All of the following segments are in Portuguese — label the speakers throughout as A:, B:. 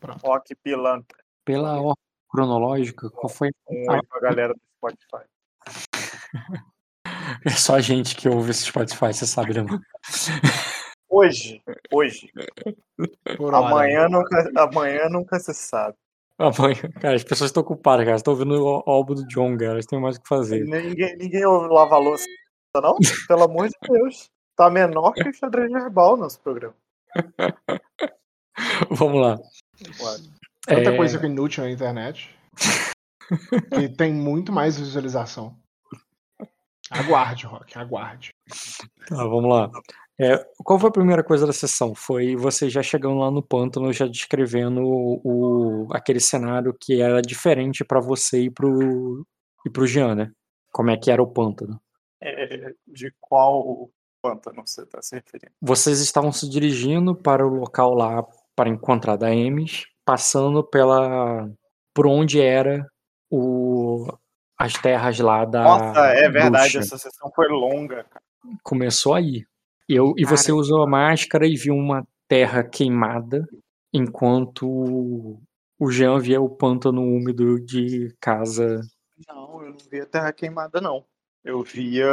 A: Pronto.
B: Rock pilantra.
C: Pela ordem cronológica, qual foi?
B: Um oi pra galera do Spotify.
C: É só a gente que ouve esse Spotify, você sabe, né? mano?
B: Hoje, hoje.
A: Por hora.
B: Amanhã nunca, amanhã nunca se sabe.
C: Amanhã, cara, as pessoas estão ocupadas, cara. Estão ouvindo o álbum do John, cara. Eles têm mais o que fazer.
B: Ninguém, ninguém ouve lavar louça, não? Pelo amor de Deus. Tá menor que o xadrez verbal nosso programa.
C: Vamos lá.
A: Tanta
C: É,
A: coisa que é inútil na internet. que tem muito mais visualização. Aguarde, Rock, aguarde.
C: Tá, vamos lá. É, qual foi a primeira coisa da sessão? Foi você já chegando lá no pântano, já descrevendo o, o- aquele cenário que era diferente pra você e pro, e pro Jean, né? Como é que era o pântano.
B: É, de qual pântano você tá se referindo?
C: Vocês estavam se dirigindo para o local lá para encontrar Daemis, passando pela por onde era o as terras lá da
B: Nossa, é verdade,
C: bruxa.
B: essa sessão foi longa, cara.
C: Começou aí. Eu, e você usou a máscara e viu uma terra queimada, enquanto o Jean via o pântano úmido de casa.
B: Não, eu não via terra queimada, não. Eu via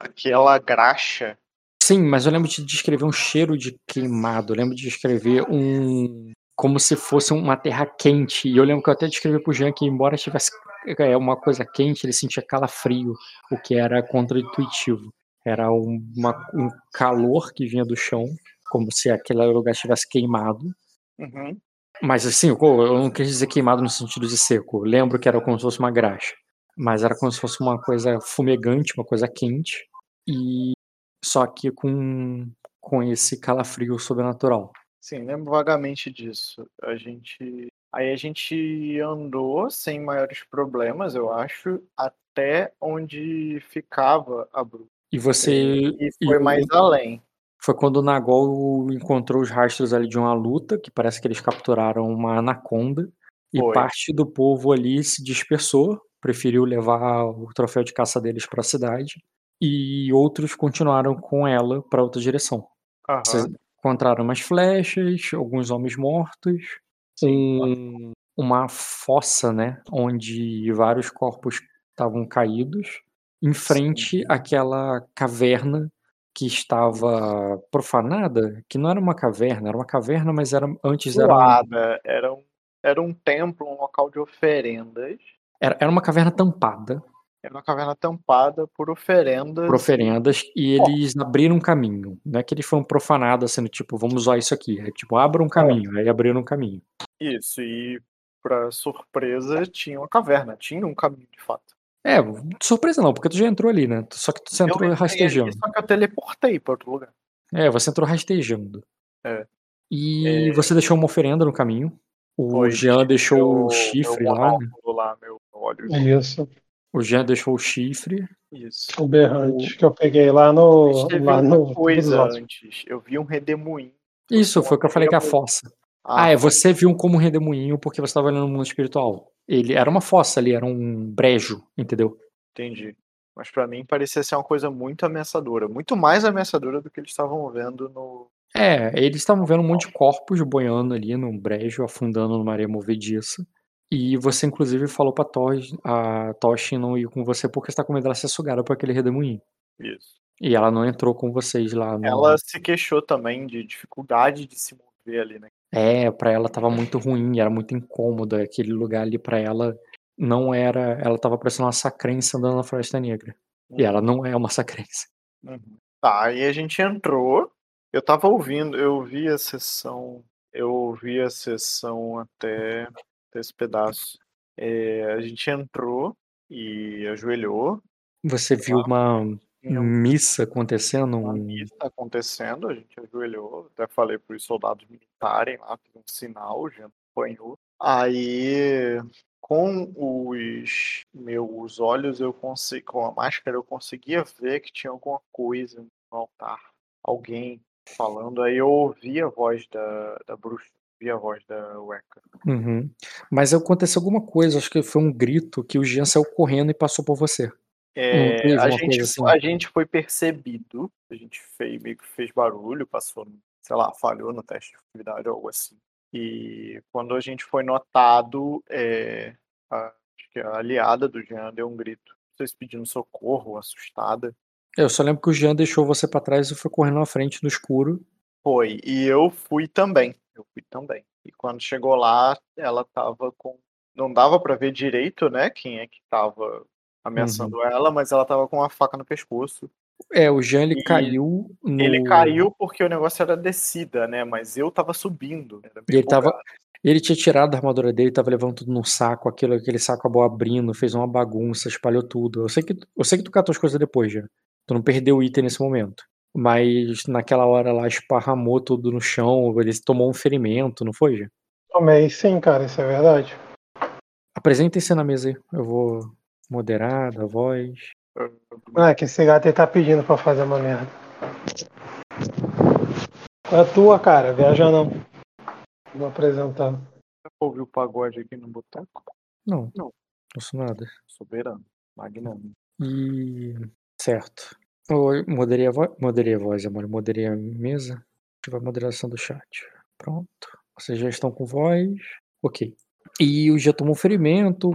B: aquela graxa.
C: Sim, mas eu lembro de descrever um cheiro de queimado. Eu lembro de descrever um. como se fosse uma terra quente. E eu lembro que eu até descrevi pro Jean que, embora tivesse é, uma coisa quente, ele sentia calafrio, o que era contra-intuitivo. Era um, uma- um calor que vinha do chão, como se aquele lugar estivesse queimado.
B: Uhum.
C: Mas assim, eu eu não quis dizer queimado no sentido de seco. Eu lembro que era como se fosse uma graxa. Mas era como se fosse uma coisa fumegante, uma coisa quente. E só que com, com esse calafrio sobrenatural.
B: Sim, lembro vagamente disso. A gente. Aí a gente andou sem maiores problemas, eu acho, até onde ficava a bruxa.
C: E você.
B: E foi
C: e o-
B: mais além.
C: Foi quando o Nagol encontrou os rastros ali de uma luta, que parece que eles capturaram uma anaconda. E
B: Foi.
C: parte do povo ali se dispersou, preferiu levar o troféu de caça deles para a cidade. E outros continuaram com ela para outra direção.
B: Aham.
C: Vocês encontraram umas flechas, alguns homens mortos, um- uma fossa, né, onde vários corpos estavam caídos, em frente àquela caverna que estava profanada, que não era uma caverna, era uma caverna, mas era antes era, um-.
B: Era um, era um templo, um local de oferendas.
C: era, era uma caverna tampada
B: Era uma caverna tampada por oferendas.
C: por oferendas e eles abriram um caminho. Não é que eles foram profanados, sendo tipo, vamos usar isso aqui. É tipo, abra um caminho. Aí abriram um caminho.
B: Isso, e pra surpresa tinha uma caverna, tinha um caminho de fato.
C: É, surpresa não, porque tu já entrou ali, né? Só que tu
B: Eu
C: entrou
B: ali,
C: rastejando.
B: Só que eu teleportei pra outro lugar.
C: É, você entrou rastejando.
B: É.
C: E
B: É.
C: você deixou uma oferenda no caminho. O
B: Foi,
C: Jean deixou o chifre
B: meu
C: lá, né?
B: lá, meu óleo.
D: Isso.
C: O Jean deixou o chifre.
B: Isso.
D: O berrante que eu peguei lá no. Lá
B: uma
D: no
B: coisa antes. Eu vi um redemoinho.
C: Isso, foi o que eu falei que é a fossa. Ah, é, você viu como um redemoinho porque você estava olhando no mundo espiritual. Ele era uma fossa ali, era um brejo, entendeu?
B: Entendi. Mas pra mim parecia ser uma coisa muito ameaçadora. Muito mais ameaçadora do que eles estavam vendo no.
C: É, eles estavam vendo um monte de corpos boiando ali num brejo, afundando numa areia movediça. E você, inclusive, falou pra Tosh, a Toshi não ir com você porque você tá com medo dela ser sugada por aquele redemoinho.
B: Isso.
C: E ela não entrou com vocês lá. No...
B: Ela se queixou também de dificuldade de se mover ali, né?
C: É, pra ela tava muito ruim, era muito incômodo. Aquele lugar ali pra ela não era. Ela tava parecendo uma sacrença andando na Floresta Negra. E ela não é uma sacrença.
B: Uhum. Tá, aí a gente entrou. Eu tava ouvindo, eu vi a sessão. Eu ouvi a sessão até, até esse pedaço. É, a gente entrou e ajoelhou.
C: Você viu uma
B: um
C: missa acontecendo?
B: uma
C: Um...
B: missa acontecendo, a gente ajoelhou, até falei para os soldados militarem lá, fiz um sinal, a gente apanhou. Aí, com os meus olhos, eu consegui, com a máscara, eu conseguia ver que tinha alguma coisa no altar, alguém falando. Aí eu ouvi a voz da, da bruxa, ouvi a voz da Weka.
C: Uhum. Mas aconteceu alguma coisa, acho que foi um grito que o Jean saiu correndo e passou por você.
B: É, a, gente,
C: assim?
B: a gente foi percebido, a gente fez, meio que fez barulho, passou, sei lá, falhou no teste de atividade ou algo assim. E quando a gente foi notado, é, a, acho que a aliada do Jean deu um grito. Vocês pedindo socorro, assustada.
C: Eu só lembro que o Jean deixou você pra trás e foi correndo na frente no escuro.
B: Foi. E eu fui também. Eu fui também. E quando chegou lá, ela tava com. Não dava pra ver direito, né? Quem é que tava ameaçando ela, mas ela tava com uma faca no pescoço.
C: É, o Jean ele
B: E
C: caiu no.
B: Ele caiu porque o negócio era descida, né? Mas eu tava subindo.
C: Ele tava. Ele tinha tirado a armadura dele, tava levando tudo num saco, aquilo, aquele saco acabou abrindo, fez uma bagunça, espalhou tudo. Eu sei que, eu sei que tu catou as coisas depois, já. Tu não perdeu o item nesse momento. Mas naquela hora lá esparramou tudo no chão, ele tomou um ferimento, não foi, já?
D: Tomei sim, cara, isso é verdade.
C: Apresentem-se na mesa aí. Eu vou moderar, dar voz.
D: Ah, que esse gato aí tá pedindo pra fazer uma merda. É tua, cara, viaja não. Vou apresentar.
B: Ouviu o pagode aqui no boteco?
C: Não,
B: Não.
C: não sou nada.
B: Soberano. Magnânimo.
C: E. Certo. Eu moderei a, vo... moderei a voz, amor. Moderei a mesa. Ativar a moderação do chat. Pronto. Vocês já estão com voz. Ok. E o já tomou ferimento.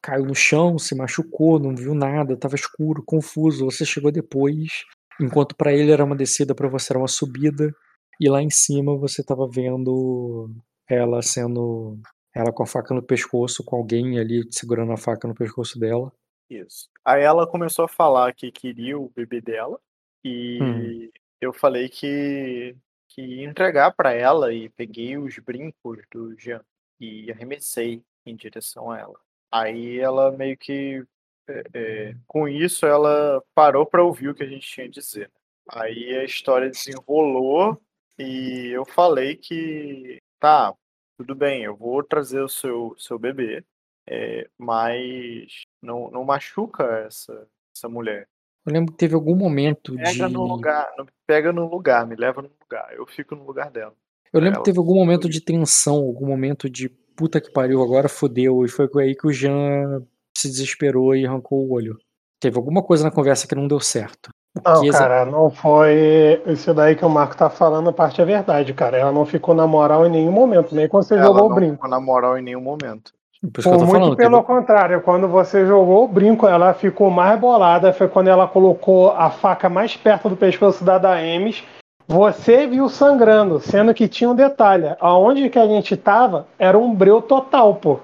C: Caiu no chão, se machucou, não viu nada, tava escuro, confuso. Você chegou depois. Enquanto pra ele era uma descida, pra você era uma subida. E lá em cima você tava vendo ela sendo. Ela com a faca no pescoço, com alguém ali segurando a faca no pescoço dela.
B: Isso. Aí ela começou a falar que queria o bebê dela. E
C: Hum.
B: eu falei que, que ia entregar pra ela e peguei os brincos do Jean e arremessei em direção a ela. Aí ela meio que. é, é, com isso, ela parou pra ouvir o que a gente tinha a dizer. Aí a história desenrolou e eu falei que tá, tudo bem, eu vou trazer o seu, seu bebê, é, mas não, não machuca essa, essa mulher.
C: Eu lembro que teve algum momento de.
B: Pega no lugar, não- pega no lugar, me leva no lugar. Eu fico no lugar dela.
C: Eu lembro
B: Ela
C: que teve algum momento de tensão, algum momento de puta que pariu, agora fodeu. E foi aí que o Jean se desesperou e arrancou o olho. Teve alguma coisa na conversa que não deu certo.
D: Não,
C: exa-
D: cara, não foi isso daí que o Marco tá falando, a parte é verdade, cara. Ela não ficou na moral em nenhum momento, nem quando você
B: Ela
D: jogou o
B: não
D: brinco.
B: ficou na moral em nenhum momento.
C: Por isso que eu
D: Por
C: tô
D: muito
C: falando.
D: pelo
C: teve-
D: contrário, quando você jogou o brinco, ela ficou mais bolada. Foi quando ela colocou a faca mais perto do pescoço da Daemis. Você viu sangrando, sendo que tinha um detalhe. Aonde que a gente tava era um breu total, pô.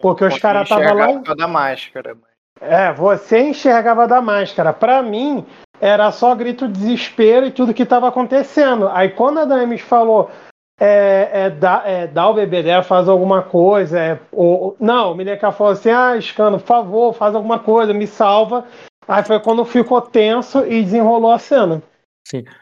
D: Porque os caras estavam lá.
B: da máscara.
D: É, você enxergava da máscara. Pra mim, era só grito de desespero e tudo que tava acontecendo. Aí quando a Daemis falou, é, é, dá, é, dá o bebê dela, faz alguma coisa. É, ou, não, o Mileka falou assim: ah, Scano, por favor, faz alguma coisa, me salva. Aí foi quando ficou tenso e desenrolou a cena.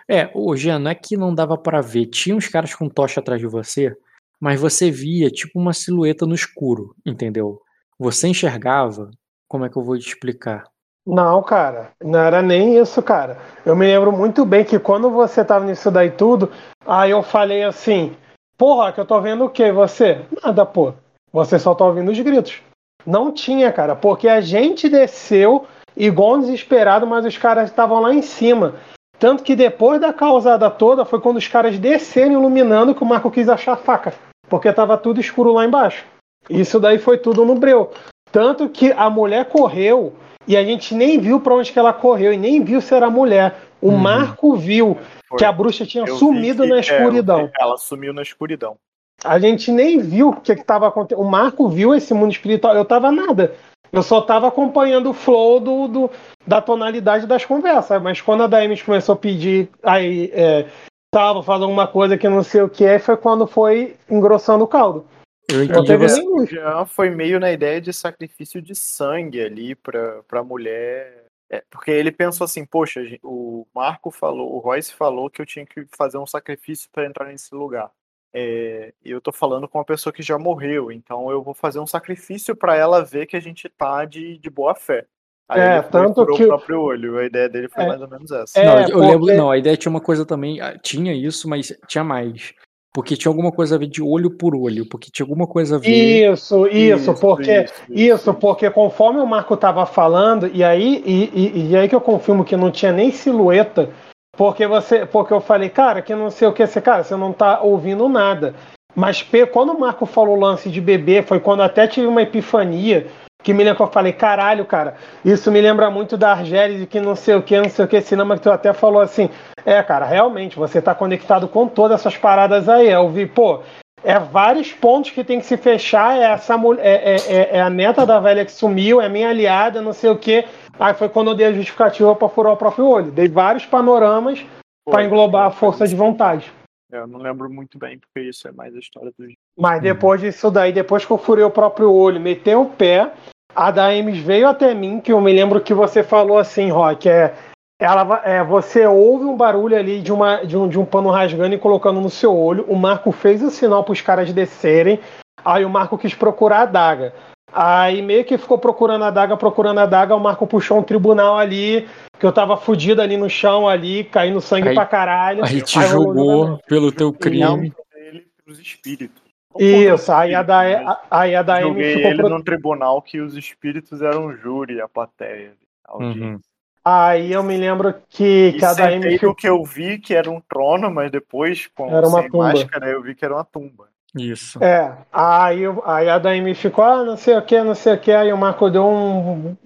C: É, o Jean, não é que não dava pra ver. Tinha uns caras com tocha atrás de você, mas você via tipo uma silhueta no escuro, entendeu? Você enxergava. Como é que eu vou te explicar?
D: Não, cara, não era nem isso, cara. Eu me lembro muito bem que quando você tava nisso daí tudo, aí eu falei assim, porra, que eu tô vendo o quê? Você? Nada, pô. Você só tá ouvindo os gritos. Não tinha, cara, porque a gente desceu igual um desesperado, mas os caras estavam lá em cima. Tanto que depois da causada toda foi quando os caras desceram iluminando que o Marco quis achar a faca. Porque tava tudo escuro lá embaixo. Isso daí foi tudo no breu. Tanto que a mulher correu e a gente nem viu pra onde que ela correu e nem viu se era mulher. O
C: Uhum.
D: Marco viu
B: Foi.
D: que a bruxa tinha
B: Eu
D: sumido
B: que-
D: na
B: é,
D: escuridão.
B: vi- ela sumiu na escuridão.
D: A gente nem viu o que estava acontecendo. O Marco viu esse mundo espiritual. Eu tava nada. Eu só tava acompanhando o flow do, do- da tonalidade das conversas. Mas quando a Daemis começou a pedir, aí, é, tava fazendo alguma coisa que não sei o que, aí foi quando foi engrossando o caldo.
C: Eu
D: Não
C: entendi
D: teve
C: você.
B: O. Jean foi meio na ideia de sacrifício de sangue ali pra, pra mulher. É, porque ele pensou assim, poxa, o Marco falou, o Royce falou que eu tinha que fazer um sacrifício pra entrar nesse lugar. É, e eu tô falando com uma pessoa que já morreu, então eu vou fazer um sacrifício pra ela ver que a gente tá de, de boa fé. Aí
D: É,
B: ele
D: tanto que
B: o próprio olho. A ideia dele foi
D: É.
B: mais ou menos essa.
D: É,
C: não, eu lembro. Não, a ideia tinha uma coisa também. ah, Tinha isso, mas tinha mais. Porque tinha alguma coisa a ver de olho por olho. Porque tinha alguma coisa a ver.
D: Isso, isso, porque.
B: isso,
D: Isso, porque conforme o Marco tava falando, e aí, e, e- e aí que eu confirmo que não tinha nem silhueta, porque você, porque eu falei, cara, que não sei o que, você, cara, você não tá ouvindo nada. Mas quando o Marco falou o lance de bebê, foi quando até tive uma epifania que me lembra que eu falei, caralho, cara, isso me lembra muito da Argélia, de que não sei o que, não sei o que, cinema que tu até falou assim, é, cara, realmente, você tá conectado com todas essas paradas aí. Eu vi, pô, é vários pontos que tem que se fechar, é essa mulher, é, é, é, é, a neta da velha que sumiu, é minha aliada, não sei o que. Aí foi quando eu dei a justificativa pra furar o próprio olho. Dei vários panoramas para englobar a força de vontade.
B: Eu não lembro muito bem, porque isso é mais a história do.
D: Mas depois disso daí, depois que eu furei o próprio olho, meteu o pé, a da Ames veio até mim, que eu me lembro que você falou assim, Rock, é, ela, é, você ouve um barulho ali de, uma, de, um, de um pano rasgando e colocando no seu olho. O Marco fez o sinal para os caras descerem. Aí o Marco quis procurar a adaga. Aí meio que ficou procurando a adaga, procurando a adaga. O Marco puxou um tribunal ali, que eu tava fudido ali no chão, ali, caindo sangue aí, pra caralho.
C: Aí te aí julgou pelo teu crime.
B: Ele pros espíritos.
D: Isso, aí a da, aí a da
B: Joguei ficou ele pro... num tribunal que os espíritos eram júri, a plateia.
D: Uhum. Aí eu me lembro que,
B: que a da Amy. o que eu vi que era um trono, mas depois, com
D: era uma
B: sem
D: tumba.
B: máscara, eu vi que era uma tumba.
C: Isso.
D: É, aí, aí a Daime ficou, ah, não sei o que, não sei o que, aí o Marco deu um,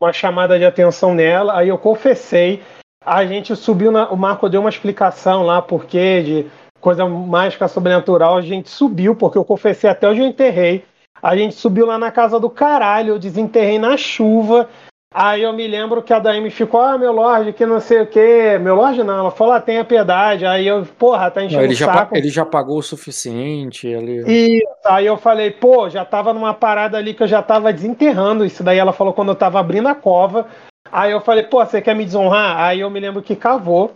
D: uma chamada de atenção nela, aí eu confessei, a gente subiu, na, o Marco deu uma explicação lá, porque de coisa mágica sobrenatural, a gente subiu, porque eu confessei até onde eu enterrei. A gente subiu lá na casa do caralho, eu desenterrei na chuva. Aí eu me lembro que a Daime ficou, ah, meu Lorde, que não sei o quê. Meu Lorde não, ela falou, ah, tenha piedade. Aí eu, porra, tá enchendo
C: não, ele
D: o saco.
C: Já, ele já pagou o suficiente. Ele...
D: E aí eu falei, pô, já tava numa parada ali que eu já tava desenterrando. Isso daí ela falou quando eu tava abrindo a cova. Aí eu falei, pô, você quer me desonrar? Aí eu me lembro que cavou,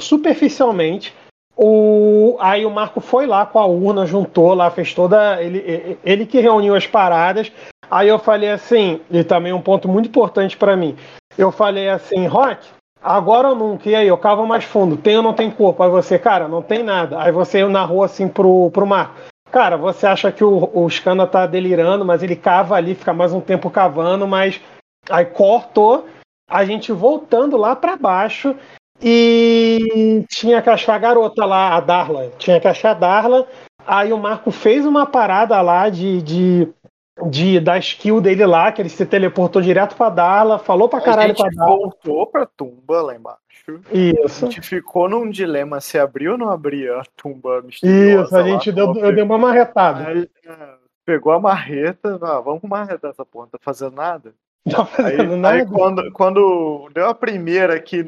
D: superficialmente. O, aí o Marco foi lá com a urna, juntou lá, fez toda. Ele, ele que reuniu as paradas. Aí eu falei assim, e também um ponto muito importante para mim. Eu falei assim, Rock, agora ou nunca, e aí, eu cavo mais fundo, tem ou não tem corpo? Aí você, cara, não tem nada. Aí você narrou assim pro, pro Marco. Cara, você acha que o, o Scana tá delirando, mas ele cava ali, fica mais um tempo cavando, mas aí cortou, a gente voltando lá para baixo e tinha que achar a garota lá, a Darla. Tinha que achar a Darla. Aí o Marco fez uma parada lá de, de, de da skill dele lá, que ele se teleportou direto pra Darla, falou pra caralho pra Darla.
B: voltou pra tumba lá embaixo.
D: Isso.
B: A gente ficou num dilema se abriu ou não abria a tumba misteriosa.
D: Isso, a gente deu, eu dei uma marretada. Aí,
B: é, pegou a marreta, ah, vamos com marreta essa porra, não tá fazendo nada.
D: Não tá fazendo
B: aí,
D: nada.
B: Aí quando, quando deu a primeira que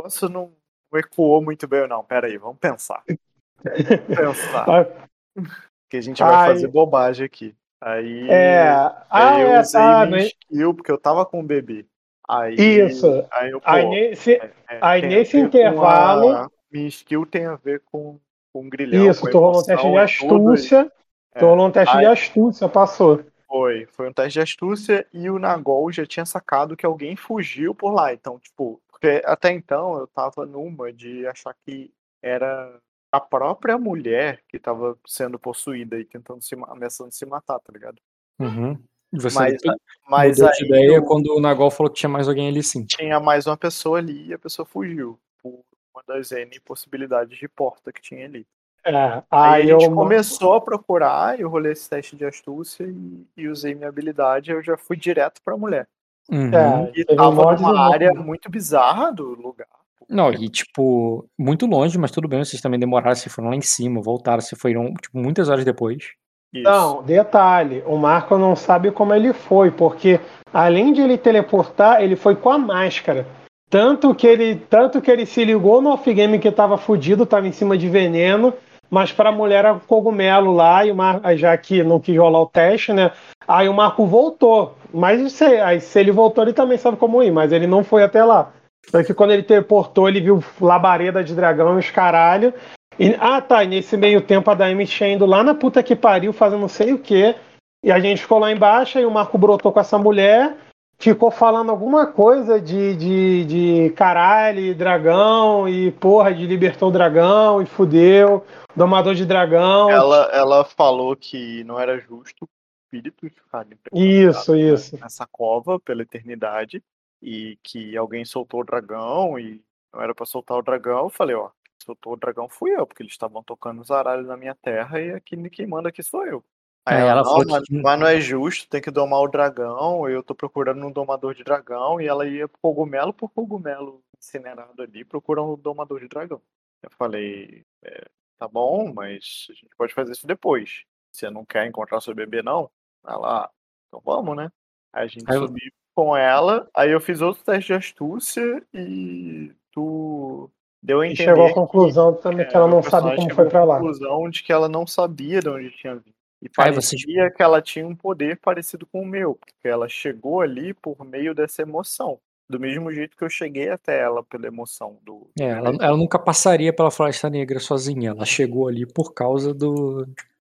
B: negócio não ecoou muito bem, não. Pera aí, vamos pensar. pensar. que a gente vai Ai. fazer bobagem aqui. Aí,
D: é.
B: aí
D: eu
B: é, usei tá, minha skill, porque eu tava com o bebê. Aí,
D: Isso.
B: Aí, eu, pô,
D: aí nesse, é, é, aí nesse intervalo.
B: A, minha skill tem a ver com, com grilhão.
D: Isso, tu rolou um teste de astúcia. Tu rolou um teste aí, de astúcia, passou.
B: Foi, foi um teste de astúcia e o Nagol já tinha sacado que alguém fugiu por lá. Então, tipo, porque até então eu tava numa de achar que era a própria mulher que tava sendo possuída e tentando se ameaçando se matar, tá ligado?
C: Uhum. Você mas, mas ideia eu... quando o Nagol falou que tinha mais alguém ali sim.
B: Tinha mais uma pessoa ali e a pessoa fugiu por uma das N possibilidades de porta que tinha ali.
D: É,
B: aí, aí a gente eu... começou a procurar, eu rolei esse teste de astúcia e, e usei minha habilidade, eu já fui direto pra mulher.
C: Uhum. É,
B: e tava numa área muito bizarra do lugar.
C: Não, e tipo, muito longe, mas tudo bem, vocês também demoraram, se foram lá em cima, voltaram, se foram tipo, muitas horas depois.
D: Isso. Não, detalhe, o Marco não sabe como ele foi, porque além de ele teleportar, ele foi com a máscara. Tanto que ele, tanto que ele se ligou no off-game que tava fudido, tava em cima de veneno, mas para a mulher era cogumelo lá, e o já que não quis rolar o teste, né? Aí o Marco voltou. Mas se, aí, se ele voltou, ele também sabe como ir, mas ele não foi até lá. Porque quando ele teleportou, ele viu labareda de dragão e os caralho. E, ah, tá. E nesse meio tempo a Daime tinha indo lá na puta que pariu, fazendo não sei o quê. E a gente ficou lá embaixo e o Marco brotou com essa mulher ficou falando alguma coisa de, de, de caralho, dragão, e porra, de libertou o dragão, e fudeu, domador de dragão.
B: Ela, ela falou que não era justo espíritos ficarem
D: isso, isso.
B: nessa cova pela eternidade, e que alguém soltou o dragão e não era para soltar o dragão. Eu falei, ó, soltou o dragão fui eu, porque eles estavam tocando os aralhos na minha terra e aqui quem manda aqui sou eu. Aí ela,
C: ela falou
B: mas,
C: que-
B: mas não é justo, tem que domar o dragão, eu tô procurando um domador de dragão, e ela ia cogumelo por cogumelo incinerado ali, procurando um domador de dragão. Eu falei, é, tá bom, mas a gente pode fazer isso depois. Você não quer encontrar seu bebê, não? Ela, ah, então vamos, né? Aí a gente
C: Aí eu-
B: subiu com ela, aí eu fiz outro teste de astúcia e tu deu a
D: E
B: entender
D: chegou à conclusão também que ela não sabe como foi pra lá.
B: conclusão de que ela não sabia de onde tinha vindo. E
C: Aí
B: parecia
C: vocês-
B: que ela tinha um poder parecido com o meu, porque ela chegou ali por meio dessa emoção. Do mesmo jeito que eu cheguei até ela pela emoção do.
C: É, ela, ela nunca passaria pela Floresta Negra sozinha. Ela chegou ali por causa do.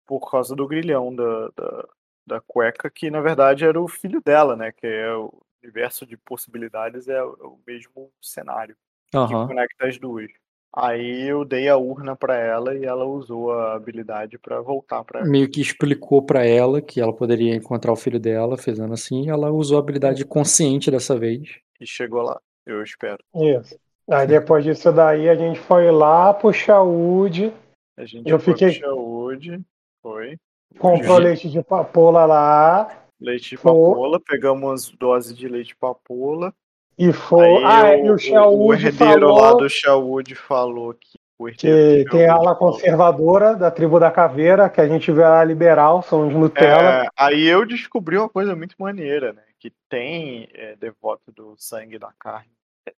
B: Por causa do grilhão da, da, da cueca, que na verdade era o filho dela, né? Que é o universo de possibilidades, é o, é o mesmo cenário. que
C: Aham.
B: conecta as duas. Aí eu dei a urna pra ela e ela usou a habilidade pra voltar pra
C: Meio que explicou pra ela que ela poderia encontrar o filho dela, fazendo assim. e Ela usou a habilidade consciente dessa vez.
B: e chegou lá. Eu espero.
D: Isso. Aí depois disso daí a gente foi lá pro Shawood,
B: A gente
D: Eu
B: foi
D: fiquei-
B: pro Shawood, foi.
D: comprou
C: Gente.
D: leite de papoula lá
B: Leite de papoula, pegamos dose de leite de papoula.
D: E foi.
B: Aí
D: ah,
B: o,
D: e o
B: o herdeiro
D: falou
B: lá do Shawood falou que o herdeiro
D: que tem a ala conservadora da tribo da caveira, que a gente vê a liberal, são os Nutella.
B: É, aí eu descobri uma coisa muito maneira, né? Que tem é, devoto do sangue e da carne.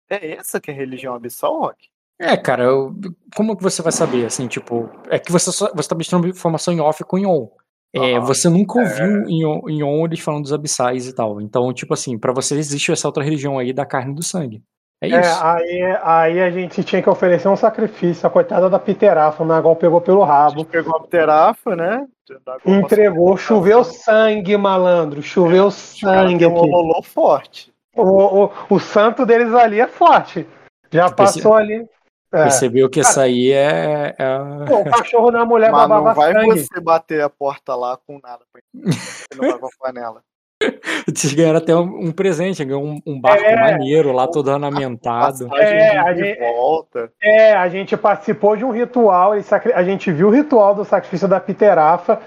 B: É, é essa que é a religião abissal, Rock?
C: É, cara, eu- como que você vai saber, assim, tipo, é que você só, você tá misturando informação em off com em on. É,
B: Aham.
C: você nunca ouviu em, on, em on eles falando dos abissais e tal. Então, tipo assim, pra você existe essa outra religião aí da carne e do sangue. É
D: É,
C: isso.
D: aí, aí a gente tinha que oferecer um sacrifício. A coitada da Piterafa, o Nagal pegou pelo
B: A
D: rabo.
B: gente pegou a pterafa, né?
D: Entregou, choveu sangue, malandro. Choveu sangue aqui.
B: ololô forte.
D: O, o, o santo deles ali é forte. Já
C: perce-
D: passou ali. É.
C: Percebeu que essa aí é. é
D: Pô, o cachorro da mulher
B: Mas
D: babava
B: não vai
D: sangue.
B: você bater a porta lá com nada. Você não vai com a panela.
C: Vocês ganharam até um, um presente, ganhou um, um barco
D: É.
C: maneiro lá, todo ornamentado.
D: É, a gente-
B: volta.
D: É, a gente participou de um ritual, a gente viu o ritual do sacrifício da Piterafa.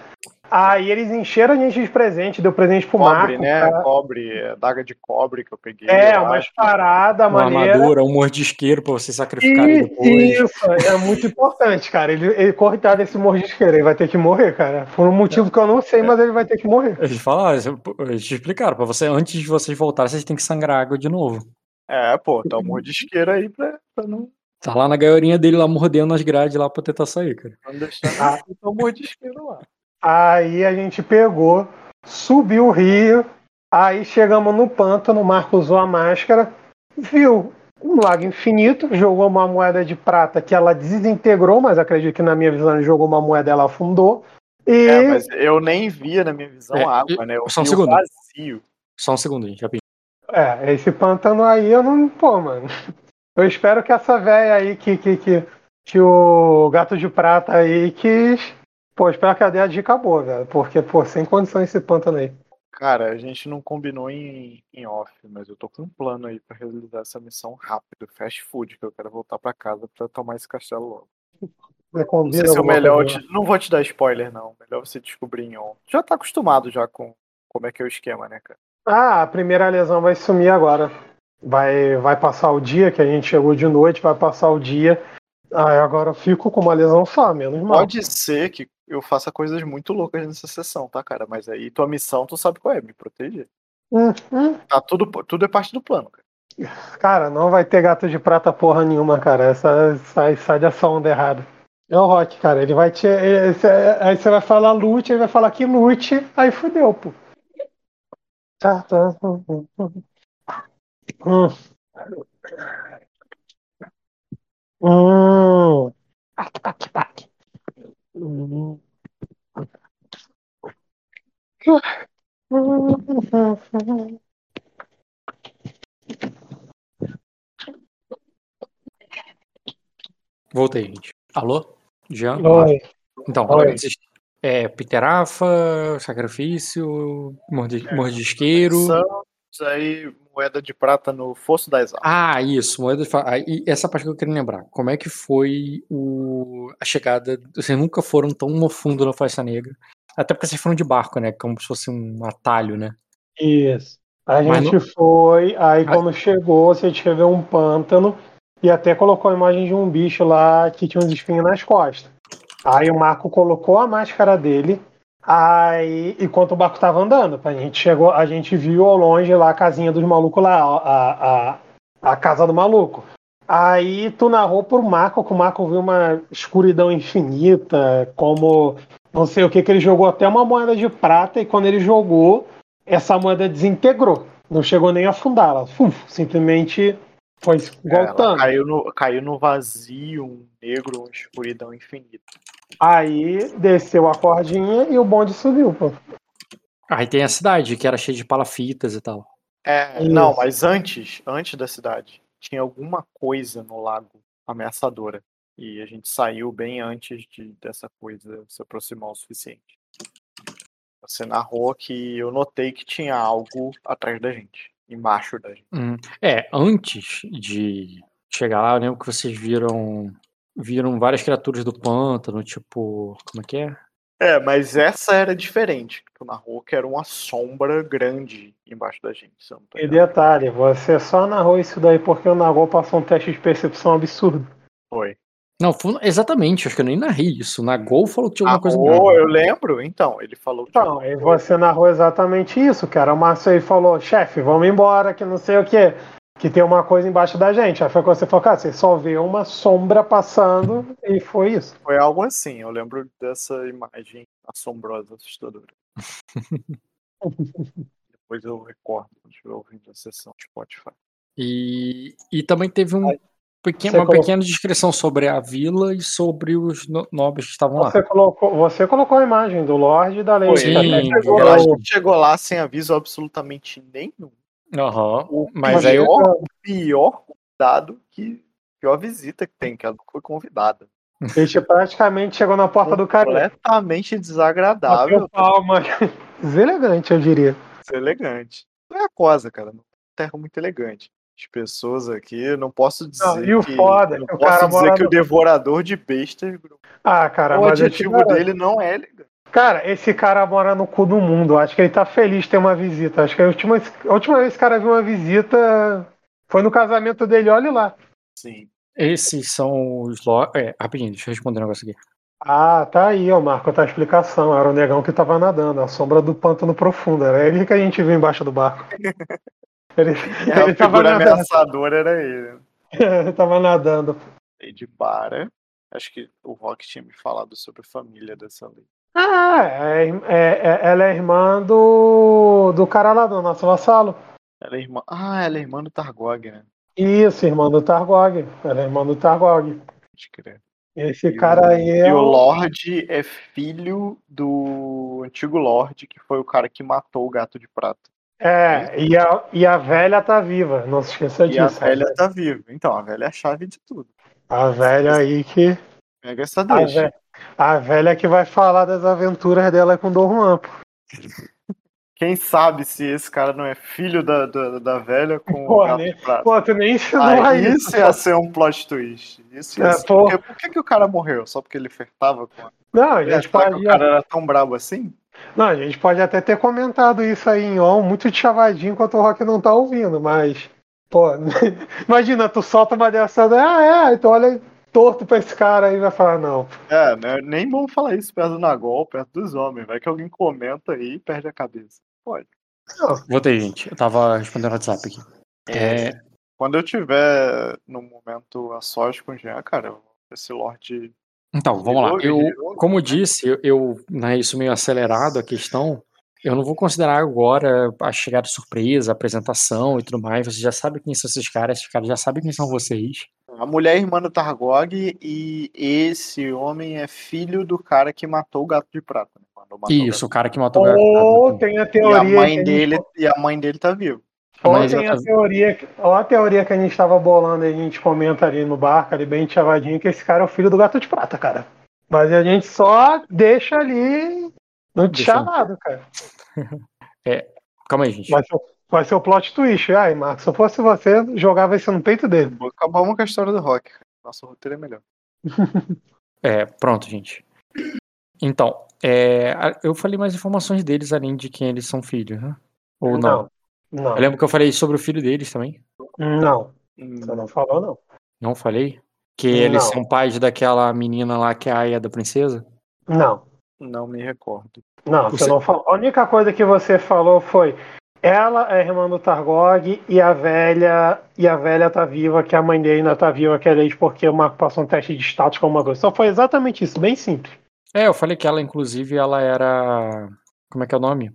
D: Aí eles encheram a gente de presente, deu presente pro
B: Cobre,
D: Marco.
B: né?
D: cara.
B: Cobre, daga de cobre que eu peguei.
D: É,
B: eu
D: umas
B: acho.
D: paradas
C: Uma
D: maneiras.
C: armadura, um mordisqueiro pra você sacrificar
D: Isso,
C: depois.
D: isso, é muito importante, cara. Ele, ele coitado desse mordisqueiro, ele vai ter que morrer, cara. Por um motivo que eu não sei, mas ele vai ter que morrer.
C: Eles falaram, eles te explicaram, pra você, antes de vocês voltarem, vocês têm que sangrar água de novo.
B: É, pô, tá um mordisqueiro aí pra, pra não,
C: Tá lá na gaiorinha dele lá mordendo as grades lá pra tentar sair, cara.
B: não deixar
D: Ah.
B: ah. um mordisqueiro lá.
D: Aí a gente pegou, subiu o rio, aí chegamos no pântano, o Marco usou a máscara, viu um lago infinito, jogou uma moeda de prata que ela desintegrou, mas acredito que na minha visão ele jogou uma moeda ela afundou. E
B: É, mas eu nem via na minha visão
C: É,
B: água, né? Eu
C: só um segundo.
B: vazio.
C: Só um segundo, gente, rapidinho.
D: É, esse pântano aí eu não. Pô, mano. Eu espero que essa véia aí que, que, que, que o gato de prata aí quis. Pô, espero que a dê a dica boa, velho. Porque, pô, sem condição esse pântano aí.
B: Cara, a gente não combinou em, em off, mas eu tô com um plano aí pra realizar essa missão rápido, fast food, que eu quero voltar pra casa pra tomar esse castelo logo. Não sei se é o melhor. te- Não vou te dar spoiler, não. Melhor você descobrir em on. Já tá acostumado já com como é que é o esquema, né, cara?
D: Ah, a primeira lesão vai sumir agora. Vai, vai passar o dia, que a gente chegou de noite, vai passar o dia. Aí agora eu fico com uma lesão só, menos mal.
B: Pode ser que eu faça coisas muito loucas nessa sessão, tá, cara? Mas aí tua missão, tu sabe qual é, me proteger.
D: Hum, hum.
B: Tá tudo, tudo é parte do plano, cara.
D: Cara, não vai ter gato de prata porra nenhuma, cara. Essa sai, sai dessa onda errada. É o Rock, cara. Ele vai te. esse- aí você vai falar lute, ele vai falar que lute, aí fudeu, pô. Tá, tá. Hum, hum, hum. Hum. Hum. Tac, tac, tac. Hum. Hum.
C: Voltei, gente. Alô? Jean?
D: Oi.
C: Então,
D: Oi.
C: é, Piterafa, sacrifício, mordi-
B: É,
C: mordisqueiro.
B: Santos, aí moeda de prata no Fosso das Almas.
C: Ah, isso, moeda de fa- ah, E essa parte que eu queria lembrar. Como é que foi o... a chegada? Vocês nunca foram tão no fundo da Floresta Negra. Até porque vocês foram de barco, né? Como se fosse um atalho, né?
D: Isso. A
C: Mas
D: gente foi, aí
C: Ah.
D: quando chegou, você escreveu um pântano e até colocou a imagem de um bicho lá que tinha uns espinhos nas costas. Aí o Marco colocou a máscara dele, aí enquanto o barco tava andando, a gente chegou, a gente viu ao longe lá a casinha dos malucos lá, a, a, a casa do maluco. Aí tu narrou pro Marco que o Marco viu uma escuridão infinita, como não sei o que, que ele jogou até uma moeda de prata e quando ele jogou, essa moeda desintegrou. Não chegou nem a uf, simplesmente foi
B: Ela
D: voltando.
B: caiu no, caiu no vazio, um negro, uma escuridão infinita.
D: Aí desceu a cordinha e o bonde subiu, pô.
C: Aí tem a cidade, que era cheia de palafitas e tal.
B: É,
D: Isso.
B: não, mas antes, antes da cidade, tinha alguma coisa no lago ameaçadora. E a gente saiu bem antes de, dessa coisa se aproximar o suficiente. Você narrou que eu notei que tinha algo atrás da gente, embaixo da gente.
C: Hum. É, antes de chegar lá, eu lembro que vocês viram viram várias criaturas do pântano, tipo, como é que é?
B: É, mas essa era diferente. Tu narrou que era uma sombra grande embaixo da gente. tô
D: E detalhe, você só narrou isso daí porque o Nagol passou um teste de percepção absurdo.
B: Foi.
C: Não, foi- exatamente, acho que eu nem narrei isso. Na Gol falou que tinha alguma coisa grave.
B: eu lembro. Então, ele falou que
D: Então, aí você narrou exatamente isso, cara. O Márcio aí falou, chefe, vamos embora, que não sei o quê. Que tem uma coisa embaixo da gente. Aí foi quando você falou, cara, você só vê uma sombra passando e foi isso.
B: Foi algo assim, eu lembro dessa imagem assombrosa, assustadora. Depois eu recordo quando estiver ouvindo a sessão do Spotify.
C: E, e também teve um pequeno- uma
D: colocou-
C: pequena descrição sobre a vila e sobre os no- nobres que estavam lá.
D: Você colocou, você colocou a imagem do Lorde e da
C: Sim,
B: gente chegou lá, chegou lá sem aviso absolutamente nenhum. O
C: Mas aí eu-
B: pior, o pior convidado que. Pior visita que tem, que ela foi convidada.
D: Gente praticamente chegou na porta do cara.
B: Completamente
D: Bateu
B: desagradável,
D: palma. Deselegante, eu diria.
B: elegante. Não é a cosa, cara. Não é terra muito elegante. As pessoas aqui, não posso dizer
D: Não, e o
B: que,
D: foda é
B: não posso
D: cara
B: dizer que
D: no-
B: o devorador de bestas,
D: Ah, cara,
B: o adjetivo
D: garanto.
B: dele não é elegante.
D: Cara, esse cara mora no cu do mundo. Acho que ele tá feliz de ter uma visita. Acho que a última, a última vez que esse cara viu uma visita foi no casamento dele, olha lá.
B: Sim.
C: Esses são os lords. É, rapidinho, deixa eu responder um negócio aqui.
D: Ah, tá aí, ó, Marco, tá a explicação. Era o negão que tava nadando, a sombra do pântano profundo. Era ele que a gente viu embaixo do barco. Ele,
B: E a
D: ele tava nadando.
B: ameaçadora era ele.
D: ele tava nadando.
B: Lady Bara. Acho que o Rock tinha me falado sobre a família dessa lei.
D: Ah, é, é- ela é irmã do, do cara lá, do nosso vassalo.
B: Ela é irmã. Ah, ela é irmã do Targog, né?
D: Isso, irmã do Targog. Ela é irmã do Targog.
B: Pode crer.
D: Esse
B: E
D: cara
B: o-
D: aí é
B: E o Lorde é filho do antigo Lorde, que foi o cara que matou o gato de prata.
D: É, e a, e a velha tá viva, não se esqueça
B: E a
D: disso.
B: velha tá viva. Então, a velha é a chave de tudo.
D: A velha aí que.
B: Pega essa
D: A,
B: deixa.
D: A velha que vai falar das aventuras dela com Dorman. pô.
B: Quem sabe se esse cara não é filho da, da, da velha com
D: Pô,
B: o gato
D: né?
B: de prata.
D: Pô, tu nem ensinou
B: Ah, isso
D: isso.
B: ia ser um plot twist. Isso ia
D: É,
B: ser- Por que, que o cara morreu? Só porque ele flertava com a.
D: Não, a
B: É,
D: gente pode.
B: o cara era tão brabo assim?
D: Não, a gente pode até ter comentado isso aí em on, muito de chavadinho enquanto o Rock não tá ouvindo, mas. Pô, imagina, tu solta uma dessa. Ah, é, então olha torto pra esse cara aí e vai falar, não.
B: É, né? nem bom falar isso perto do Nagol, perto dos homens. Vai que alguém comenta aí e perde a cabeça. Pode.
C: Voltei, gente. Eu tava respondendo o WhatsApp aqui. É,
B: Quando eu tiver no momento a sós com o Jean, cara, esse Lorde.
C: então, vamos lá. Eu, como eu
B: né?
C: disse, eu, eu né, isso meio acelerado a questão. Eu não vou considerar agora a chegada surpresa, a apresentação e tudo mais. Você já sabe quem são esses caras, esses caras já sabem quem são vocês.
B: A mulher é irmã do Targog e esse homem é filho do cara que matou o gato de prata. Né? Mandou matar o.
C: Isso, o cara que matou o
D: Ou
C: gato.
D: tem a
B: E a
D: teoria. que
B: mãe
D: gente-
B: dele, e a mãe dele tá viva.
D: Ou tem a teoria, que- ou a teoria que a gente tava bolando e a gente comenta ali no barco, ali bem chavadinho, que esse cara é o filho do gato de prata, cara. Mas a gente só deixa ali no
C: Deixa-
D: chavado, cara.
C: Calma aí, gente.
D: Mas, Vai ser o plot twist. Ai, Marcos, se eu fosse você, jogava isso no peito dele.
B: Acabamos com a história do rock. Nosso roteiro é melhor.
C: É, pronto, gente. Então, é, eu falei mais informações deles além de quem eles são filhos, né? Ou não?
D: Não.
C: Eu lembro que eu falei sobre o filho deles também.
D: Não.
B: Hum,
D: Você não falou, não.
C: Não falei? Que eles
D: Não.
C: são pais daquela menina lá que é a Aya da princesa?
D: Não.
B: Não me recordo.
D: Não,
C: Você-
D: você não falou. A única coisa que você falou foi ela é irmã do Targog e a velha e a velha tá viva, que a mãe dele ainda tá viva, que é desde porque o Marco passou um teste de status com uma coisa. Só foi exatamente isso, bem simples.
C: É, eu falei que ela, inclusive, ela era. Como é que é o nome?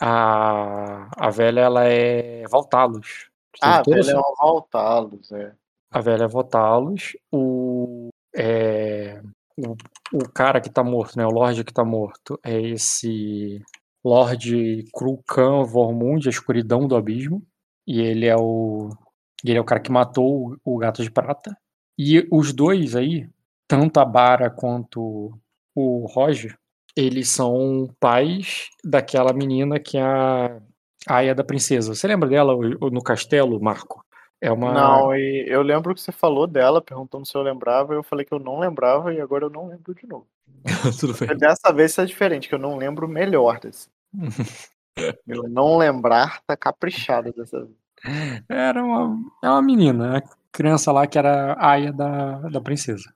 C: A, a velha, ela é Voltalos.
B: Ah,
C: Toda
B: velho, é um Valtalos, é.
C: A velha é Votalos. O, é, o, o cara que tá morto, né? O Lorde que tá morto é esse Lorde Krukan Vormund, a escuridão do abismo. E ele é o. Ele é o cara que matou o, gato de prata. E os dois aí, tanto a Bara quanto o Roger, eles são pais daquela menina que é a Aya da Princesa. Você lembra dela no castelo, Marco? É uma.
B: Não, e eu lembro que você falou dela, perguntando se eu lembrava, e eu falei que eu não lembrava, e agora eu não lembro de novo.
C: Tudo bem.
B: Dessa vez isso é diferente, que eu não lembro melhor desse. Meu não lembrar tá caprichado dessa vez.
C: Era uma, é uma menina, a criança lá que era a Aya da, da princesa.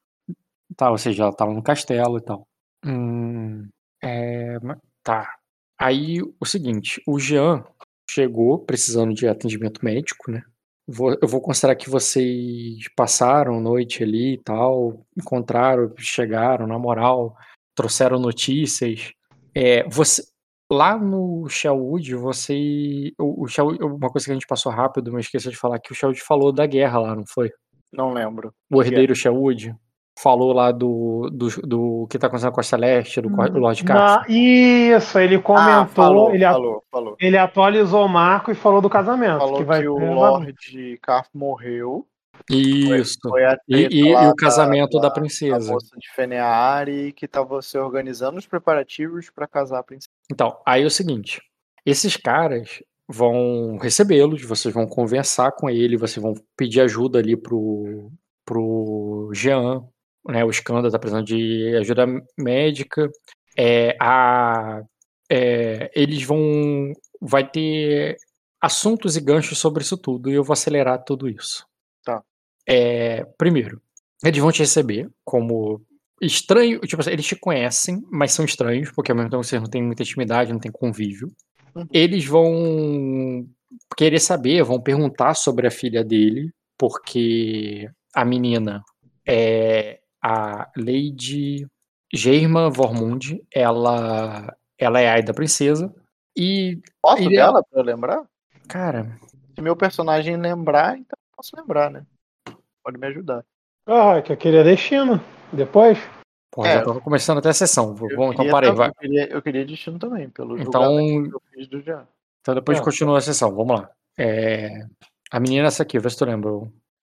C: Tá, ou seja, ela tava no castelo e tal. Hum, é, tá. Aí, o seguinte, o Jean chegou precisando de atendimento médico, né? Vou- eu vou considerar que vocês passaram noite ali e tal, encontraram, chegaram, na moral, trouxeram notícias. É, você, lá no Shellwood, você. O, o Shellwood- uma coisa que a gente passou rápido, mas esqueci de falar, que o Shellwood falou da guerra lá, não foi?
B: Não lembro.
C: O herdeiro Shellwood falou lá do, do, do que tá acontecendo com a Celeste, do Lord Carson.
D: Na- isso, ele comentou,
B: ah, falou,
D: ele, a-
B: falou, falou.
D: ele atualizou o Marco e falou do casamento.
B: Falou
D: que
B: que,
D: vai
B: o Lord Carf morreu.
C: Isso.
B: Foi a
C: E, e- e o casamento da,
B: da
C: princesa.
B: moça de Feneari que tava se organizando os preparativos pra casar a princesa.
C: Então, aí é o seguinte: esses caras vão recebê-los, vocês vão conversar com ele, vocês vão pedir ajuda ali pro, pro Jean, né? O Skanda tá precisando de ajuda médica. É, a, é, eles vão. Vai ter assuntos e ganchos sobre isso tudo, e eu vou acelerar tudo isso.
B: Tá.
C: É, primeiro, eles vão te receber como estranho, tipo assim, eles te conhecem, mas são estranhos, porque ao mesmo tempo vocês não têm muita intimidade, não tem convívio.
B: Uhum.
C: Eles vão querer saber, vão perguntar sobre a filha dele, porque a menina é a Lady Germa Vormund, ela, ela é a Aida Princesa, e,
B: Posso
C: Ele é-
B: dela pra eu lembrar?
C: cara,
B: Se meu personagem lembrar, então posso lembrar, né? Pode me ajudar.
D: Ah, que eu queria destino. Depois?
C: pô,
B: É.
C: já tava começando até a sessão.
B: Eu
C: Bom, então
B: queria
C: parei, vai.
B: Eu queria, eu queria destino também, pelo
C: Então,
B: julgamento que eu fiz do Jean.
C: então depois
D: Ah,
C: continua a sessão, vamos lá. É, a menina é essa aqui, vê se tu lembra.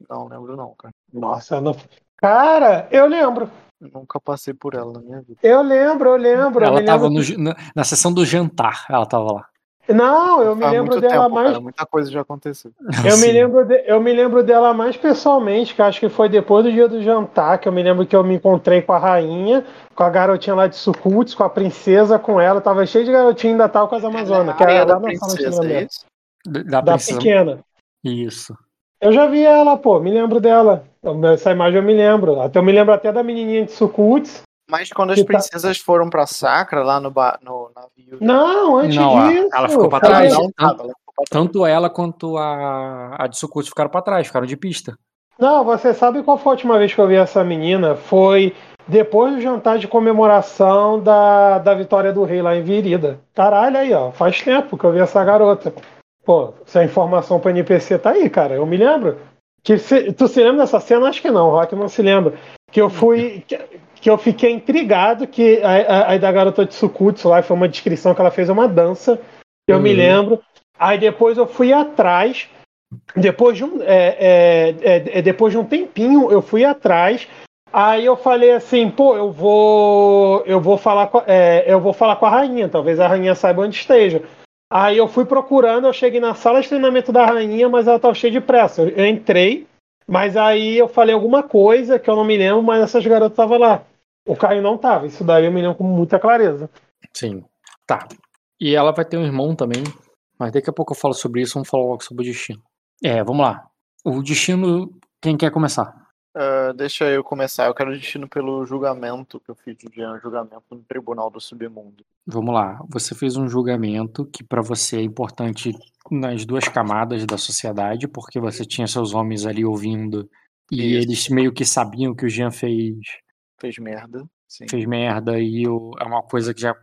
B: Não lembro não, cara.
D: Nossa, eu não. Cara, eu lembro.
B: Eu nunca passei por ela na minha vida.
D: Eu lembro, eu lembro. eu
C: Ela
D: me
C: tava
D: lembro
C: no na, na sessão do jantar, ela tava lá.
D: Não, eu me
B: Faz
D: lembro
B: muito
D: dela
B: tempo,
D: mais.
B: cara. Muita coisa já aconteceu.
D: Eu me, lembro de- eu me lembro dela mais pessoalmente, que acho que foi depois do dia do jantar, que eu me lembro que eu me encontrei com a rainha, com a garotinha lá de Sucuts, com a princesa, com ela. Tava cheio de garotinha ainda tava com as Amazonas, que
B: é
D: era
B: da
D: lá na sala de
B: princesa, é
D: treinamento.
B: isso?
C: Da
D: Da
C: princesa.
D: pequena.
C: Isso.
D: Eu já vi ela, pô, me lembro dela. Essa imagem eu me lembro. Até eu me lembro até da menininha de Sucuts.
B: Mas quando as
D: tá-
B: princesas foram pra Sacra, lá no, ba... no navio...
D: Não, antes
C: Não,
D: disso.
C: ela ficou pra trás.
B: Não, tava, ela ficou pra trás.
C: Tanto ela quanto a, a de Sucuti ficaram pra trás, ficaram de pista.
D: Não, você sabe qual foi a última vez que eu vi essa menina? Foi depois do jantar de comemoração da, da vitória do rei lá em Virida. Caralho, aí, ó. Faz tempo que eu vi essa garota. Pô, se a informação pro NPC tá aí, cara. Eu me lembro. Que se- tu se lembra dessa cena? Acho que não, o Rock não se lembra. Que eu fui. Que, que eu fiquei intrigado que a, a, a da garota de Sukutsu lá foi uma descrição que ela fez uma dança. Eu me
C: Uhum.
D: lembro. Aí depois eu fui atrás. Depois de um, é, é, é, é, depois de um tempinho, eu fui atrás. Aí eu falei assim, pô, eu vou, eu vou falar, com, é, eu vou falar com a rainha. Talvez a rainha saiba onde esteja. Aí eu fui procurando, eu cheguei na sala de treinamento da rainha, mas ela tava cheia de pressa. Eu entrei, mas aí eu falei alguma coisa que eu não me lembro, mas essas garotas estavam lá. O Caio não tava. Isso daí eu me lembro com muita clareza.
C: Sim. Tá. E ela vai ter um irmão também. Mas daqui a pouco eu falo sobre isso. Vamos falar logo sobre o destino. É, vamos lá. O destino. Quem quer começar?
B: Uh, deixa eu começar. Eu quero destino pelo julgamento que eu fiz de um julgamento no Tribunal do Submundo.
C: Vamos lá. Você fez um julgamento que para você é importante nas duas camadas da sociedade, porque você tinha seus homens ali ouvindo e Isso. eles meio que sabiam que o Jean fez
B: fez merda. Sim.
C: Fez merda e é uma coisa que já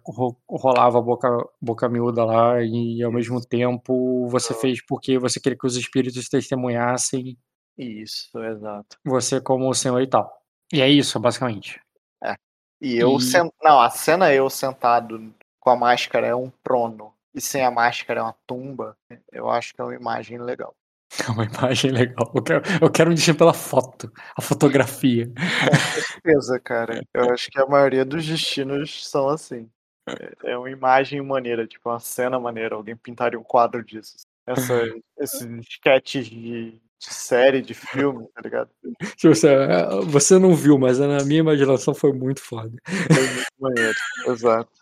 C: rolava boca, boca miúda lá e ao mesmo tempo você fez porque você queria que os espíritos testemunhassem.
B: Isso, exato.
C: Você como o senhor e tal. E é isso, basicamente.
B: É. E eu e... Sent... Não, a cena eu sentado com a máscara é um trono e sem a máscara é uma tumba. Eu acho que é uma imagem legal.
C: É uma imagem legal. Eu quero, eu quero um destino pela foto, a fotografia.
B: Com certeza, cara. Eu acho que a maioria dos destinos são assim. É, é uma imagem maneira, tipo uma cena maneira. Alguém pintaria um quadro disso. Essa, esses sketches de, de série, de filme, tá ligado?
C: Tipo, você, é, você não viu, mas na minha imaginação foi muito foda.
B: Foi muito maneiro, exato.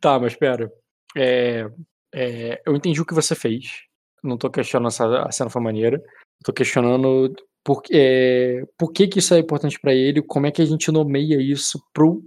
C: Tá, mas pera. É, é, eu entendi o que você fez. Não tô questionando se a cena foi maneira. Tô questionando por, é, por que, que isso é importante para ele, como é que a gente nomeia isso pro.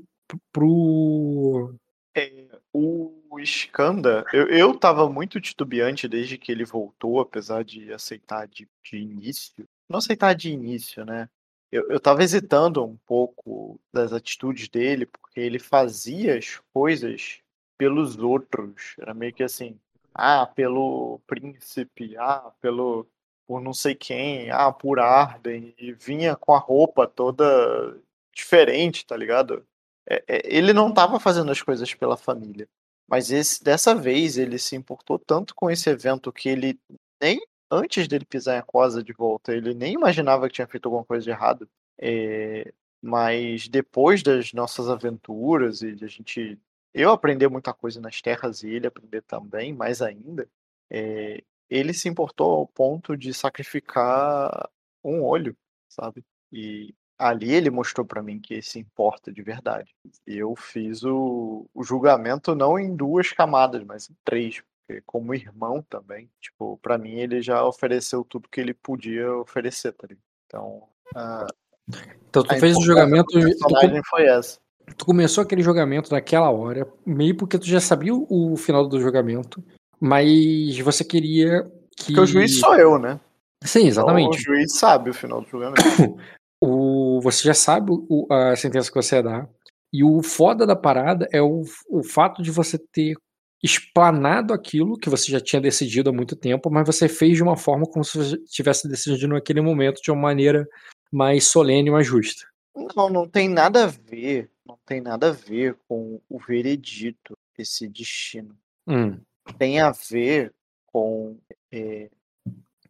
C: pro...
B: É, o Skanda, eu, eu tava muito titubeante desde que ele voltou, apesar de aceitar de, de início. Não aceitar de início, né? Eu, eu tava hesitando um pouco das atitudes dele, porque ele fazia as coisas pelos outros. Era meio que assim, ah, pelo príncipe, ah, pelo por não sei quem, ah, por Arden, e vinha com a roupa toda diferente, tá ligado? É, é, ele não estava fazendo as coisas pela família, mas esse, dessa vez ele se importou tanto com esse evento que ele nem antes dele pisar em Aquosa de volta, ele nem imaginava que tinha feito alguma coisa de errado. É, mas depois das nossas aventuras e a gente eu aprender muita coisa nas terras e ele aprender também, mais ainda, é, ele se importou ao ponto de sacrificar um olho, sabe? E ali ele mostrou para mim que se importa de verdade. Eu fiz o, o, julgamento não em duas camadas, mas em três, porque como irmão também, tipo, para mim ele já ofereceu tudo que ele podia oferecer, tá ligado? Então,
C: a, então tu fez o julgamento.
B: A personagem tu, foi essa
C: tu começou aquele jogamento naquela hora, meio porque tu já sabia o, final do jogamento, mas você queria que. Porque
B: o juiz sou eu, né?
C: Sim, exatamente.
B: Então, o juiz sabe o final do julgamento.
C: o, você já sabe o, a sentença que você ia dar. E o foda da parada é o, o fato de você ter explanado aquilo que você já tinha decidido há muito tempo, mas você fez de uma forma como se você tivesse decidido naquele momento de uma maneira mais solene e mais justa.
B: Não, não tem nada a ver não tem nada a ver com o veredito, esse destino.
C: Hum.
B: Tem a ver com. É...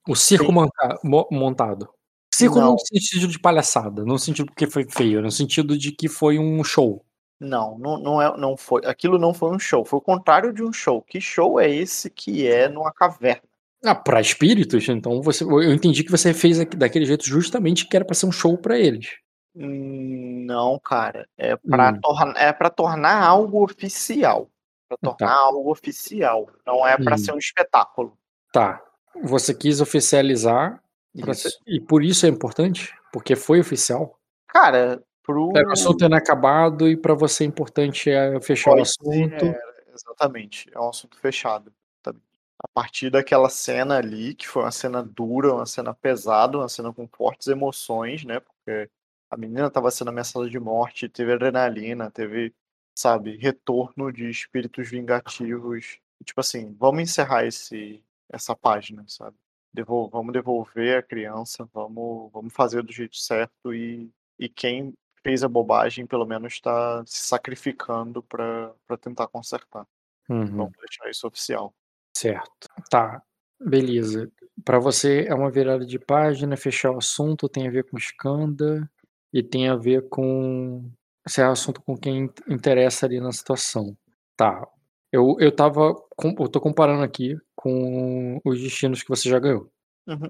C: O circo tem... monta montado. Circo não. no sentido de palhaçada, no sentido porque foi feio, no sentido de que foi um show.
B: Não, não, não, é, não foi. Aquilo não foi um show, foi o contrário de um show. Que show é esse que é numa caverna?
C: Ah, para espíritos, então você, eu entendi que você fez daquele jeito justamente que era para ser um show para eles.
B: Não, cara. É para hum. tornar, é tornar algo oficial. Para tá. tornar tá. algo oficial. Não é para hum. ser um espetáculo.
C: Tá. Você quis oficializar e por isso é importante, porque foi oficial.
B: Cara, pro
C: é, o assunto inacabado e para você é importante é fechar Pode o assunto.
B: É, exatamente. É um assunto fechado. A partir daquela cena ali, que foi uma cena dura, uma cena pesada, uma cena com fortes emoções, né? Porque a menina estava sendo ameaçada de morte, teve adrenalina, teve, sabe, retorno de espíritos vingativos. Tipo assim, vamos encerrar esse, essa página, sabe? Devol vamos devolver a criança, vamos, vamos fazer do jeito certo e, e quem fez a bobagem pelo menos está se sacrificando para tentar consertar.
C: Uhum.
B: Vamos deixar isso oficial.
C: Certo. Tá. Beleza. Para você é uma virada de página, fechar o assunto, tem a ver com Skanda e tem a ver com esse é assunto com quem interessa ali na situação. Tá. Eu, eu tava. com- Eu tô comparando aqui com os destinos que você já ganhou.
B: Uhum.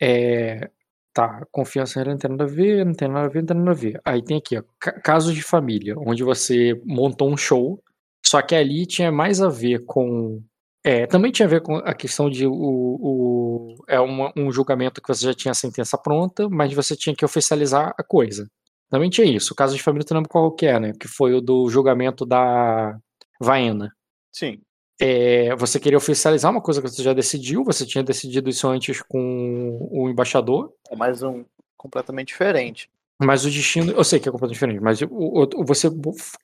C: É, tá, confiança não tem nada a ver, não tem nada a ver, não tem nada a ver. Aí tem aqui, ó, ca- casos de família, onde você montou um show, só que ali tinha mais a ver com. É, também tinha a ver com a questão de o, o- é uma- um julgamento que você já tinha a sentença pronta, mas você tinha que oficializar a coisa. Também tinha isso. O caso de família, tu lembra qual que é, né? Que foi o do julgamento da Vaena.
B: Sim.
C: É, você queria oficializar uma coisa que você já decidiu, você tinha decidido isso antes com o embaixador,
B: É mais um completamente diferente.
C: mas o destino, eu sei que é completamente diferente, mas o, o- você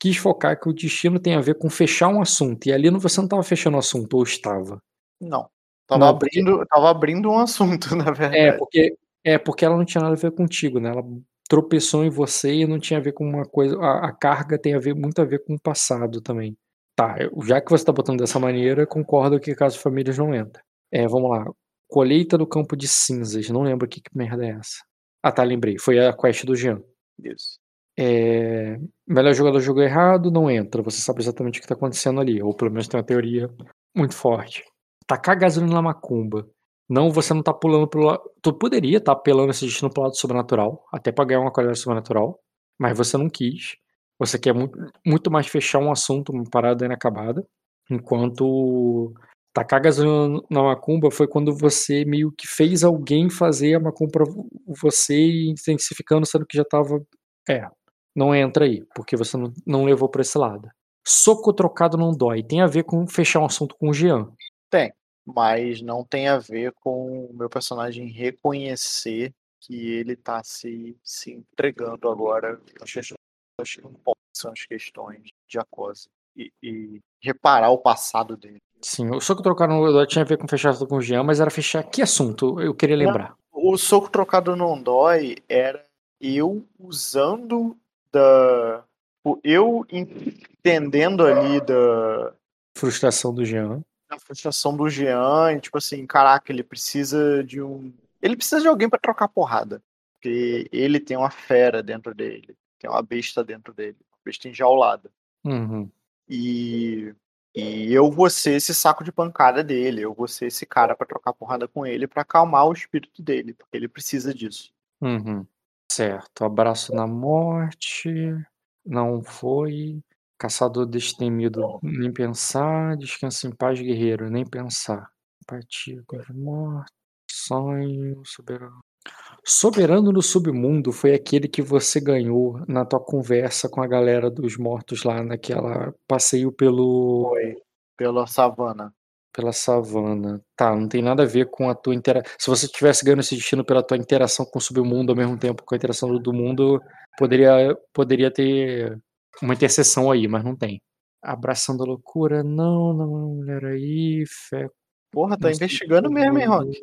C: quis focar que o destino tem a ver com fechar um assunto, e ali não- você não estava fechando o assunto, ou estava.
B: Não. Tava,
C: Não, porque-
B: abrindo, tava abrindo um assunto, na verdade.
C: É, porque, é, porque ela não tinha nada a ver contigo, né? Ela tropeçou em você e não tinha a ver com uma coisa. A, a carga tem a ver muito a ver com o passado também. Tá, eu- já que você tá botando dessa maneira, concordo que caso famílias não entra. É, vamos lá. Colheita do campo de cinzas. Não lembro que, que merda é essa. Ah, tá, lembrei. Foi a quest do Jean.
B: Isso.
C: É, melhor jogador jogou errado, não entra. Você sabe exatamente o que tá acontecendo ali. Ou pelo menos tem uma teoria muito forte. Tacar gasolina na macumba. Não, você não tá pulando pro lado. Tu poderia estar tá apelando esse destino pro lado sobrenatural, até pra ganhar uma qualidade sobrenatural, mas você não quis. Você quer muito, muito mais fechar um assunto, uma parada inacabada. Enquanto tacar gasolina na macumba foi quando você meio que fez alguém fazer a macumba pra vo- você e intensificando, sendo que já tava. É, não entra aí, porque você não, não levou pra esse lado. Soco trocado não dói. Tem a ver com fechar um assunto com o Jean.
B: Mas não tem a ver com o meu personagem reconhecer que ele tá se, se entregando agora. Pode- são as questões de Acosa. E, e reparar o passado dele.
C: Sim, o soco trocado não dói tinha a ver com fechar assunto com o Jean, mas era fechar que assunto? Eu queria lembrar.
B: O soco trocado não dói era eu usando da. Eu entendendo ali da,
C: Frustração do Jean.
B: da frustração do Jean, e, tipo assim, caraca, ele precisa de um. Ele precisa de alguém pra trocar porrada. Porque ele tem uma fera dentro dele. Tem uma besta dentro dele. Uma besta enjaulada.
C: Uhum.
B: E, e eu vou ser esse saco de pancada dele. Eu vou ser esse cara pra trocar porrada com ele pra acalmar o espírito dele. Porque ele precisa disso.
C: Uhum. Certo. Abraço na morte. Não foi. Caçador destemido, nem pensar. Descansa em paz, guerreiro, nem pensar. Empatia com a morte. Sonho, soberano. Soberano no submundo foi aquele que você ganhou na tua conversa com a galera dos mortos lá naquela passeio pelo
B: Foi. Pela savana.
C: pela savana. Tá, não tem nada a ver com a tua interação. Se você tivesse ganhando esse destino pela tua interação com o submundo ao mesmo tempo com a interação do, do mundo, poderia, poderia ter uma interseção aí, mas não tem. Abraçando a loucura, não, não, mulher aí, fé.
B: Porra, tá investigando mesmo, hein, Rock?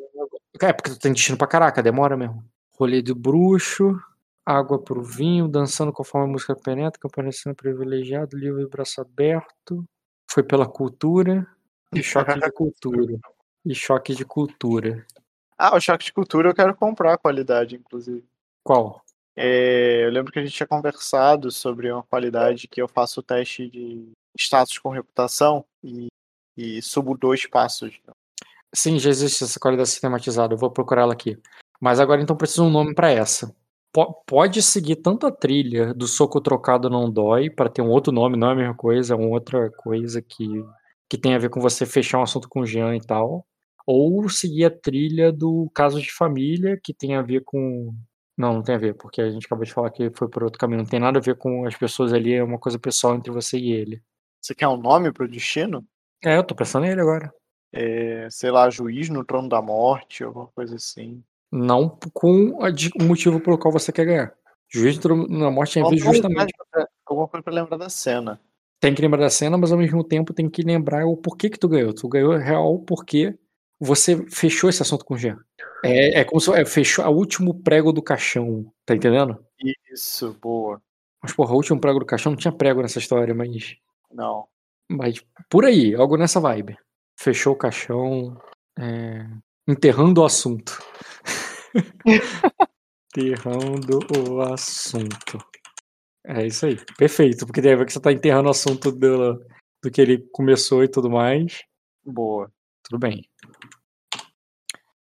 C: É, porque tu tem destino pra caraca, demora mesmo. Rolê do bruxo, água pro vinho, dançando conforme a música penetra, comparecendo privilegiado, livro de braço aberto. Foi pela cultura e choque de cultura. E choque de cultura.
B: Ah, o choque de cultura eu quero comprar a qualidade, inclusive.
C: Qual?
B: É, eu lembro que a gente tinha conversado sobre uma qualidade que eu faço o teste de status com reputação e, e subo dois passos.
C: Sim, já existe essa qualidade sistematizada, eu vou procurar ela aqui. Mas agora então precisa de um nome pra essa. Po- pode seguir tanto a trilha do soco trocado não dói, pra ter um outro nome, não é a mesma coisa, é uma outra coisa que, que tem a ver com você fechar um assunto com o Jean e tal. Ou seguir a trilha do caso de família, que tem a ver com. Não, não tem a ver, porque a gente acabou de falar que foi por outro caminho. Não tem nada a ver com as pessoas ali, é uma coisa pessoal entre você e ele.
B: Você quer um nome pro destino?
C: É, eu tô pensando nele agora.
B: É, sei lá, juiz no trono da morte, alguma coisa assim.
C: Não com o motivo pelo qual você quer ganhar. Juiz na morte ver
B: Alguma
C: justamente.
B: Alguma coisa pra lembrar da cena.
C: Tem que lembrar da cena, mas ao mesmo tempo tem que lembrar o porquê que tu ganhou. Tu ganhou real porque você fechou esse assunto com o Jean. É, é como se é, fechou o último prego do caixão, tá entendendo?
B: Isso, boa.
C: Mas, porra, o último prego do caixão não tinha prego nessa história, mas.
B: Não.
C: Mas por aí, algo nessa vibe. Fechou o caixão. é, enterrando o assunto. Enterrando o assunto. É isso aí. Perfeito, porque ver que você tá enterrando o assunto do, do que ele começou e tudo mais.
B: Boa.
C: Tudo bem.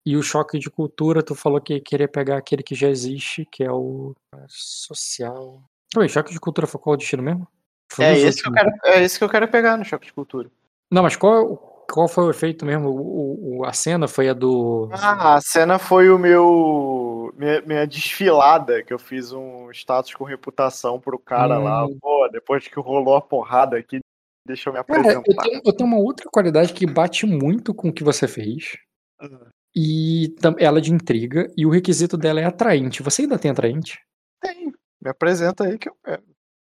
C: E o choque de cultura, tu falou que queria pegar aquele que já existe, que é o social. Oi, choque de cultura foi qual o destino mesmo? Foi
B: É esse, que eu
C: últimos.
B: quero, é esse que eu quero pegar no choque de cultura.
C: Não, mas qual, qual foi o efeito mesmo? O, o- a cena foi a do.
B: Ah, a cena foi o meu. Minha, minha desfilada, que eu fiz um status com reputação pro cara lá.
C: Hum.
B: Pô, depois que rolou a porrada aqui, deixa eu me
C: Cara,
B: apresentar.
C: eu tenho, eu tenho uma outra qualidade que bate muito com o que você fez.
B: Uhum.
C: E ela é de intriga, e o requisito dela é atraente. Você ainda tem atraente?
B: Tem. Me apresenta aí que eu.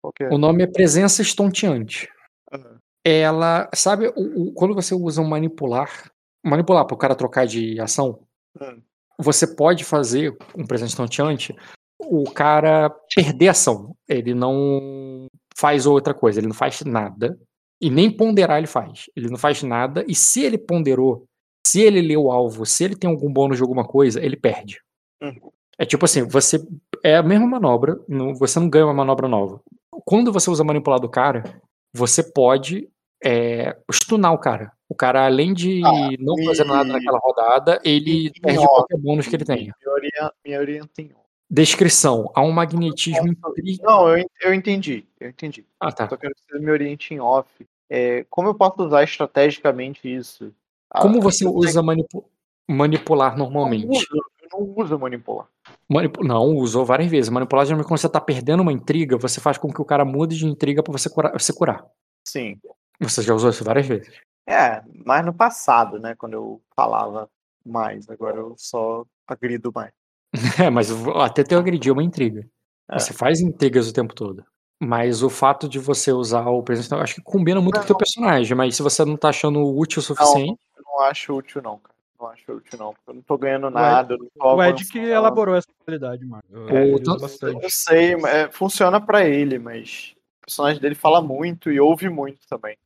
B: Qual que é?
C: O nome é presença estonteante.
B: Uhum.
C: Ela, sabe, o- o- quando você usa um manipular, manipular para o cara trocar de ação,
B: Hum.
C: você pode fazer um presença estonteante o cara perder ação. Ele não faz outra coisa, ele não faz nada. E nem ponderar ele faz. Ele não faz nada. E se ele ponderou, se ele leu o alvo, se ele tem algum bônus de alguma coisa, ele perde.
B: Uhum.
C: É tipo assim, você. É a mesma manobra, não- você não ganha uma manobra nova. Quando você usa manipular do cara, você pode é, stunar o cara. O cara, além de
B: Ah,
C: não fazer nada naquela rodada, ele
B: e-
C: perde qualquer bônus que ele tenha.
B: Me, orien- me orienta em.
C: Descrição: há um magnetismo.
B: Não, eu, eu entendi. Eu entendi.
C: Ah, tá.
B: Só quero que você me oriente em off. É, como eu posso usar estrategicamente isso? Ah,
C: Como você
B: eu sei
C: usa manipu- manipular
B: que eu não
C: normalmente?
B: uso, eu não uso manipular.
C: Manipu- Não, usou várias vezes. Manipular, geralmente, quando você tá perdendo uma intriga, você faz com que o cara mude de intriga pra você curar. Você curar.
B: Sim.
C: Você já usou isso várias vezes.
B: É, mas no passado, né? Quando eu falava mais. Agora eu só agrido mais.
C: É, mas eu- até teu agredir é uma intriga.
B: É.
C: Você faz intrigas o tempo todo. Mas o fato de você usar o presente, eu acho que combina muito com o teu
B: Não.
C: personagem. Mas se você não tá achando útil o suficiente.
B: Eu não acho útil, não, cara. Não acho útil, não. porque Eu não tô ganhando
E: Ed-
B: nada. eu não tô
E: O Ed que elaborou essa qualidade, mano. Eu,
C: É,
E: bastante.
B: Eu sei, mas, é, funciona pra ele, mas o personagem dele fala muito e ouve muito também.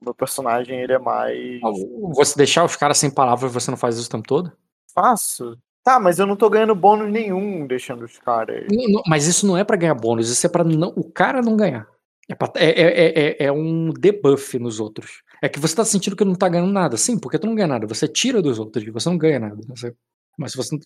B: O meu personagem, ele é mais.
C: Você deixar os caras sem palavras, você não faz isso o tempo todo?
B: Faço. Tá, mas eu não tô ganhando bônus nenhum deixando os caras.
C: Não, não, mas isso não é pra ganhar bônus, isso é pra não, o cara não ganhar. É, pra- é, é, é, é um debuff nos outros. É que você tá sentindo que não tá ganhando nada. Sim, porque tu não ganha nada. Você tira dos outros, você não ganha nada. Você- mas se você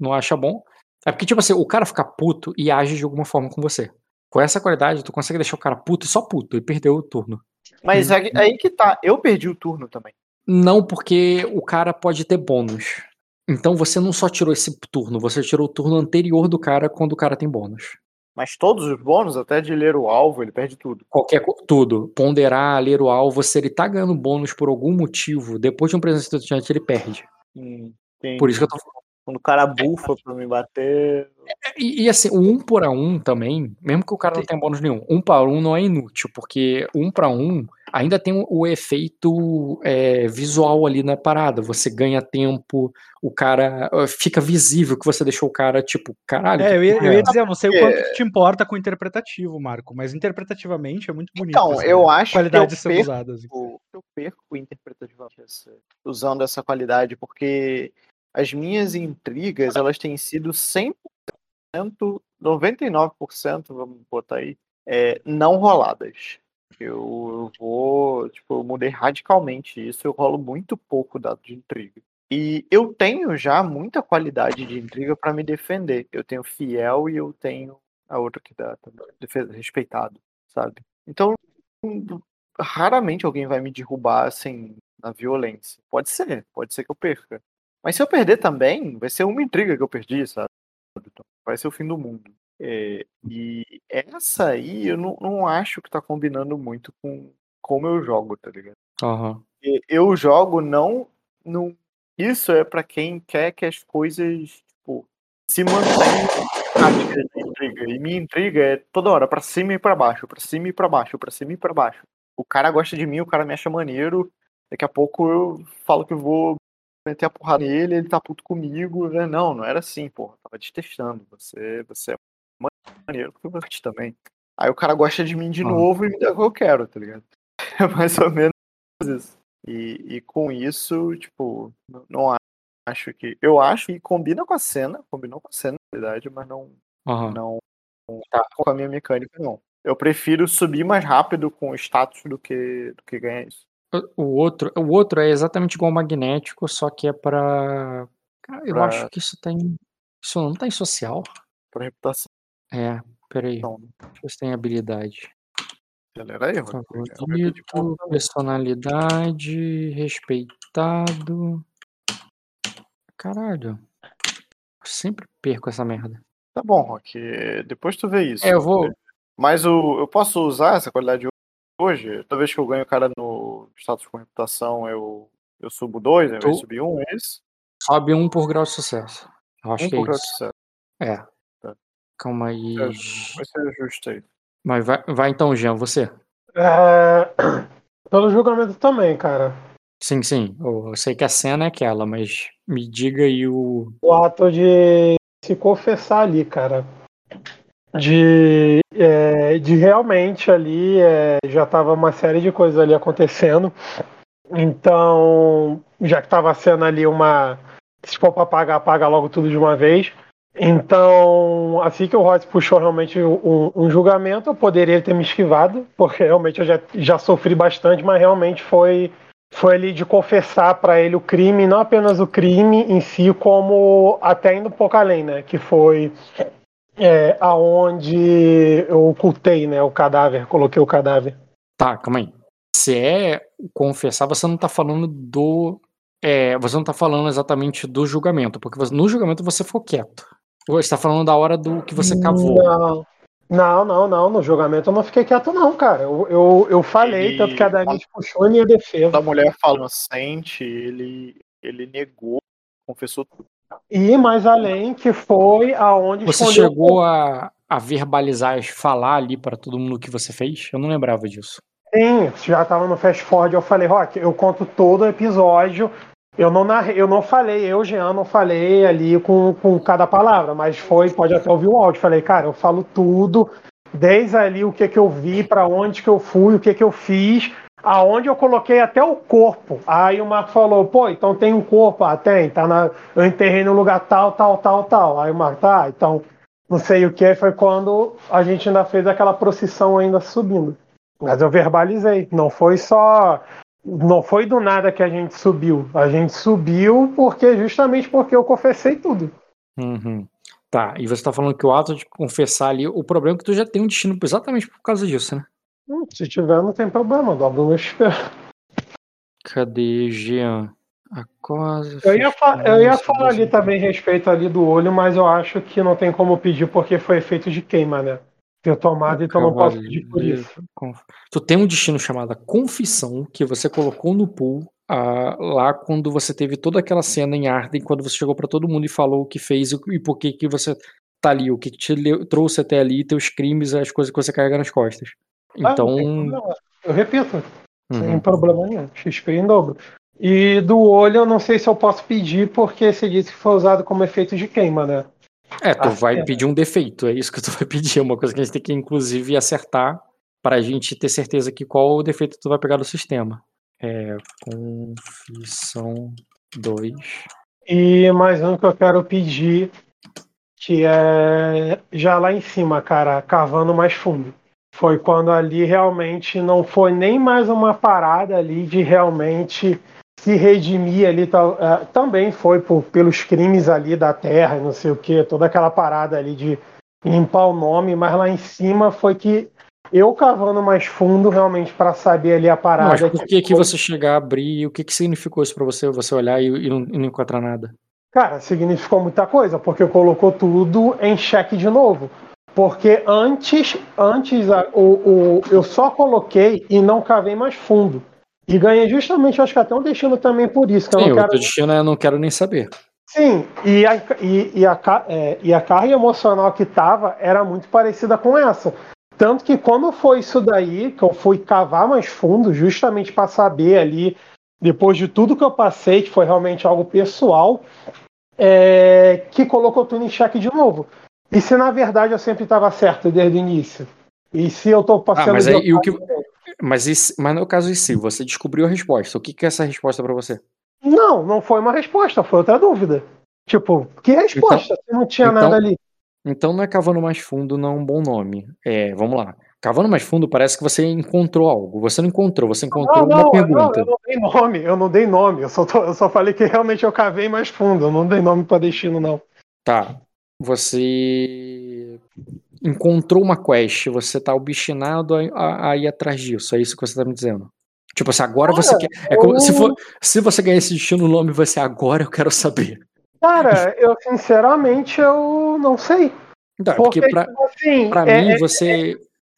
C: não acha bom. É porque, tipo assim, o cara fica puto e age de alguma forma com você. Com essa qualidade, tu consegue deixar o cara puto e só puto e perdeu o turno.
B: Mas
C: Uhum.
B: aí, que tá. Eu perdi o turno também.
C: Não porque o cara pode ter bônus. Então você não só tirou esse turno, você tirou o turno anterior do cara quando o cara tem bônus.
B: Mas todos os bônus, até de ler o alvo, ele perde tudo.
C: Qualquer tudo. Ponderar, ler o alvo, se ele tá ganhando bônus por algum motivo, depois de um presente estudante, ele perde.
B: Hum.
C: Por isso que eu tô
B: Quando o cara bufa pra me bater.
C: E, e, assim, o um por a um também, mesmo que o cara não tenha bônus nenhum, um para um não é inútil, porque um para um ainda tem o, o efeito é, visual ali na parada. Você ganha tempo, o cara fica visível que você deixou o cara, tipo, caralho.
E: É, eu ia, eu
C: é
E: ia dizer, eu não sei o quanto que te importa com o interpretativo, Marco, mas interpretativamente é muito bonito.
B: Então,
E: essa
B: eu acho que eu
E: qualidade ser
B: perco,
E: usada. assim.
B: eu perco interpretativamente essa- usando essa qualidade, porque as minhas intrigas, elas têm sido 100%, 99%, vamos botar aí, é, não roladas. Eu, eu vou, tipo, eu mudei radicalmente isso, eu rolo muito pouco dado de intriga. E eu tenho já muita qualidade de intriga para me defender. Eu tenho fiel e eu tenho a outra que dá também, defesa, respeitado, sabe? Então, raramente alguém vai me derrubar assim na violência. Pode ser, pode ser que eu perca. Mas se eu perder também, vai ser uma intriga que eu perdi, sabe? Vai ser o fim do mundo. É, e essa aí eu não, não acho que tá combinando muito com como eu jogo, tá ligado? E Eu jogo não. não isso é pra quem quer que as coisas tipo, se mantenham de intriga. E minha intriga é toda hora pra cima e pra baixo, pra cima e pra baixo, pra cima e pra baixo. O cara gosta de mim, o cara me acha maneiro. Daqui a pouco eu falo que eu vou meter a porrada nele, ele tá puto comigo. né? Não, não era assim, porra. Tava te testando. Você, você é maneiro, porque eu vou te também. Aí o cara gosta de mim de
C: Ah.
B: novo e me dá o que eu quero, tá ligado? É mais ou menos isso. E, e com isso, tipo, não- acho que. Eu acho que combina com a cena, combinou com a cena, na verdade, mas não,
C: Aham.
B: não tá com a minha mecânica, não. Eu prefiro subir mais rápido com o status do que, do que ganhar isso.
C: O- outro, o outro é exatamente igual ao magnético, só que é pra. Cara, eu
B: Pra-
C: acho que isso tem. Isso não tá em social.
B: Pra reputação.
C: É, peraí.
B: Então,
C: Deixa eu ver se tem habilidade.
B: acelera aí. É
C: Favorito,
B: ponto.
C: personalidade, respeitado. Caralho. Eu sempre perco essa merda.
B: Tá bom, Rock. Depois tu vê isso.
C: É, eu vou.
B: Mas o, eu posso usar essa qualidade hoje? Toda vez que eu ganho o cara no status com reputação, eu, eu subo dois, ao invés de
C: Tu-
B: subir um, é isso?
C: Sobe um por grau de sucesso. Eu acho
B: Um
C: que é
B: por grau de
C: isso.
B: sucesso.
C: É.
B: Tá.
C: Calma aí.
B: É, Vai ser justo aí.
C: Mas vai, vai então, Jean, você.
D: É, Pelo julgamento também, cara.
C: Sim, sim. Eu eu sei que a cena é aquela, mas me diga aí o.
D: O ato de se confessar ali, cara. De, é, de realmente ali é, já tava uma série de coisas ali acontecendo. Então, já que tava sendo ali uma. Se for pra pagar, paga logo tudo de uma vez. Então, assim que o Ross puxou realmente um, um julgamento, eu poderia ter me esquivado, porque realmente eu já, já sofri bastante, mas realmente foi, foi ali de confessar para ele o crime, não apenas o crime em si, como até indo um pouco além, né? Que foi é, aonde eu ocultei né, o cadáver, coloquei o cadáver.
C: Tá, calma aí. Se é confessar, você não tá falando do. É, você não tá falando exatamente do julgamento, porque você- no julgamento você ficou quieto. Você tá falando da hora do que você cavou.
D: Não, não, não, não. No julgamento eu não fiquei quieto, não, cara. Eu, eu, eu falei,
B: E-
D: tanto que a Danite puxou em minha defesa.
B: A mulher fala inocente, ele, ele negou, confessou tudo.
D: E mais além, que foi aonde
C: Você chegou a, a verbalizar, falar ali pra todo mundo o que você fez? Eu não lembrava disso.
D: Sim, já tava no Fast Forward, eu falei, Rock, eu conto todo o episódio. Eu não narrei, eu não falei, eu, Jean, não falei ali com, com cada palavra, mas foi, pode até ouvir o áudio. Falei, cara, eu falo tudo, desde ali o que que eu vi, pra onde que eu fui, o que que eu fiz, aonde eu coloquei até o corpo. Aí o Marco falou, pô, então tem um corpo, ah, tem, tá na, eu enterrei no lugar tal, tal, tal, tal. Aí o Marco, tá, então não sei o que, foi quando a gente ainda fez aquela procissão ainda subindo. Mas eu verbalizei. Não foi só. Não foi do nada que a gente subiu. A gente subiu porque justamente porque eu confessei tudo.
C: Uhum. Tá, e você tá falando que o ato de confessar ali, o problema é que tu já tem um destino exatamente por causa disso, né?
D: Hum, se tiver, não tem problema. Dobro o meu espelho.
C: Cadê Jean? A cosa.
D: Eu ia, eu ia falar ali também a respeito ali do olho, mas eu acho que não tem como pedir porque foi efeito de queima, né? Ter tomado, então não posso pedir por isso.
C: Tu tem um destino chamado Confissão, que você colocou no pool ah, lá quando você teve toda aquela cena em Arden, quando você chegou pra todo mundo e falou o que fez e por que que você tá ali, o que te trouxe até ali, teus crimes, as coisas que você carrega nas costas.
D: Ah,
C: Então,
D: problema. eu repito, sem
C: uhum.
D: problema nenhum. XP em dobro. E do olho, eu não sei se eu posso pedir, porque você disse que foi usado como efeito de queima, né?
C: é, tu
D: Ah,
C: vai
D: é.
C: pedir um defeito, é isso que tu vai pedir, é uma coisa que a gente tem que inclusive acertar pra gente ter certeza que qual o defeito tu vai pegar do sistema. É, confissão 2.
D: E mais um que eu quero pedir, que é já lá em cima, cara, cavando mais fundo. Foi quando ali realmente não foi nem mais uma parada ali de realmente se redimir ali. eh, Também foi por, pelos crimes ali da terra, não sei o que, toda aquela parada ali de limpar o nome, mas lá em cima foi que eu cavando mais fundo realmente para saber ali a parada.
C: Mas por que que
D: foi-
C: você chegar a abrir e o que que significou isso pra você, você olhar e, e não, e não encontrar nada?
D: Cara, significou muita coisa, porque colocou tudo em xeque de novo. Porque antes, antes a- o, o- eu só coloquei e não cavei mais fundo. E ganhei justamente, acho que até um destino também por isso, que eu
C: Sim,
D: não
C: o
D: quero.
C: destino é não quero nem saber.
D: Sim, e a, e, e a, é, e a carga emocional que tava era muito parecida com essa. Tanto que quando foi isso daí, que eu fui cavar mais fundo, justamente para saber ali, depois de tudo que eu passei, que foi realmente algo pessoal, é, que colocou tudo em xeque de novo. E se na verdade eu sempre estava certo desde o início? E se eu tô passando.
C: Ah, mas aí, e o que, mas, mas no caso em si, você descobriu a resposta. O que, que é essa resposta pra você?
D: Não, não foi uma resposta, foi outra dúvida. Tipo, que resposta? se não tinha
C: então-
D: nada ali.
C: Então não é cavando mais fundo, não é um bom nome. É, vamos lá. Cavando mais fundo, parece que você encontrou algo. Você não encontrou, você encontrou
D: Não,
C: uma
D: não,
C: pergunta.
D: não, eu não dei nome, eu não dei nome. Eu só, tô- eu só falei que realmente eu cavei mais fundo. Eu não dei nome pra destino, não.
C: Tá. Você encontrou uma quest, você tá obstinado a, a- a ir atrás disso. É isso que você tá me dizendo. Tipo assim, agora você quer. É como, se,
D: eu-
C: for, se você ganhar esse destino, o nome vai ser agora eu quero saber.
D: Cara, eu sinceramente eu não sei.
C: Tá, porque
D: Porque,
C: pra,
D: tipo assim,
C: pra
D: é-
C: mim,
D: é-
C: você.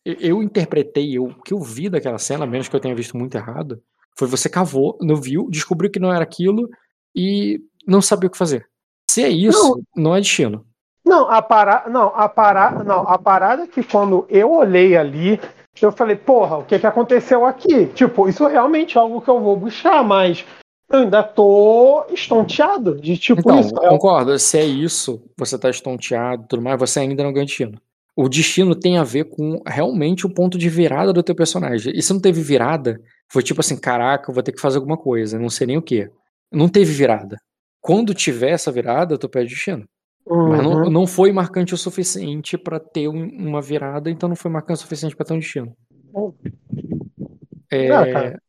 C: eu- Eu interpretei, eu, o que eu vi daquela cena, a menos que eu tenha visto muito errado, foi você cavou, não viu, descobriu que não era aquilo e não sabia o que fazer. Se é isso, não, é destino.
D: Não, a parada, não, a parada, não, a parada é que quando eu olhei ali, eu falei, porra, o que que aconteceu aqui? Tipo, isso realmente é algo que eu vou buscar, mas eu ainda tô estonteado de tipo
C: Então,
D: isso.
C: eu concordo. Se é isso, você tá estonteado e tudo mais, você ainda não ganha destino. O destino tem a ver com realmente o ponto de virada do teu personagem. E se não teve virada, foi tipo assim, caraca, eu vou ter que fazer alguma coisa, não sei nem o que. Não teve virada. Quando tiver essa virada, tu pede destino. Mas não,
D: Uhum.
C: não foi marcante o suficiente pra ter um- uma virada, então não foi marcante o suficiente pra ter um destino. É,
D: Ah, cara,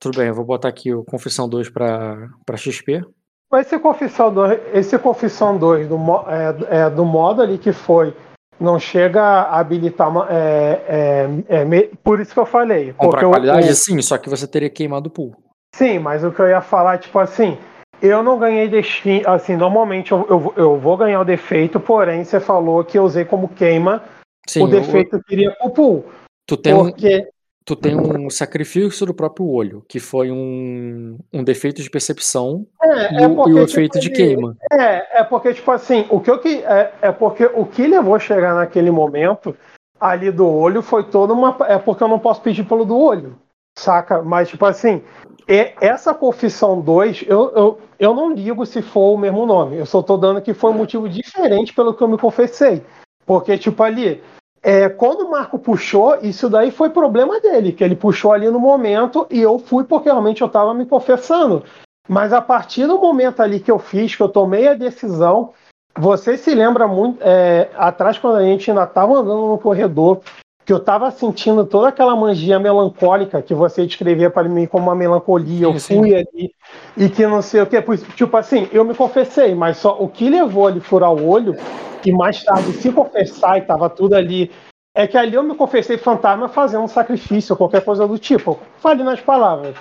C: tudo bem, eu vou botar aqui o Confissão 2 pra, pra XP.
D: Mas esse Confissão 2, esse Confissão 2 do, é, é, do modo ali que foi, não chega a habilitar. é, é, é, me- por isso que eu falei.
C: Comprar qualidade,
D: o-
C: sim, só que você teria queimado o pool.
D: Sim, mas o que eu ia falar, tipo assim, eu não ganhei destino. Assim, normalmente eu, eu, eu vou ganhar o defeito, porém você falou que eu usei como queima
C: Sim,
D: o defeito que iria pro pool.
C: tu tem um,
D: Porque.
C: tu tem um sacrifício do próprio olho, que foi um, um defeito de percepção
D: É,
C: e,
D: é
C: o,
D: porque,
C: e o
D: tipo,
C: efeito de queima.
D: É, é porque, tipo assim, o que eu que. É, é porque o que levou a chegar naquele momento ali do olho foi toda uma. É porque eu não posso pedir pelo do olho. Saca? Mas, tipo assim, e- essa confissão 2, eu, eu, eu não ligo se for o mesmo nome. Eu só tô dando que foi um motivo diferente pelo que eu me confessei. Porque, tipo, ali. É, quando o Marco puxou, isso daí foi problema dele, que ele puxou ali no momento e eu fui porque realmente eu tava me confessando. Mas a partir do momento ali que eu fiz, que eu tomei a decisão, você se lembra muito é, atrás quando a gente ainda estava andando no corredor, que eu estava sentindo toda aquela mangia melancólica que você descrevia para mim como uma melancolia. eu
C: Sim,
D: fui ali e que não sei o que. Tipo assim, eu me confessei, mas só o que levou ele furar o olho e mais tarde se confessar e tava tudo ali. É que ali eu me confessei fantasma fazendo um sacrifício, qualquer coisa do tipo. Falei nas palavras.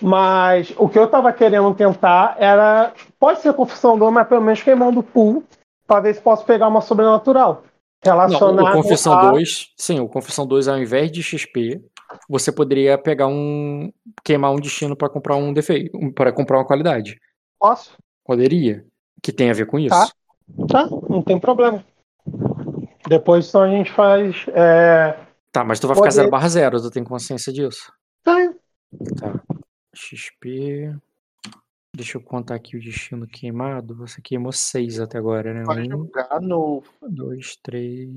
D: Mas o que eu tava querendo tentar era. Pode ser confissão do mas pelo menos queimando o pool para ver se posso pegar uma sobrenatural.
C: Não,
D: Relacionada
C: o Confissão
D: a...
C: 2, sim, o Confissão 2, ao invés de XP, você poderia pegar um. queimar um destino pra comprar um defeito. para comprar uma qualidade.
D: Posso?
C: Poderia. Que tem a ver com isso.
D: Tá. Tá, não tem problema. Depois então a gente faz. É...
C: Tá, mas tu vai ficar
D: Poder-
C: 0 barra 0, tu tem consciência disso.
D: Tá,
C: Tá. XP. Deixa eu contar aqui o destino queimado. Você queimou 6 até agora, né?
B: Vai
C: 1,
B: jogar no.
C: 2, 3,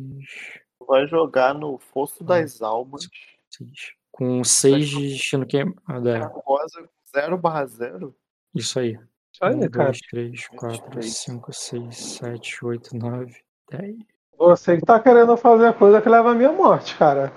B: Vai jogar no Fosso das Almas.
C: 6. Com 6 de destino queimado. É,
B: Rosa 0 barra 0.
C: isso aí.
D: Olha,
C: 1,
D: cara.
C: 2, 3, 4, 5, 6, 7, 8, 9, 10.
D: Você que tá querendo fazer a coisa que leva à minha morte, cara.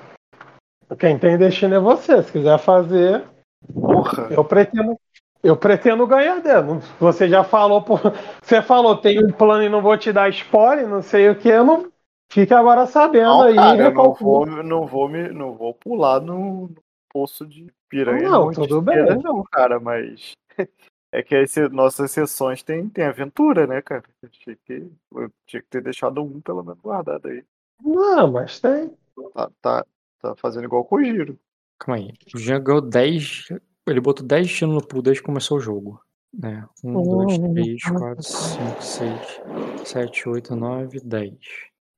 D: Quem tem destino é você. Se quiser fazer,
B: Porra.
D: eu pretendo. Eu pretendo ganhar dela. Você já falou, por... você falou, tem um plano e não vou te dar spoiler, não sei o que, eu não. Fique agora sabendo
B: Não,
D: aí.
B: cara, eu não vou, não vou me, não vou pular no, no poço de piranha.
D: Não, tudo bem.
B: Não, cara, mas é que as se- nossas sessões tem, tem aventura, né, cara? Eu tinha que, eu tinha que ter deixado um pelo menos guardado aí.
D: Não, mas tem.
B: Tá, tá, tá fazendo igual com o Giro.
C: Calma aí. O Jean ganhou 10. Ele botou 10 destinos no pool desde que começou o jogo. Né? 1, 2, 3, 4, 5, 6, 7, 8, 9, 10.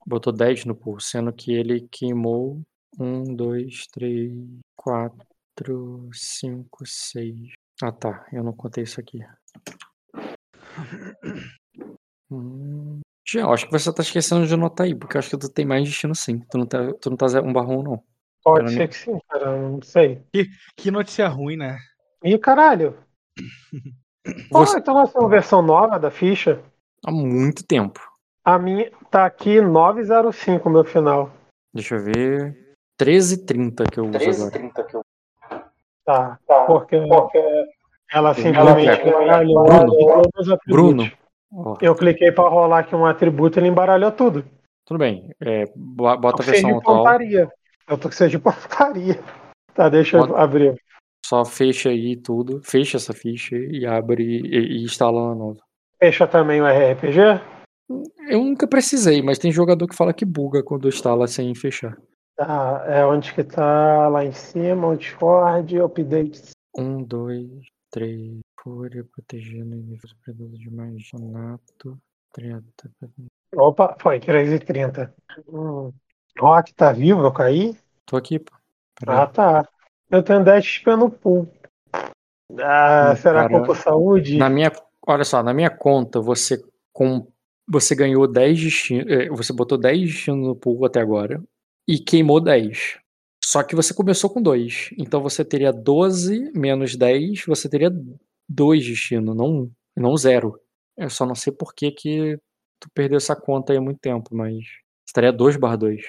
C: Botou 10 no pool, sendo que ele queimou 1, 2, 3, 4, 5, 6. Ah tá, eu não contei isso aqui. Hum. Jean, acho que você tá esquecendo de anotar aí, porque eu acho que tu tem mais destino sim. Tu não tá, tu não tá 1 barra 1 não.
D: Pode ser que sim, cara. Não sei.
E: Que notícia ruim, né?
D: Ih, caralho. Pô,
C: Você
D: então nós temos versão nova da ficha.
C: há muito tempo.
D: A minha tá aqui 905, meu final.
C: Deixa eu ver. 13h30 que eu uso agora.
F: 13h30 que eu.
D: Tá, porque, ela simplesmente embaralhou
C: Bruno,
D: todos os atributos.
C: Bruno,
D: Eu cliquei pra rolar aqui um atributo e ele embaralhou tudo.
C: tudo bem. É, bo- bota a versão
D: de
C: atual.
D: pontaria. Eu tô cheio de pontaria. Tá, deixa eu abrir.
C: Só fecha aí tudo. Fecha essa ficha e abre e, e instala uma nova.
D: Fecha também o RPG.
C: Eu nunca precisei, mas tem jogador que fala que buga quando instala sem fechar.
D: Tá, é onde que tá lá em cima, o Discord, updates.
C: Um, dois, três. Fúria protegendo inimigos predador de magia. Nato. Treta.
D: Opa, foi 3h30. Hum. Rock tá vivo, eu caí?
C: Tô aqui, pô. Pera
D: Ah, tá. Eu tenho 10 XP no pool. Ah,
C: Hum,
D: será
C: cara,
D: eu por saúde?
C: Na minha, olha só, na minha conta você com você ganhou 10 destinos, você botou 10 destinos no pool até agora e queimou 10. Só que você começou com 2. Então você teria 12 menos 10, você teria 2 destinos, não 1, não 0. Eu só não sei por que que tu perdeu essa conta aí há muito tempo, mas estaria 2 barra 2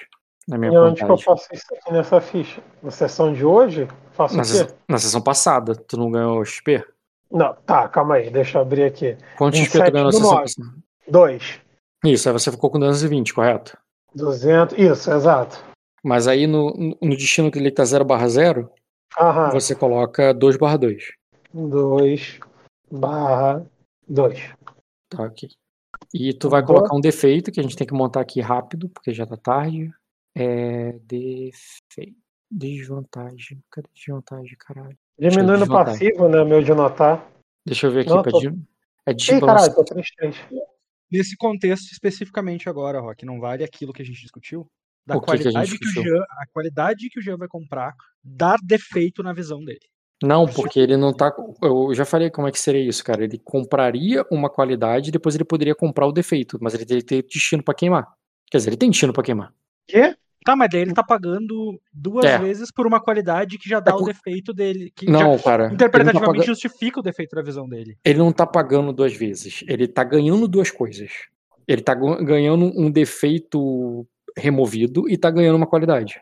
C: na minha
D: E onde que eu faço isso aqui nessa ficha? Na sessão de hoje? Faço
C: Na,
D: o quê?
C: na sessão passada, tu não ganhou XP?
D: Não, tá, calma aí, deixa eu abrir aqui.
C: Quantos XP
D: 27
C: tu ganhou na sessão passada?
D: 2.
C: Isso, aí você ficou com 220, correto?
D: 200, isso, exato.
C: Mas aí no, no destino que ele tá 0 barra 0,
D: Aham.
C: você coloca 2 barra 2.
D: 2 barra 2.
C: Tá, ok. E tu vai colocar um defeito que a gente tem que montar aqui rápido, porque já tá tarde. É. Defeito. Desvantagem. Cadê desvantagem, caralho?
D: Diminuindo o passivo, né? Meu de notar.
C: Deixa eu ver aqui.
D: Não,
C: pra
D: tô-
C: di- É
D: Ih,
C: desbalance.
D: caralho, tô 3-3.
E: Nesse contexto especificamente agora, Rock, não vale aquilo que a gente discutiu? Da
C: O que que a gente
E: qualidade que, o? Jean, a qualidade que o Jean vai comprar dar defeito na visão dele.
C: Não, porque ele não tá. Eu já falei como é que seria isso, cara. Ele compraria uma qualidade e depois ele poderia comprar o defeito, mas ele teria que ter destino pra queimar. Quer dizer, ele tem destino pra queimar.
D: Quê?
E: Tá, mas daí ele tá pagando duas
C: É.
E: vezes por uma qualidade que já dá
C: É
E: o
C: por-
E: defeito dele. Que já
C: Não, cara. ele não tá
E: interpretativamente
C: paga-
E: justifica o defeito da visão dele.
C: ele não tá pagando duas vezes. Ele tá ganhando duas coisas. Ele tá ganhando um defeito removido e tá ganhando uma qualidade.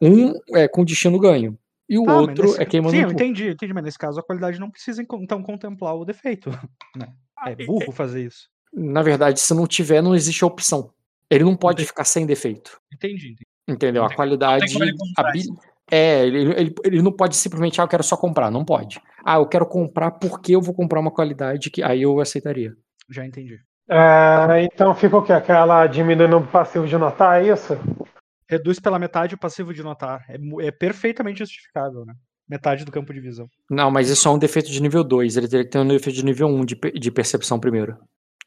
C: Um é com destino ganho. E o
E: Tá,
C: outro
E: nesse-
C: é queimando
E: Sim,
C: um
E: eu entendi, entendi, mas nesse caso a qualidade não precisa en- então contemplar o defeito. né? É burro fazer isso.
C: Na verdade, se não tiver, não existe a opção. Ele não pode
E: Entendi.
C: ficar sem defeito.
E: Entendi, entendi.
C: Entendeu? A
E: Não
C: qualidade.
E: comprar
C: habi- É, ele, ele, ele não pode simplesmente, ah, eu quero só comprar. Não pode. Ah, eu quero comprar porque eu vou comprar uma qualidade que aí eu aceitaria.
E: Já entendi.
D: É, então fica o quê? Aquela diminuindo o passivo de notar, é isso?
E: Reduz pela metade o passivo de notar. É, é perfeitamente justificável, né? Metade do campo de visão.
C: Não, mas isso é um defeito de nível 2. Ele teria que ter um defeito de nível 1 de, pe- de percepção primeiro.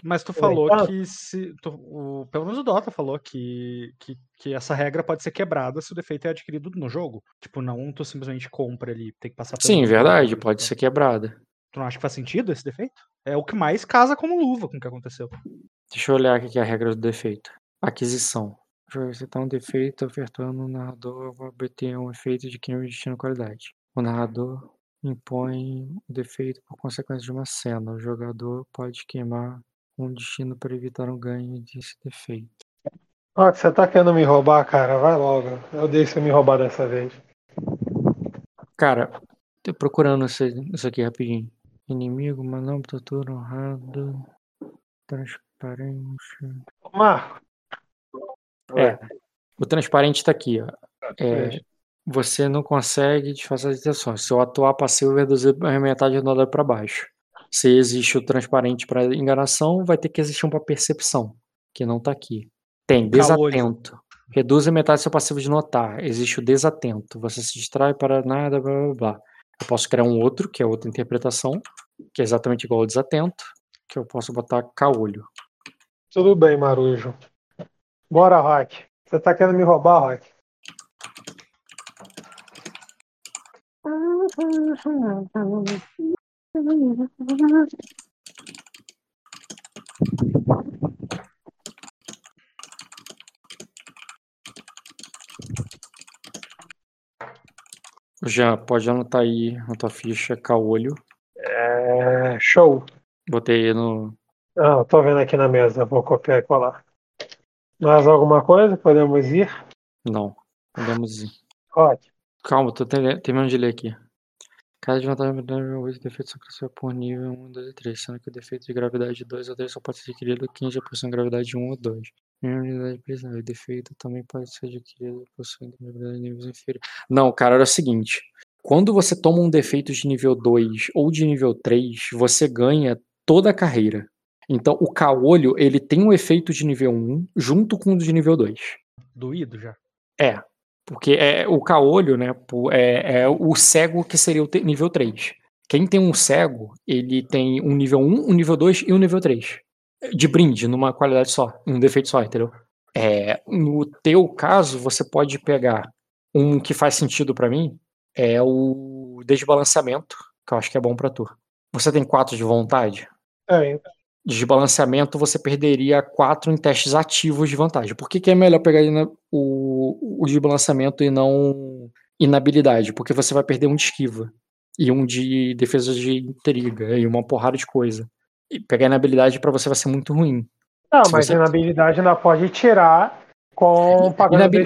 E: Mas tu
D: Pô,
E: falou
D: então-
E: que se. tu- o, pelo menos o Dota falou que, que, que essa regra pode ser quebrada se o defeito é adquirido no jogo. Tipo, não tu simplesmente compra ali, tem que passar
C: Sim,
E: jogo,
C: verdade,
E: né?
C: pode ser quebrada.
E: Tu não acha que faz sentido esse defeito? É o que mais casa como luva com o que aconteceu.
C: Deixa eu olhar aqui que é a regra do defeito. Aquisição. Se tá um defeito ofertando o narrador vai obter um efeito de queima de destino qualidade. O narrador impõe o defeito por consequência de uma cena. O jogador pode queimar um destino para evitar um ganho desse defeito.
D: Ó, que você tá querendo me roubar, cara? Vai logo. Eu deixo você me roubar dessa vez.
C: Cara, tô procurando isso, aqui rapidinho. Inimigo, manobra, tortura, honrado, transparente.
D: Marco.
C: É, o transparente tá aqui, ó. É,
D: Veja.
C: você não consegue desfazer as ações. Se eu atuar passivo, vai reduzir a metade do dado para baixo. Se existe o transparente para enganação, vai ter que existir um para percepção, que não tá aqui. Tem
E: Caolho.
C: desatento. Reduz a metade do seu passivo de notar. Existe o desatento. Você se distrai para nada, blá blá blá. Eu posso criar um outro, que é outra interpretação, que é exatamente igual ao desatento, que eu posso botar caolho.
D: Tudo bem, Marujo. Bora, Rock. Você tá querendo me roubar, Rock?
C: Já pode anotar aí na tua ficha caolho.
D: É. Show.
C: Botei aí no.
D: Ah, tô vendo aqui na mesa. Vou copiar e colar. Mais alguma coisa? Podemos ir?
C: Não. Podemos ir.
D: Rock.
C: Calma, tô ter- terminando de ler aqui. Cada desvantagem o defeito só cresceu por nível 1, 2 e 3, sendo que o defeito de gravidade 2 ou 3 só pode ser adquirido 15% de gravidade 1 ou 2. Minha unidade prisional. O defeito também pode ser adquirido possuindo gravidade de níveis inferiores. Não, cara, era o seguinte. Quando você toma um defeito de nível 2 ou de nível 3, você ganha toda a carreira. Então, o caolho, ele tem um efeito de nível 1 junto com o de nível 2.
E: Doído já.
C: É, porque é o caolho, né, é, é o cego que seria o nível 3. Quem tem um cego, ele tem um nível 1, um nível 2 e um nível 3. De brinde, numa qualidade só, um defeito só, entendeu? É, no teu caso, você pode pegar um que faz sentido pra mim, é o desbalanceamento, que eu acho que é bom pra tu. Você tem 4 de vontade?
D: É,
C: desbalanceamento, você perderia 4 em testes ativos de vantagem. Por que, que é melhor pegar o, o desbalanceamento e não inabilidade? Porque você vai perder um de esquiva e um de defesa de intriga e uma porrada de coisa. E pegar inabilidade pra você vai ser muito ruim.
D: Não,
C: Se
D: mas
C: você-
D: inabilidade ainda pode tirar com pagando
C: Inabil-.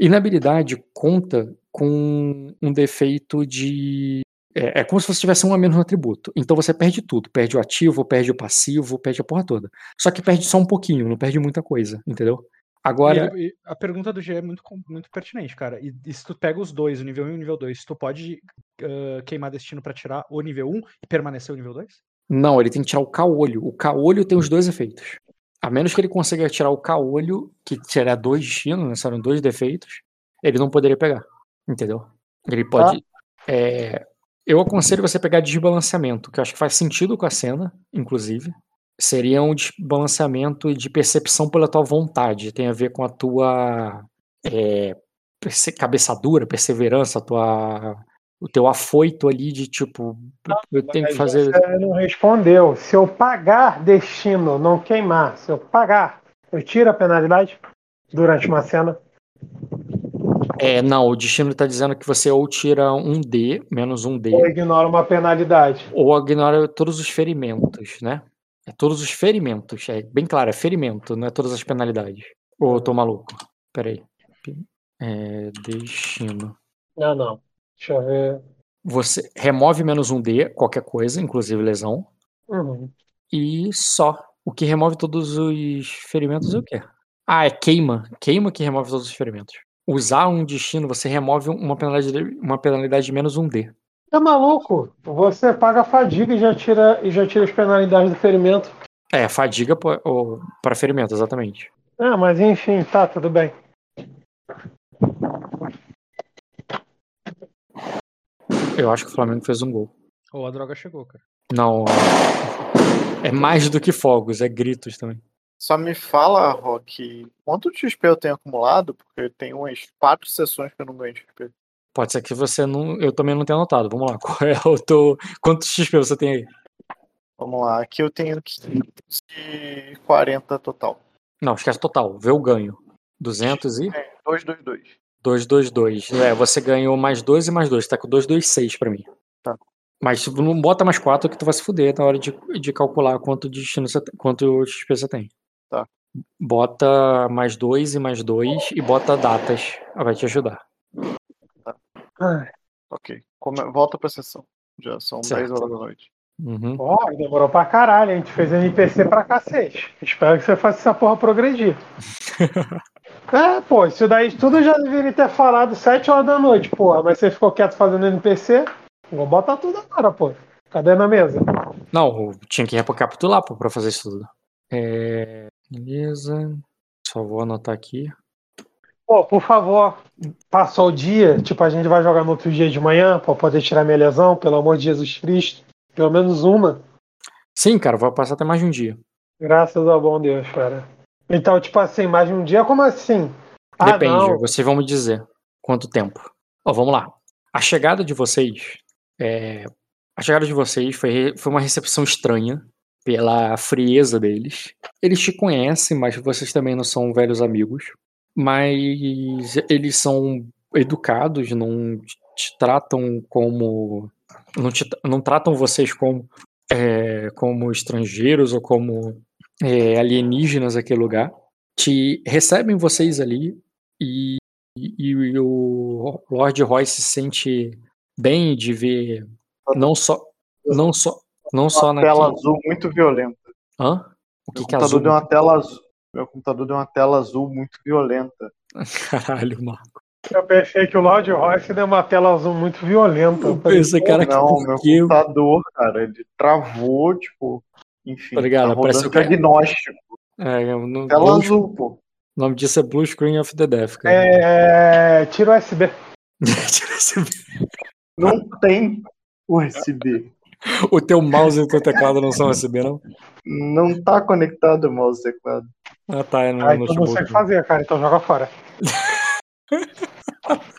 C: Inabilidade conta com um defeito de. É, é como se você tivesse um a menos no atributo. Então você perde tudo. Perde o ativo, perde o passivo, perde a porra toda. Só que perde só um pouquinho, não perde muita coisa, entendeu? Agora,
E: E, e a pergunta do G é muito, muito pertinente, cara. E, e se tu pega os dois, o nível 1 e o nível 2, tu pode ah, queimar destino pra tirar o nível 1 e permanecer o nível 2?
C: Não, ele tem que tirar o caolho. O caolho tem os dois efeitos. A menos que ele consiga tirar o caolho, que tirar dois destinos, né? Serão dois defeitos, ele não poderia pegar. Entendeu? Ele pode. é, eu aconselho você pegar desbalanceamento, que eu acho que faz sentido com a cena, inclusive. Seria um desbalanceamento de percepção pela tua vontade. Tem a ver com a tua é, cabeçadura, perseverança, tua, o teu afoito ali de tipo, eu tenho que fazer.
D: Você não respondeu. Se eu pagar destino, não queimar, se eu pagar, eu tiro a penalidade durante uma cena.
C: É, não, o destino tá dizendo que você ou tira um D, menos um D,
D: Ou ignora uma penalidade.
C: ou ignora todos os ferimentos, né? É todos os ferimentos, é bem claro, é ferimento, não é todas as penalidades. Ou eu tô maluco? Peraí. É, destino.
D: Não, não. Deixa eu ver.
C: Você remove menos um D, qualquer coisa, inclusive lesão,
D: Uhum.
C: e só. O que remove todos os ferimentos é o quê? Ah, é queima. Queima que remove todos os ferimentos. Usar um destino, você remove uma penalidade, de- uma penalidade de menos um D.
D: Tá maluco? Você paga a fadiga e já tira, e já tira as penalidades do ferimento.
C: É, fadiga para ferimento, exatamente.
D: Ah, mas enfim, tá, tudo bem.
C: Eu acho que o Flamengo fez um gol.
E: Ou a droga chegou, cara.
C: Não. É mais do que fogos, é gritos também.
B: Só me fala, Rock, quanto de XP eu tenho acumulado? Porque tem umas quatro sessões que eu não ganho XP.
C: Pode ser que você não. Eu também não tenha anotado. Vamos lá. Qual é o teu. Quantos XP você tem aí?
B: Vamos lá, aqui eu tenho 540 total.
C: Não, esquece total. Vê o ganho. 200 e.
B: É, 222.
C: 222. É, você ganhou mais 2 e mais 2. Tá com 226 pra mim.
B: Tá.
C: Mas não bota mais 4 que tu vai se fuder na hora de, de calcular quanto de destino você quanto XP você tem.
B: Tá.
C: Bota mais 2 e mais 2 e bota datas. Vai te ajudar.
D: Ah,
B: Ok. Come... Volta pra sessão. Já são
C: Certo.
B: 10 horas da noite.
C: Uhum.
D: Ó, demorou pra caralho, a gente fez NPC pra cacete. Espero que você faça essa porra progredir. é, pô, isso daí tudo eu já deveria ter falado 7 horas da noite, porra. Mas você ficou quieto fazendo NPC? Vou botar tudo agora, pô. Cadê na mesa?
C: Não, eu tinha que recapitular pô, pra fazer isso tudo. É... Beleza. Só vou anotar aqui.
D: Pô, por favor, passou o dia, tipo, a gente vai jogar no outro dia de manhã pra poder tirar minha lesão, pelo amor de Jesus Cristo. Pelo menos uma.
C: Sim, cara, vai passar até mais de um dia.
D: Graças ao bom Deus, cara. Então, tipo assim, mais de um dia, como assim? Ah,
C: Depende,
D: não.
C: vocês vão me dizer quanto tempo. Ó, vamos lá. A chegada de vocês. é, A chegada de vocês foi, foi uma recepção estranha pela frieza deles. Eles te conhecem, mas vocês também não são velhos amigos. Mas eles são educados, não te tratam como. Não, te- não tratam vocês como, é, como estrangeiros ou como é, alienígenas naquele lugar. Te recebem vocês ali e e, e o Lord Roy se sente bem de ver não só não só não só
B: uma tela azul muito violenta.
C: Hã? O que
B: Meu
C: que é
B: computador
C: azul?
B: deu uma tela azul. Meu computador deu uma tela azul muito violenta.
C: Caralho, Marco.
D: Eu pensei que o Lord Royce deu uma tela azul muito violenta. Eu
C: Esse cara que
B: não, meu computador, cara, ele travou, tipo, enfim,
C: Tá ligado?
B: tá
C: Parece cara-
B: diagnóstico.
C: É, no,
B: Tela
C: blue-
B: azul, pô.
C: o nome disso é Blue Screen of the Death, cara.
D: É, tira o USB.
C: Tira esse-
B: Não tem USB.
C: O teu mouse e o teu teclado não são USB, não?
B: Não tá conectado o mouse e teclado.
C: Ah, tá, é no
D: Aí tu não sei o que fazer, cara, então joga fora.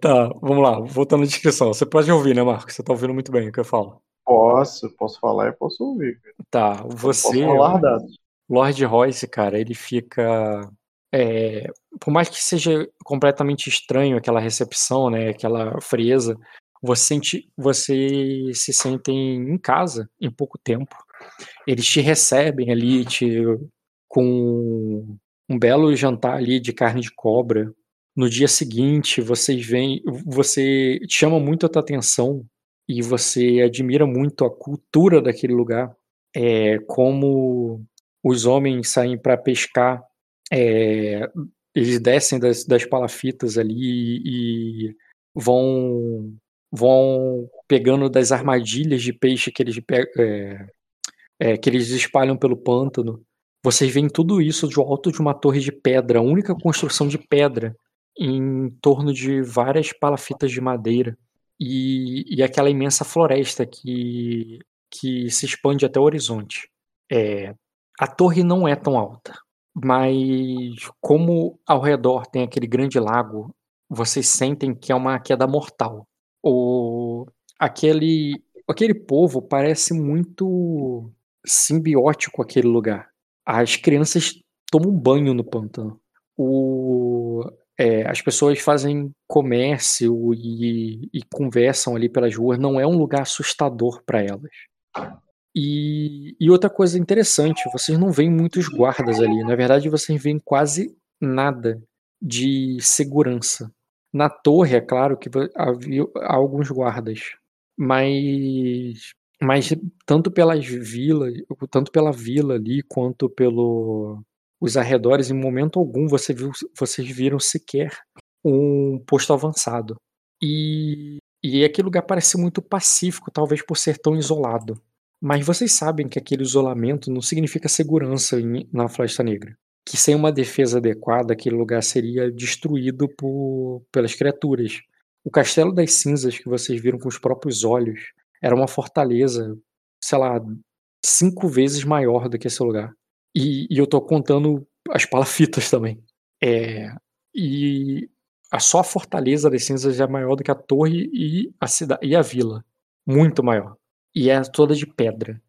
C: Tá, vamos lá, voltando à descrição. Você pode ouvir, né, Marco? Você tá ouvindo muito bem o que eu falo.
B: Posso, posso falar e posso ouvir. cara.
C: Tá,
B: Posso
C: você,
B: falar dados.
C: Lord Royce, cara, ele fica. É, por mais que seja completamente estranho aquela recepção, né, aquela frieza, você, sente, você se sentem em casa em pouco tempo. Eles te recebem ali te, com um belo jantar ali de carne de cobra. No dia seguinte, vocês vêm, você chama muito a tua atenção e você admira muito a cultura daquele lugar. É, como os homens saem para pescar, é, eles descem das, das palafitas ali e vão vão pegando das armadilhas de peixe que eles, é, é, que eles espalham pelo pântano. Vocês veem tudo isso do alto de uma torre de pedra, a única construção de pedra, em torno de várias palafitas de madeira. E, e aquela imensa floresta que, que se expande até o horizonte. É, a torre não é tão alta, mas como ao redor tem aquele grande lago, vocês sentem que é uma queda mortal. O, aquele, aquele povo parece muito simbiótico aquele lugar. As crianças tomam banho no pântano. O, é, as pessoas fazem comércio e, e conversam ali pelas ruas. Não é um lugar assustador para elas. E, e outra coisa interessante, vocês não veem muitos guardas ali. Na verdade, vocês veem quase nada de segurança. Na torre, é claro que havia alguns guardas, mas, mas tanto pelas vilas, tanto pela vila ali, quanto pelo os arredores, em momento algum você viu, vocês viram sequer um posto avançado. E, e aquele lugar parece muito pacífico, talvez por ser tão isolado. Mas vocês sabem que aquele isolamento não significa segurança em- na Floresta Negra. Que sem uma defesa adequada, aquele lugar seria destruído por, pelas criaturas. O Castelo das Cinzas, que vocês viram com os próprios olhos, era uma fortaleza, sei lá, cinco vezes maior do que esse lugar. E, e eu tô contando as palafitas também. É, e a só a Fortaleza das Cinzas é maior do que a torre e a, cidade, e a vila. Muito maior. E é toda de pedra.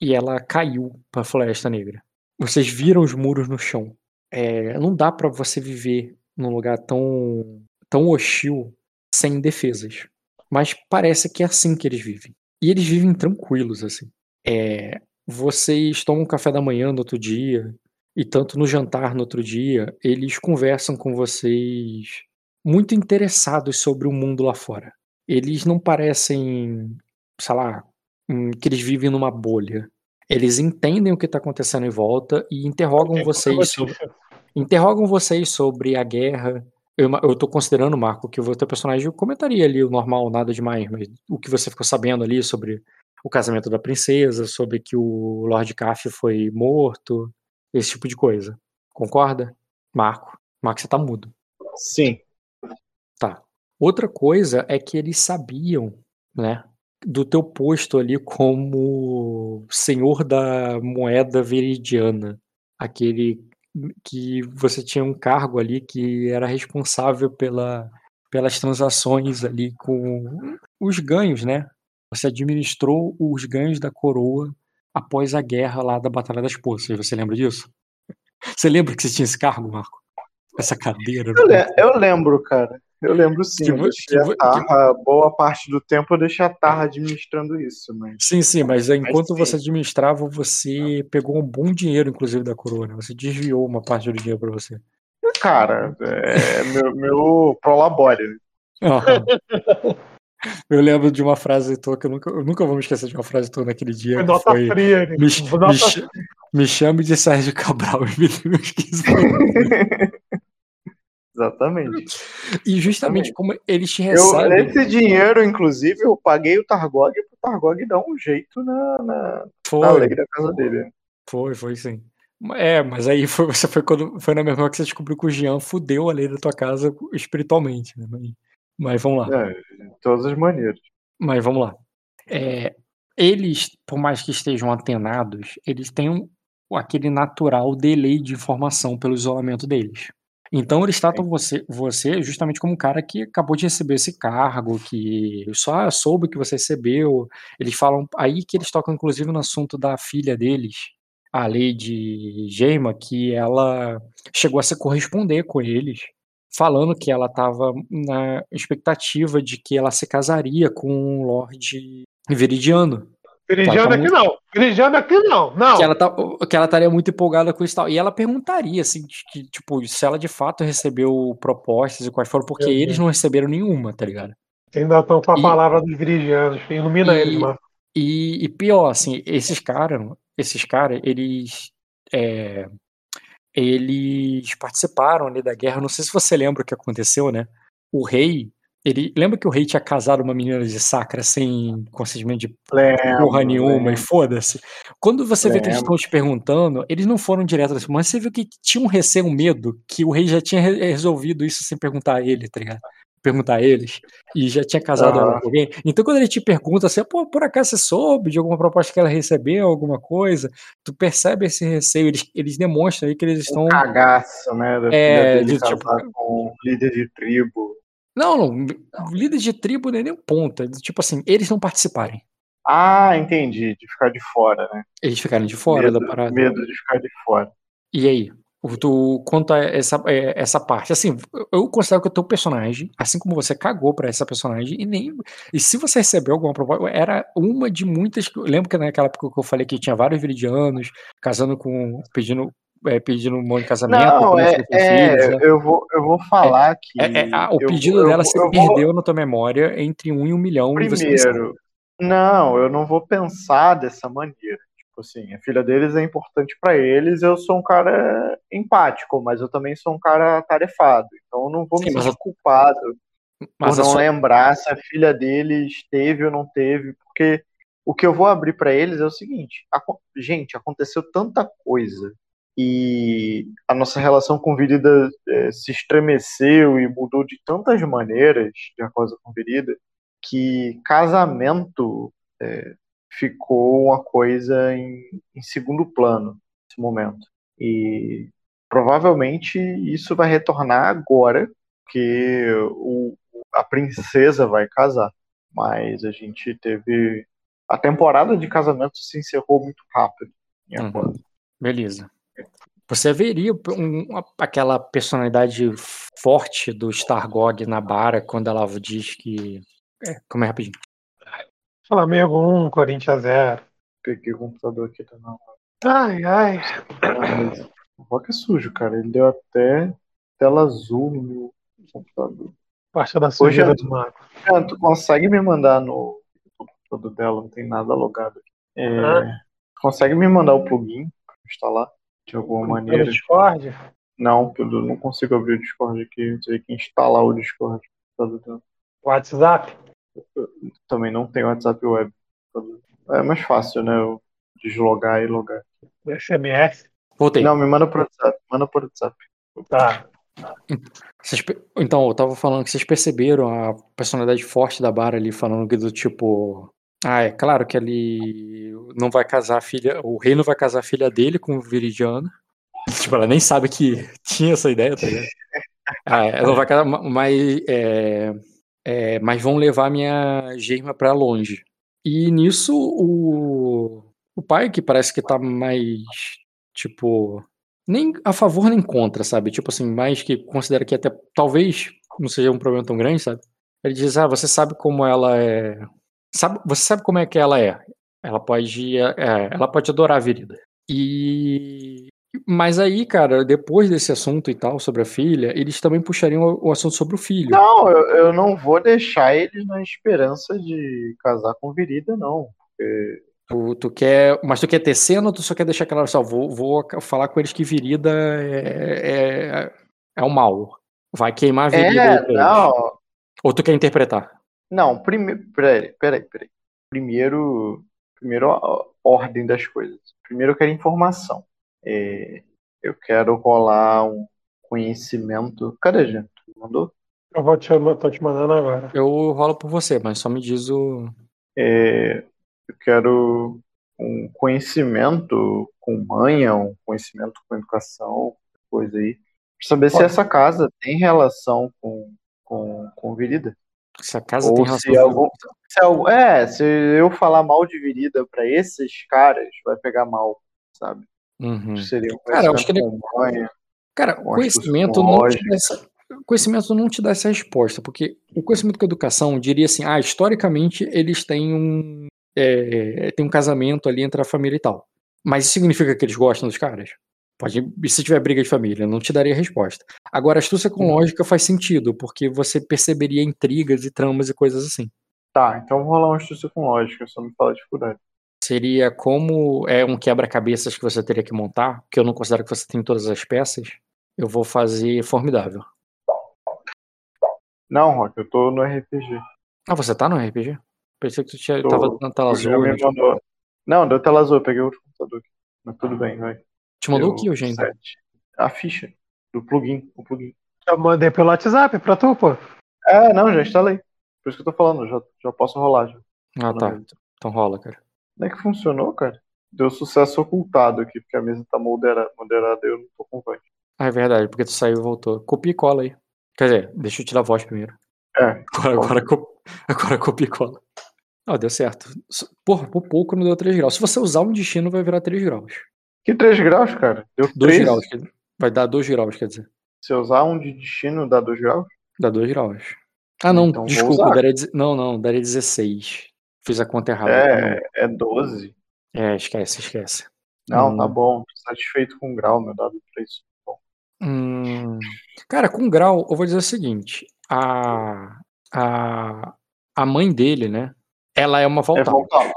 C: E ela caiu pra Floresta Negra. Vocês viram os muros no chão. É, não dá pra você viver num lugar tão, tão hostil sem defesas. Mas parece que é assim que eles vivem. E eles vivem tranquilos, assim. É, vocês tomam café da manhã no outro dia, e tanto no jantar no outro dia, eles conversam com vocês muito interessados sobre o mundo lá fora. Eles não parecem, sei lá, que eles vivem numa bolha. Eles entendem o que está acontecendo em volta e interrogam vocês sobre, interrogam vocês sobre a guerra. Eu, eu tô considerando, Marco, que o teu personagem comentaria ali o normal, nada demais, mas o que você ficou sabendo ali sobre o casamento da princesa, sobre que o Lord Caff foi morto, esse tipo de coisa. Concorda? Marco. Marco, você tá mudo.
B: Sim.
C: Tá. Outra coisa é que eles sabiam, né, do teu posto ali como senhor da moeda veridiana, aquele que você tinha um cargo ali que era responsável pela, pelas transações ali com os ganhos, né? Você administrou os ganhos da coroa após a guerra lá da Batalha das Poças. Você lembra disso? Você lembra que você tinha esse cargo, Marco? Essa cadeira?
B: Eu, le- eu lembro, cara. Eu lembro sim,
C: Que
B: eu deixei
C: que
B: a Tarra, boa parte do tempo eu deixei a Tarra administrando isso, mas
C: Sim, sim, mas enquanto
B: sim.
C: você administrava, você pegou um bom dinheiro, inclusive, da coroa, né? Você desviou uma parte do dinheiro pra você.
B: cara, é meu, meu prolabore.
C: Aham. Eu lembro de uma frase tua que eu nunca, eu nunca vou me esquecer de uma frase tua naquele dia.
D: Foi
C: que
D: nota
C: foi,
D: fria.
C: me, me ch- me chame de Sérgio Cabral e me dê meus 15 minutos.
B: Exatamente.
C: E justamente como eles te
B: Eu,
C: recebem.
B: esse dinheiro, inclusive, eu paguei o Targog pro Targog dar um jeito na, na, na
C: Foi,
B: lei da casa dele.
C: foi, foi sim. É, mas aí foi, você foi quando foi na mesma hora que você descobriu que o Jean fudeu a lei da tua casa espiritualmente, né? Mas, mas vamos lá.
B: É, de todas as maneiras.
C: Mas vamos lá. É, eles, por mais que estejam atenados, eles têm um- aquele natural delay de informação pelo isolamento deles. Então eles tratam você, você justamente como um cara que acabou de receber esse cargo, que só soube que você recebeu. Eles falam aí que eles tocam inclusive no assunto da filha deles, a Lady Geima, que ela chegou a se corresponder com eles, falando que ela estava na expectativa de que ela se casaria com o Lorde Viridiano.
D: Viridiano aqui
C: muito-
D: não. Viridiano aqui não. Não.
C: Que ela, tá, que ela estaria muito empolgada com isso e tal. E ela perguntaria, assim, que, tipo, se ela de fato recebeu propostas e quais foram, porque
D: Meu
C: eles
D: Deus.
C: não receberam nenhuma, tá ligado?
D: Ainda estão com a
C: E-
D: palavra dos viridianos. Ilumina
C: E-
D: eles, mano.
C: E, e pior, assim, esses caras, esses caras, eles. é, eles participaram ali da guerra. Não sei se você lembra o que aconteceu, né? O rei. Ele, lembra que o rei tinha casado uma menina de sacra sem consentimento de
B: Lembro,
C: porra nenhuma e foda-se. Quando você vê que eles estão te perguntando, eles não foram direto assim, mas você viu que tinha um receio, um medo, que o rei já tinha re- resolvido isso sem perguntar a ele, tá ligado? Perguntar a eles, e já tinha casado com alguém. Então, quando ele te pergunta assim, pô, por acaso você soube de alguma proposta que ela recebeu, alguma coisa, tu percebe esse receio, eles, eles demonstram aí que eles estão.
B: Um cagaço, né? Da
C: É, de tipo-
B: com um líder de tribo.
C: Não, não, líder de tribo nem nem um ponto. é Tipo assim, eles não participarem.
B: Ah, entendi. De ficar de fora, né?
C: Eles ficarem de fora
B: medo,
C: da parada.
B: medo de ficar de fora.
C: E aí? Tu, quanto a essa, é, essa parte, assim, eu considero que o teu personagem, assim como você cagou pra essa personagem, e nem. E se você recebeu alguma proposta, era uma de muitas. que lembro que naquela época que eu falei que tinha vários viridianos casando com. pedindo, é, pedindo um monte de casamento.
B: Não, é,
C: filhos, filhos, né?
B: é eu, vou, eu vou falar que.
C: É, é, a- o
B: eu-
C: pedido
B: eu
C: dela
B: vou-
C: se
B: eu vou-
C: perdeu na tua memória entre um e um milhão e você não sabe.
B: Primeiro, não, eu não vou pensar dessa maneira. Tipo assim, a filha deles é importante pra eles, eu sou um cara empático, mas eu também sou um cara tarefado. Então eu não vou
C: Sim,
B: me sentir culpado
C: Mas
B: por não
C: sua-
B: lembrar se a filha deles teve ou não teve, porque o que eu vou abrir pra eles é o seguinte: gente, aconteceu tanta coisa e a nossa relação com Virida eh, se estremeceu e mudou de tantas maneiras de acordo com Virida que casamento eh, ficou uma coisa em, em segundo plano nesse momento e provavelmente isso vai retornar agora que o, a princesa vai casar. Mas a gente teve. A temporada de casamento se encerrou muito rápido em
C: Uhum. Beleza. Você veria um- uma- aquela personalidade forte do Stargog na Bara quando ela diz que. É, como é rapidinho.
D: Flamengo 1, Corinthians 0.
B: Peguei o computador aqui também.
D: Ai, ai.
B: O Rock é sujo, cara. Ele deu até tela azul no meu computador.
D: Parte da
B: Hoje
D: sujeira
B: é-
D: do Marco.
B: Ah, tu consegue me mandar no no computador dela? Não tem nada logado aqui. É,
D: Ah.
B: Consegue me mandar o plugin pra instalar de alguma
D: Pelo
B: maneira?
D: Discord.
B: Não, eu não consigo abrir o Discord aqui. Eu teria que instalar o Discord.
D: WhatsApp.
B: Também não tem WhatsApp web. É mais fácil, né? Eu deslogar e logar.
D: SMS.
C: Voltei.
B: Não, me manda por WhatsApp. Manda por WhatsApp.
D: Tá.
C: Vocês então, eu tava falando que vocês perceberam a personalidade forte da Bara ali, falando que do tipo. Ah, é claro que ele não vai casar a filha. O rei não vai casar a filha dele com o Viridiano. Tipo, ela nem sabe que tinha essa ideia, tá ligado? Ah, ela não vai casar, ma- mas. É, é, mas vão levar minha germa pra longe. E nisso, o, o pai, que parece que tá mais. Tipo. Nem a favor nem contra, sabe? Tipo assim, mais que considera que até talvez não seja um problema tão grande, sabe? Ele diz: Ah, você sabe como ela é. Sabe, você sabe como é que ela é. Ela pode. É, ela pode adorar a Virida. E. Mas aí, cara, depois desse assunto e tal, sobre a filha, eles também puxariam o, assunto sobre o filho.
B: Não, eu, eu não vou deixar eles na esperança de casar com Virida, não. Porque
C: Tu, tu quer. Mas tu quer ter cena ou tu só quer deixar claro só? Vou, vou falar com eles que Virida é, é, é o mal. Vai queimar a Virida aí
B: É, não.
C: Ou tu quer interpretar?
B: Não, primeiro. Peraí, peraí, peraí. Primeiro. Primeiro a ordem das coisas. Primeiro eu quero informação. É, eu quero rolar um conhecimento. Cadê, gente? Mandou?
D: Eu vou te, tô te mandando agora.
C: Eu rolo por você, mas só me diz o.
B: É, eu quero um conhecimento com manha, um conhecimento com educação, coisa aí. Pra saber se
D: Pode.
B: essa casa tem relação com, com, com Virida.
C: Se a casa tem
B: Ou
C: relação
B: se algum, se algum- é, se eu falar mal de Virida pra esses caras, vai pegar mal, sabe?
C: Uhum.
B: Seria um
C: Cara, eu acho que ele-
B: manha.
C: Cara, conhecimento
B: isso
C: não, te dá essa, conhecimento não te dá essa resposta, porque o conhecimento com educação diria assim, ah, historicamente eles têm um, é, tem um casamento ali entre a família e tal. Mas isso significa que eles gostam dos caras? Pode, e se tiver briga de família, não te daria resposta. Agora, astúcia com lógica faz sentido, porque você perceberia intrigas e tramas e coisas assim.
B: Tá, então vou rolar uma astúcia com lógica, só me fala a dificuldade.
C: Seria como é um quebra-cabeças que você teria que montar, que eu não considero que você tem todas as peças, eu vou fazer formidável.
B: Não, Rock, eu tô no RPG.
C: Ah, você tá no RPG? Pensei que tu tinha,
B: Tô.
C: tava na tela azul. né?
B: mandou. Não, deu tela azul, eu peguei outro computador aqui. Mas tudo bem, vai.
C: Te mandou o que, Eugênio?
B: A ficha do plugin, o plugin.
D: Eu mandei pelo WhatsApp pra tu, pô.
B: É, não, já instalei. Por isso que eu tô falando, já, já posso rolar. Já.
C: Ah, tá. Então rola, cara.
B: Como é que funcionou, cara? Deu sucesso ocultado aqui, porque a mesa tá moderada, moderada e eu não tô com voz.
C: Ah, é verdade, porque tu saiu e voltou. Copia e cola aí. Quer dizer, deixa eu tirar a voz primeiro.
B: É,
C: Agora, agora, agora copia e cola. Ah, deu certo. Porra, por pouco não deu 3 graus. Se você usar um destino, vai virar 3 graus.
B: Que 3 graus, cara? Deu
C: 2
B: 3.
C: graus. Vai dar 2 graus, quer dizer.
B: Se eu usar um de destino, dá 2 graus?
C: Dá 2 graus. Ah, não,
B: Então
C: desculpa. Daria, não, não, daria 16. Fiz a conta errada. Não.
B: É, é 12.
C: É, esquece, esquece.
B: Não,
C: Hum.
B: tá bom. Tô satisfeito com o grau, meu dado 3.
C: Hum, cara, com grau, eu vou dizer o seguinte: a, a, a mãe dele, né? Ela é uma
B: É
C: Voltalos.
B: voltá-los.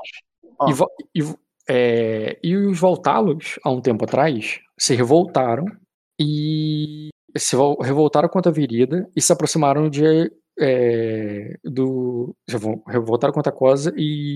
B: Ah.
C: E, e é, e os Voltalos, há um tempo atrás, se revoltaram e se vol- revoltaram contra a Virida e se aproximaram de é, do se vo- revoltaram contra a Cosa e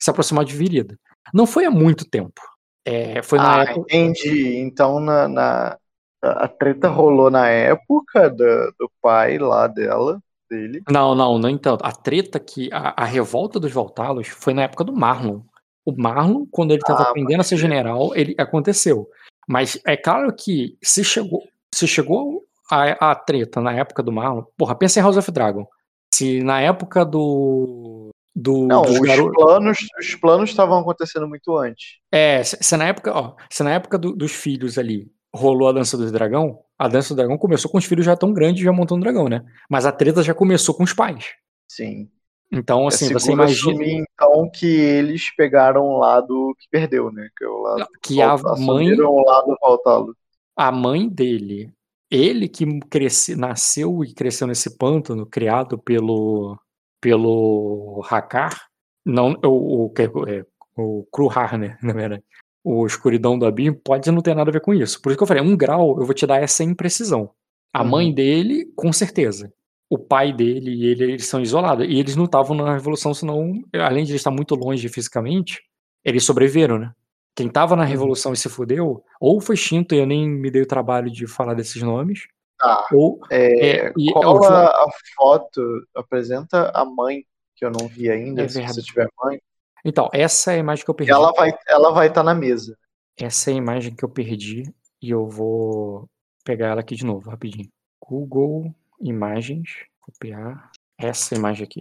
C: se aproximaram de Virida. Não foi há muito tempo. É, foi na
B: Ah,
C: época.
B: entendi. Então na, na- a treta rolou na época da- do pai lá dela, dele.
C: Não, não, não entanto. A treta que. A, a revolta dos Voltalos foi na época do Marlon. O Marlon, quando ele estava
B: Ah,
C: aprendendo a ser general, ele aconteceu. Mas é claro que se chegou, se chegou a, a treta na época do Marlon. Porra, pensa em House of Dragon. Se na época do. do
B: Não, os
C: garo-
B: planos, os planos estavam acontecendo muito antes.
C: É, se, se na época, ó, se na época do- dos filhos ali rolou a dança do dragão, a dança do dragão começou com os filhos já tão grandes já montando dragão, né? Mas a treta já começou com os pais.
B: Sim.
C: Então, assim,
B: é
C: você imagina
B: assumir, então, que eles pegaram o lado que perdeu, né? Que é o lado
C: que a mãe,
B: o lado voltá-lo.
C: a mãe dele, ele que cresce, nasceu e cresceu nesse pântano criado pelo pelo Hakar, não o o, que- é, o Kruhar, né, na verdade. O escuridão do Abim pode não ter nada a ver com isso. Por isso que eu falei, um grau, eu vou te dar essa imprecisão. A
B: Uhum.
C: mãe dele, com certeza. O pai dele e ele, eles são isolados. E eles não estavam na revolução, senão, além de estar muito longe fisicamente, eles sobreviveram, né? Quem tava na
B: Uhum.
C: revolução e se fudeu, ou foi extinto e eu nem me dei o trabalho de falar desses nomes,
B: Tá.
C: ou
B: É,
C: É, e
B: cola a foto, apresenta a mãe, que eu não vi ainda,
C: É
B: se você tiver mãe.
C: Então, essa é a imagem que eu perdi.
B: Ela vai estar ela vai tá na mesa.
C: Essa é a imagem que eu perdi e eu vou pegar ela aqui de novo, rapidinho. Google Imagens, copiar essa imagem aqui.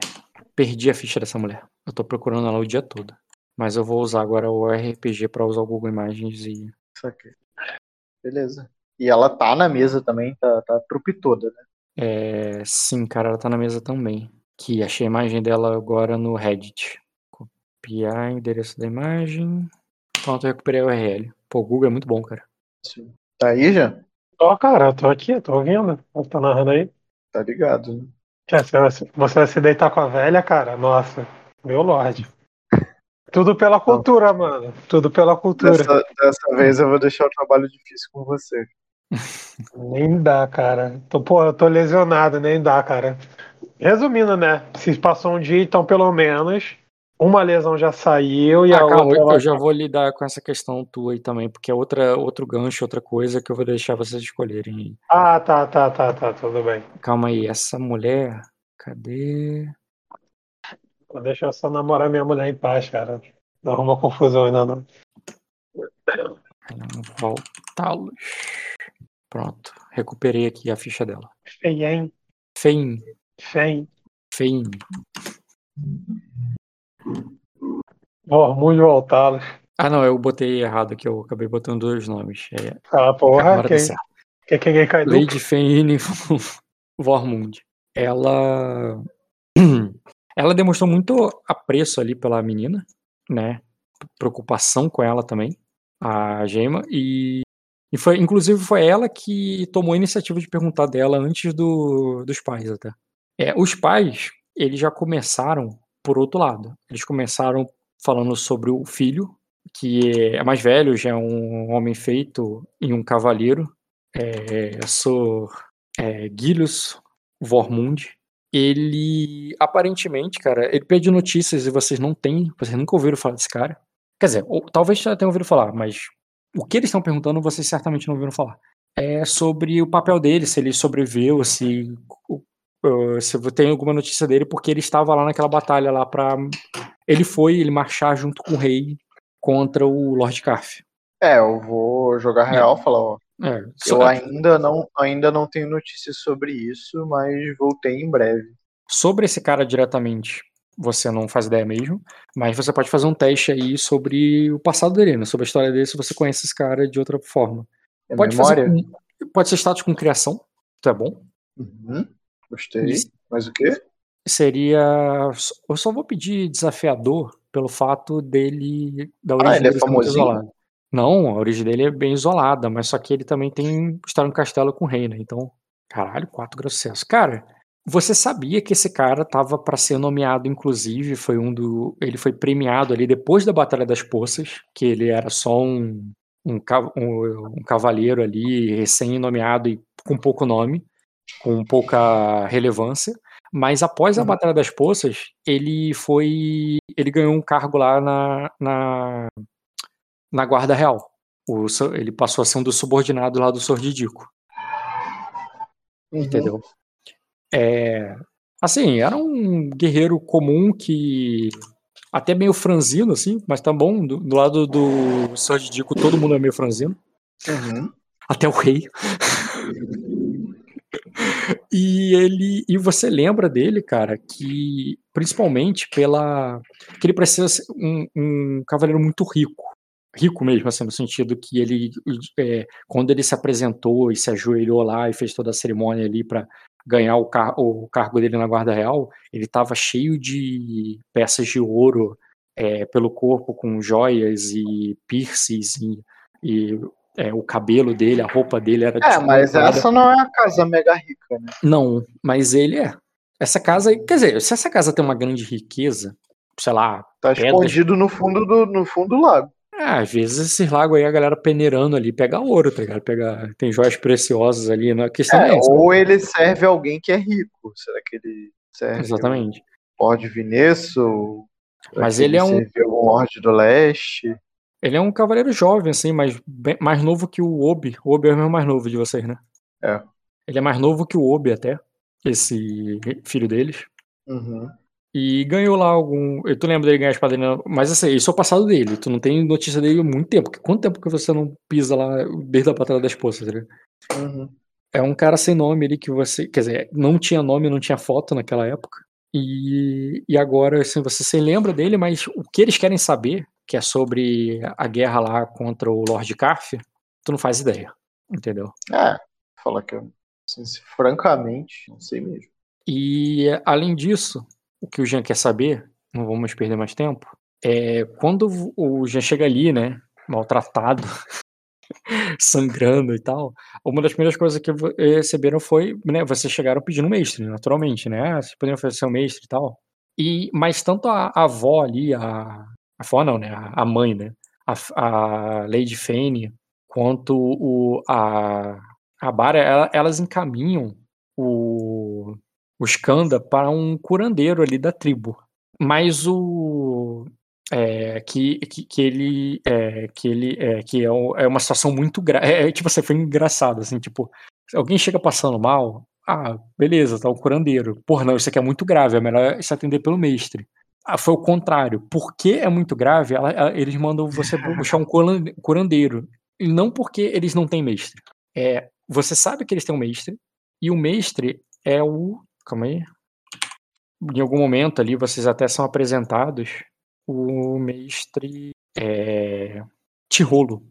C: Perdi a ficha dessa mulher. Eu tô procurando ela o dia todo. Mas eu vou usar agora o RPG para usar o Google Imagens e
B: Isso aqui. Beleza. E ela tá na mesa também, tá, tá a trupe toda, né?
C: É, sim, cara, ela tá na mesa também. Que achei a imagem dela agora no Reddit. Copiar endereço da imagem. Pronto, eu recuperei a URL. Pô, o Google é muito bom, cara.
B: Sim. Tá aí, já?
D: Ó, cara, eu tô aqui, tô ouvindo. Tá narrando aí.
B: Tá ligado, né?
D: É, você vai se- você vai se deitar com a velha, cara? Nossa, meu lorde. Tudo pela cultura, mano. Tudo pela cultura.
B: Dessa, dessa vez eu vou deixar o trabalho difícil com você.
D: Nem dá, cara. Tô, pô, eu tô lesionado, nem dá, cara. Resumindo, né? Se passou um dia, então pelo menos uma lesão já saiu e
C: Ah,
D: a
C: calma,
D: outra.
C: eu,
D: ela-
C: eu já vou lidar com essa questão tua aí também, porque é outra, outro gancho, outra coisa que eu vou deixar vocês escolherem.
D: Ah, tá, tá, tá, tá, tudo bem.
C: Calma aí, essa mulher. Cadê?
D: Deixa eu só namorar minha mulher em paz, cara. Não arruma confusão ainda não.
C: Voltá-los. Pronto, recuperei aqui a ficha dela.
D: Feia, hein?
C: Fein,
D: Feio.
C: Fein.
D: Ormuz voltá-los.
C: Ah, não, eu botei errado aqui, eu acabei botando dois nomes. É,
D: Ah, porra, quem, quem, quem, quem cai duplo?
C: Lady Feine Vormund. Ela. Ela demonstrou muito apreço ali pela menina, né? Preocupação com ela também, a Gema. E, e foi, inclusive, foi ela que tomou a iniciativa de perguntar dela antes do, dos pais, até. É, os pais, eles já começaram por outro lado. Eles começaram falando sobre o filho, que é mais velho, já é um homem feito e um cavaleiro. É, Sor é, Gilius Vormund. Ele, aparentemente, cara, ele pede notícias e vocês não têm, vocês nunca ouviram falar desse cara. Quer dizer, ou, talvez já tenham ouvido falar, mas o que eles estão perguntando vocês certamente não ouviram falar. É sobre o papel dele, se ele sobreviveu, se, se tem alguma notícia dele, porque ele estava lá naquela batalha lá pra. Ele foi, ele marchar junto com o rei contra o Lord Carf.
B: É, eu vou jogar real, falar, ó.
C: É,
B: Eu ainda não, ainda não tenho notícias sobre isso, mas voltei em breve.
C: Sobre esse cara diretamente, você não faz ideia mesmo, mas você pode fazer um teste aí sobre o passado dele, né? sobre a história dele, se você conhece esse cara de outra forma.
B: É
C: Pode
B: memória?
C: fazer com- pode ser status com criação, isso é bom.
B: Uhum, Gostei. Mas o quê?
C: Seria. Eu só vou pedir desafiador pelo fato dele. Da origem
B: Ah, ele é famosinho?
C: Não, a origem dele é bem isolada, mas só que ele também tem história no castelo com o rei, né? Então, caralho, quatro Celsius. Cara, você sabia que esse cara tava pra ser nomeado, inclusive, foi um do. Ele foi premiado ali depois da Batalha das Poças, que ele era só um, um, um, um cavaleiro ali, recém-nomeado e com pouco nome, com pouca relevância. Mas após a
B: Uhum.
C: Batalha das Poças, ele foi. Ele ganhou um cargo lá na, na, na Guarda Real. O ele passou a ser um dos subordinados lá do Sordidico,
B: Uhum.
C: entendeu? É, assim, era um guerreiro comum que. Até meio franzino, assim, mas tá bom. Do, do lado do Sordidico, todo mundo é meio franzino.
B: Uhum.
C: Até o rei. E ele e você lembra dele, cara, que principalmente pela que ele precisa ser um, um cavaleiro muito rico, rico mesmo, assim, no sentido que ele é, quando ele se apresentou e se ajoelhou lá e fez toda a cerimônia ali para ganhar o, car o cargo dele na guarda real, ele estava cheio de peças de ouro é, pelo corpo, com joias e piercings e, e é, o cabelo dele, a roupa dele era
B: É, mas essa não é a casa mega rica, né?
C: Não, mas ele é. Essa casa, aí- quer dizer, se essa casa tem uma grande riqueza, sei lá,
B: Tá
C: Pedras.
B: escondido no fundo do, no fundo do lago.
C: é, às vezes esse lago aí a galera peneirando ali pega ouro, tá ligado? Pega, tem joias preciosas ali, a questão é,
B: É,
C: essa.
B: ou ele serve alguém que é rico. Será que ele serve
C: Exatamente.
B: Lorde Vinesso?
C: Mas
B: que
C: ele é um-
B: Lorde do Leste?
C: Ele é um cavaleiro jovem, assim, mas bem- mais novo que o Obi. O Obi é o irmão mais novo de vocês, né?
B: É.
C: Ele é mais novo que o Obi até, esse filho deles.
B: Uhum.
C: E ganhou lá algum. Eu tu lembra dele ganhar a espadinha, mas assim, isso é o passado dele. Tu não tem notícia dele há muito tempo. Quanto tempo que você não pisa lá desde a Batalha das Poças, ligado?
B: Uhum.
C: É um cara sem nome ali que você. Quer dizer, não tinha nome, não tinha foto naquela época. E, e agora, assim, você se lembra dele, mas o que eles querem saber, que é sobre a guerra lá contra o Lord Carf, tu não faz ideia. Entendeu?
B: É, fala que eu Assim, francamente, não sei mesmo.
C: E além disso, o que o Jean quer saber, não vamos perder mais tempo, é quando o Jean chega ali, né, maltratado, sangrando e tal, uma das primeiras coisas que receberam foi, né, vocês chegaram pedindo mestre, naturalmente, né, ah, vocês poderiam oferecer um mestre e tal. E, mas tanto a, a avó ali, a, a avó não, né, a, mãe, né, a, a Lady Fane, quanto o, a, a Bara, ela, elas encaminham o, o Skanda para um curandeiro ali da tribo. Mas o, é, que, que, que, ele é, que ele é, que é, é uma situação muito grave. É, é, tipo, assim, foi engraçado, assim, tipo, alguém chega passando mal, ah, beleza, tá o curandeiro. Porra, não, isso aqui é muito grave, é melhor se atender pelo mestre. Ah, foi o contrário. Porque é muito grave, ela, ela, eles mandam você buscar um curandeiro. E não porque eles não têm mestre. É, você sabe que eles têm um mestre, e o mestre é o. Calma aí. Em algum momento ali, vocês até são apresentados o mestre é, Tirolo.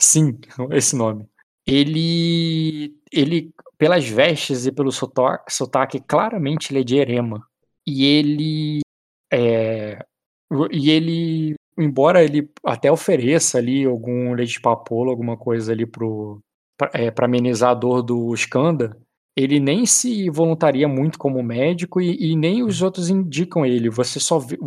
C: Sim, esse nome. Ele, ele, pelas vestes e pelo sotaque claramente ele é de Erema. E ele, é, e ele, embora ele até ofereça ali algum leite de papoula, alguma coisa ali pro, para é, amenizar a dor do Skanda, ele nem se voluntaria muito como médico e, e nem os outros indicam ele. Você só vê,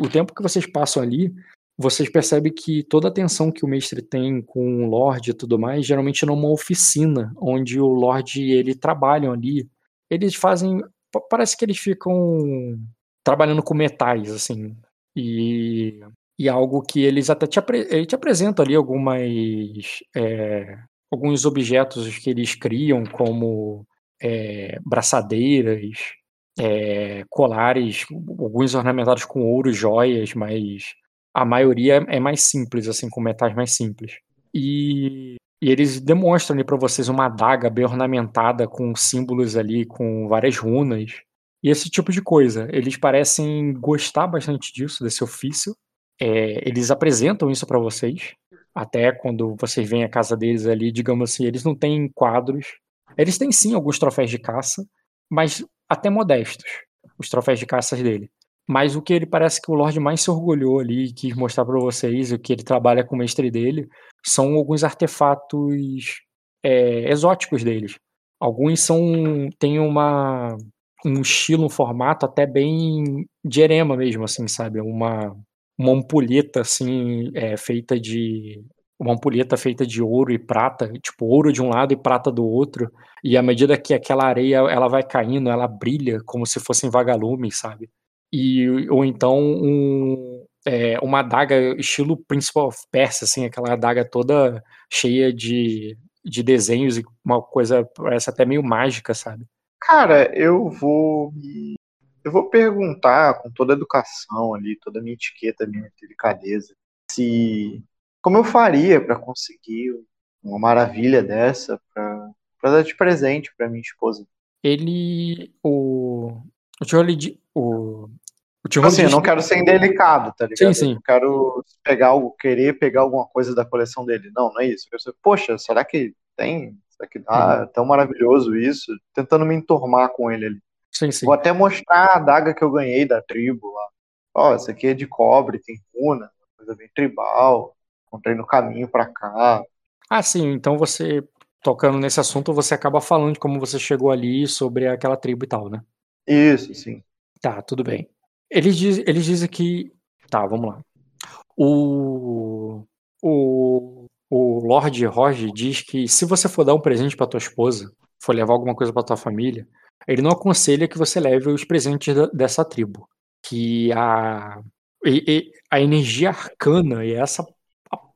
C: o tempo que vocês passam ali, vocês percebem que toda a atenção que o mestre tem com o Lorde e tudo mais, geralmente é numa oficina, onde o Lorde e ele trabalham ali. Eles fazem. Parece que eles ficam trabalhando com metais, assim. E, e algo que eles até te, apre, te apresentam ali algumas. É, alguns objetos que eles criam, como é, braçadeiras, é, colares, alguns ornamentados com ouro, joias, mas a maioria é mais simples, assim, com metais mais simples. E, e eles demonstram ali para vocês uma adaga bem ornamentada com símbolos ali, com várias runas, e esse tipo de coisa. Eles parecem gostar bastante disso, desse ofício. É, eles apresentam isso para vocês, até quando vocês vêm à casa deles ali, digamos assim, eles não têm quadros, eles têm sim alguns troféus de caça, mas até modestos, os troféus de caça dele. Mas o que ele parece que o Lorde mais se orgulhou ali e quis mostrar para vocês, o que ele trabalha com o mestre dele, são alguns artefatos é, exóticos deles. Alguns são têm uma um estilo, um formato até bem de erema mesmo, assim, sabe? Uma, uma ampulheta, assim, é, feita de uma ampulheta feita de ouro e prata, tipo ouro de um lado e prata do outro, e à medida que aquela areia ela vai caindo, ela brilha como se fossem vagalumes, sabe? E ou então um, é, uma adaga estilo Prince of Persia, assim, aquela adaga toda cheia de, de desenhos e uma coisa parece até meio mágica, sabe?
B: Cara, eu vou eu vou perguntar com toda a educação ali, toda a minha etiqueta, minha delicadeza, se como eu faria para conseguir uma maravilha dessa para dar de presente para minha esposa?
C: Ele. O. O Charlie. O.
B: O tipo assim, eu não quero ser indelicado, tá ligado?
C: Sim, sim. Eu
B: não quero pegar algo, querer pegar alguma coisa da coleção dele. Não, não é isso. Eu quero Poxa, será que tem? Será que dá? É tão maravilhoso isso? Tentando me enturmar com ele ali.
C: Sim, sim.
B: Vou até mostrar a adaga que eu ganhei da tribo lá. Ó, essa aqui é de cobre, tem runa, coisa bem tribal encontrei no caminho para cá.
C: Ah, sim. Então você, tocando nesse assunto, você acaba falando de como você chegou ali, sobre aquela tribo e tal, né?
B: Isso, sim.
C: Tá, tudo bem. Eles, diz, eles dizem que. Tá, vamos lá. O. O. O Lord Roger diz que se você for dar um presente para tua esposa, for levar alguma coisa para tua família, ele não aconselha que você leve os presentes da, dessa tribo. Que a, a energia arcana e essa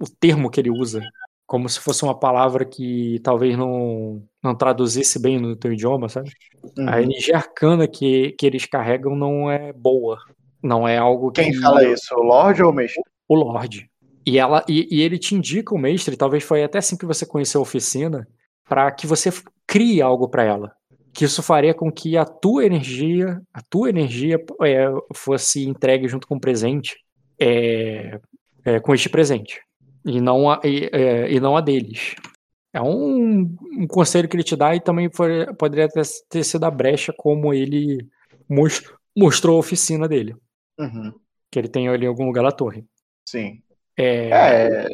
C: o termo que ele usa, como se fosse uma palavra que talvez não, não traduzisse bem no teu idioma, sabe? Uhum. A energia arcana que, que eles carregam não é boa. Não é algo
B: que. Quem fala isso? O Lorde ou o Mestre?
C: O Lorde. E, ela, e, e ele te indica o Mestre, talvez foi até assim que você conheceu a oficina, para que você crie algo para ela. Que isso faria com que a tua energia, a tua energia é, fosse entregue junto com o presente é, é, com este presente. E não a, e, é, e não a deles. É um, um conselho que ele te dá e também foi, poderia ter, ter sido a brecha como ele most, mostrou a oficina dele.
B: Uhum.
C: Que ele tem ali em algum lugar da torre.
B: Sim.
C: É,
B: É,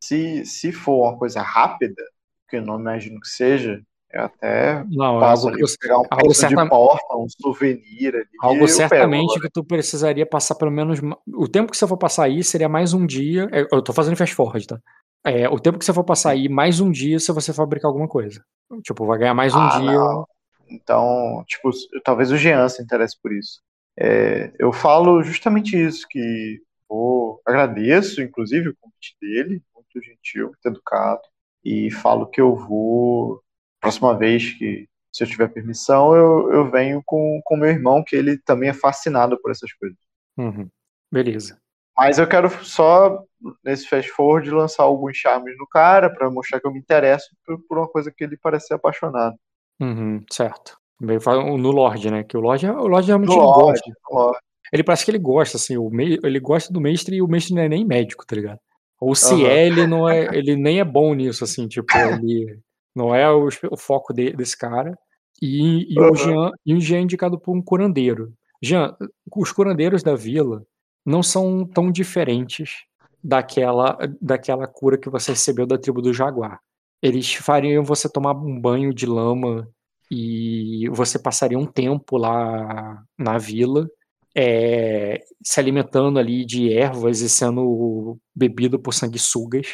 B: se, se for uma coisa rápida, que eu não imagino que seja, eu até
C: não, é
B: passo
C: algo
B: ali,
C: que,
B: pegar um
C: algo
B: de porta, um souvenir ali.
C: algo
B: eu pego
C: certamente que tu precisaria passar pelo menos. O tempo que você for passar aí seria mais um dia. é, Eu tô fazendo fast forward, tá? É, o tempo que você for passar aí, mais um dia se você fabricar alguma coisa. Tipo, vai ganhar mais um
B: Ah,
C: dia.
B: não. Então, tipo, talvez o Jean se interesse por isso. É, eu falo justamente isso, que vou, agradeço, inclusive, o convite dele, muito gentil, muito educado, e falo que eu vou, próxima vez que, se eu tiver permissão, eu, eu venho com com meu irmão, que ele também é fascinado por essas coisas.
C: Uhum. Beleza.
B: Mas eu quero só, nesse fast forward, lançar alguns charmes no cara, pra mostrar que eu me interesso por, por uma coisa que ele parece ser apaixonado.
C: Uhum, certo. No Lorde, né? Que o Lorde, o Lorde realmente
B: Do
C: ele
B: Lorde, Lorde.
C: Ele parece que ele gosta, assim, o mei- ele gosta do mestre e o mestre não é nem médico, tá ligado? Ou se
B: Aham.
C: é, ele não é, ele nem é bom nisso, assim, tipo, ele não é o, o foco de- desse cara. E, e o
B: Aham.
C: Jean, e o Jean é indicado por um curandeiro. Jean, os curandeiros da vila não são tão diferentes daquela, daquela cura que você recebeu da tribo do Jaguar. Eles fariam você tomar um banho de lama e você passaria um tempo lá na vila é, se alimentando ali de ervas e sendo bebido por sanguessugas.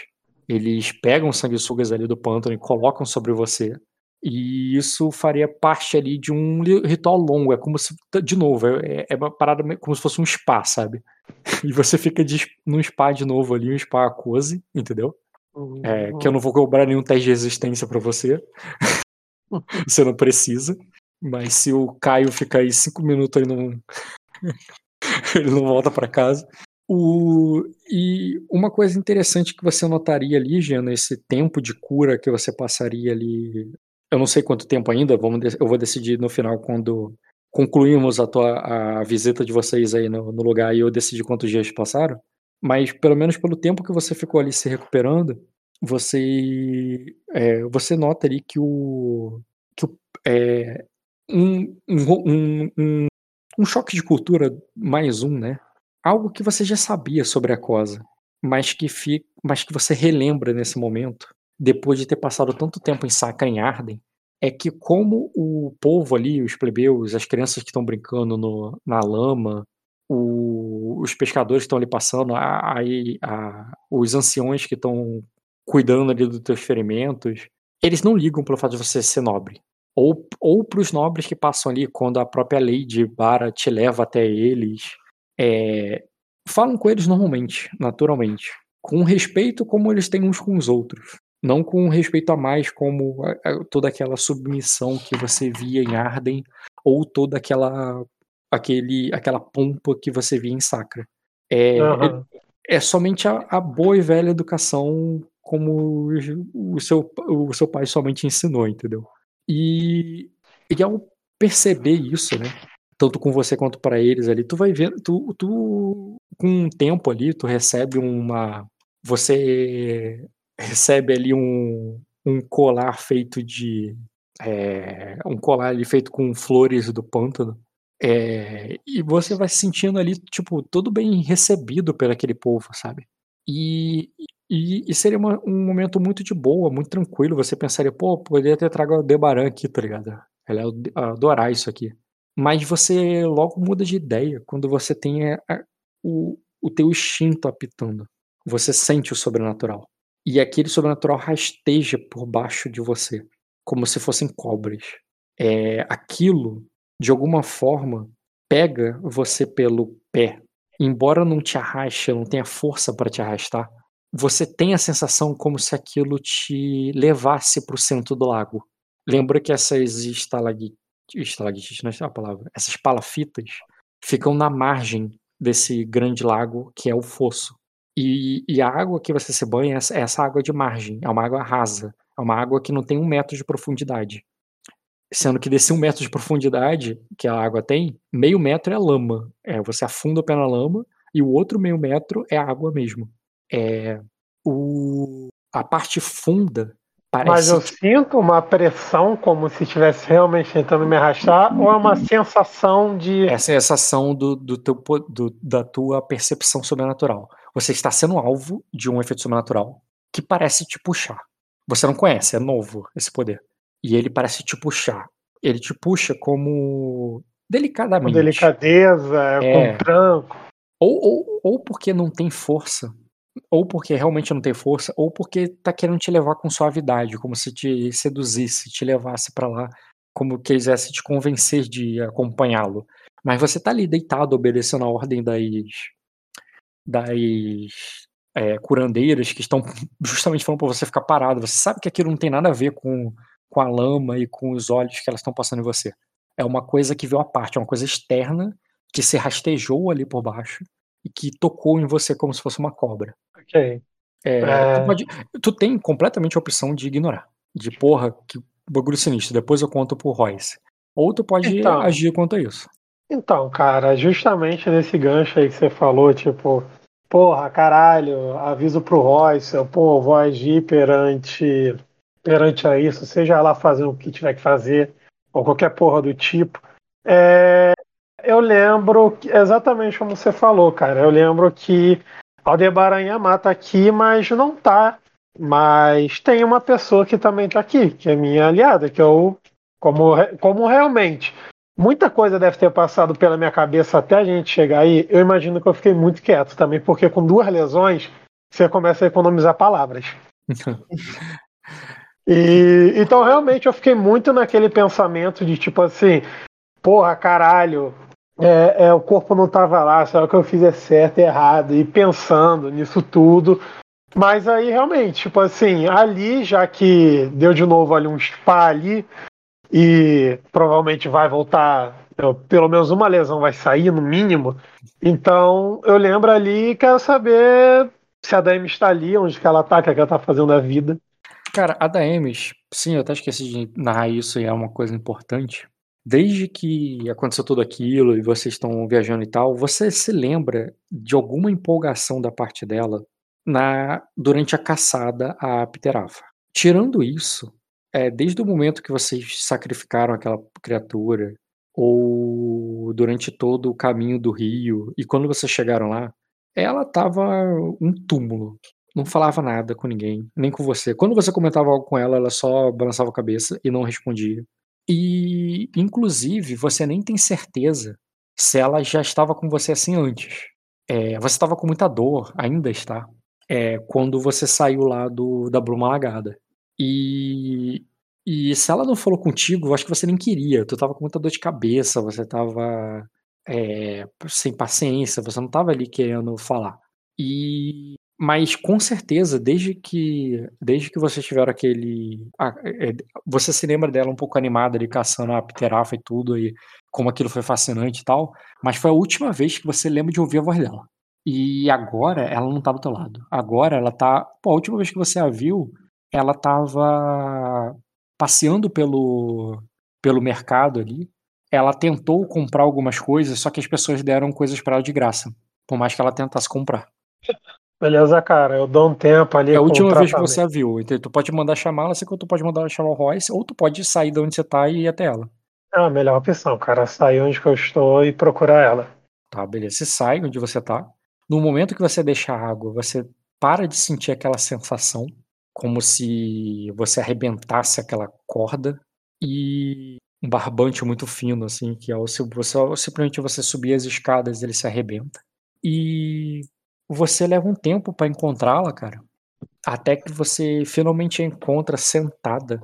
C: Eles pegam sanguessugas ali do pântano e colocam sobre você. E isso faria parte ali de um ritual longo. É como se, de novo, é, é uma parada como se fosse um spa, sabe? E você fica de, num spa de novo ali, um spa aquose, entendeu? É, que eu não vou cobrar nenhum teste de resistência pra você. você não precisa. Mas se o Caio ficar aí cinco minutos aí não. Ele não volta pra casa. O... E uma coisa interessante que você notaria ali, Jean, nesse tempo de cura que você passaria ali. Eu não sei quanto tempo ainda, vamos eu vou decidir no final quando concluímos a, tua, a visita de vocês aí no, no lugar e eu decidir quantos dias passaram. Mas pelo menos pelo tempo que você ficou ali se recuperando, você é, você nota ali que o que o, é, um, um, um, um, um choque de cultura mais um, né? Algo que você já sabia sobre a cosa, mas que fi, mas que você relembra nesse momento, depois de ter passado tanto tempo em Sacra em Arden, é que como o povo ali, os plebeus, as crianças que estão brincando no, na lama, o- os pescadores que estão ali passando, a- a- os anciões que estão cuidando ali dos teus ferimentos, eles não ligam pelo fato de você ser nobre. Ou, ou para os nobres que passam ali quando a própria lei de Bara te leva até eles. é, falam com eles normalmente, naturalmente. Com respeito como eles têm uns com os outros. Não com respeito a mais como a- a- toda aquela submissão que você via em Arden ou toda aquela aquele, aquela pompa que você via em Sacra. É,
D: Aham.
C: é somente a, a boa e velha educação como o, o seu, o seu pai somente ensinou, entendeu? E, e ao perceber isso, né? Tanto com você quanto para eles ali, tu vai vendo, tu, tu com um tempo ali, tu recebe uma, você recebe ali um, um colar feito de, é, um colar ali feito com flores do pântano, é, e você vai se sentindo ali, tipo, todo bem recebido por aquele povo, sabe? E, e, e seria uma- um momento muito de boa, muito tranquilo. Você pensaria, pô, poderia ter trago a Debaran aqui, tá ligado? Ela ia adorar isso aqui. Mas você logo muda de ideia quando você tem a- o, o teu instinto apitando. Você sente o sobrenatural. E aquele sobrenatural rasteja por baixo de você, como se fossem cobras. É, aquilo, de alguma forma, pega você pelo pé. Embora não te arraste, não tenha força para te arrastar, você tem a sensação como se aquilo te levasse para o centro do lago. Lembra que essas estalagmites, não é a palavra, essas palafitas ficam na margem desse grande lago que é o fosso. E, e a água que você se banha é essa, é essa água de margem, é uma água rasa, é uma água que não tem um metro de profundidade. Sendo que desse um metro de profundidade que a água tem, meio metro é lama. É, você afunda o pé na lama e o outro meio metro é água mesmo. É, o, a parte funda Parece
D: Mas eu sinto uma pressão como se estivesse realmente tentando me arrastar, ou é uma sensação de.
C: É a sensação do, do teu, do- da tua percepção sobrenatural. Você está sendo alvo de um efeito sobrenatural que parece te puxar. Você não conhece, é novo esse poder. E ele parece te puxar. Ele te puxa como
D: Com
C: delicadamente.
D: delicadeza,
C: É.
D: com tranco.
C: Ou, ou, ou porque não tem força, ou porque realmente não tem força, ou porque tá querendo te levar com suavidade, como se te seduzisse, te levasse pra lá, como quisesse te convencer de acompanhá-lo. Mas você tá ali deitado, obedecendo a ordem das das é, curandeiras que estão justamente falando pra você ficar parado. Você sabe que aquilo não tem nada a ver com, com a lama e com os olhos que elas estão passando em você. É uma coisa que veio à parte, é uma coisa externa que se rastejou ali por baixo e que tocou em você como se fosse uma cobra.
D: Ok.
C: É,
D: É.
C: Tu, pode- tu tem completamente a opção de ignorar. De porra, que bagulho sinistro, depois eu conto pro Royce. Ou tu pode
D: Então.
C: agir quanto a isso.
D: Então, cara, justamente nesse gancho aí que você falou, tipo, porra, caralho, aviso pro Royce, eu, pô, vou agir perante, perante a isso, seja lá fazer o que tiver que fazer, ou qualquer porra do tipo. É, eu lembro que- exatamente como você falou, cara. Eu lembro que Aldebaran Yamato tá aqui, mas não tá. Mas tem uma pessoa que também tá aqui, que é minha aliada, que eu, como, como realmente muita coisa deve ter passado pela minha cabeça até a gente chegar aí, eu imagino que eu fiquei muito quieto também, porque com duas lesões você começa a economizar palavras. E então realmente eu fiquei muito naquele pensamento de tipo assim, porra, caralho, é, é, o corpo não tava lá, será que eu fiz é certo e errado? E pensando nisso tudo. Mas aí realmente, tipo assim, ali, já que deu de novo ali um spa ali, e provavelmente vai voltar, pelo menos uma lesão vai sair, no mínimo. Então eu lembro ali e quero saber se a Dami está ali, onde que ela tá, o que, é ela tá fazendo da vida.
C: Cara, a Daemis, sim, eu até esqueci de narrar isso e é uma coisa importante. Desde que aconteceu tudo aquilo e vocês estão viajando e tal, você se lembra de alguma empolgação da parte dela na durante a caçada à Pterafa. Tirando isso, é, desde o momento que vocês sacrificaram aquela criatura, ou durante todo o caminho do rio, e quando vocês chegaram lá, ela tava um túmulo não falava nada com ninguém, nem com você. Quando você comentava algo com ela, ela só balançava a cabeça e não respondia. E, inclusive, você nem tem certeza se ela já estava com você assim antes. É, você estava com muita dor, ainda está, é, quando você saiu lá do, da Bruma Lagada. E, e se ela não falou contigo, eu acho que você nem queria. Tu tava com muita dor de cabeça, você tava é, sem paciência, você não tava ali querendo falar. E mas com certeza, desde que desde que vocês tiveram aquele. ah, é, você se lembra dela um pouco animada ali caçando a pterafa e tudo, e como aquilo foi fascinante e tal. Mas foi a última vez que você lembra de ouvir a voz dela. E agora ela não tá do teu lado. Agora ela tá. Pô, a última vez que você a viu, ela tava passeando pelo, pelo mercado ali. Ela tentou comprar algumas coisas, só que as pessoas deram coisas pra ela de graça. Por mais que ela tentasse comprar.
D: Beleza, cara, eu dou um tempo ali.
C: É a
D: o
C: última vez que você a viu. Então, tu pode mandar chamá-la, assim como tu pode mandar chamar o Royce, ou tu pode sair de onde você tá e ir até ela.
D: É a melhor opção, cara. Sair onde que eu estou e procurar ela.
C: Tá, beleza. Você sai onde você tá. No momento que você deixa a água, você para de sentir aquela sensação, como se você arrebentasse aquela corda e um barbante muito fino, assim, que ao se- você, ao simplesmente você subir as escadas, ele se arrebenta. E você leva um tempo pra encontrá-la, cara. Até que você finalmente a encontra sentada.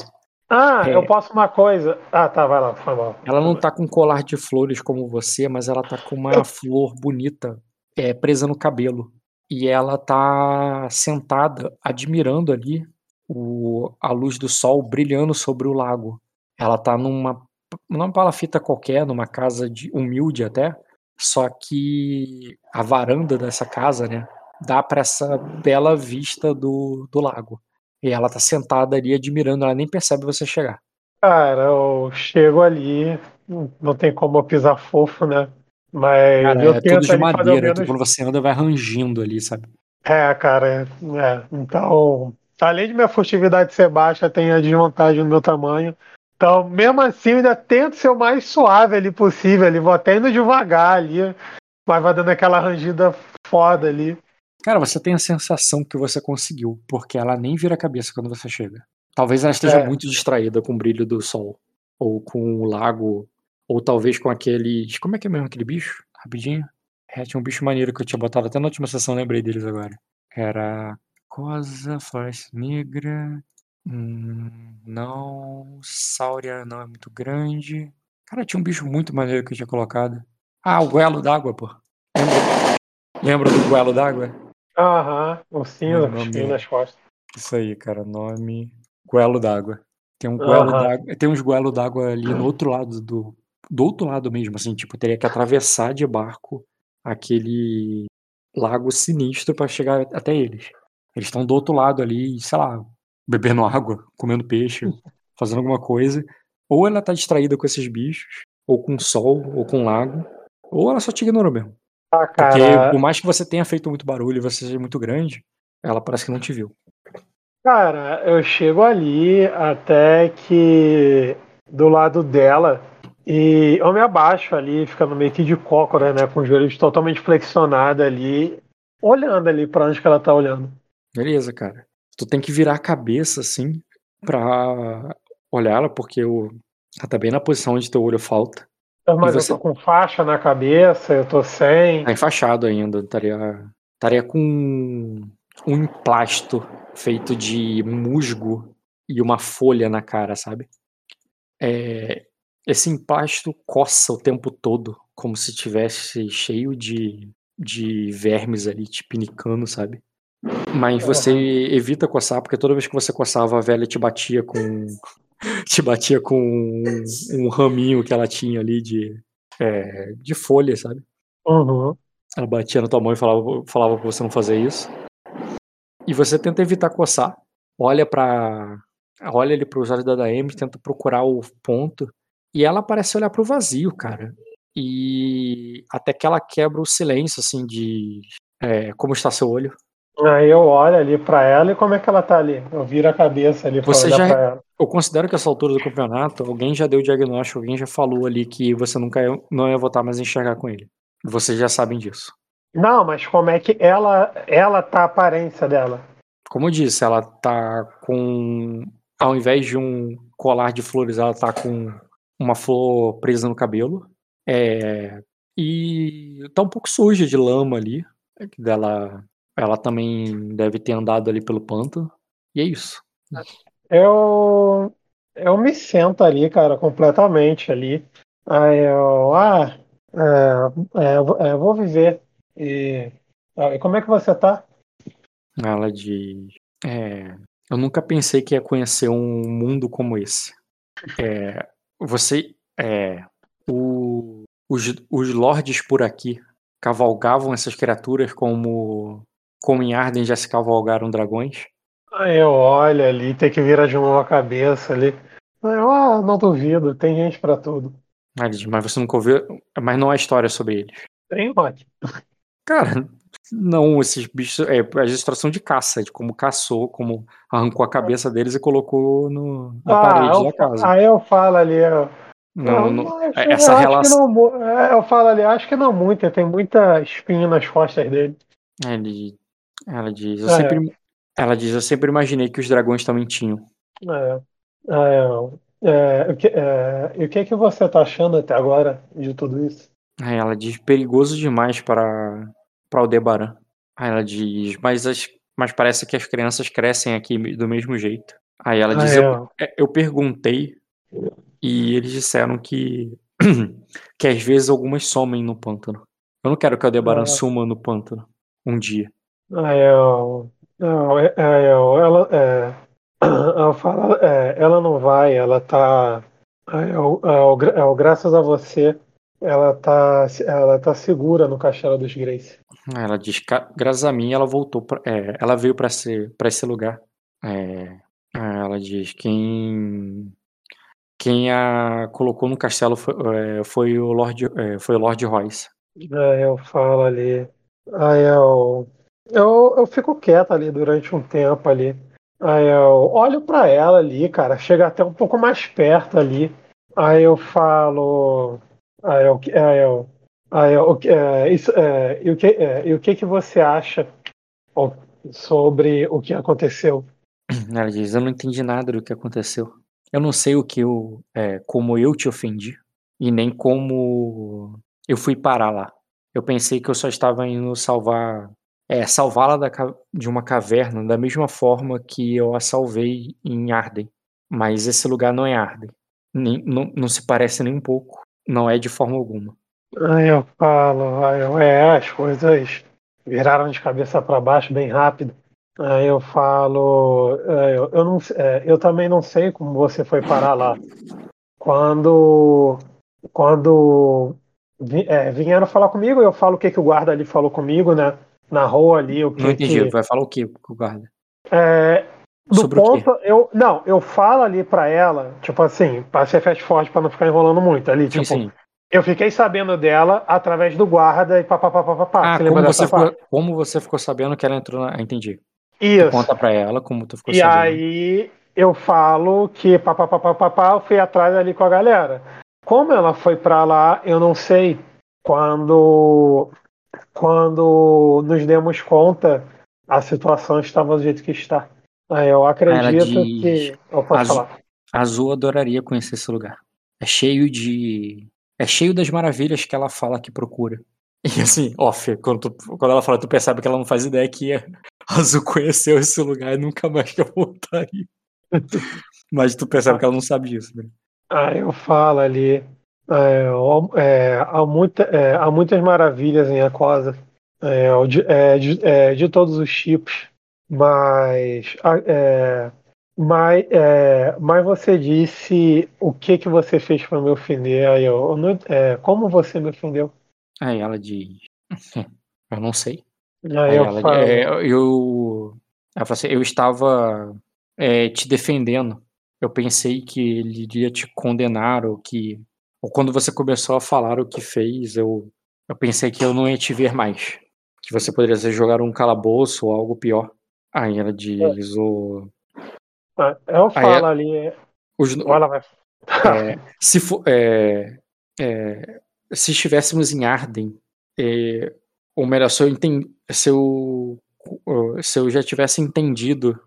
D: Ah,
C: É.
D: eu posso uma coisa. Ah, tá, vai lá, foi mal.
C: Ela não tá com um colar de flores como você, mas ela tá com uma flor bonita é, presa no cabelo. E ela tá sentada, admirando ali o, a luz do sol brilhando sobre o lago. Ela tá numa, numa palafita qualquer, numa casa de, humilde até, só que a varanda dessa casa, né, dá para essa bela vista do, do lago. E ela tá sentada ali admirando, ela nem percebe você chegar.
D: Cara, eu chego ali, não tem como eu pisar fofo, né? Mas
C: Cara,
D: eu
C: é
D: tento
C: tudo de madeira,
D: menos
C: então quando você anda vai rangindo ali, sabe?
D: É, cara, é. Então, além de minha furtividade ser baixa, tem a desvantagem do meu tamanho. Então, mesmo assim, eu ainda tento ser o mais suave ali possível. Ali. Vou até indo devagar ali, mas vai dando aquela rangida foda ali.
C: Cara, você tem a sensação que você conseguiu, porque ela nem vira a cabeça quando você chega. Talvez ela esteja
D: É.
C: muito distraída com o brilho do sol, ou com o lago, ou talvez com aqueles. Como é que é mesmo aquele bicho? Rapidinho. É, tinha um bicho maneiro que eu tinha botado até na última sessão, lembrei deles agora. Era. Cosa, Floresta Negra. Hum, não. Sáurea não é muito grande. Cara, tinha um bicho muito maneiro que eu tinha colocado. Ah, o goelo d'água, pô. Lembra, lembra do goelo d'água?
D: Aham, o cinza,
C: nome
D: nas costas.
C: Isso aí, cara. Nome. Goelo d'água. Tem um goelo d'água. Tem uns goelo d'água ali no outro lado do. Do outro lado mesmo, assim, tipo, teria que atravessar de barco aquele lago sinistro pra chegar até eles. Eles estão do outro lado ali, sei lá, bebendo água, comendo peixe, fazendo alguma coisa. Ou ela tá distraída com esses bichos, ou com o sol, ou com o lago, ou ela só te ignorou mesmo.
D: Ah,
C: Porque por mais que você tenha feito muito barulho e você seja muito grande, ela parece que não te viu.
D: cara, eu chego ali até que do lado dela e eu me abaixo ali, ficando meio que de cócora, né, com os joelhos totalmente flexionados ali, olhando ali pra onde que ela tá olhando.
C: Beleza, cara. Tu tem que virar a cabeça, assim, pra olhar ela, porque o... ela tá bem na posição onde teu olho falta.
D: Mas
C: você-
D: eu tô com faixa na cabeça, eu tô sem.
C: Tá enfaixado ainda. Estaria, estaria com um emplasto feito de musgo e uma folha na cara, sabe? É, esse emplasto coça o tempo todo, como se tivesse cheio de, de vermes ali te pinicando, sabe? Mas você evita coçar, porque toda vez que você coçava, a velha te batia com. te batia com um, um raminho que ela tinha ali de, é, de folha, sabe?
D: Uhum.
C: Ela batia na tua mão e falava, falava pra você não fazer isso. E você tenta evitar coçar. Olha para Olha ali pros olhos da Daemi, tenta procurar o ponto. E ela parece olhar pro vazio, cara. E até que ela quebra o silêncio, assim, de. é, como está seu olho?
D: Aí eu olho ali pra ela e como é que ela tá ali? Eu viro a cabeça ali pra
C: Você
D: olhar
C: já-
D: pra ela.
C: Eu considero que essa altura do campeonato, alguém já deu o diagnóstico, alguém já falou ali que você nunca ia, não ia voltar mais a enxergar com ele. Vocês já sabem disso.
D: Não, mas como é que ela, ela tá a aparência dela?
C: Como eu disse, ela tá com. Ao invés de um colar de flores, ela tá com uma flor presa no cabelo. É, e tá um pouco suja de lama ali. que Dela, ela também deve ter andado ali pelo pântano. E é isso.
D: Eu, eu me sento ali, cara, completamente ali. Aí eu, ah, é, é, eu vou- é, vou viver. E, ah, e como é que você tá?
C: Ela diz. É, eu nunca pensei que ia conhecer um mundo como esse. É, você. É, o- os, os lords por aqui cavalgavam essas criaturas como. Como em Arden já se cavalgaram dragões.
D: Aí eu olho ali, tem que virar de novo a cabeça ali. Eu, ah, não duvido, tem gente pra tudo.
C: Ela diz, mas você nunca ouviu. Mas não há história sobre eles.
D: Tem, Rock.
C: Cara, não, esses bichos. É, as histórias são de caça, de como caçou, como arrancou a cabeça deles e colocou no, na
D: Ah,
C: parede
D: eu,
C: da casa.
D: aí eu falo ali, eu,
C: Não,
D: eu
C: não-
D: acho-
C: essa
D: eu
C: relação.
D: não é, eu falo ali, acho que não muito, tem muita espinha nas costas dele.
C: Ele, ela diz, eu
D: É.
C: sempre, ela diz, eu sempre imaginei que os dragões também tinham.
D: É, é, é, o que, é, e o que que você tá achando até agora de tudo isso?
C: Aí ela diz, perigoso demais para para Aldebaran. Aí ela diz, mas, as, mas parece que as crianças crescem aqui do mesmo jeito. Aí ela diz,
D: Ah,
C: eu, é, eu perguntei e eles disseram que que às vezes algumas somem no pântano. Eu não quero que a Aldebaran
D: Ah.
C: suma no pântano um dia.
D: Eu, não, é, é, eu- ela, é, ela fala, é, ela não vai, ela tá, eu, é, eu, gra- é, graças a você, ela tá, ela tá segura no Castelo dos Grace.
C: Ela diz, "Ca- graças a mim, ela voltou, pra, é, ela veio para esse, pra esse lugar. É, ela diz, quem quem a colocou no castelo foi, é, foi o Lord, é, foi o Lord Royce.
D: Aí eu falo ali, aí eu, eu, eu fico quieto ali durante um tempo ali. Aí eu olho pra ela ali, cara, chega até um pouco mais perto ali. Aí eu falo. Aí eu. Aí eu, aí eu é, isso, é, e, o que, é, e o que que você acha sobre o que aconteceu?
C: Ela diz: Eu não entendi nada do que aconteceu. Eu não sei o que eu. é, como eu te ofendi. E nem como eu fui parar lá. Eu pensei que eu só estava indo salvar. É, salvá-la de uma caverna da mesma forma que eu a salvei em Arden. Mas esse lugar não é Arden. Nem, não, não se parece nem um pouco. Não é de forma alguma.
D: Aí eu falo, aí eu, é, as coisas viraram de cabeça para baixo bem rápido. Aí eu falo, é, eu, eu, não, é, eu também não sei como você foi parar lá. Quando, quando é, vieram falar comigo, eu falo o que, que o guarda ali falou comigo, né? Na rua ali, o que
C: Não entendi.
D: que.
C: Vai falar o que o guarda?
D: É, do
C: Sobre
D: ponto, eu. Não, eu falo ali pra ela, tipo assim, pra ser fast forward pra não ficar enrolando muito ali,
C: Sim,
D: tipo.
C: sim.
D: Eu fiquei sabendo dela através do guarda e papapá.
C: Ah,
D: Você
C: como você, ficou, como você ficou sabendo que ela entrou na. Entendi. Tu
D: Isso.
C: conta pra ela como tu ficou
D: E
C: sabendo.
D: aí eu falo que papapá, eu fui atrás ali com a galera. Como ela foi pra lá, eu não sei. Quando, quando nos demos conta, a situação estava do jeito que está. Aí eu acredito
C: diz,
D: que. Eu posso
C: "Azul."
D: falar.
C: A Azul adoraria conhecer esse lugar. É cheio de. É cheio das maravilhas que ela fala que procura. E assim, off, quando, tu- quando ela fala, tu percebe que ela não faz ideia que a Azul conheceu esse lugar e nunca mais quer voltar aí. Mas tu percebe que ela não sabe disso, né?
D: Aí eu falo ali. É, é, há, muita, é, há muitas maravilhas em Aquosa, é, de, de, de todos os tipos, mas, mas, mas você disse o que que você fez para me ofender. Aí eu, é, como você me ofendeu?
C: Aí ela diz. Eu não sei.
D: Aí eu
C: ela
D: falo,
C: eu. Ela fala assim, eu estava é, te defendendo. Eu pensei que ele iria te condenar, ou que. Quando você começou a falar o que fez, eu, eu pensei que eu não ia te ver mais. Que você poderia ser jogar um calabouço ou algo pior. Aí ela diz o.
D: ah, eu
C: Aí
D: falo ali,
C: Os,
D: ela vai.
C: é, se, for, é, é, se estivéssemos em Arden, é, ou melhor, se eu, enten- se, eu, se eu já tivesse entendido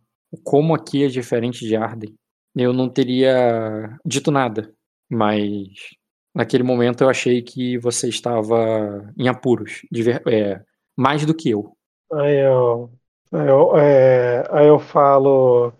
C: como aqui é diferente de Arden, eu não teria dito nada. Mas naquele momento eu achei que você estava em apuros, ver- é, mais do que eu.
D: Aí eu, aí eu, é, aí eu falo,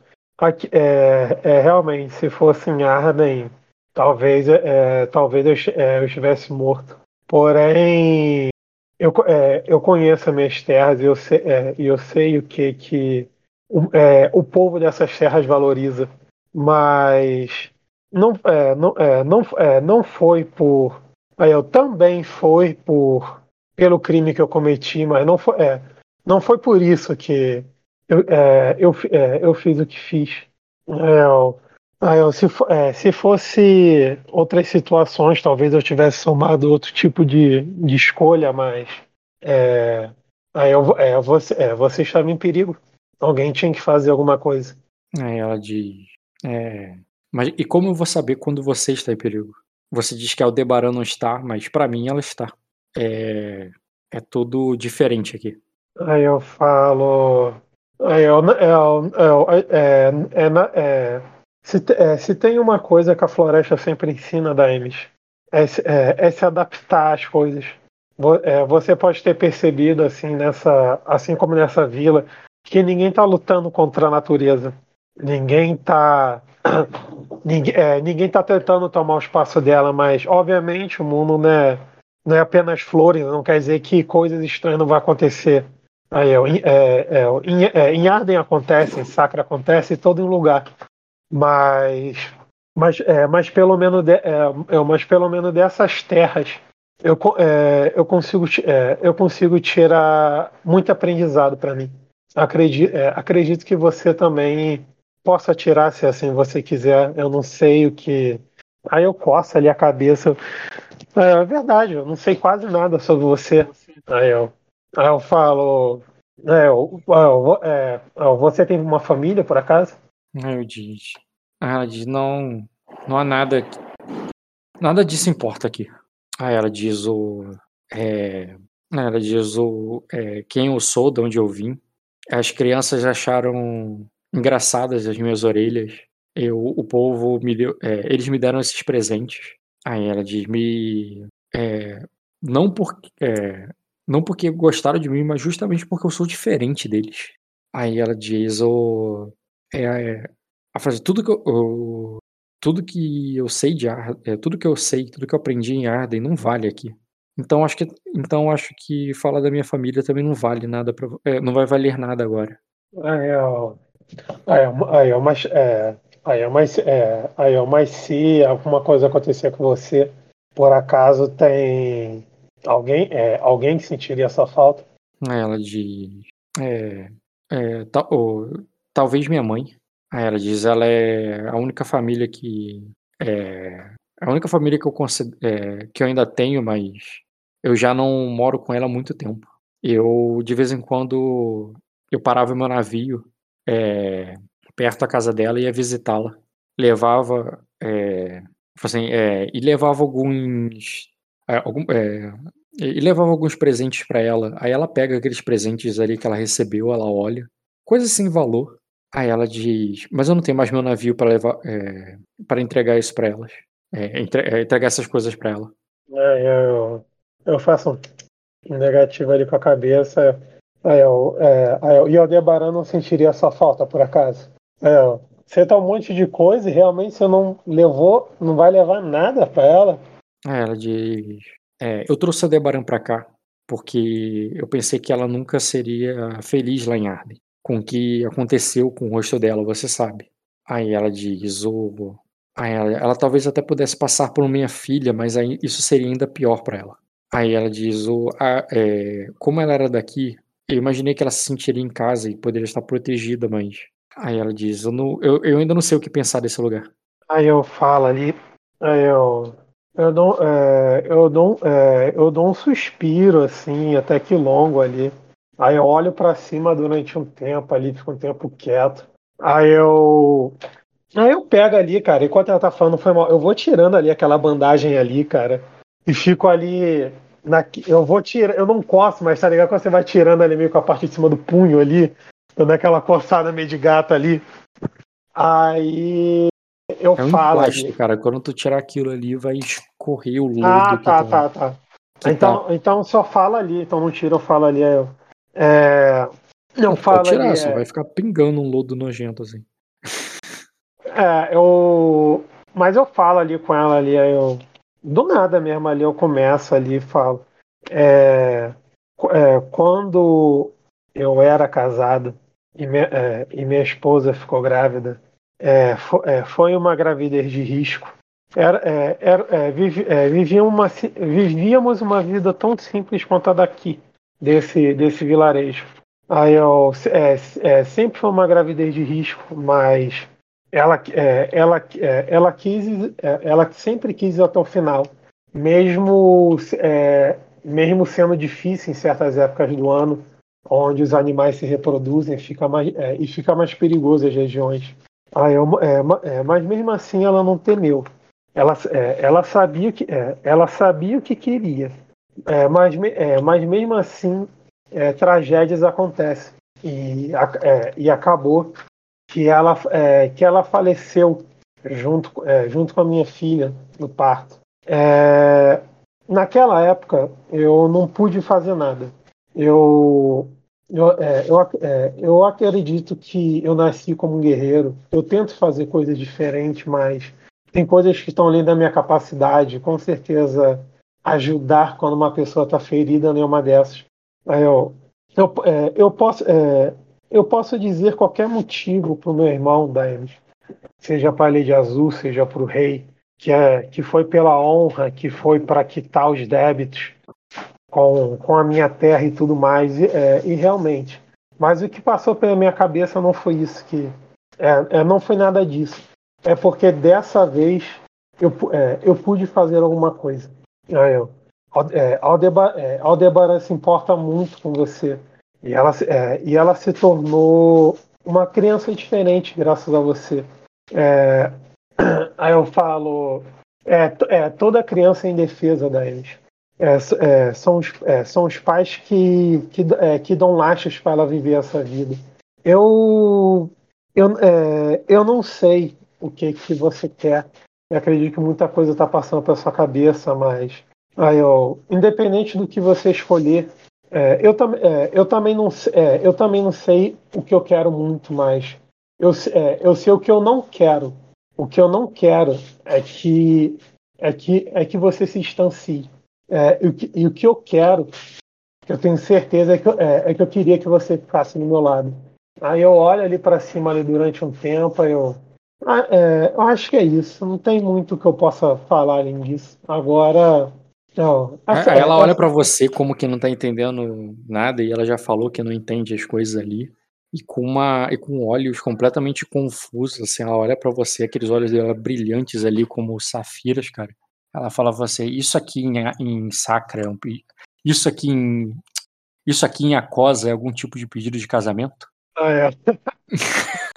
D: é, é, realmente, se fosse em Arden, talvez, é, talvez eu, é, eu estivesse morto. Porém, eu, é, eu conheço as minhas terras e eu sei, é, eu sei o que, que o, é, o povo dessas terras valoriza. Mas não, é, não, é, não, é, não foi por. Eu também foi por pelo crime que eu cometi, mas não foi. É, não foi por isso que eu, é, eu, é, eu fiz o que fiz. É, eu- aí eu- se, é, se fosse outras situações, talvez eu tivesse tomado outro tipo de, de escolha, mas é, aí eu, é, você, é, você estava em perigo. Alguém tinha que fazer alguma coisa.
C: Aí ela diz. É, mas e como eu vou saber quando você está em perigo? Você diz que a Aldebaran não está, mas pra mim ela está. É, é tudo diferente aqui.
D: Aí eu falo. Aí eu, eu, eu, é, é, na- é, se, te- é, se tem uma coisa que a floresta sempre ensina, Daemis, é, se- é, é se adaptar às coisas. Vo- é, você pode ter percebido, assim, nessa, assim como nessa vila, que ninguém está lutando contra a natureza. Ninguém está. Ninguém, é, ninguém tá tentando tomar o espaço dela, mas obviamente o mundo não é, não é apenas flores, não quer dizer que coisas estranhas não vão acontecer. Aí, é, é, em, é, em Arden acontece, em Sacra acontece, em todo lugar. Mas, mas, é, mas, pelo menos de, é, é, mas pelo menos dessas terras eu, é, eu, consigo, é, eu consigo tirar muito aprendizado para mim. Acredito, é, acredito que você também possa tirar, se assim você quiser. Eu não sei o que. Aí eu coço ali a cabeça. É, é verdade, eu não sei quase nada sobre você. Aí eu, aí eu falo. É, eu- eu- é, você teve uma família, por acaso?
C: Eu. Aí ela diz, não, não há nada. Nada disso importa aqui. Aí ela diz o. É, ela diz o. é, quem eu sou, de onde eu vim. As crianças acharam engraçadas as minhas orelhas. Eu, o povo me deu. é, eles me deram esses presentes. Aí ela diz, me. é, não porque. é, não porque gostaram de mim, mas justamente porque eu sou diferente deles. Aí ela diz, o. É, é, a frase, tudo que eu, tudo que eu sei de Arden, é, tudo que eu sei, tudo que eu aprendi em Arden não vale aqui. Então acho que, então acho que falar da minha família também não vale nada para, não vai valer nada agora.
D: Eu, aí eu, aí eu, mas, é, aí eu, mas, é, aí eu, mas se alguma coisa acontecer com você, por acaso tem alguém, é, alguém que sentiria essa falta?
C: Aí ela diz, é, é, ta- ô, talvez minha mãe. Ela diz, ela é a única família que é a única família que eu é, que eu ainda tenho, mas eu já não moro com ela há muito tempo. Eu de vez em quando eu parava meu navio é, perto da casa dela e ia visitá-la. Levava é, assim, é, e levava alguns é, algum- é, e levava alguns presentes pra ela. Aí ela pega aqueles presentes ali que ela recebeu, ela olha, coisas sem valor. Aí ela diz: Mas eu não tenho mais meu navio para levar, é, para entregar isso pra elas, entre- entregar essas coisas pra ela.
D: Eu, eu faço um negativo ali com a cabeça. Aí eu, é, e Aldebaran não sentiria essa falta, por acaso? Você tá um monte de coisa e realmente você não levou, não vai levar nada pra ela?
C: Aí ela diz: é, Eu trouxe a Debaran pra cá porque eu pensei que ela nunca seria feliz lá em Arden. Com o que aconteceu com o rosto dela, você sabe. Aí ela diz: "O- Aí ela, ela talvez até pudesse passar por minha filha, mas aí isso seria ainda pior pra ela. Aí ela diz: o, a- é, Como ela era daqui, eu imaginei que ela se sentiria em casa e poderia estar protegida, mas. Aí ela diz: Eu, não- eu- eu ainda não sei o que pensar desse lugar.
D: Aí eu falo ali, aí eu, eu dou, é, eu dou, é, eu dou um suspiro assim, até que longo ali. Aí eu olho pra cima durante um tempo ali, fico um tempo quieto. Aí eu, aí eu pego ali, cara, enquanto ela tá falando foi mal, eu vou tirando ali aquela bandagem ali, cara, e fico ali na, eu vou tirar, eu não coço, mas tá ligado quando você vai tirando ali meio com a parte de cima do punho ali, dando aquela coçada meio de gato ali. Aí eu
C: É um
D: falo
C: emplasto, cara. Quando tu tirar aquilo ali, vai escorrer o lodo
D: Ah,
C: que
D: tá,
C: tá-
D: tá, tá.
C: que
D: Então,
C: tá.
D: então só fala ali, então não tira, eu falo ali. Eu, é, não
C: Pode
D: fala
C: tirar,
D: ali.
C: só
D: é,
C: vai ficar pingando um lodo nojento assim.
D: é, eu, mas eu falo ali com ela ali, aí eu, do nada mesmo ali eu começo ali e falo. É, é, quando eu era casado e, me- é, e minha esposa ficou grávida, é, fo- é, foi uma gravidez de risco. Era, é, era, vivíamos, uma, vivíamos uma vida tão simples quanto a daqui, desse, desse vilarejo. Aí eu, sempre foi uma gravidez de risco, mas ela, é, ela, é, ela quis, é, ela sempre quis ir até o final, mesmo, é, mesmo sendo difícil em certas épocas do ano, onde os animais se reproduzem, fica mais, é, e fica mais perigoso as regiões. Aí eu, é, ma- mas mesmo assim ela não temeu. Ela, ela sabia que ela sabia o que queria, mas, mas mesmo assim tragédias acontecem e, e acabou que ela, é, que ela faleceu junto, é, junto com a minha filha no parto. É, naquela época eu não pude fazer nada. Eu eu, é, eu, é, eu acredito que eu nasci como um guerreiro. Eu tento fazer coisas diferentes, mas tem coisas que estão além da minha capacidade. Com certeza, ajudar quando uma pessoa está ferida não é dessas. Eu, eu, eu, posso, eu posso dizer qualquer motivo para o meu irmão, Daemis, seja para a de Azul, seja para o rei, que, é, que foi pela honra, que foi para quitar os débitos com, com a minha terra e tudo mais, e, é, e realmente. Mas o que passou pela minha cabeça não foi isso que. É, é, não foi nada disso. É porque dessa vez eu, é, eu pude fazer alguma coisa. Aí eu, Ald- Aldeba, é, Aldebaran se importa muito com você. E ela, é, e ela se tornou uma criança diferente graças a você. É, aí eu falo, é, é, toda criança é indefesa deles. É, é, são, os, é, são os pais que, que, é, que dão lastros para ela viver essa vida. Eu, eu, eu não sei o que, que você quer. Eu acredito que muita coisa está passando pela sua cabeça, mas aí, independente do que você escolher, é, eu, tam, é, eu, também não, é, eu também não sei o que eu quero muito mais. Eu, é, eu sei o que eu não quero. O que eu não quero é que é que, é que você se distancie. É, e, o que, e o que eu quero, que eu tenho certeza, é que, eu- é, é que eu queria que você ficasse do meu lado. Aí eu olho ali para cima ali durante um tempo, aí eu. Ah, eu acho que é isso. Não tem muito que eu possa falar além disso. Agora. Não, essa-
C: Aí ela olha
D: essa-
C: pra você como que não tá entendendo nada e ela já falou que não entende as coisas ali. E com uma e com olhos completamente confusos, assim, ela olha pra você, aqueles olhos dela brilhantes ali como safiras, cara. Ela fala pra você, isso aqui em, em Sacra é um isso aqui em isso aqui em Acosa é algum tipo de pedido de casamento?
D: Ah, é.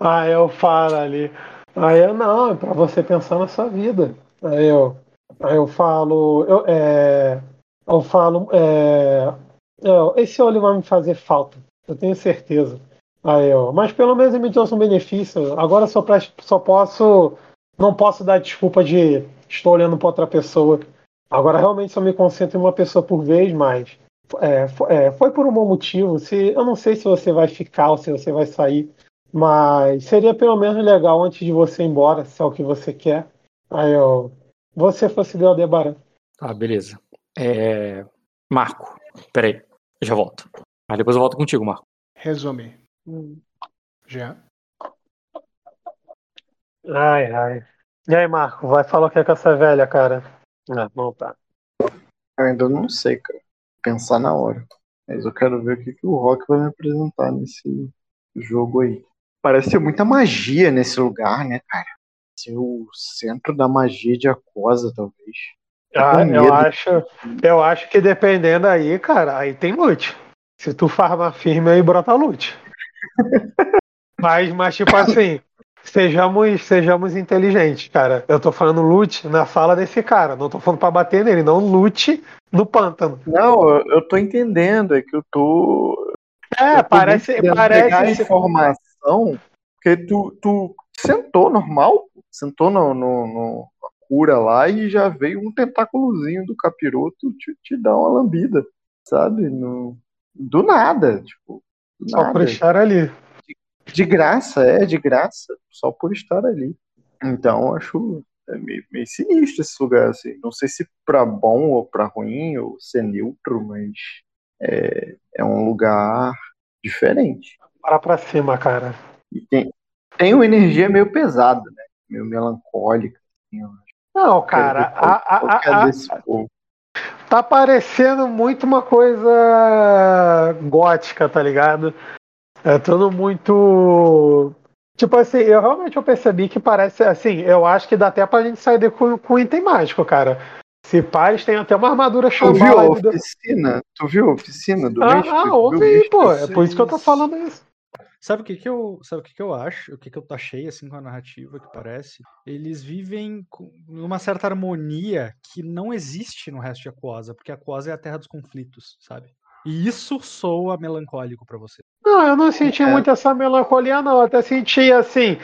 D: Aí eu falo ali. Aí eu, não, é pra você pensar na sua vida. Aí eu, eu falo, eu, é, eu falo, é, eu, esse olho vai me fazer falta, eu tenho certeza. Aí eu, mas pelo menos ele me trouxe um benefício. Agora só, pres- só posso, não posso dar desculpa de estou olhando para outra pessoa. Agora realmente só me concentro em uma pessoa por vez, mas é, fo- é, foi por um bom motivo. Se, eu não sei se você vai ficar ou se você vai sair, mas seria pelo menos legal antes de você ir embora, se é o que você quer. Aí eu. Você fosse ver o Aldebaran.
C: Tá, beleza. É... Marco, peraí, eu já volto. Aí depois eu volto contigo, Marco.
A: Resume. Já.
D: Ai, ai. E aí, Marco, vai falar o que é com essa velha, cara? Ah, não tá.
B: Eu ainda não sei, cara. Pensar na hora. Mas eu quero ver o que, que o Rock vai me apresentar nesse jogo aí. Parece ter muita magia nesse lugar, né, cara? Ser o centro da magia de Aquosa, talvez.
D: Ah, eu acho, eu acho que dependendo aí, cara, aí tem loot. Se tu farma firme, aí brota loot. Mas, mas tipo assim, sejamos, sejamos inteligentes, cara. Eu tô falando loot na fala desse cara. Não tô falando pra bater nele, não loot no pântano.
B: Não, eu, eu tô entendendo. É que eu tô.
D: É,
B: eu tô
D: parece,
B: querendo pegar a
D: parece.
B: informação. Porque tu, tu sentou normal, sentou no, no, no cura lá e já veio um tentáculozinho do capiroto te, te dar uma lambida, sabe? No, do nada, tipo. Do
D: Só por
B: nada.
D: estar ali.
B: De graça, é, de graça, só por estar ali. Então, acho é meio, meio sinistro esse lugar, assim. Não sei se pra bom ou pra ruim, ou ser neutro, mas é, é um lugar diferente.
D: Para pra cima, cara.
B: E tem, tem uma energia meio pesada? Meio melancólica. Assim.
D: Não, cara, a- a-
B: é
D: a- a-
B: desse povo.
D: tá parecendo muito uma coisa gótica, tá ligado? É tudo muito. Tipo assim, eu realmente eu percebi que parece assim, eu acho que dá até pra gente sair com, com item mágico, cara. Se pais tem até uma armadura
B: Tu viu a
D: aí do-
B: oficina? Tu viu a oficina do
D: Ah, ah,
B: Tu viu
D: ouve
B: o
D: aí,
B: mestre?
D: pô. É por isso que eu tô falando isso.
E: Sabe o que que eu, sabe o que que eu acho? O que que eu achei assim com a narrativa que parece? Eles vivem com uma certa harmonia que não existe no resto de Aquosa, porque Aquosa é a terra dos conflitos, sabe? E isso soa melancólico pra você.
D: Não, eu não senti
B: É.
D: muito essa melancolia, não. Eu até senti assim.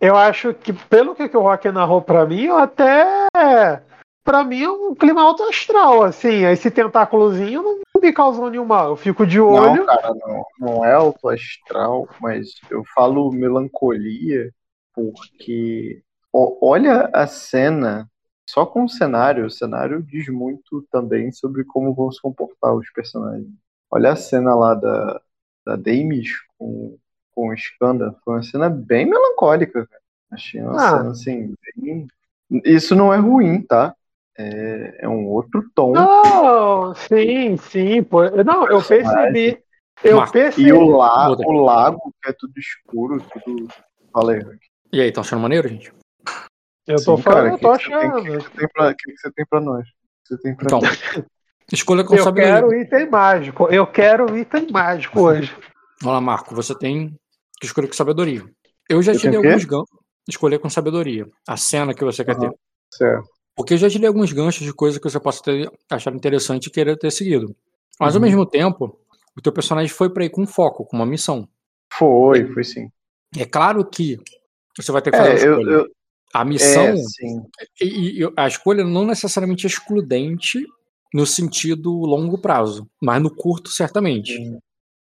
D: Eu acho que, pelo que, que o Rock narrou pra mim, eu até. Pra mim é um clima alto astral, assim. Esse tentáculozinho não me causou nenhum mal. Eu fico de olho.
B: Não, cara, não, não é alto astral, mas eu falo melancolia porque olha a cena, só com o cenário, o cenário diz muito também sobre como vão se comportar os personagens. Olha a cena lá da, da Damis com, com o Skanda, foi uma cena bem melancólica, cara. Achei uma
D: Ah.
B: cena assim, bem... Isso não é ruim, tá? É, é um outro tom.
D: Não, sim, sim. Pô. Não, eu percebi. Eu
C: Marco,
D: percebi.
B: E o, la o lago, que é tudo escuro, tudo. Rick.
C: E aí, estão achando maneiro, gente?
D: Eu tô
B: Sim,
D: falando,
B: cara,
D: eu tô
B: que
D: achando.
B: que que você tem pra- que que você tem pra nós? O que você tem pra
C: Então,
B: nós?
C: Escolha com
D: Eu
C: sabedoria.
D: quero item mágico. Eu quero item mágico hoje.
C: Vamos lá, Marco. Você tem que escolher com sabedoria. Eu já
B: Eu
C: te dei
B: o
C: alguns ganchos. Escolher com sabedoria. A cena que você quer
B: Aham.
C: ter.
B: Certo.
C: Porque eu já te dei alguns ganchos de coisa que você possa ter achado interessante e querer ter seguido. Mas ao
B: Uhum.
C: mesmo tempo, o teu personagem foi pra ir com foco, com uma missão.
B: Foi, foi sim.
C: É claro que você vai ter que fazer uma
B: É, eu, eu,
C: A missão,
B: é, sim.
C: e, e a escolha não necessariamente é excludente no sentido longo prazo, mas no curto, certamente.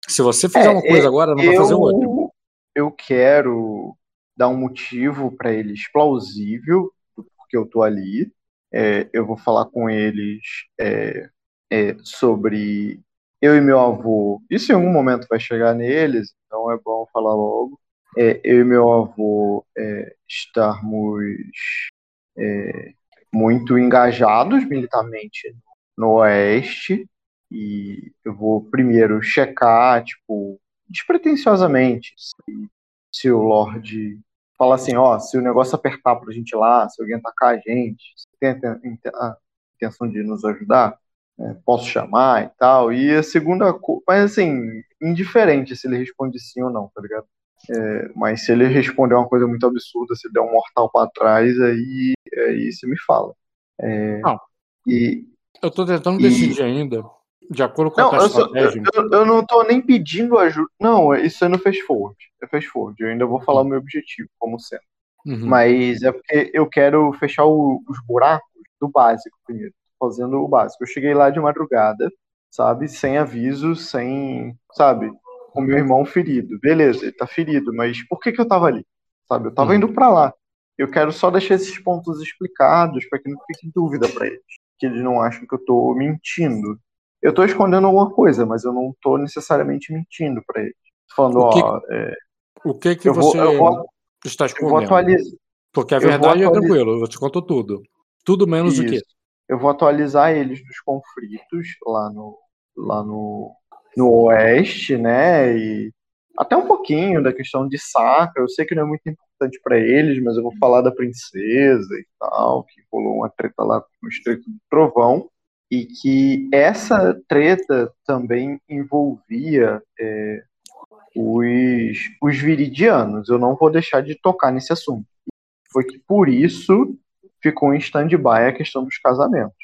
C: Se você fizer
B: É,
C: uma coisa agora, não vai fazer outra.
B: Eu, eu quero dar um motivo para eles plausível do porque eu tô ali. É, eu vou falar com eles é, é, sobre eu e meu avô. Isso em algum momento vai chegar neles, então é bom falar logo. É, eu e meu avô é, estarmos é, muito engajados militarmente no Oeste. E eu vou primeiro checar, tipo, despretensiosamente, se, se o Lorde fala assim, ó, se o negócio apertar pra gente ir lá, se alguém atacar a gente, se tem a inten- inten- a intenção de nos ajudar, né, posso chamar e tal. E a segunda coisa, mas assim, indiferente se ele responde sim ou não, tá ligado? É, mas se ele responder uma coisa muito absurda, se ele der um mortal pra trás, aí, aí você me fala. É,
C: Não.
B: e,
C: Eu tô tentando
B: E-
C: decidir ainda, de acordo com a
B: não,
C: tua
B: eu, só- eu, eu não tô nem pedindo ajuda. Não, isso é no Fast Forward. É Fast Forward. Eu ainda vou falar o meu objetivo, como sendo.
C: Uhum.
B: Mas é porque eu quero fechar o- os buracos do básico primeiro. Fazendo o básico. Eu cheguei lá de madrugada, sabe? Sem aviso, sem. Sabe? Com meu irmão ferido. Beleza, ele tá ferido, mas por que que eu tava ali? Sabe? Eu tava
C: Uhum.
B: indo pra lá. Eu quero só deixar esses pontos explicados para que não fique dúvida pra eles. Que eles não acham que eu tô mentindo. Eu tô escondendo alguma coisa, mas eu não tô necessariamente mentindo pra eles. Falando,
C: O que-
B: ó, é,
C: O que que
B: vou,
C: você
B: eu, vou,
C: está
B: eu vou
C: escondendo?
B: atualizar.
C: Porque a
B: vou
C: verdade é tranquilo, eu te conto tudo. Tudo menos o quê?
B: Isso. Eu vou atualizar eles dos conflitos lá no, lá no, no Oeste, né? E até um pouquinho da questão de saca. Eu sei que não é muito importante para eles, mas eu vou falar da princesa e tal, que rolou uma treta lá no Estreito do Trovão. E que essa treta também envolvia é, os, os viridianos. Eu não vou deixar de tocar nesse assunto. Foi que por isso ficou em stand-by a questão dos casamentos.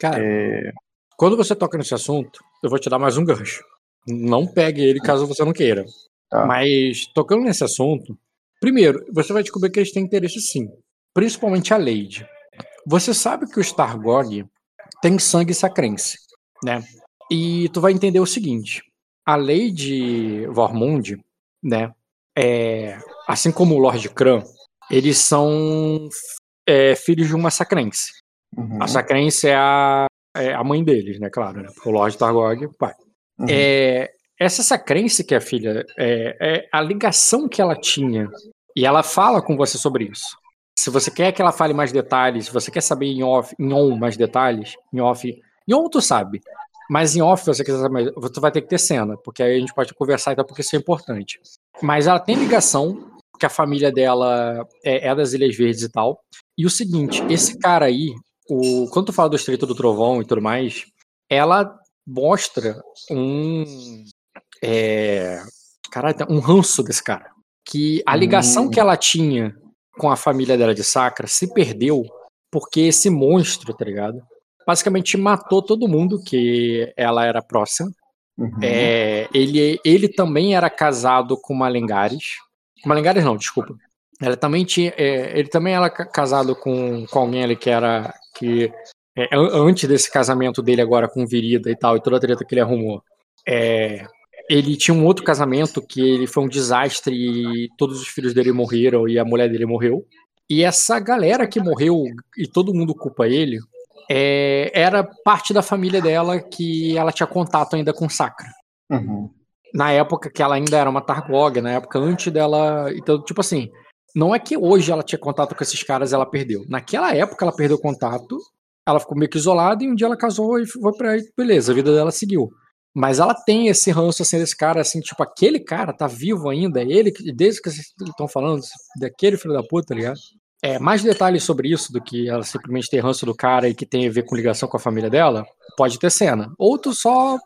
C: Cara,
B: É,
C: quando você toca nesse assunto, eu vou te dar mais um gancho. Não pegue ele caso você não queira.
B: Tá.
C: Mas, tocando nesse assunto, primeiro, você vai descobrir que eles têm interesse sim. Principalmente a Lady. Você sabe que o Stargog tem sangue sacrense, né? E tu vai entender o seguinte: a Lady Vormund, né? É, assim como o Lord Kran, eles são é, filhos de uma sacrense.
B: uhum,
C: A Sacrense é a, é a mãe deles, né? Claro, né? O Lord Targog, o pai.
B: uhum.
C: É, essa Sacrense que é a filha, é, é a ligação que ela tinha. E ela fala com você sobre isso. Se você quer que ela fale mais detalhes, se você quer saber em off, em on mais detalhes, em off. Em on tu sabe. Mas em off, você quiser saber, você vai ter que ter cena, porque aí a gente pode conversar e tal, porque isso é importante. Mas ela tem ligação, que a família dela é, é das Ilhas Verdes e tal. E o seguinte, esse cara aí, o, quando tu fala do Estreito do Trovão e tudo mais, ela mostra um. É, caralho, um ranço desse cara. Que a ligação
B: Hum.
C: que ela tinha com a família dela de Sacra se perdeu porque esse monstro, tá ligado? Basicamente matou todo mundo que ela era próxima.
B: Uhum.
C: É, ele, ele também era casado com uma Lengares. Uma Lengares não, desculpa. Ela também tinha, é, ele também era ca- casado com, com alguém ali que era. que é, an- Antes desse casamento dele agora com Virida e tal, e toda a treta que ele arrumou. É, ele tinha um outro casamento que ele foi um desastre e todos os filhos dele morreram e a mulher dele morreu. E essa galera que morreu e todo mundo culpa ele, é, era parte da família dela que ela tinha contato ainda com Sacra.
B: Uhum.
C: Na época que ela ainda era uma Targog, na época antes dela. Então, tipo assim, não é que hoje ela tinha contato com esses caras e ela perdeu. Naquela época ela perdeu contato, ela ficou meio que isolada e um dia ela casou e foi pra aí, beleza, a vida dela seguiu. Mas ela tem esse ranço assim desse cara, assim, tipo, aquele cara tá vivo ainda, ele, desde que vocês estão falando, daquele filho da puta, tá ligado? é, mais detalhes sobre isso do que ela simplesmente ter ranço do cara e que tem a ver com ligação com a família dela, pode ter cena. Ou tu só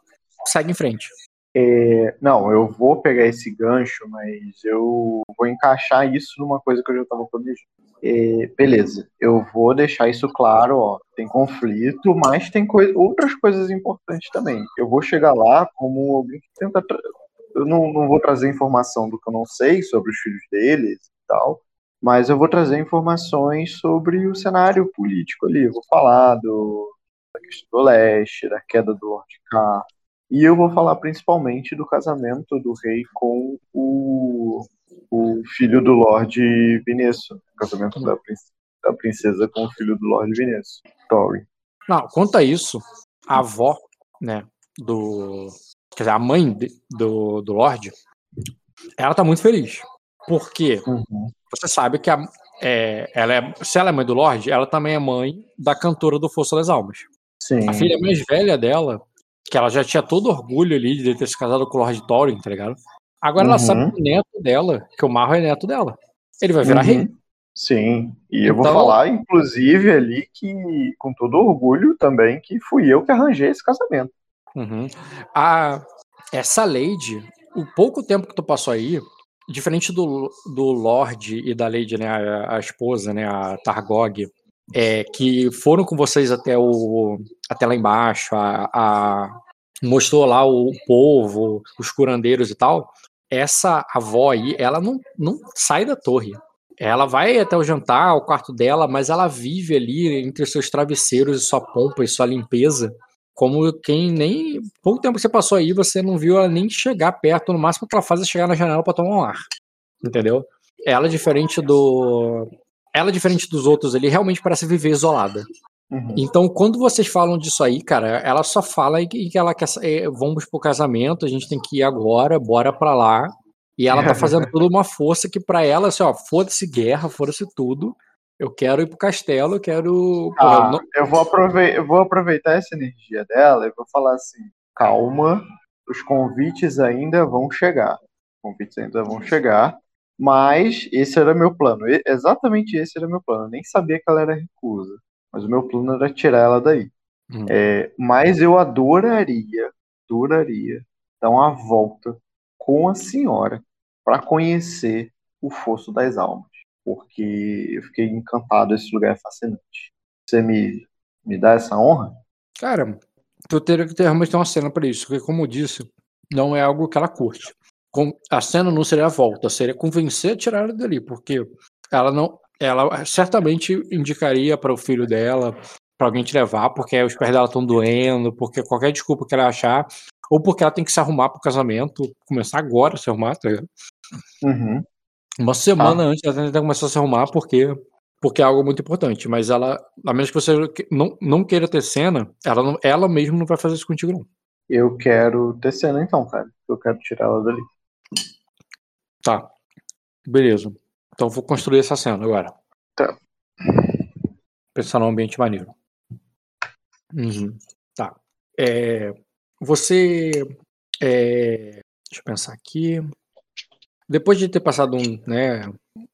C: segue em frente.
B: É, não, eu vou pegar esse gancho, mas eu vou encaixar isso numa coisa que eu já estava planejando. É, beleza, eu vou deixar isso claro, ó. Tem conflito, mas tem coi outras coisas importantes também. Eu vou chegar lá como alguém que tenta. Eu não, não vou trazer informação do que eu não sei sobre os filhos deles e tal, mas eu vou trazer informações sobre o cenário político ali. Eu vou falar do, da questão do leste, da queda do Lord K. E eu vou falar principalmente do casamento do rei com o, o filho do Lord Vinesso. Casamento da, da princesa com o filho do Lord Vinesso, Tori.
C: Não, quanto a isso, a avó, né, do. Quer dizer, a mãe de, do, do Lorde, ela tá muito feliz. Porque
B: Uhum.
C: você sabe que a, é, ela é, se ela é mãe do Lorde, ela também é mãe da cantora do Força das Almas.
B: Sim.
C: A filha mais velha dela, que ela já tinha todo orgulho ali de ter se casado com o Lord Thorin, tá ligado? Agora ela
B: Uhum.
C: sabe que o neto dela, que o Marro é neto dela. Ele vai virar
B: Uhum.
C: rei.
B: Sim, e eu vou
C: Então-
B: falar, inclusive, ali que, com todo orgulho também, que fui eu que arranjei esse casamento.
C: Uhum. A, essa Lady, o pouco tempo que tu passou aí, diferente do, do Lorde e da Lady, né, a, a esposa, né, a Targog, é, que foram com vocês até o até lá embaixo, a, a- mostrou lá o povo, os curandeiros e tal. Essa avó aí, ela não, não sai da torre. Ela vai até o jantar, ao quarto dela, mas ela vive ali entre seus travesseiros e sua pompa e sua limpeza como quem nem. Pouco tempo que você passou aí, você não viu ela nem chegar perto, no máximo que ela faz é chegar na janela pra tomar um ar. Entendeu? Ela, diferente do. Ela, diferente dos outros ali, realmente parece viver isolada.
B: Uhum.
C: Então, quando vocês falam disso aí, cara, ela só fala que que ela quer. é, Vamos pro casamento, a gente tem que ir agora, bora pra lá. E ela tá fazendo toda uma força que pra ela, assim, ó, foda-se guerra, foda-se tudo. Eu quero ir pro castelo, eu quero.
B: Ah,
C: não-
B: eu, vou aproveitar, eu vou aproveitar essa energia dela e vou falar assim: calma, os convites ainda vão chegar. Os convites ainda vão chegar, mas esse era meu plano. Exatamente esse era meu plano. Eu nem sabia que ela era recusa, mas o meu plano era tirar ela daí.
C: Hum.
B: É, mas eu adoraria, adoraria dar uma volta com a senhora para conhecer o Fosso das Almas, porque eu fiquei encantado, esse lugar é fascinante. Você me, me dá essa honra?
C: Cara, tu teria que ter realmente uma cena pra isso, porque como eu disse, não é algo que ela curte. Com- A cena não seria a volta, seria convencer a tirar ela dali, porque ela não, ela certamente indicaria para o filho dela, para alguém te levar, porque os pés dela estão doendo, porque qualquer desculpa que ela achar, ou porque ela tem que se arrumar pro casamento, começar agora a se arrumar, tá ligado?
B: Uhum.
C: Uma semana antes ela tem que começar a se arrumar porque porque é algo muito importante, mas ela, a menos que você não, não queira ter cena, ela, não, ela mesma não vai fazer isso contigo não.
B: Eu quero ter cena então, cara. Eu quero tirar ela dali.
C: Tá. Beleza. Então vou construir essa cena agora.
B: Tá.
C: Pensar num ambiente maneiro. Uhum. Tá. É, você. é, deixa eu pensar aqui. Depois de ter passado um, né,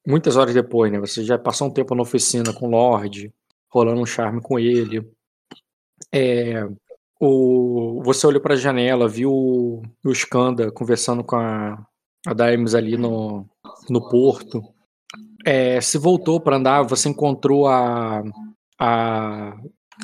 C: muitas horas depois, né? Você já passou um tempo na oficina com o Lorde, rolando um charme com ele. É, o, você olhou para a janela, viu o, o Skanda conversando com a, a Daemis ali no, no porto. É, se voltou para andar, você encontrou a, a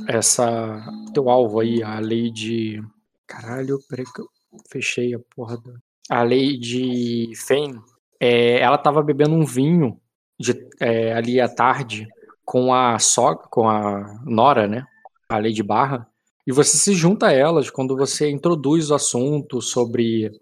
C: essa teu alvo aí, a Lady. Caralho, peraí que eu fechei a porra da. A Lady Fane. É, ela tava bebendo um vinho de, é, ali à tarde com a so, com a Nora, né? A Lady Barra. E você se junta a elas quando você introduz o assunto sobre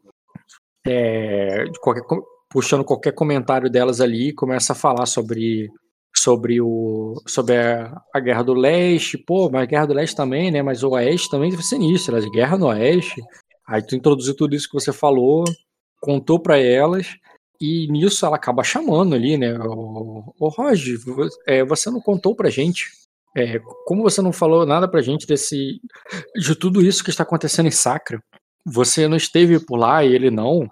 C: é, de qualquer, puxando qualquer comentário delas ali, começa a falar sobre sobre o sobre a, a guerra do leste, pô, mas a guerra do leste também, né? Mas o oeste também foi sinistro, elas guerra no oeste. Aí tu introduziu tudo isso que você falou, contou pra elas e nisso ela acaba chamando ali, né? O, o Roger, é, você não contou pra gente. É, como você não falou nada pra gente desse de tudo isso que está acontecendo em Sacra? Você não esteve por lá e ele não.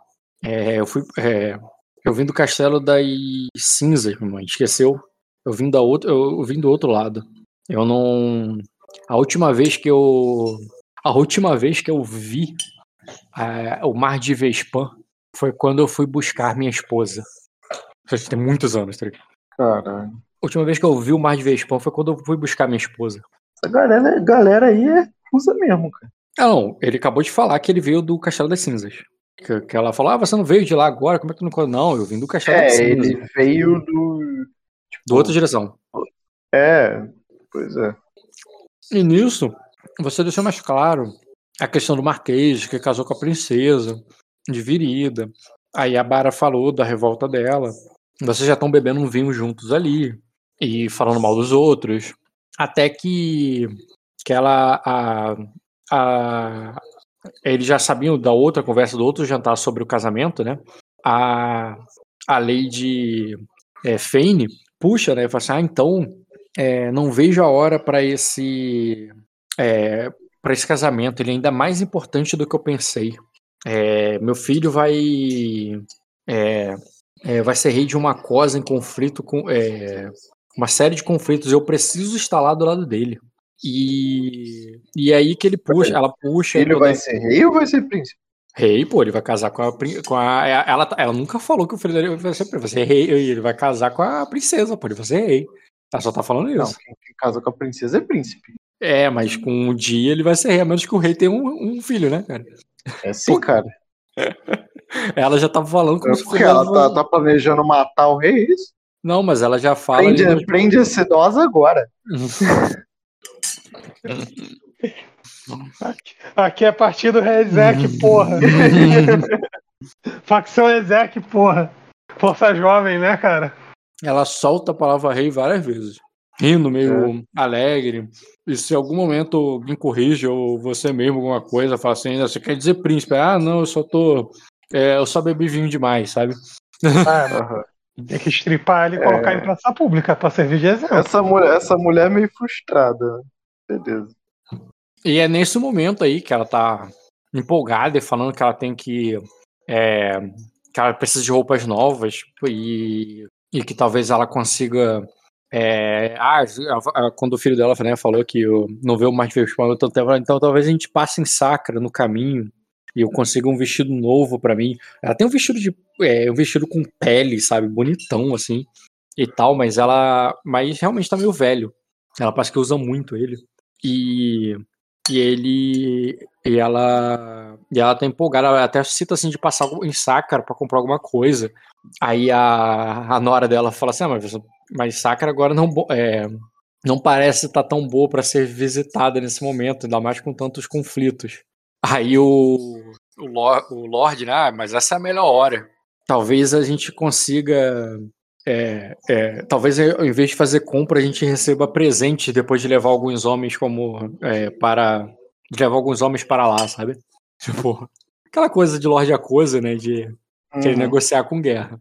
C: É, eu fui, é, eu vim do castelo das cinzas, mamãe. Esqueceu? Eu vim da outra, eu vim do outro lado. Eu não. A última vez que eu. A última vez que eu vi é, o mar de Vespan foi quando eu fui buscar minha esposa. Isso tem muitos anos, tá?
B: Caralho.
C: A última vez que eu vi o mar de Vespan foi quando eu fui buscar minha esposa.
B: Essa galera, galera aí é russa mesmo, cara.
C: Não, ele acabou de falar que ele veio do Castelo das Cinzas. Que, que ela falou, ah, você não veio de lá agora, como é que não... Não, eu vim do Castelo das
B: É, ele veio do.
C: Do outra direção.
B: É, pois é.
C: E nisso, você deixou mais claro a questão do Marquês, que casou com a princesa, de Virida. Aí a Bara falou da revolta dela. Vocês já estão bebendo um vinho juntos ali e falando mal dos outros. Até que, que ela. A, a, eles já sabiam da outra conversa, do outro jantar sobre o casamento, né? A, a Lady é, Fane puxa, né? Fala assim: ah, então é, não vejo a hora para esse. É, para esse casamento, ele é ainda mais importante do que eu pensei. É, meu filho vai é, é, vai ser rei de uma cosa em conflito com é, uma série de conflitos. Eu preciso estar lá do lado dele. E, e aí que ele puxa, ela puxa.
B: Ele vai ser rei ou vai ser príncipe?
C: Rei, pô, ele vai casar com a. Com a ela, ela nunca falou que o filho dele vai ser, vai ser rei. Ele vai casar com a princesa, pô, ele vai ser rei. Ela só tá falando
B: Não,
C: isso.
B: quem, quem casa com a princesa é príncipe.
C: É, mas com um dia ele vai ser rei, a menos que o rei tenha um, um filho, né, cara?
B: É sim, cara.
C: Ela já tava falando como
B: É porque ela tá, tá planejando matar o rei, é isso?
C: Não, mas ela já fala.
B: Prende,
C: ali
B: prende a sedosa agora.
D: Aqui é partido Rezec, porra. Facção Ezek, porra. Força jovem, né, cara?
C: ela solta a palavra rei várias vezes. Rindo, meio alegre. E se em algum momento alguém corrige ou você mesmo alguma coisa, fala assim, você quer dizer príncipe? Ah, não, eu só tô. é, eu só bebi vinho demais, sabe?
D: Ah, tem que estripar ele e colocar em praça pública pra servir de exemplo.
B: Essa, mulher, essa mulher é meio frustrada.
C: E é nesse momento aí que ela tá empolgada e falando que ela tem que. é, que ela precisa de roupas novas e, e que talvez ela consiga. é, ah, quando o filho dela né, falou que eu não vê o mais Vespan, então, então talvez a gente passe em Sacra no caminho e eu consiga um vestido novo pra mim. Ela tem um vestido de é, um vestido com pele, sabe, bonitão assim e tal, mas ela, mas realmente tá meio velho. Ela parece que usa muito ele. E e ele e ela e ela tá empolgada, ela até cita assim de passar em Sácara pra comprar alguma coisa. Aí a, a nora dela fala assim: ah, mas, mas Sácara agora não é, não parece estar tão boa pra ser visitada nesse momento, ainda mais com tantos conflitos. Aí o o, Lor- o Lorde, né? Ah, mas essa é a melhor hora. Talvez a gente consiga é, é, talvez ao invés de fazer compra, a gente receba presentes depois de levar alguns homens como é, para. De levar alguns homens para lá, sabe? Tipo, aquela coisa de Lorde Acosa, né? De querer
B: Uhum.
C: negociar com guerra.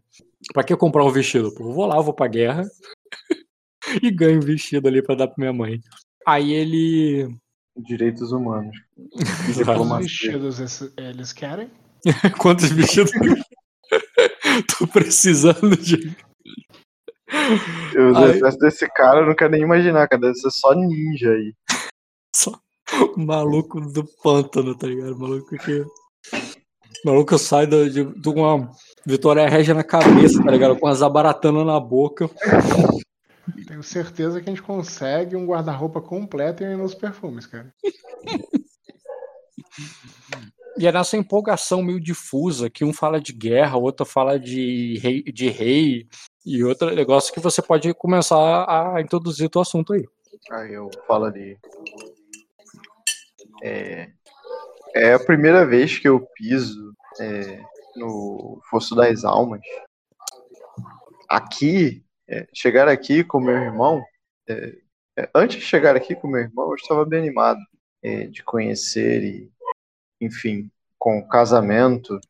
C: Pra que comprar um vestido? Pô, eu vou lá, vou pra guerra e ganho um vestido ali pra dar pra minha mãe. Aí ele.
B: Direitos humanos.
A: Quantos vestidos esse- eles querem?
C: Quantos vestidos? Tô precisando de.
B: Eu, o
C: Aí-
B: desse cara, eu não quero nem imaginar, cara. Deve ser só ninja aí.
C: Só o maluco do pântano, tá ligado? O maluco que. O maluco sai do- de, de uma Vitória Régia na cabeça, tá ligado? Com as abaratanas na boca.
A: Tenho certeza que a gente consegue um guarda-roupa completo e nos perfumes, cara.
C: E é nessa empolgação meio difusa que um fala de guerra, o outro fala de rei, de rei e outro negócio que você pode começar a introduzir o assunto aí.
B: Aí eu falo ali. É, é a primeira vez que eu piso é, no Fosso das Almas. Aqui, é, chegar aqui com meu irmão. é, é, antes de chegar aqui com meu irmão, eu estava bem animado é, de conhecer e, enfim, com o casamento.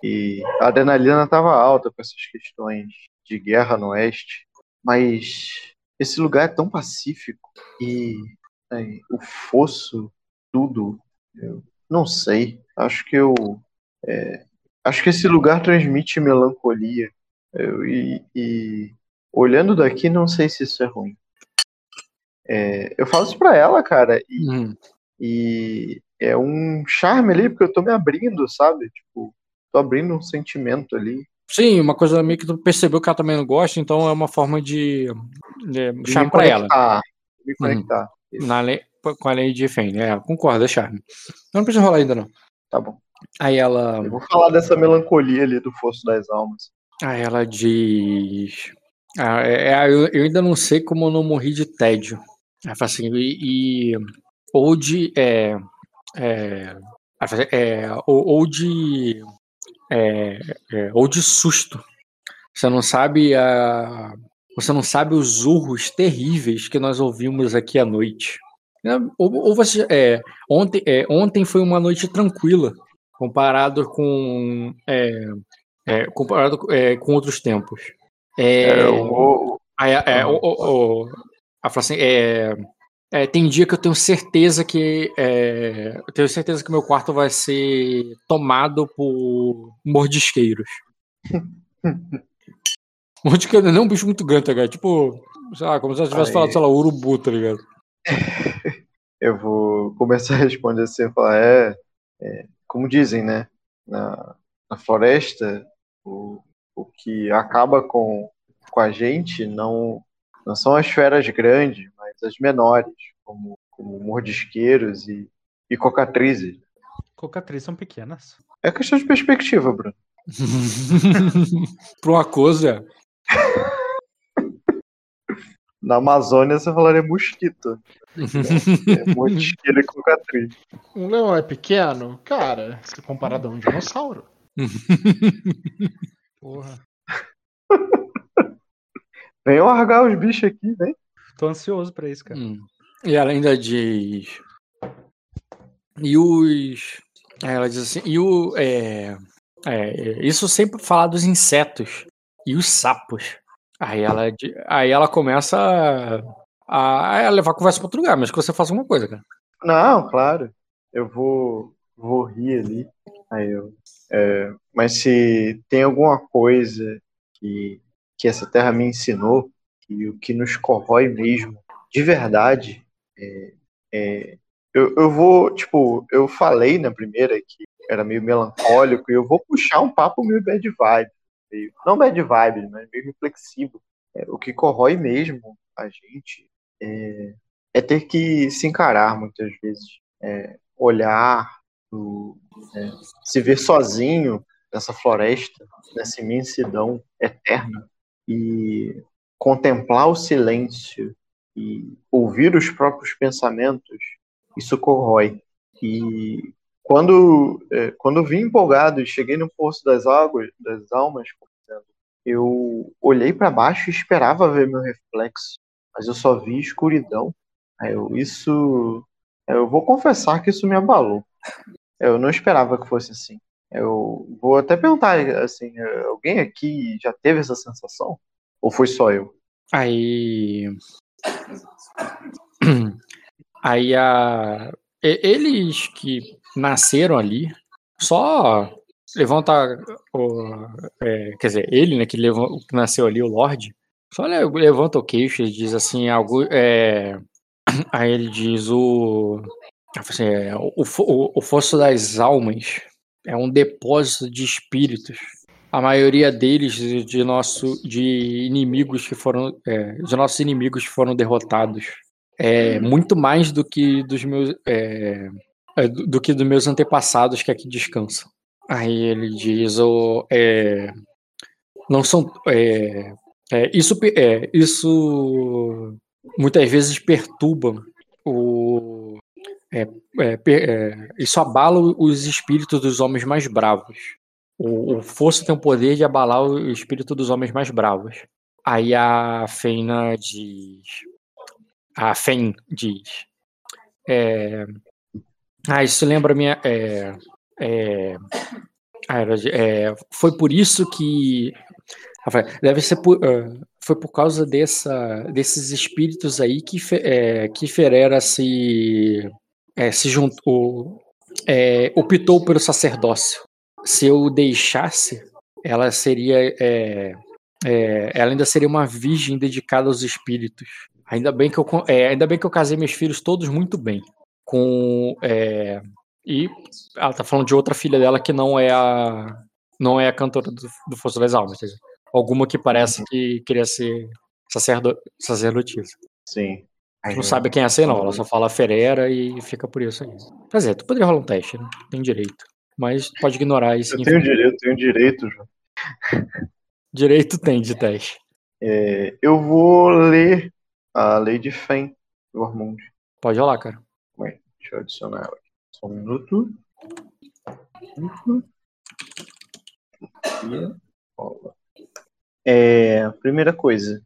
B: E a adrenalina estava alta com essas questões de guerra no Oeste. Mas esse lugar é tão pacífico e né, o fosso, tudo, eu não sei. Acho que eu é, acho que esse lugar transmite melancolia Eu- e, e olhando daqui, não sei se isso é ruim. É, eu falo isso pra ela, cara, e,
C: Hum.
B: e é um charme ali, porque eu tô me abrindo, sabe? Tipo, tô abrindo um sentimento ali.
C: Sim, uma coisa meio que tu percebeu que ela também não gosta, então é uma forma de, de
B: de
C: charme
B: me
C: pra ela.
B: Me
C: Uhum.
B: conectar. Isso,
C: Na lei, com a lei de Fane. É, concordo, é charme. Não precisa rolar ainda, não.
B: Tá bom.
C: Aí ela.
B: Eu vou falar dessa melancolia ali do Fosso das Almas.
C: Aí ela diz. Ah, é, é, eu, eu ainda não sei como eu não morri de tédio. Ela fala assim, e. e- ou de. É, é, assim, é, ou, ou de. É, é, ou de susto. Você não sabe a. Você não sabe os urros terríveis que nós ouvimos aqui à noite. É, Ou, ou você. É, ontem, é, ontem foi uma noite tranquila, comparado com. é, é, comparado é, com outros tempos. É,
B: É,
C: o, o- ela fala assim, é, é, tem dia que eu tenho certeza que é, eu tenho certeza que meu quarto vai ser tomado por mordisqueiros. Mordisqueiro não é um bicho muito grande, tá ligado? Tipo, sei lá, como se eu tivesse
B: Aí.
C: falado, sei lá, urubu, tá ligado?
B: Eu vou começar a responder assim, falar, é, é, como dizem, né? Na, na floresta, o, o que acaba com, com a gente não, não são as feras grandes, mas as menores, como, como mordisqueiros e, e cocatrizes.
E: Cocatrizes são pequenas.
B: É questão de perspectiva, Bruno.
C: Pra uma coisa,
B: Na Amazônia você falaria mosquito. É mordisqueiro e cocatriz.
A: Um leão é pequeno? Cara, se comparado a um dinossauro.
E: Porra.
B: Vem largar os bichos aqui, vem.
E: Tô ansioso pra isso, cara.
C: Hum. E ela ainda diz. E os. Ela diz assim. E o. É, é, isso sempre falar dos insetos e os sapos. Aí ela, aí ela começa a, a levar a conversa para outro lugar, mas que você faça alguma coisa, cara.
B: Não, claro. Eu vou, vou rir ali. Aí eu, é, mas se tem alguma coisa que, que essa terra me ensinou, que o que nos corrói mesmo, de verdade, é, é, eu, eu vou, tipo, eu falei na primeira que era meio melancólico e eu vou puxar um papo meio bad vibe. meio- não bad vibe, mas meio reflexivo. É, o que corrói mesmo a gente é, é ter que se encarar muitas vezes, é, olhar, o- é, se ver sozinho nessa floresta, nessa imensidão eterna e contemplar o silêncio e ouvir os próprios pensamentos, isso corrói. E quando é, quando vim empolgado e cheguei no poço das águas, das almas, eu olhei para baixo e esperava ver meu reflexo, mas eu só vi escuridão. Eu, isso, eu vou confessar que isso me abalou. Eu não esperava que fosse assim. Eu vou até perguntar, assim, alguém aqui já teve essa sensação? Ou foi só eu?
C: Aí. Aí a. Eles que nasceram ali só levanta o. é, quer dizer, ele, né, que, leva, que nasceu ali, o Lorde, só le- levanta o queixo e diz assim, algo. É, aí ele diz o. assim, é, o, o, o Fosso das Almas é um depósito de espíritos. A maioria deles de, nosso de inimigos que foram é, nossos inimigos foram derrotados. É muito mais do que dos meus é, é, do, que dos meus antepassados que aqui descansam. Aí ele diz o é, não são é, isso isso muitas vezes perturba o isso abala os espíritos dos homens mais bravos. O, o fosso tem o poder de abalar o espírito dos homens mais bravos. Aí a Feina diz. A Fen diz. É, ah, isso lembra minha. É, é, ah, é, foi por isso que. Deve ser por, ah, foi por causa dessa, desses espíritos aí que, é, que Ferera se, é, se juntou, é, optou pelo sacerdócio. Se eu deixasse, ela seria, é, é, ela ainda seria uma virgem dedicada aos espíritos. Ainda bem que eu, é, ainda bem que eu casei meus filhos todos muito bem. Com é, e ela tá falando de outra filha dela que não é a não é a cantora do, do Fosso das Almas, dizer, alguma que parece que queria ser sacerdo, sacerdotisa.
B: Sim.
C: Tu não sabe quem é essa, não. Ela só fala Ferreira e fica por isso aí. Quer dizer, tu poderia rolar um teste, né? Tem direito. Mas pode ignorar isso.
B: Eu tenho direito, tenho direito, João.
C: Direito tem de teste.
B: É, eu vou ler a Lady Fen do Armond.
C: Pode rolar, cara.
B: Deixa eu adicionar ela aqui. Só um minuto. Uhum. É, primeira coisa.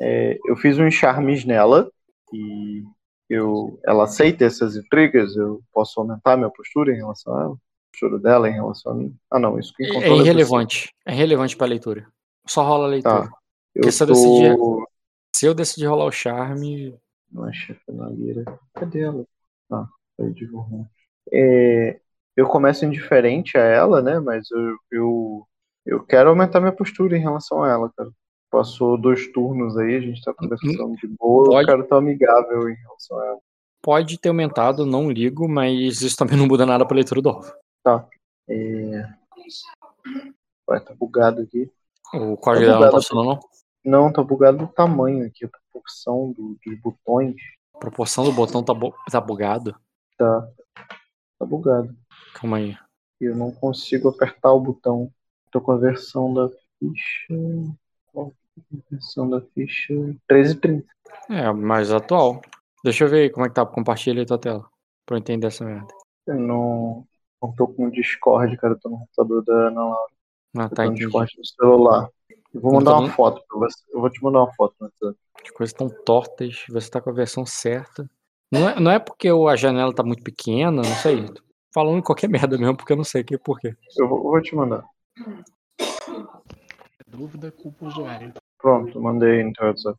B: É, eu fiz uns charmes nela e eu, ela aceita essas intrigas. Eu posso aumentar minha postura em relação a ela? A postura dela em relação a mim? Ah, não. Isso que
C: É, é irrelevante. É relevante pra leitura. Só rola a leitura.
B: Tá. Eu
C: Porque se eu decidir-
B: tô...
C: Se eu decidir rolar o charme.
B: Não é chefe na lira. Cadê ela? Ah, foi de. É, eu começo indiferente a ela, né? Mas eu, eu, eu quero aumentar minha postura em relação a ela, cara. Passou dois turnos aí, a gente tá conversando de boa.
C: Pode.
B: Eu quero estar amigável em relação a ela.
C: Pode ter aumentado, não ligo, mas isso também não muda nada pra leitura do alvo.
B: É... Vai, tá bugado aqui.
C: O código dela não tá funcionando, não?
B: Não, tá bugado do tamanho aqui, a proporção do- dos botões.
C: A proporção do botão tá, bu- tá bugado.
B: Tá, tá bugado.
C: Calma aí.
B: Eu não consigo apertar o botão. Tô com a versão da ficha. É versão da ficha 1330.
C: É, mais atual. Deixa eu ver aí como é que tá. Compartilha aí tua tela. Pra eu entender essa merda.
B: Eu não, não tô com o Discord, cara. Eu tô no computador da Ana Laura.
C: Ah,
B: Eu
C: tá, entendi.
B: Discord no celular. Eu vou
C: Eu
B: mandar uma foto pra você. Eu vou te mandar uma foto WhatsApp.
C: As coisas estão tortas. Você tá com a versão certa. Não é, não é porque o- a janela tá muito pequena, não sei. Tô falando qualquer merda mesmo, porque eu não sei aqui por quê.
B: Eu vou, eu vou te mandar.
A: Dúvida, culpa o usuário.
B: Pronto, mandei no WhatsApp.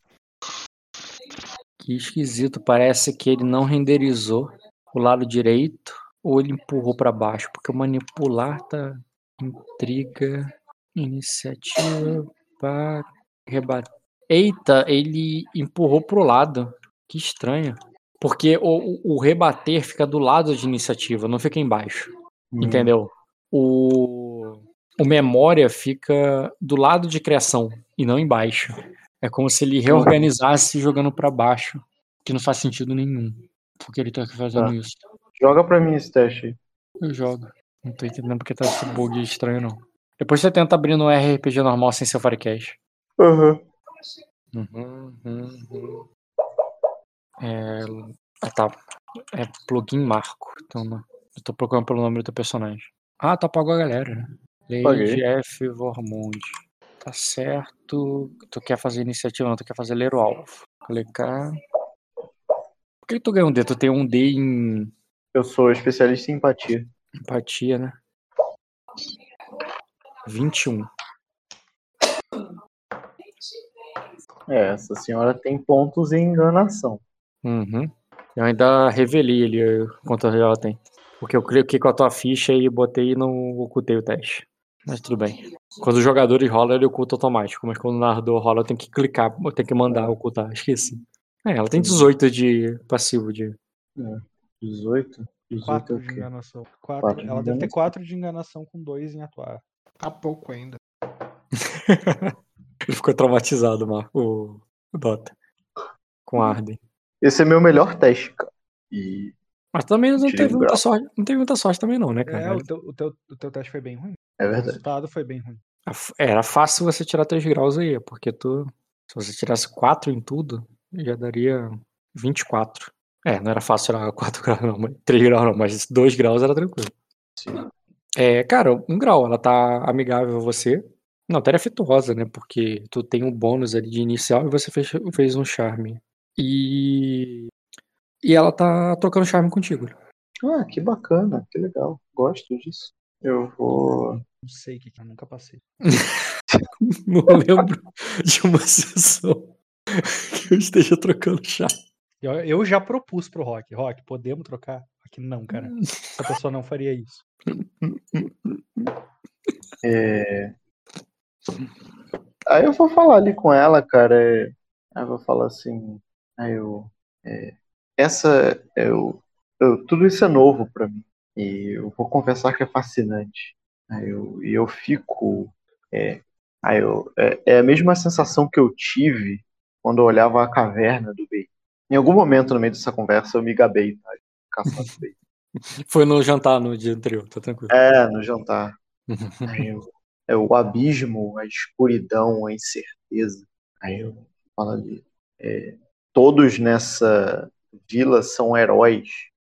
C: Que esquisito. Parece que ele não renderizou o lado direito ou ele empurrou pra baixo. Porque o manipular tá. Intriga. Iniciativa. Pra rebater. Eita, ele empurrou pro lado. Que estranho. Porque o, o- o rebater fica do lado de iniciativa, não fica embaixo. Entendeu? O, o memória fica do lado de criação e não embaixo. É como se ele reorganizasse jogando pra baixo, que não faz sentido nenhum. Porque ele tá fazendo
B: Tá.
C: isso.
B: Joga pra mim esse teste aí.
C: Eu jogo. Não tô entendendo porque tá esse bug estranho, não. Depois você tenta abrir no RPG normal sem seu Firecast.
B: Aham.
C: Uhum, uhum. É... Ah, tá. É plugin Marco. Então, não. eu tô procurando pelo nome do teu personagem. Ah, tá pago a galera, né? Lady
B: Paguei.
C: F. Vormund. Tá certo. Tu quer fazer iniciativa, não. Tu quer fazer ler o alvo. Clicar. Por que tu ganha um D? Tu tem um D em
B: Eu sou especialista em empatia.
C: empatia, né? 21.
B: É, essa senhora tem pontos em enganação.
C: Uhum. Eu ainda revelei ali quanto ela tem. Porque eu cliquei com a tua ficha e botei e não ocultei o teste. Mas tudo bem. Quando os jogadores rolam, ele oculta automático. Mas quando o narrador rola, eu tenho que clicar, eu tenho que mandar ocultar. Esqueci. É, ela tem 18 de passivo de.
B: 18? 18 é
E: 4
B: o
E: de enganação. Quatro-
B: Quatro de
E: ela deve ter
B: enganação.
E: 4 de enganação com 2 em atuar.
A: Tá pouco ainda.
C: Ele ficou traumatizado, Marco. O, o Dota. Com a Arden.
B: Esse é meu melhor teste, cara. E
C: Mas também não teve muita sorte. Não teve muita sorte também, não, né,
E: É,
C: cara?
E: o teu, o, teu, o teu teste foi bem ruim.
B: É
E: O
B: verdade.
E: resultado foi bem ruim.
C: F- Era fácil você tirar 3 graus aí, porque tu. Se você tirasse 4 em tudo, já daria 24. É, não era fácil tirar 4 graus, não, mas 3 graus não, mas 2 graus era tranquilo.
B: Sim.
C: É, cara, um grau, ela tá amigável a você. Não, até afetuosa, né? Porque tu tem um bônus ali de inicial e você fez, fez um charme. E. E ela tá trocando charme contigo.
B: Ah, que bacana, que legal. Gosto disso. Eu vou.
E: Não sei o que, que eu nunca passei.
C: Não lembro de uma sessão que eu esteja trocando charme.
E: Eu, eu já propus pro Rock. Rock, podemos trocar? Rock, não, cara. Essa pessoa não faria isso.
B: É... Aí eu vou falar ali com ela, cara. é, Aí eu vou falar assim. Aí eu. é, essa. Eu, eu, tudo isso é novo pra mim. E eu vou confessar que é fascinante. Aí eu, e eu fico. É, aí eu, é, é a mesma sensação que eu tive quando eu olhava a caverna do Bey. Em algum momento no meio dessa conversa eu me gabei, tá? Caçando o Bey.
C: Foi no jantar no dia anterior, tá tranquilo.
B: É, no jantar. Aí eu, é o abismo, a escuridão, a incerteza. Aí eu falo ali. é, todos nessa vila são heróis,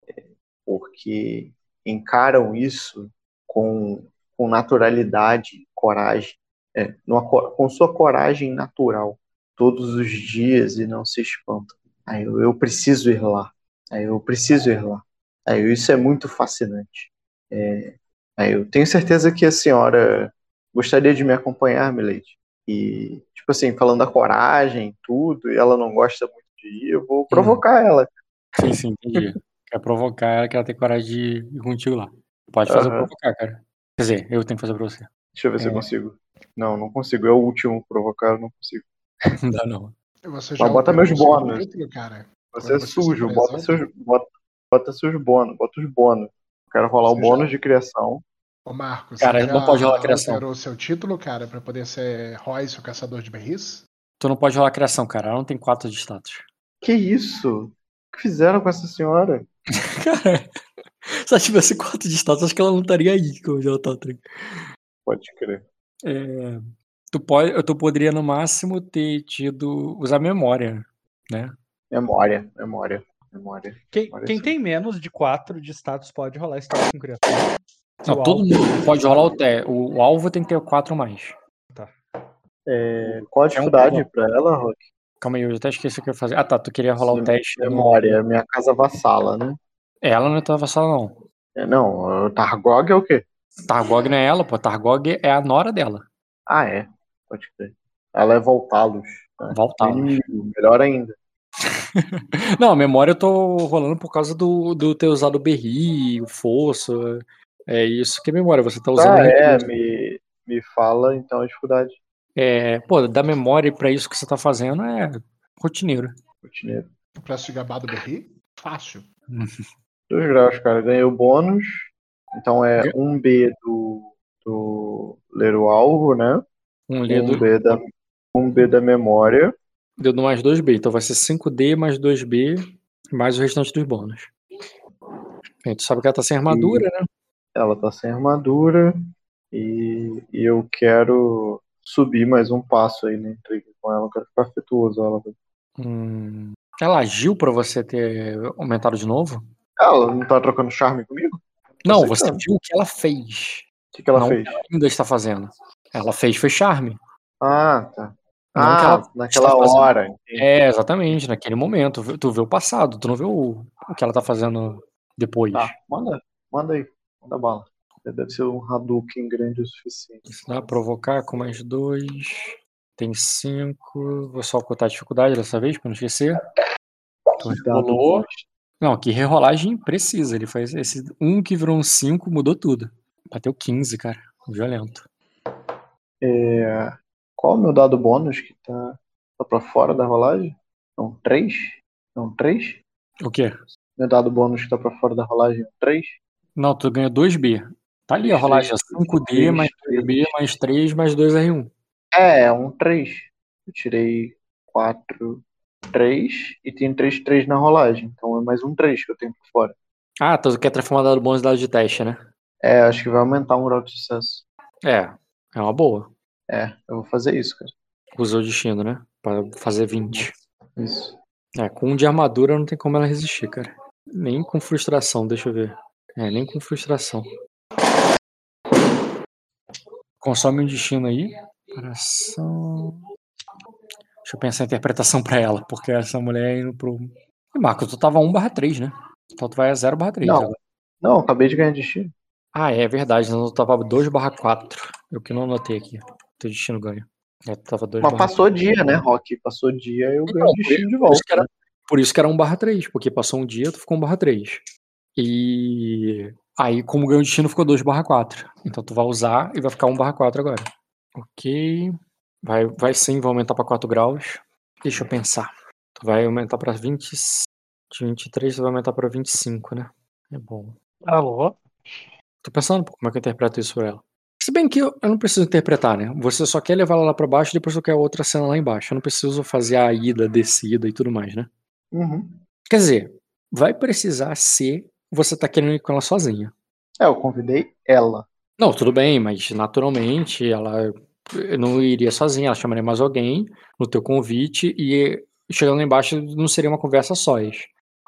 B: é, porque encaram isso com, com naturalidade, coragem, é, numa co- com sua coragem natural, todos os dias e não se espantam. Aí eu, eu preciso ir lá. Aí eu preciso ir lá. Aí eu- isso é muito fascinante. É, aí eu tenho certeza que a senhora gostaria de me acompanhar, Milady. E, tipo assim, falando da coragem, tudo, e ela não gosta muito de ir, eu vou provocar ela.
C: Sim, sim, entendi. Quer provocar ela, que ela tem coragem de ir contigo lá. Pode fazer
B: Aham.
C: provocar, cara. Quer dizer, eu tenho que fazer pra você.
B: Deixa eu ver se eu
C: É.
B: consigo. Não, não consigo. É o último provocar, eu não consigo.
C: Não dá, não.
A: Você
B: Mas bota meus
A: o seu
B: bônus.
A: título, cara.
B: Você é
A: Quando você
B: sujo, bota seus, bota, bota seus bônus, bota os bônus. Eu quero rolar o bônus
A: já-
B: de criação.
A: Ô, Marcos,
C: Cara,
A: você
C: não
A: já
C: pode rolar criação.
A: alterou o seu título, cara, pra poder ser Royce, o caçador de berris?
C: Tu não pode rolar criação, cara. Ela não tem quatro de status.
B: Que isso? O que fizeram com essa senhora?
C: Cara, se ela tivesse quatro de status, acho que ela não estaria aí, como ela tá. tá?
B: Pode crer.
C: É, tu, pode, tu poderia, no máximo, ter tido. usar memória, né?
B: Memória, memória, memória.
E: Quem,
B: Olha
E: quem tem menos de 4 de status pode rolar status com criatura.
C: Não,
E: o
C: todo
E: alvo-
C: mundo pode rolar o té. O, o alvo tem que ter quatro ou mais.
B: É, qual a
C: É um
B: dificuldade pra ela, Rock?
C: Calma aí, eu até esqueci o que eu ia fazer. Ah, tá. Tu queria rolar o
B: Sim,
C: teste. no-
B: Memória, minha casa vassala, né?
C: Ela não é tua vassala, não.
B: É, não, o Targog é o quê?
C: Targog não é ela, pô. Targog é a nora dela.
B: Ah, é. Pode crer. Ela é voltá-los. né?
C: Voltá-los.
B: Melhor ainda.
C: Não, a memória eu tô rolando por causa do, do ter usado o berri, o fosso. É isso que é memória. Você tá usando.
B: Ah, é, me, me fala então a dificuldade.
C: É, pô, da memória pra isso que você tá fazendo é rotineiro.
B: Rotineiro.
A: Pra se gabar do berri? Fácil.
B: Dois graus, cara. Ganhei o bônus. Então é um B do, do ler o alvo, né?
C: Um
B: Um B da, um B da memória.
C: dedo mais 2B. Então vai ser 5D mais 2B, mais o restante dos bônus. A gente sabe que ela tá sem armadura, né?
B: Ela tá sem armadura. E, e eu quero subir mais um passo aí na intriga com ela. Eu quero ficar afetuoso ela.
C: Hum, ela agiu pra você ter aumentado de novo?
B: Ela não tá trocando charme comigo?
C: Não, você
B: não.
C: viu o que ela fez.
B: O que, que ela
C: Não.
B: fez?
C: Ainda está fazendo. Ela fez foi charme.
B: Ah, tá.
C: Não
B: ah,
C: que ela
B: naquela
C: fazendo.
B: hora.
C: É, exatamente, naquele momento. Tu vê o passado, tu não vê o, o que ela tá fazendo depois.
B: Tá, manda, manda aí. Manda bala. Deve ser um Hadouken grande o suficiente.
C: Isso dá pra provocar com mais dois. Tem cinco. Vou só ocultar a dificuldade dessa vez, pra não esquecer. Rolou. Não, que rerolagem precisa. Ele faz esse um que virou um 5, mudou tudo. Bateu 15, cara. Violento.
B: É, qual é o meu dado bônus que tá, tá pra fora da rolagem? Não, 3? Não, 3?
C: O quê?
B: Meu dado bônus que tá pra fora da rolagem é 3?
C: Não, tu ganhou 2B. Tá ali a rolagem, é 5D mais 2B mais 3 mais 2R1.
B: É, é um 3. Eu tirei 4, 3 e tem 3, 3 na rolagem. Então é mais um 3 que eu tenho por fora.
C: Ah, tu quer transformar dado bônus em dado de teste, né?
B: É, acho que vai aumentar o grau de sucesso.
C: É, é uma boa.
B: É, eu vou fazer isso, cara.
C: Usou o destino, né? Pra fazer 20.
B: Isso.
C: É, com um de armadura não tem como ela resistir, cara. Nem com frustração, deixa eu ver. É, nem com frustração. Consome um destino aí. Coração. Deixa eu pensar em interpretação pra ela, porque essa mulher indo pro. E Marco, tu tava 1 barra 3, né? Então tu vai a 0 barra 3
B: Não. Não, eu acabei de ganhar destino.
C: Ah, é verdade, então tu tava 2 barra 4. Eu que não anotei aqui. Teu destino ganha. É, tu tava 2
B: Mas
C: barra
B: passou dia, né, Rock? Passou dia, eu ganho
C: Então,
B: destino de
C: Por
B: volta.
C: isso que era, por isso que era 1 barra 3, porque passou um dia, tu ficou 1 barra 3. E aí, como ganhou destino, ficou 2 barra 4. Então tu vai usar e vai ficar 1 barra 4 agora. Ok. Vai, vai sim, vai aumentar pra 4 graus. Deixa eu pensar. Tu vai aumentar pra 20. De 23, tu vai aumentar pra 25, né? É bom.
D: Alô?
C: Tô pensando pô, como é que eu interpreto isso pra ela. Se bem que eu, eu não preciso interpretar, né? Você só quer levar ela lá pra baixo e depois tu quer outra cena lá embaixo. Eu não preciso fazer a ida, descida e tudo mais, né?
B: Uhum.
C: Quer dizer, vai precisar ser você tá querendo ir com ela sozinha.
B: É, eu convidei ela.
C: Não, tudo bem, mas naturalmente ela não iria sozinha, ela chamaria mais alguém no teu convite e chegando lá embaixo não seria uma conversa sós.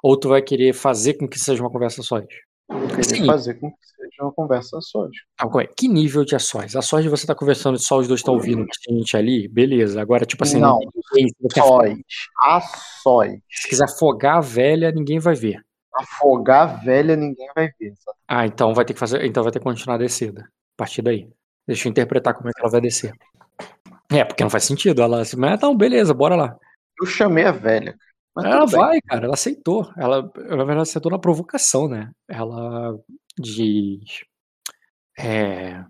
C: Ou tu vai querer fazer com que seja uma conversa sós.
B: Eu queria
C: Sim.
B: fazer com que seja uma conversa só. tipo.
C: Ah, é? Que nível de a sós? A sós você tá conversando só os dois estão ouvindo a gente ali, beleza. Agora, tipo assim,
B: Não,
C: tem ninguém, se, você quer,
B: Sóis. A sóis.
C: se quiser afogar a velha, ninguém vai ver.
B: Afogar a velha ninguém vai ver. sabe?
C: Ah, então vai ter que fazer. Então vai ter que continuar a descida. A partir daí. Deixa eu interpretar como é que ela vai descer. É, porque não faz sentido. Ela assim, mas então, beleza, bora lá.
B: Eu chamei a velha.
C: Ela
B: tudo bem.
C: vai, cara, ela aceitou. Ela, na verdade, aceitou na provocação, né? Ela diz. É.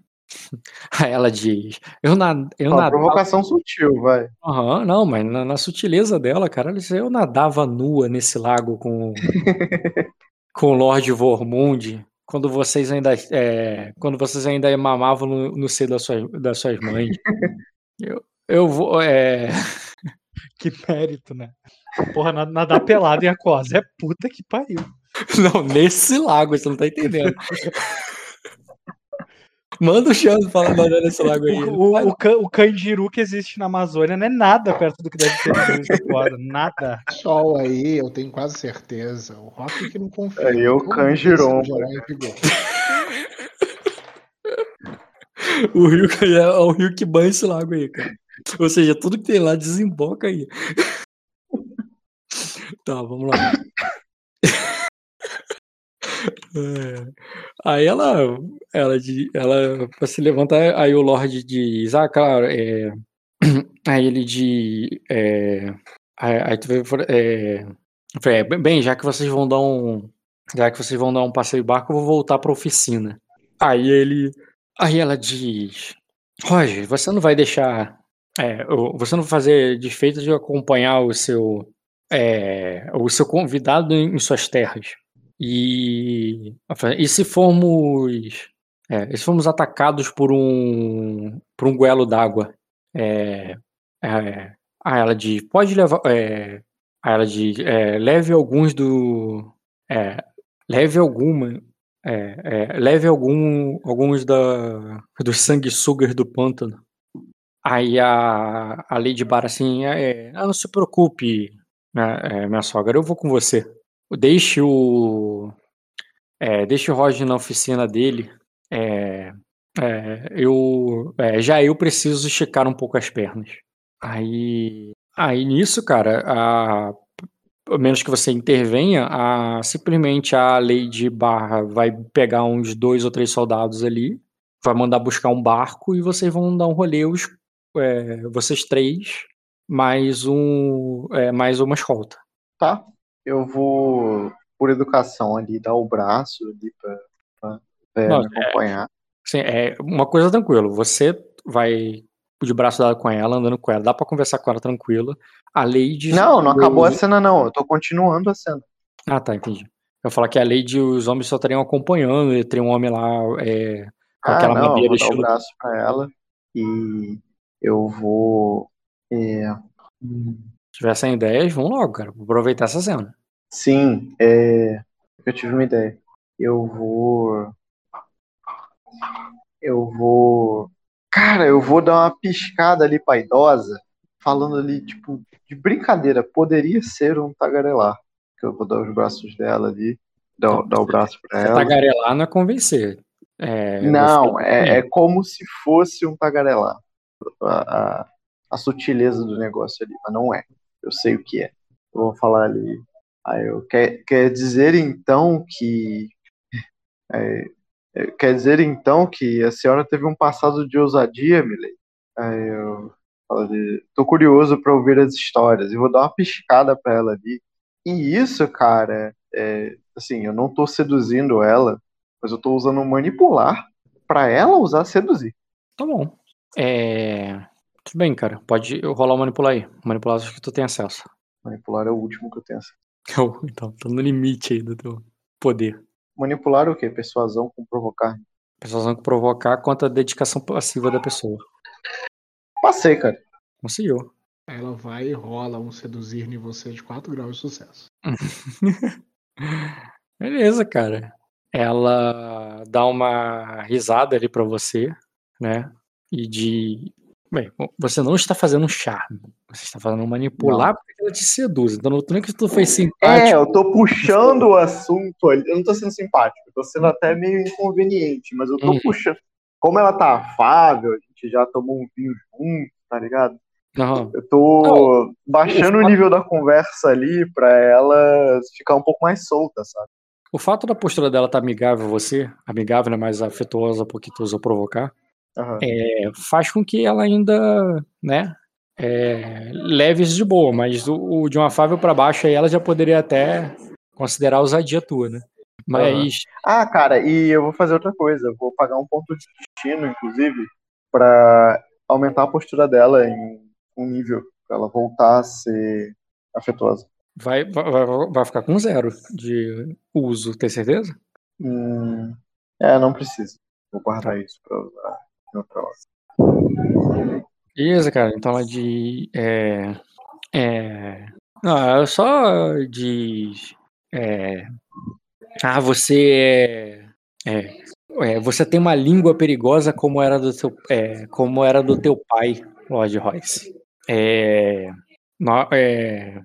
C: Ela diz. Eu, na, eu
B: Uma
C: nadava.
B: provocação sutil, vai.
C: Aham, não, mas na, na sutileza dela, cara, eu nadava nua nesse lago com, com o Lord Vormund quando vocês ainda é, quando vocês ainda mamavam no, no seio das suas, das suas mães. Eu, eu vou. É...
E: Que mérito, né? Porra, na- nadar pelado em Aquosa é puta que pariu.
C: Não, nesse lago, você não tá entendendo. Manda o Xando falar nadar nesse lago aí.
E: O, o, o, can- o candiru que existe na Amazônia não é nada perto do que deve ter no. Nada.
A: Sol aí, eu tenho quase certeza. O Rock que não confia.
B: Aí eu
A: Todo
B: canjirom.
C: O rio que- é o rio que banha esse lago aí, cara. Ou seja, tudo que tem lá desemboca aí. Tá, vamos lá. É. Aí ela, ela, ela pra se levantar, aí o Lorde diz, ah, claro, é... aí ele diz, é... aí, tu é... é, bem, já que vocês vão dar um, já que vocês vão dar um passeio de barco, eu vou voltar pra oficina. Aí ele, aí ela diz, Roger, você não vai deixar, é, você não vai fazer desfeito de acompanhar o seu, é, o seu convidado em suas terras. E, e se formos, é, se formos atacados por um, por um goelo d'água, é, é, aí ela diz, pode levar, é, aí ela diz, é, leve alguns do, é, leve alguma, é, leve algum, alguns da, dos sanguessugas do pântano. Aí a, a Lady Bar assim, não se preocupe, é, minha sogra, eu vou com você. Deixe o. É, deixe o Roger na oficina dele. É, é, eu, é, já eu preciso esticar um pouco as pernas. Aí, aí nisso, cara, a, a menos que você intervenha, a, simplesmente a Lady Barra vai pegar uns dois ou três soldados ali, vai mandar buscar um barco e vocês vão dar um rolê, os, é, vocês três, mais um, é, mais uma escolta.
B: Tá. Eu vou, por educação ali, dar o braço ali pra, pra
C: Não,
B: me acompanhar.
C: Sim, é uma coisa tranquila. Você vai de braço dado com ela, andando com ela, dá pra conversar com ela tranquila. A Lady.
B: Não, não acabou a cena, não. Eu tô continuando a cena.
C: Ah, tá, entendi. Eu falar que a Lady os homens só estariam acompanhando, e teria um homem lá é, com
B: Ah,
C: aquela
B: não, eu vou dar o
C: estilo.
B: braço pra ela e eu vou. é,
C: Se tivessem ideias, vão logo, cara. Vou aproveitar essa cena.
B: Sim, é, eu tive uma ideia. Eu vou. Eu vou. Cara, eu vou dar uma piscada ali pra idosa, falando ali, tipo, de brincadeira, poderia ser um tagarelar. Que eu vou dar os braços dela ali, dar, dar o braço pra ela.
C: tagarelar não é convencer. É,
B: Não,
C: você-
B: é, é como se fosse um tagarelar. A, a, a sutileza do negócio ali, mas não é. Eu sei o que é. Eu vou falar ali. Aí eu, quer, quer dizer então que. é, é, quer dizer então que a senhora teve um passado de ousadia, Milei? Aí eu falo ali, tô curioso para ouvir as histórias e vou dar uma piscada para ela ali. E isso, cara, é, assim, eu não tô seduzindo ela, mas eu tô usando manipular pra ela usar seduzir.
C: Tá bom. É, Tudo bem, cara. Pode rolar o manipular aí. Manipular acho que tu tem acesso.
B: Manipular é o último que eu tenho.
C: Então, tá no limite aí do teu poder.
B: Manipular é o quê? Persuasão com provocar.
C: Persuasão que provocar contra a dedicação passiva da pessoa.
B: Passei, cara.
C: Conseguiu.
A: Ela vai e rola um seduzir em você de 4 graus de sucesso.
C: Beleza, cara. Ela dá uma risada ali pra você, né? E de. Bem, você não está fazendo um charme. Você está fazendo um manipular porque ela te seduz. Então, não é que tu foi simpático.
B: É, eu tô puxando o assunto ali. Eu não tô sendo simpático, eu tô sendo até meio inconveniente, mas eu tô
C: Uhum.
B: puxando. Como ela tá afável, a gente já tomou um vinho junto, tá ligado?
C: Não,
B: Eu tô
C: Não,
B: baixando
C: o
B: o
C: fato-
B: nível da conversa ali pra ela ficar um pouco mais solta, sabe?
C: O fato da postura dela estar amigável a você, amigável, né, mais afetuosa porque tu usou provocar,
B: Aham.
C: é, faz com que ela ainda, né, é, leve isso de boa, mas o, o de uma afável pra baixo aí ela já poderia até considerar ousadia tua, né? Mas,
B: Ah, cara, e eu vou fazer outra coisa. Eu vou pagar um ponto de destino, inclusive, pra aumentar a postura dela em um nível, pra ela voltar a ser afetuosa.
C: vai, vai, vai- ficar com zero de uso, tem certeza?
B: Hum, é, não precisa. Vou guardar isso pra usar.
C: Beleza, cara. Então ela de. É, é, não, ela só diz. É, ah, você é, é, é, Você tem uma língua perigosa como era do teu, é, como era do teu pai, Lord Royce. É, nó- é,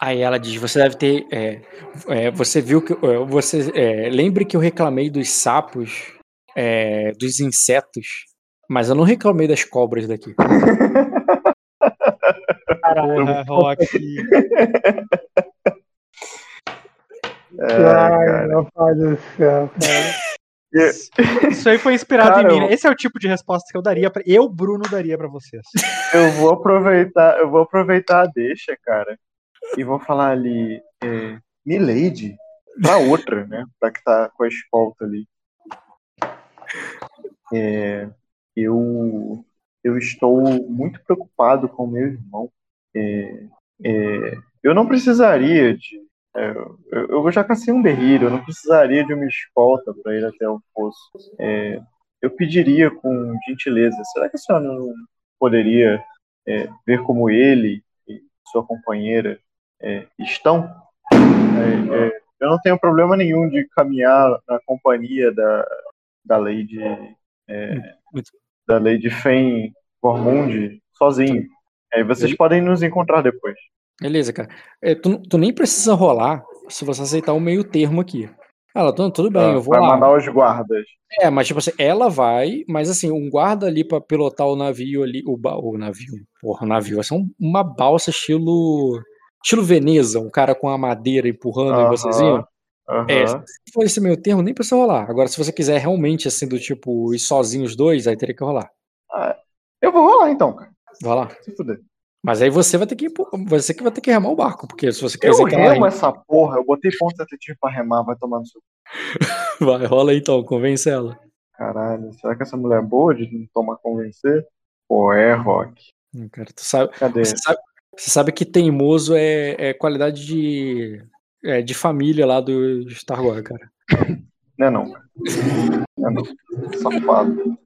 C: aí ela diz: você deve ter. é, é, você viu que. é, Você, é, lembre que eu reclamei dos sapos, é, dos insetos. Mas eu não reclamei das cobras daqui.
E: Porra, Rock.
D: Ai, meu pai do céu, cara.
E: Isso aí foi inspirado
B: Cara,
E: em mim.
B: eu-
E: né? Esse é o tipo de resposta que eu daria para eu, Bruno, daria pra vocês.
B: Eu vou aproveitar, eu vou aproveitar a deixa, cara, e vou falar ali, é, Milady, pra outra, né? Pra que tá com a escolta ali. É, eu, eu estou muito preocupado com meu irmão. É, é, eu não precisaria de. é, eu, eu já cacei um berrilho, eu não precisaria de uma escolta para ir até o fosso. É, eu pediria com gentileza, será que a senhora não poderia é, ver como ele e sua companheira estão? Eu não tenho problema nenhum de caminhar na companhia da, da Lady é,
C: Muito.
B: da Lady Fen Vormund sozinho. Aí vocês
C: Ele-
B: podem nos encontrar depois.
C: Beleza, cara. É, tu, tu nem precisa rolar se você aceitar o meio termo aqui. Ela, tu- tudo bem, eu vou
B: Vai
C: lá.
B: mandar os guardas.
C: É, mas tipo assim, ela vai, mas assim, um guarda ali pra pilotar o navio ali, o, ba- o navio, porra, o navio, vai ser um- uma balsa estilo estilo Veneza, um cara com a madeira empurrando em
B: Aham,
C: vocês iam. É,
B: aham.
C: se for esse meio termo, nem precisa rolar. Agora, se você quiser realmente, assim, do tipo, ir sozinho os dois, aí teria que rolar.
B: Eu vou rolar então, cara.
C: Vai lá.
B: Se fuder.
C: Mas aí você vai ter que você que vai ter que remar o barco, porque se você
B: Eu
C: quiser que ela
B: remo essa porra, eu botei ponto detetive pra remar, vai tomar no seu.
C: vai, rola aí então, convence ela.
B: Caralho, será que essa mulher é boa de não tomar convencer? Pô, é, Rock.
C: Hum, Cara, tu sabe,
B: Cadê?
C: você sabe, você sabe que teimoso é, é qualidade de, é, de família lá do Star Wars, cara.
B: Não é não. Não é não. Safado.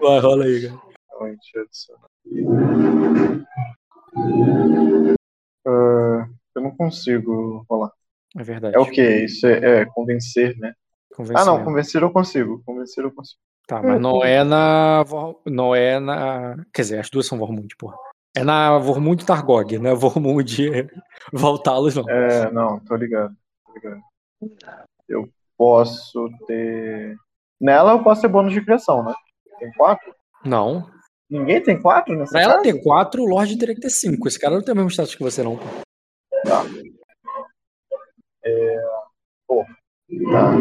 C: Vai, rola aí, cara.
B: Ah, eu não consigo rolar.
C: É verdade.
B: É o que? Isso é, é convencer, né?
C: Convence
B: Ah, não,
C: ela.
B: convencer eu consigo. Convencer eu consigo.
C: Tá, mas não é na. Não é na. Quer dizer, as duas são Vormund, porra. É na Vormund Targog, não é Vormund Voltalos, não.
B: É, não, tô ligado. Tô ligado. Eu posso ter. Nela eu posso ter bônus de criação, né? Tem quatro?
C: Não.
B: Ninguém tem quatro nessa
C: Pra ela
B: casa?
C: ter quatro, o Lorde teria que ter cinco. Esse cara não tem o mesmo status que você, não. pô.
B: Tá.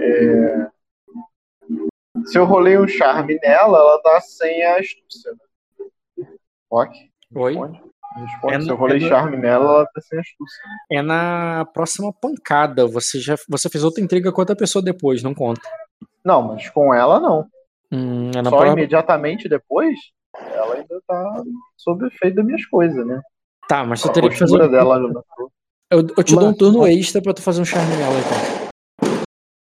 B: É, Se eu rolei um charme nela, ela tá sem a astúcia. Né? Ok.
C: Oi?
B: Responde. Responde.
C: É
B: Se eu rolei
C: é
B: charme nela, ela tá sem astúcia.
C: É na próxima pancada. Você já você fez outra intriga com outra pessoa depois, não conta.
B: Não, mas com ela não.
C: Hum, é
B: Só imediatamente depois, ela ainda tá sob o efeito das minhas coisas, né?
C: Tá, mas
B: A
C: teria que fazer.
B: dela
C: Eu, eu te dou um
D: Mas-
C: turno extra pra tu fazer um charme nela, então.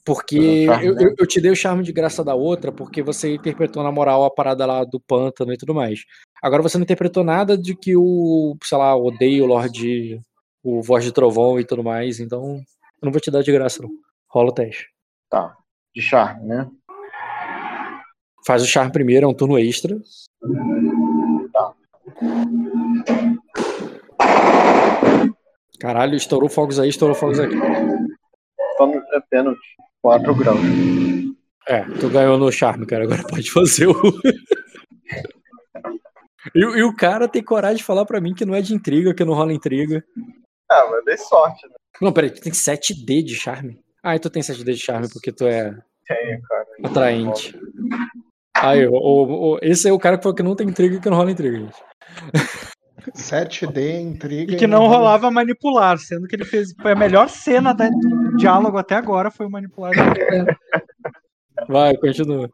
C: Porque
B: um
C: eu,
B: nela?
C: eu, eu te dei o charme de graça da outra, porque você interpretou na moral a parada lá do pântano e tudo mais. Agora você não interpretou nada de que o, sei lá, odeio o Lorde, o Voz de Trovão e tudo mais, então eu não vou te dar de graça, não. Rola o teste.
B: Tá, de charme, né?
C: Faz o charme primeiro, é um turno extra. Caralho, estourou fogos aí, estourou fogos aqui.
B: Só é pênalti. 4 graus.
C: É, tu ganhou no charme, cara. Agora pode fazer o. e, o- e o cara tem coragem de falar pra mim que não é de intriga, que não rola intriga.
B: Ah, mas dei sorte, né?
C: Não, peraí, tu tem 7D de charme? Ah, então tem 7D de charme porque tu é
B: Tenho, cara.
C: atraente. Aí, o, o- o- esse é o cara que falou que não tem intriga e que não rola intriga, gente.
A: 7D, intriga.
E: E que não
A: rola-
E: rolava manipular, sendo que ele fez. Foi a melhor cena da- do diálogo até agora, foi o manipular.
C: Vai, continua.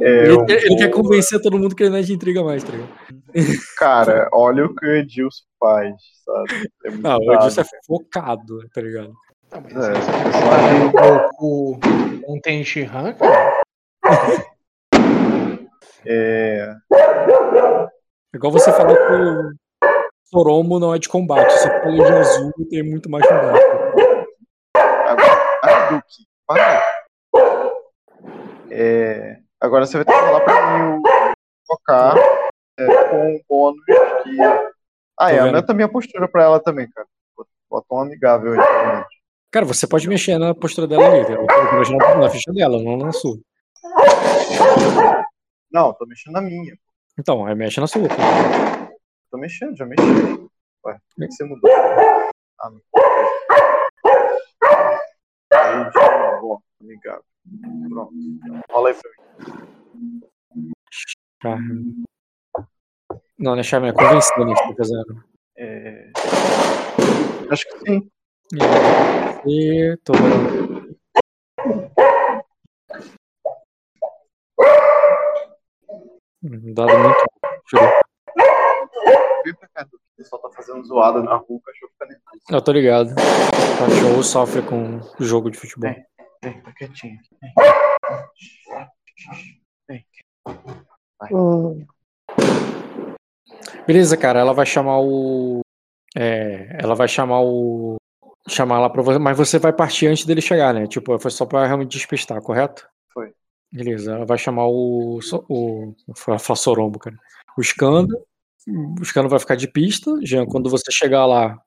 B: É,
C: Ele,
B: vou-
C: quer convencer todo mundo que ele não é de intriga mais, tá ligado?
B: Cara, olha o que o Edilson faz, sabe? É
C: Não, o. Edilson é focado, tá ligado?
A: Não, mas
B: É,
A: essa questão aí, o, o, um tem Shihan, cara.
B: É,
C: Igual você que o Soromo não é de combate, só que é de azul tem muito mais combate.
B: agora, Duque, para. É, agora você vai ter que falar pra mim o focar é, com o bônus que. Ah, é,
C: vendo.
B: aumenta a minha postura pra ela também, cara. Bota um amigável aí, pelo menos.
C: Cara, você pode mexer na postura dela ali, tô mexendo na- ficha dela, não na sua.
B: Não, tô mexendo na minha.
C: Então, aí mexe na sua. pô.
B: Tô mexendo, já mexi. Ué, por que você mudou? Ah, não. Aí, de novo, ó, amigável. Pronto. Rola aí pra mim.
C: Charme. Não, não é charme, é convencendo que tá fazendo.
B: É... Acho que sim.
C: E tô rolando. Um Dado muito. alto.
B: Vem pra cá, Duque. O pessoal tá fazendo zoada na rua, o cachorro fica nervoso.
C: Eu tô ligado. O cachorro sofre com o jogo de futebol.
B: É. Vem, tá quietinho. Vem.
D: Hum,
C: Beleza, cara, ela vai chamar o. É, ela vai chamar o. Chamar lá pra você, mas você vai partir antes dele chegar, né? Tipo, foi só pra realmente despistar, correto?
B: Foi.
C: Beleza, ela vai chamar o. o falar Sorombo, cara. O Scanda. O Scanda vai ficar de pista. Jean, quando você chegar lá,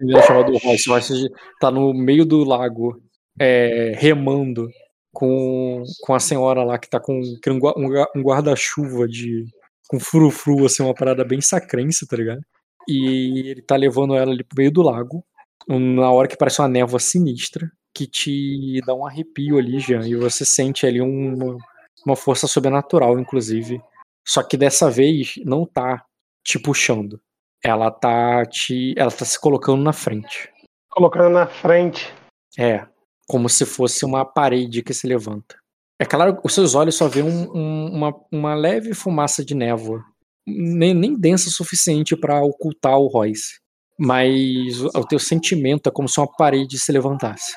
C: ele vai chamar do Royce. Royce tá no meio do lago, é, remando com, com a senhora lá que tá com um guarda-chuva de, com frufru, assim, uma parada bem sacrense, tá ligado? E ele tá levando ela ali pro meio do lago, na hora que parece uma névoa sinistra, que te dá um arrepio ali, Jean, e você sente ali uma, uma força sobrenatural, inclusive. Só que dessa vez não tá te puxando. Ela tá te. Ela tá se colocando na frente.
D: colocando na frente.
C: É. Como se fosse uma parede que se levanta. É claro, os seus olhos só veem um- um- uma, uma leve fumaça de névoa. Nem, nem densa o suficiente para ocultar o Royce. Mas o, o teu sentimento é como se uma parede se levantasse.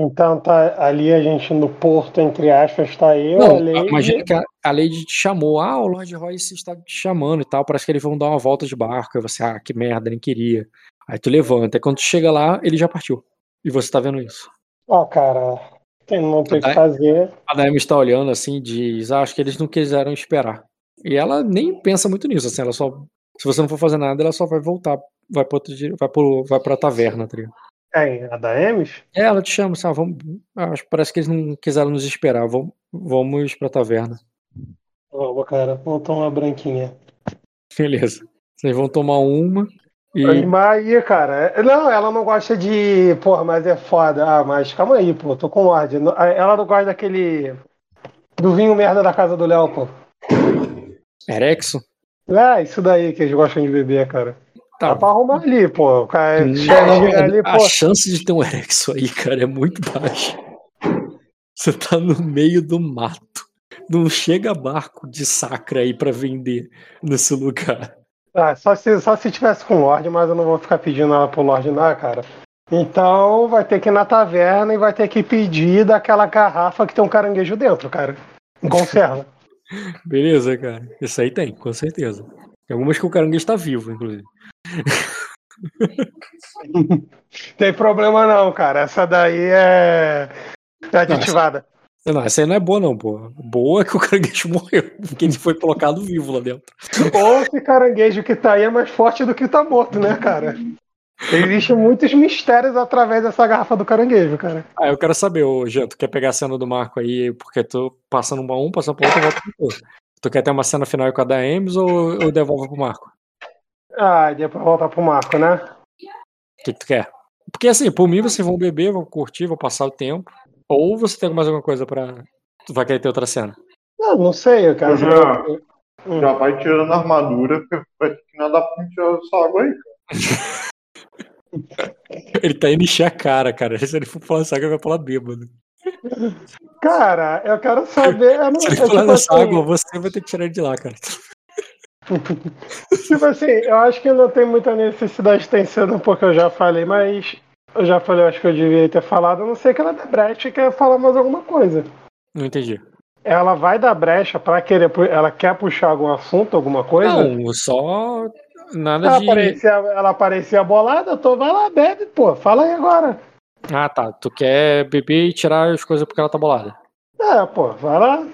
D: Então tá ali a gente no porto, entre aspas, tá eu, a
C: Não,
D: Lady.
C: imagina que a, a Lady te chamou. Ah, o Lord Royce está te chamando e tal. Parece que eles vão dar uma volta de barco. Aí você, ah, que merda, nem queria. Aí tu levanta. E quando tu chega lá, ele já partiu. E você tá vendo isso.
D: Ó, cara, tem, não tem o que fazer.
C: A Naomi está olhando assim e diz: ah, acho que eles não quiseram esperar. E ela nem pensa muito nisso, assim, ela só. Se você não for fazer nada, ela só vai voltar. Vai pra, outro, dire- vai pro, vai pra taverna, tá ligado?
D: É, a da Emes?
C: É, ela te chama, assim, ah, vamos. ah, acho que parece que eles não quiseram nos esperar. Vamos, vamos pra taverna.
D: Vamos, cara, vamos tomar uma branquinha.
C: Beleza. Vocês vão tomar uma. E.
D: Aí, cara, é- não, ela não gosta de. Porra, mas é foda. Ah, mas calma aí, pô, tô com ordem. Ela não gosta daquele. Do vinho merda da casa do Léo, pô.
C: Erexo?
D: É, isso daí que eles gostam de beber, cara.
C: Tá.
D: Dá pra arrumar ali, pô. Cara
C: Não,
D: ali,
C: a
D: pô.
C: chance de ter um Erexo aí, cara, é muito baixa. Você tá no meio do mato. Não chega barco de sacra aí pra vender nesse lugar.
D: Ah, só se, só se tivesse com o Lorde, mas eu não vou ficar pedindo ela pro Lorde, não, cara. Então vai ter que ir na taverna e vai ter que pedir daquela garrafa que tem um caranguejo dentro, cara. Conserva.
C: Beleza, cara. Isso aí tem, com certeza. Tem algumas que o caranguejo tá vivo, inclusive.
D: tem problema não, cara. Essa daí é. É aditivada.
C: Não, essa aí não é boa, não, pô. Boa é que o caranguejo morreu, porque ele foi colocado vivo lá dentro.
D: Ou esse caranguejo que tá aí é mais forte do que tá morto, né, cara? Existem muitos mistérios através dessa garrafa do caranguejo, cara.
C: Ah, eu quero saber, ô Jean, tu quer pegar a cena do Marco aí, porque tu passando uma um, passando pra outra, volta pro outro. Tu quer ter uma cena final com a da Ames ou, ou devolve pro Marco?
D: Ah, depois voltar pro Marco, né?
C: O que, que tu quer? Porque assim, por mim vocês vão beber, vão curtir, vão passar o tempo. Ou você tem mais alguma coisa pra. Tu vai querer ter outra cena?
D: Não, não sei, eu quero.
B: Eu já, já vai tirando a armadura, porque vai ter que nadar pra tirar essa água aí, cara.
C: Ele tá indo encher a cara, cara. Se ele for falar essa água, ele vai falar bêbado.
D: Cara, eu quero saber. Eu não,
C: Se ele falar
D: tipo assim,
C: água, você vai ter que tirar de lá, cara.
D: Tipo assim, eu acho que não tem muita necessidade de cena, porque eu já falei, mas. Eu já falei, eu acho que eu devia ter falado. Eu não sei que ela da brecha e quer falar mais alguma coisa.
C: Não entendi.
D: Ela vai dar brecha pra querer. Ela quer puxar algum assunto, alguma coisa?
C: Não, só nada
D: Ela
C: de.
D: parecia, ela parecia bolada, eu tô, vai lá, bebe, pô. Fala aí agora.
C: Ah, tá. Tu quer beber e tirar as coisas porque ela tá bolada.
D: É, pô, vai lá.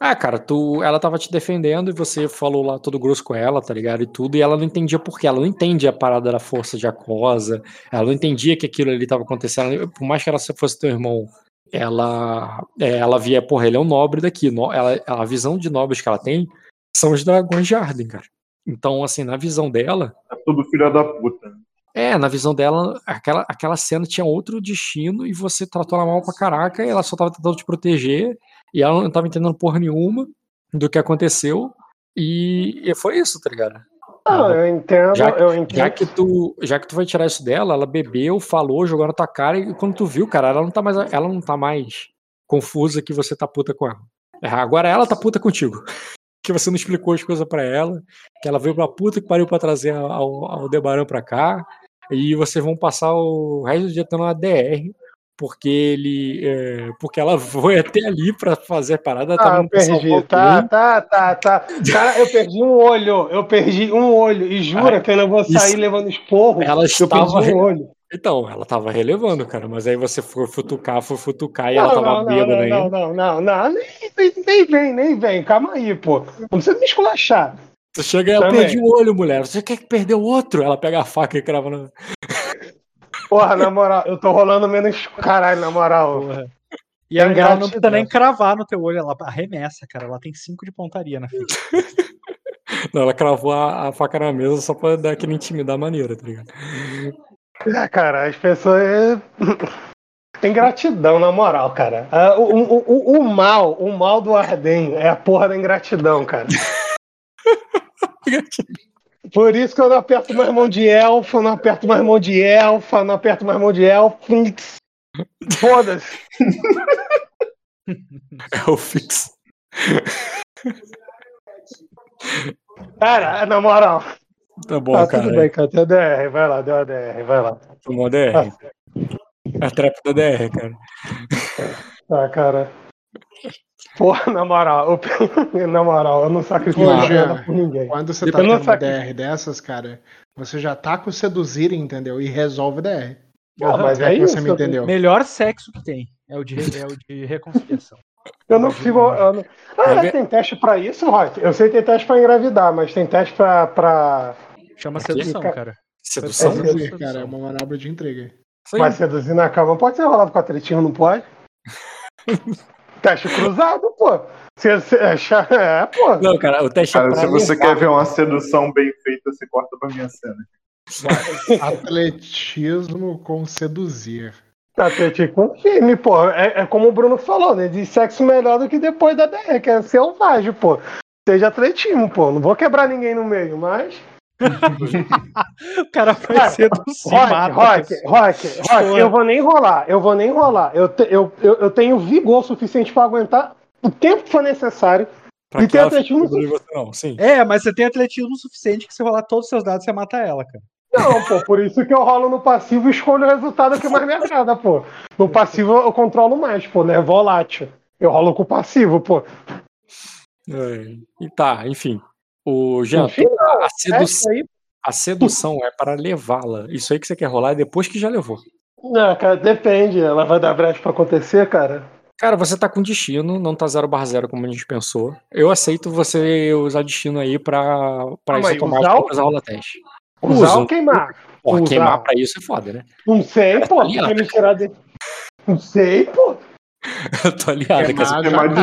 C: Ah, cara, tu, ela tava te defendendo e você falou lá todo grosso com ela, tá ligado? E tudo, e ela não entendia por quê. Ela não entende a parada da força de Acosa. Ela não entendia que aquilo ali tava acontecendo. Por mais que ela fosse teu irmão, ela, é, ela via, porra, ele é um nobre daqui. no- ela, a visão de nobres que ela tem são os dragões de Arden, cara. Então, assim, na visão dela,
B: É tudo filha da puta.
C: É, na visão dela, aquela, aquela cena tinha outro destino e você tratou ela mal pra caraca e ela só tava tentando te proteger e ela não tava entendendo porra nenhuma do que aconteceu e, e foi isso, tá ligado?
D: Não, eu entendo,
C: Já-
D: eu entendo.
C: Já que, tu, já que tu vai tirar isso dela, ela bebeu, falou, jogou na tua cara e quando tu viu, cara, ela não tá mais, ela não tá mais confusa que você tá puta com ela. É, Agora ela tá puta contigo. Que você não explicou as coisas pra ela, que ela veio pra puta que pariu pra trazer ao, ao Debaran pra cá, e vocês vão passar o resto do dia tendo uma DR, porque ele. é, porque ela foi até ali pra fazer a parada.
D: Ah,
C: tava
D: eu perdi. Tá, tá, tá, tá. Cara, eu perdi um olho. Eu perdi um olho. E jura
C: Ah,
D: que eu não vou sair
C: isso.
D: levando esporro.
C: Ela
D: eu
C: estava.
D: perdi um olho.
C: Então, ela tava relevando, cara, mas aí você foi futucar, foi futucar e ela
D: Não,
C: tava
D: não,
C: bêbada
D: não,
C: ainda.
D: não, não, não, não. Nem, nem vem, nem vem. Calma aí, pô. Não precisa me esculachar.
C: Tu chega e ela perde o olho, mulher. Você quer que perdeu outro? Ela pega a faca e crava no.
D: Porra, na moral, eu tô rolando menos caralho, na moral.
E: Porra. E
D: Tem
E: ela não precisa nem cravar no teu olho, ela arremessa, cara. Ela tem cinco de pontaria na ficha.
C: Não, ela cravou a, a faca na mesa só pra dar aquele intimidar maneira, tá ligado?
D: É, cara, as pessoas. Tem gratidão, na moral, cara. Ah, O, o, o, o mal, o mal do Arden é a porra da ingratidão, cara. Por isso que eu não aperto mais mão de elfo, não aperto mais mão de elfa, não aperto mais mão de elfo. Foda-se.
C: É fixo.
D: Cara, na moral.
C: Tá bom,
D: Tá
C: cara.
D: tudo bem, cara. Deu DR, vai lá, deu a DR, vai lá.
C: Tomou DR. A trap da DR, cara.
D: Tá, cara. Porra, na moral, eu, na moral, eu não sacrifico
A: Ô,
D: nada por ninguém.
A: Quando você tá
D: Depois não
A: tendo
D: saque-
A: DR dessas, cara, você já tá com seduzir, entendeu? E resolve DR.
D: Ah, mas
A: É
D: é
A: que você
D: isso.
A: me entendeu.
E: Melhor sexo que tem. É o de, é o de reconciliação.
D: Eu não fico. eu não- Ah,
C: É,
D: tem teste pra isso, Rock? Eu sei que tem teste pra engravidar, mas tem teste pra. pra...
E: Chama
C: Aqui?
E: sedução, cara.
C: Sedução?
D: É,
A: Seduzir, cara, é uma manobra de intriga.
C: Isso aí.
D: Vai seduzir na cama. Pode ser rolado com a tretinho, não pode? Teste cruzado, pô. Você, você acha- É, pô.
C: Não, cara, o teste é
B: Cara, se você quer ver uma sedução bem feita, você corta pra minha cena.
A: Atletismo com seduzir.
D: Atlético com firme, pô. É, é como o Bruno falou, né? De sexo melhor do que depois da DR, que é selvagem, pô. Seja atletismo, pô. Não vou quebrar ninguém no meio, mas.
E: O cara vai
D: Cara, Rock,
E: mata a
D: Rock. Rock, Rock,
E: Porra.
D: eu vou nem rolar, eu vou nem rolar. Eu, te- eu, eu, eu tenho vigor suficiente pra aguentar o tempo que for necessário.
C: Pra
D: E tem atletismo
C: você não, sim.
E: É, mas você tem atletismo suficiente que se rolar todos os seus dados, você mata ela, cara.
D: Não, pô, por isso que eu rolo no passivo e escolho o resultado que mais me agrada, pô. No passivo eu controlo mais, pô, né? Volátil. Eu rolo com o passivo, pô.
C: É, E tá, enfim. O Jean, a, sedu-
D: isso aí.
C: a sedução é para levá-la. Isso aí que você quer rolar é depois que já levou.
D: Não, cara, depende. Ela vai dar brecha pra acontecer, cara.
C: Cara, você tá com destino, não tá 0 barra 0 como a gente pensou. Eu aceito você usar destino aí pra, pra
D: Ah,
C: isso
D: mas
C: automático pra rola teste.
D: Usar
C: Usa.
D: ou queimar?
C: Porra,
D: Usar.
C: queimar pra isso é foda, né?
D: Não sei, pô. de... Não sei, pô.
C: Eu tô aliado com essa
A: Queimar
B: Queimar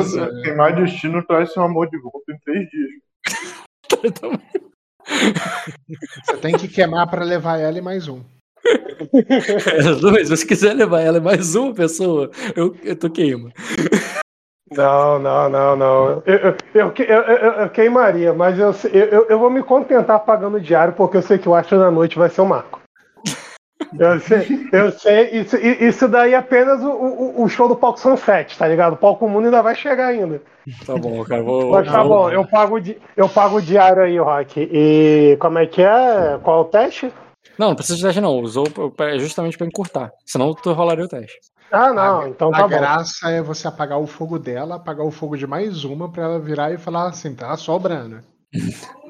B: destino, queimar destino traz seu amor de volta em três dias.
A: Você tem que queimar pra levar ela e mais um.
C: Mas se você quiser levar ela mais uma pessoa, eu, eu tô queima.
D: Não, não, não, não. Eu, eu, eu, eu, queimaria, mas eu, eu, eu- eu vou me contentar pagando diário, porque eu sei que o Astro da Noite vai ser o Marco. Eu sei, eu sei isso, isso daí é apenas o, o, o show do Palco Sunset, tá ligado? O Palco Mundo ainda vai chegar ainda.
C: Tá bom, cara. Vou,
D: Mas tá
C: vou-
D: bom, eu pago, di- eu pago o diário aí, Rock. E como é que é? Qual é o teste?
C: Não, não precisa de teste, não. Usou é justamente pra encurtar. Senão tu rolaria o teste.
D: Ah, não, então
A: a
D: tá bom.
A: graça é você apagar o fogo dela, apagar o fogo de mais uma pra ela virar e falar assim, tá sobrando.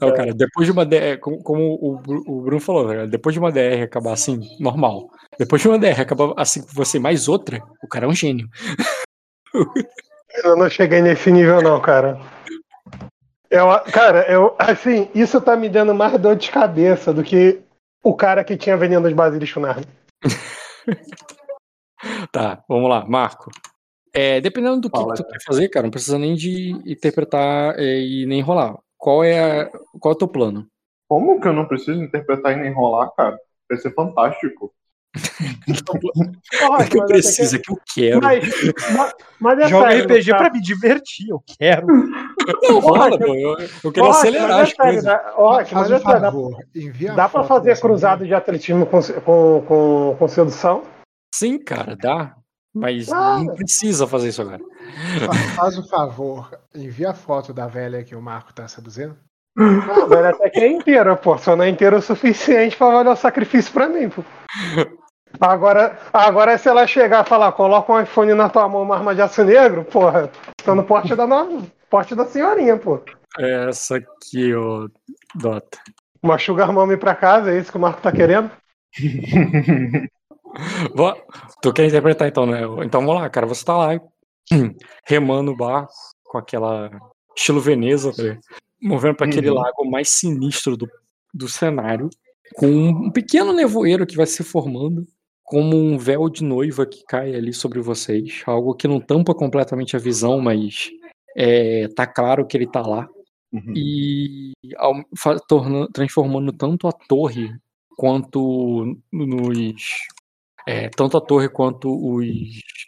C: Não, cara, depois de uma DR, como, como o, Bru- o Bruno falou, cara, depois de uma DR acabar assim, normal. Depois de uma DR acabar assim com você mais outra, o cara é um gênio.
D: Eu não cheguei nesse nível, não, cara. Eu, cara, eu, assim, isso tá me dando mais dor de cabeça do que o cara que tinha veneno dos basiliscos na arma.
C: Tá, vamos lá, Marco. É, dependendo do que,
B: Fala,
C: que tu quer fazer, cara, não precisa nem de interpretar é, e nem rolar. Qual é, a- qual é o teu plano?
B: Como que eu não preciso interpretar e nem enrolar, cara? Vai ser fantástico.
C: Não é que eu preciso, é que eu quero.
D: Mas, mas, mas é
E: Joga
D: sério,
E: RPG
D: tá?
E: pra me divertir, eu quero.
C: Não, rola, pô. Eu, eu quero acelerar
D: mas é
C: as
D: sério,
C: coisas.
A: Faz
D: mas é
A: um
D: sério, dá,
A: favor, envia a
D: dá pra fazer cruzado de atletismo com, com, com, com sedução?
C: Sim, cara, dá. Mas
D: Ah.
C: não precisa fazer isso agora.
A: Faz o favor, envia a foto da velha que o Marco tá seduzindo.
D: Ah, mas até que é inteira, pô. Só não é inteira o suficiente pra valer o sacrifício pra mim, pô. Agora, agora se ela chegar e falar, coloca um iPhone na tua mão, uma arma de aço negro, porra, tô no porte da no... porte da senhorinha, pô.
C: Essa aqui, ô Dota.
D: Uma sugar mommy pra casa, é isso que o Marco tá querendo?
C: Vó, Tu quer interpretar então, né? Então vamos lá, cara. Você tá lá remando o barco com aquela estilo Veneza, ligado? movendo para aquele
B: Uhum.
C: lago mais sinistro do, do cenário, com um pequeno nevoeiro que vai se formando, como um véu de noiva que cai ali sobre vocês. Algo que não tampa completamente a visão, mas é, tá claro que ele tá lá.
B: Uhum.
C: E ao- torna- transformando tanto a torre quanto nos. É, tanto a torre quanto os.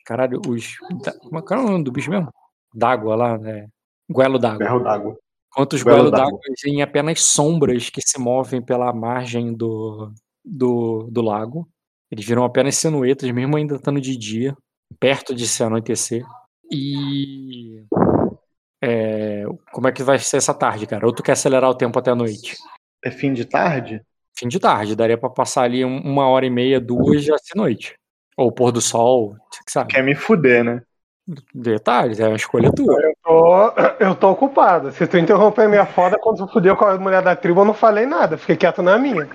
C: Caralho, os. Como é que é o nome do bicho mesmo? D'água lá, né? Goelo d'água.
B: Berro d'água.
C: Quanto os
B: Goelo
C: goelos
B: d'água.
C: em apenas sombras que se movem pela margem do, do, do lago. Eles viram apenas silhuetas, mesmo ainda estando de dia, perto de se anoitecer. E. é, como é que vai ser essa tarde, cara? Ou tu quer acelerar o tempo até a noite?
B: É fim de tarde?
C: Fim de tarde, daria pra passar ali um- uma hora e meia, duas, já ser noite. Ou pôr do sol, você que sabe.
B: Quer me fuder, né?
C: Detalhes, é uma escolha tua.
D: Eu tô, eu tô ocupado. Se tu interromper minha foda, quando tu fudeu com a mulher da tribo, eu não falei nada. Fiquei quieto na minha.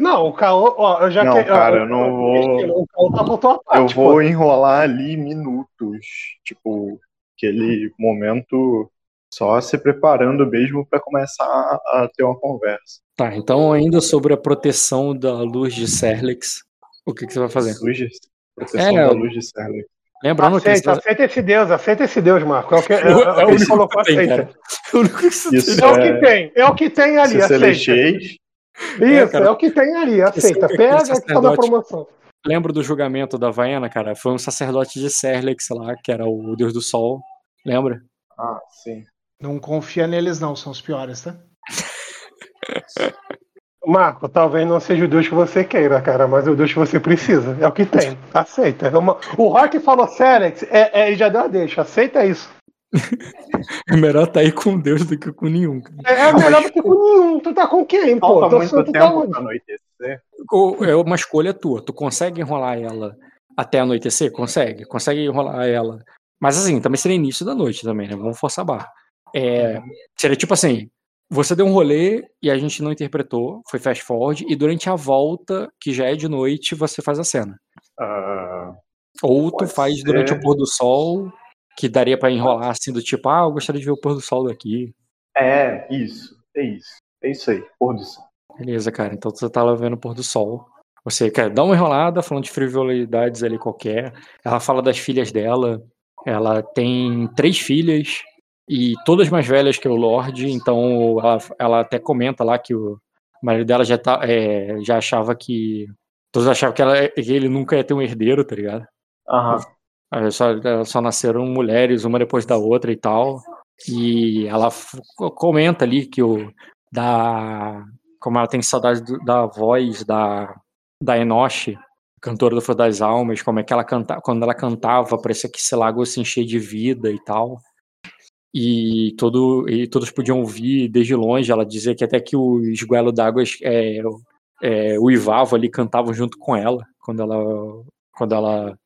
D: Não, o Caô, ó, eu já
B: Não,
D: que- ó,
B: cara, eu não vou-
D: O Caô tá parte.
B: Eu
D: pô.
B: vou enrolar ali minutos. Tipo, aquele momento só se preparando mesmo pra começar a, ter uma conversa.
C: Tá, então ainda sobre a proteção da luz de Serlex, o que, que você vai fazer?
B: Luz de, proteção
C: É,
B: da luz de Serlex.
C: Lembrando que
D: Aceita,
C: você-
D: aceita esse Deus, aceita esse Deus, Marco. É o que, é,
C: É
D: é
C: é o
D: que colocou,
C: que tem,
D: aceita.
C: cara. o que
B: Isso
D: É o
B: é-
D: que tem, é o que tem ali,
B: Se
D: aceita.
B: celestiais,
D: Isso,
C: É, cara.
D: é o que tem ali, aceita.
C: Esse-
D: Pega que tá na promoção.
C: lembra do julgamento da Vaiana, cara? Foi um sacerdote de Serlex lá, que era o deus do sol. Lembra?
B: Ah, sim.
A: Não confia neles, não, são os piores, tá?
D: Marco, talvez não seja o Deus que você queira, cara, mas é o Deus que você precisa. É o que tem. Aceita. É uma... O Rock falou Sérex, é, é, ele já deu a deixa. Aceita isso.
C: É melhor tá aí com Deus do que com nenhum. cara.
D: É, é melhor do que com nenhum. Tu tá com quem, pô?
B: Falta
D: Tu-
B: muito
D: tá
B: tempo
D: onde?
B: pra anoitecer.
C: É uma escolha tua. Tu consegue enrolar ela até anoitecer? Consegue. Consegue enrolar ela. Mas assim, também seria início da noite também, né? Vamos forçar a barra. É, seria tipo assim, você deu um rolê e a gente não interpretou, foi fast forward, e durante a volta, que já é de noite, você faz a cena.
B: Ah,
C: Ou tu faz durante
B: ser.
C: o pôr do sol, que daria pra enrolar assim, do tipo, ah, eu gostaria de ver o pôr do sol daqui.
B: é, isso. É isso. É isso aí. Pôr do sol.
C: Beleza, cara. Então você tá lá vendo o pôr do sol. Você quer dar uma enrolada, falando de frivolidades ali qualquer. Ela fala das filhas dela. Ela tem três filhas e todas mais velhas que o Lorde. Então ela, ela até comenta lá que o marido dela já, tá, é, já achava que. Todos achavam que, ela, que ele nunca ia ter um herdeiro, tá ligado?
B: Aham.
C: Aí Só, só nasceram mulheres, uma depois da outra e tal. E ela comenta ali que o. Da, como ela tem saudade do- da voz da, da Enoche, cantora do Flor das Almas, como é que ela canta, quando ela cantava, parecia que esse lago se enchia de vida e tal. E, todo, e todos podiam ouvir desde longe. Ela dizia que até que os goelos d'água é, é, uivavam ali, cantavam junto com ela, quando ela, quando ela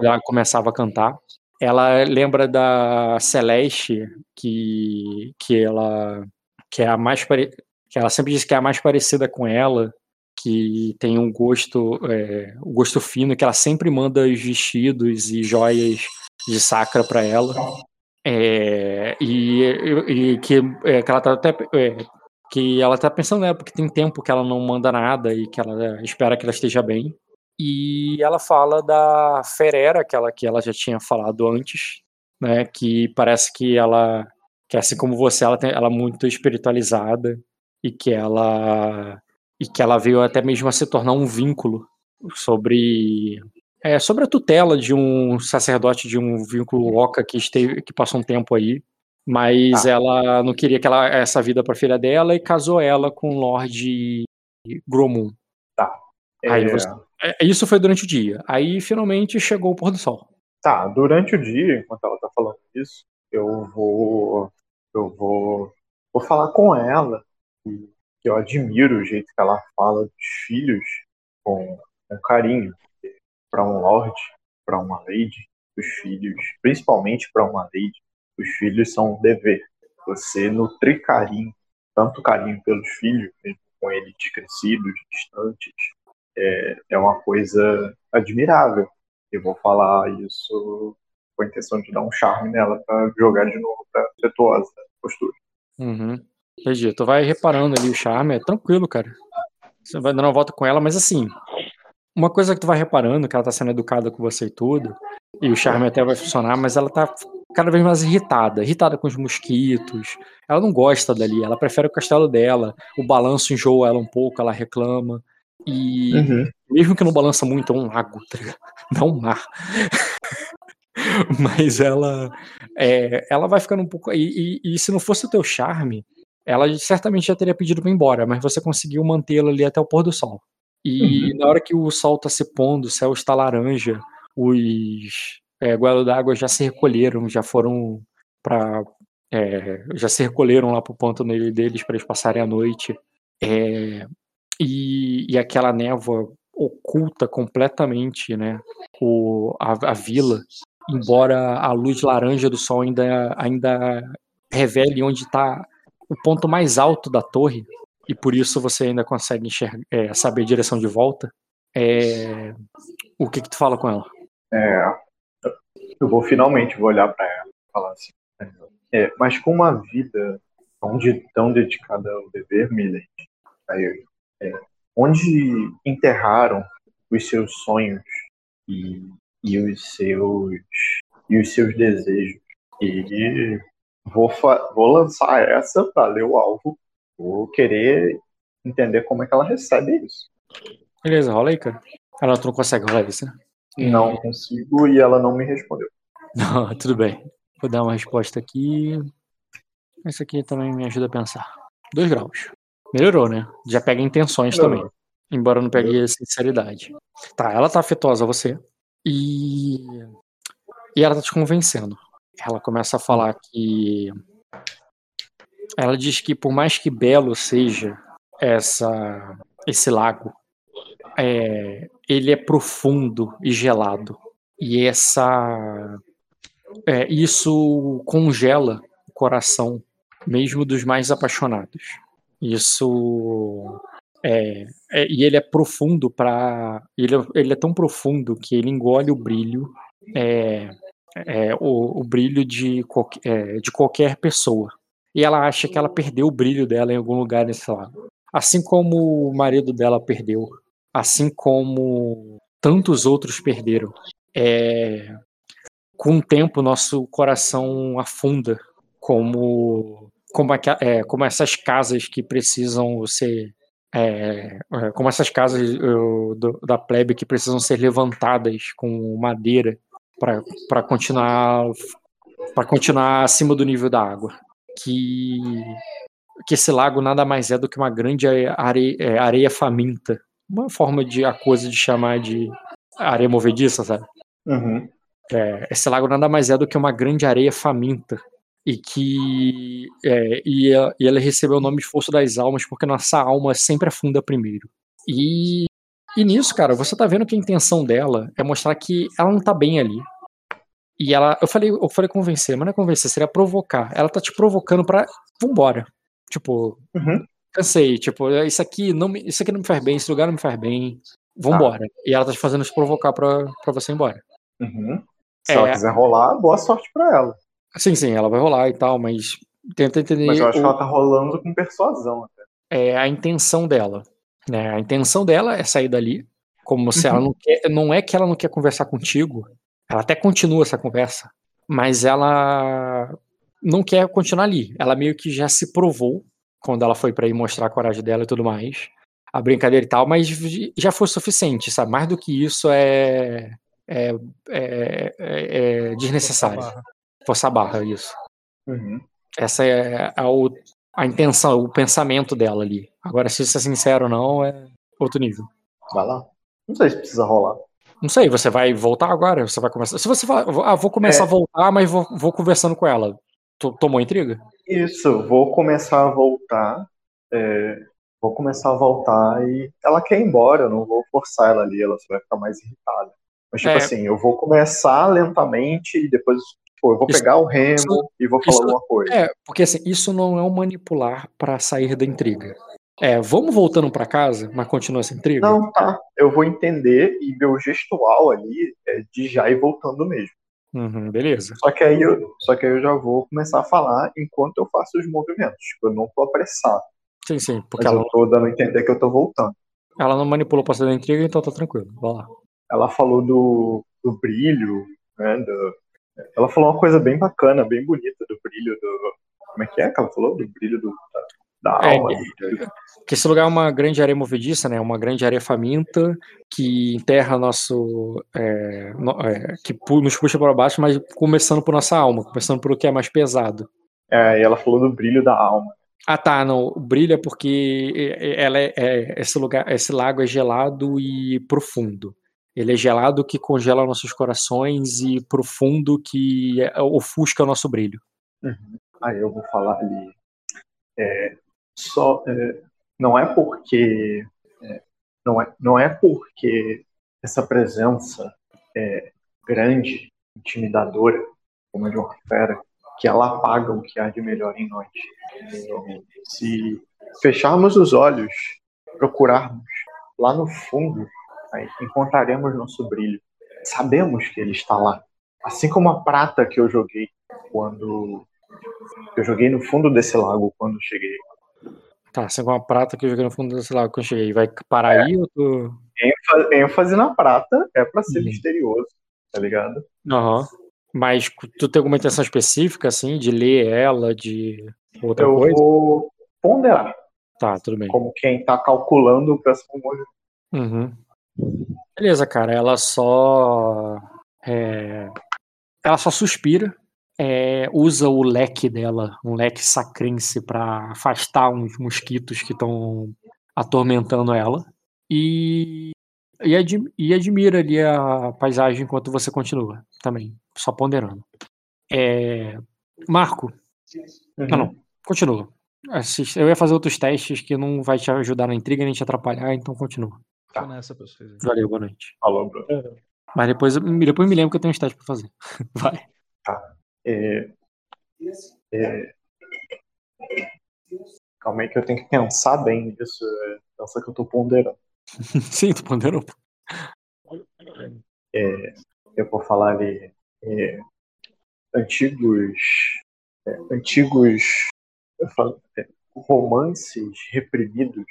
C: ela começava a cantar. Ela lembra da Celeste, que, que ela que é a mais pare... que ela sempre diz que é a mais parecida com ela, que tem um gosto é, um gosto fino, que ela sempre manda os vestidos e joias de sacra para ela. É, e, e- que, é, que ela tá até é, que ela tá pensando, né, porque tem tempo que ela não manda nada e que ela espera que ela esteja bem. E ela fala da Ferera, aquela que ela já tinha falado antes, né? Que parece que ela, que assim como você, ela, tem, ela é muito espiritualizada e que ela e que ela veio até mesmo a se tornar um vínculo sobre é, sobre a tutela de um sacerdote de um vínculo Oca que esteve que passou um tempo aí, mas
B: Tá.
C: ela não queria que ela essa vida para filha dela e casou ela com o Lord Gromum. Aí
B: É,
C: você- É, Isso foi durante o dia. Aí finalmente chegou o pôr do sol.
B: Tá, durante o dia, enquanto ela tá falando isso, eu vou. Eu vou. Vou falar com ela. Que, que eu admiro o jeito que ela fala dos filhos com, com carinho. Para um lord, para uma lady, os filhos, principalmente para uma lady, os filhos são um dever. Você nutrir carinho, tanto carinho pelos filhos, mesmo com eles crescidos, distantes, é, é uma coisa admirável. Eu vou falar isso com a intenção de dar um charme nela pra jogar de novo pra afetuosa postura.
C: Uhum. Entendi. Tu vai reparando ali o charme, é tranquilo, cara. Você vai dando uma volta com ela, mas assim, uma coisa que tu vai reparando, que ela tá sendo educada com você e tudo, e o charme até vai funcionar, mas ela tá cada vez mais irritada, irritada com os mosquitos. Ela não gosta dali, ela prefere o castelo dela. O balanço enjoa ela um pouco, ela reclama. E mesmo que não balança muito, é um lago, tá é um mar. Mas ela é, ela vai ficando um pouco. E, e- e se não fosse o teu charme, ela certamente já teria pedido pra ir embora, mas você conseguiu mantê-la ali até o pôr do sol. E na hora que o sol tá se pondo, o céu está laranja, os é, d'água já se recolheram, já foram para já se recolheram lá pro pântano deles para eles passarem a noite. É, e, e aquela névoa oculta completamente né, o, a, a vila, embora a luz laranja do sol ainda, ainda revele onde está o ponto mais alto da torre, e por isso você ainda consegue enxergar, é, saber a direção de volta. É, o que que tu fala com ela?
B: É, eu vou finalmente vou olhar pra ela e falar assim. é, mas com uma vida tão, de- tão dedicada ao dever, Millet, aí é, onde enterraram os seus sonhos e, e os seus e os seus desejos? E vou, vou lançar essa para ler o alvo. Vou querer entender como é que ela recebe isso.
C: Beleza, rola aí, cara. Ela não consegue rolar isso, né?
B: Não consigo e ela não me respondeu.
C: Não, tudo bem. Vou dar uma resposta aqui. Isso aqui também me ajuda a pensar. Dois graus. Melhorou, né? Já pega intenções
B: Melhorou.
C: também. Embora não pegue sinceridade. Tá, ela tá afetuosa a você. E. E ela tá te convencendo. Ela começa a falar que. Ela diz que por mais que belo seja essa esse lago, é, ele é profundo e gelado. E essa é, isso congela o coração, mesmo dos mais apaixonados. Isso é, é e ele é profundo para ele, ele é tão profundo que ele engole o brilho é, é, o, o, brilho de, é, de qualquer pessoa. E ela acha que ela perdeu o brilho dela em algum lugar nesse lago. Assim como o marido dela perdeu. Assim como tantos outros perderam. É, com o tempo, nosso coração afunda como, como, é, como essas casas que precisam ser. É, é como essas casas eu, do, da plebe que precisam ser levantadas com madeira para continuar para continuar acima do nível da água. Que, que esse lago nada mais é do que uma grande areia, é, areia faminta. Uma forma de a coisa de chamar de areia movediça, sabe?
B: Uhum.
C: É, esse lago nada mais é do que uma grande areia faminta. E que é, e, e ela recebeu o nome de Força das Almas porque nossa alma sempre afunda primeiro. E e nisso, cara, você tá vendo que a intenção dela é mostrar que ela não tá bem ali. E ela, eu falei, eu falei convencer, mas não é convencer, seria provocar. Ela tá te provocando pra vambora. Tipo,
B: uhum.
C: cansei, tipo, isso aqui não me, isso aqui não me faz bem, esse lugar não me faz bem. Vambora. Ah. E ela tá te fazendo te provocar pra, pra você ir embora.
B: Uhum. Se é... ela quiser rolar, boa sorte pra ela.
C: Sim, sim, ela vai rolar e tal, mas tenta entender.
B: Mas eu acho o... que ela tá rolando com persuasão até.
C: É a intenção dela. Né? A intenção dela é sair dali, como se uhum. ela não quer. Não é que ela não quer conversar contigo. Ela até continua essa conversa, mas ela não quer continuar ali. Ela meio que já se provou quando ela foi para ir mostrar a coragem dela e tudo mais. A brincadeira e tal, mas já foi suficiente, sabe? Mais do que isso é. É, é, é, é desnecessário. Forçar a barra, isso.
B: Uhum.
C: Essa é a, a intenção, o pensamento dela ali. Agora, se isso é sincero ou não, é outro nível.
B: Vai lá. Não sei se precisa rolar.
C: Não sei, você vai voltar agora? Você vai começar. Se você falar, ah, vou começar é. a voltar, mas vou, vou conversando com ela. Tomou intriga?
B: Isso, vou começar a voltar. É, vou começar a voltar e ela quer ir embora, eu não vou forçar ela ali, ela só vai ficar mais irritada. Mas, tipo é. assim, eu vou começar lentamente e depois Pô, eu vou isso, pegar o remo isso, e vou falar isso, alguma coisa.
C: É, porque assim, isso não é um manipular para sair da intriga. É, vamos voltando para casa, mas continua essa intriga?
B: Não, tá. Eu vou entender e meu gestual ali é de já ir voltando mesmo.
C: Uhum, beleza.
B: Só que, aí eu, só que aí eu já vou começar a falar enquanto eu faço os movimentos. Tipo, eu não tô apressado.
C: Sim, sim. Porque ela...
B: eu tô dando a entender que eu tô voltando.
C: Ela não manipulou pra sair da intriga, então tá tranquilo. Vai lá.
B: Ela falou do, do brilho, né? Do, ela falou uma coisa bem bacana, bem bonita do brilho do. Como é que é que ela falou? Do brilho do, da, é, alma.
C: Que esse lugar é uma grande areia movediça, né? Uma grande areia faminta que enterra nosso. É, no, é, que nos puxa para baixo, mas começando por nossa alma, começando por o que é mais pesado.
B: É, e ela falou do brilho da alma.
C: Ah, tá, não. O brilho é porque ela é, é, esse lugar, esse lago é gelado e profundo. Ele é gelado que congela nossos corações e profundo que é, ofusca o nosso brilho.
B: Uhum. Aí eu vou falar ali. É, só, é, não é porque é, não, é, não é porque essa presença é grande, intimidadora, como a de uma fera, que ela apaga o que há de melhor em nós. Se fecharmos os olhos, procurarmos lá no fundo encontraremos nosso brilho. Sabemos que ele está lá. Assim como a prata que eu joguei quando. Eu joguei no fundo desse lago quando cheguei.
C: Tá, assim como a prata que eu joguei no fundo desse lago quando cheguei. Vai parar é. aí ou tu.
B: ênfase, ênfase na prata é para ser uhum. misterioso, tá ligado?
C: Aham. Uhum. Mas tu tem alguma intenção específica, assim, de ler ela, de outra
B: eu
C: coisa?
B: Eu vou ponderar.
C: Tá, tudo bem.
B: Como quem tá calculando o próximo movimento.
C: Uhum. Beleza, cara. Ela só. É... Ela só suspira é, usa o leque dela, um leque sacrense, para afastar uns mosquitos que estão atormentando ela. E, e, admi- e admira ali a paisagem enquanto você continua também, só ponderando. É, Marco,
B: Uhum.
C: não, não, continua. Eu ia fazer outros testes que não vai te ajudar na intriga nem te atrapalhar, então continua.
E: Tô nessa.
C: Valeu, boa noite.
B: Falou.
C: Mas depois, depois me lembro que eu tenho uns testes pra fazer. Vai.
B: É, é, calma aí que eu tenho que pensar bem nisso. É, pensa que eu tô ponderando.
C: Sim, tu ponderou.
B: É, eu vou falar ali. é, antigos. é, antigos. falo, é, romances reprimidos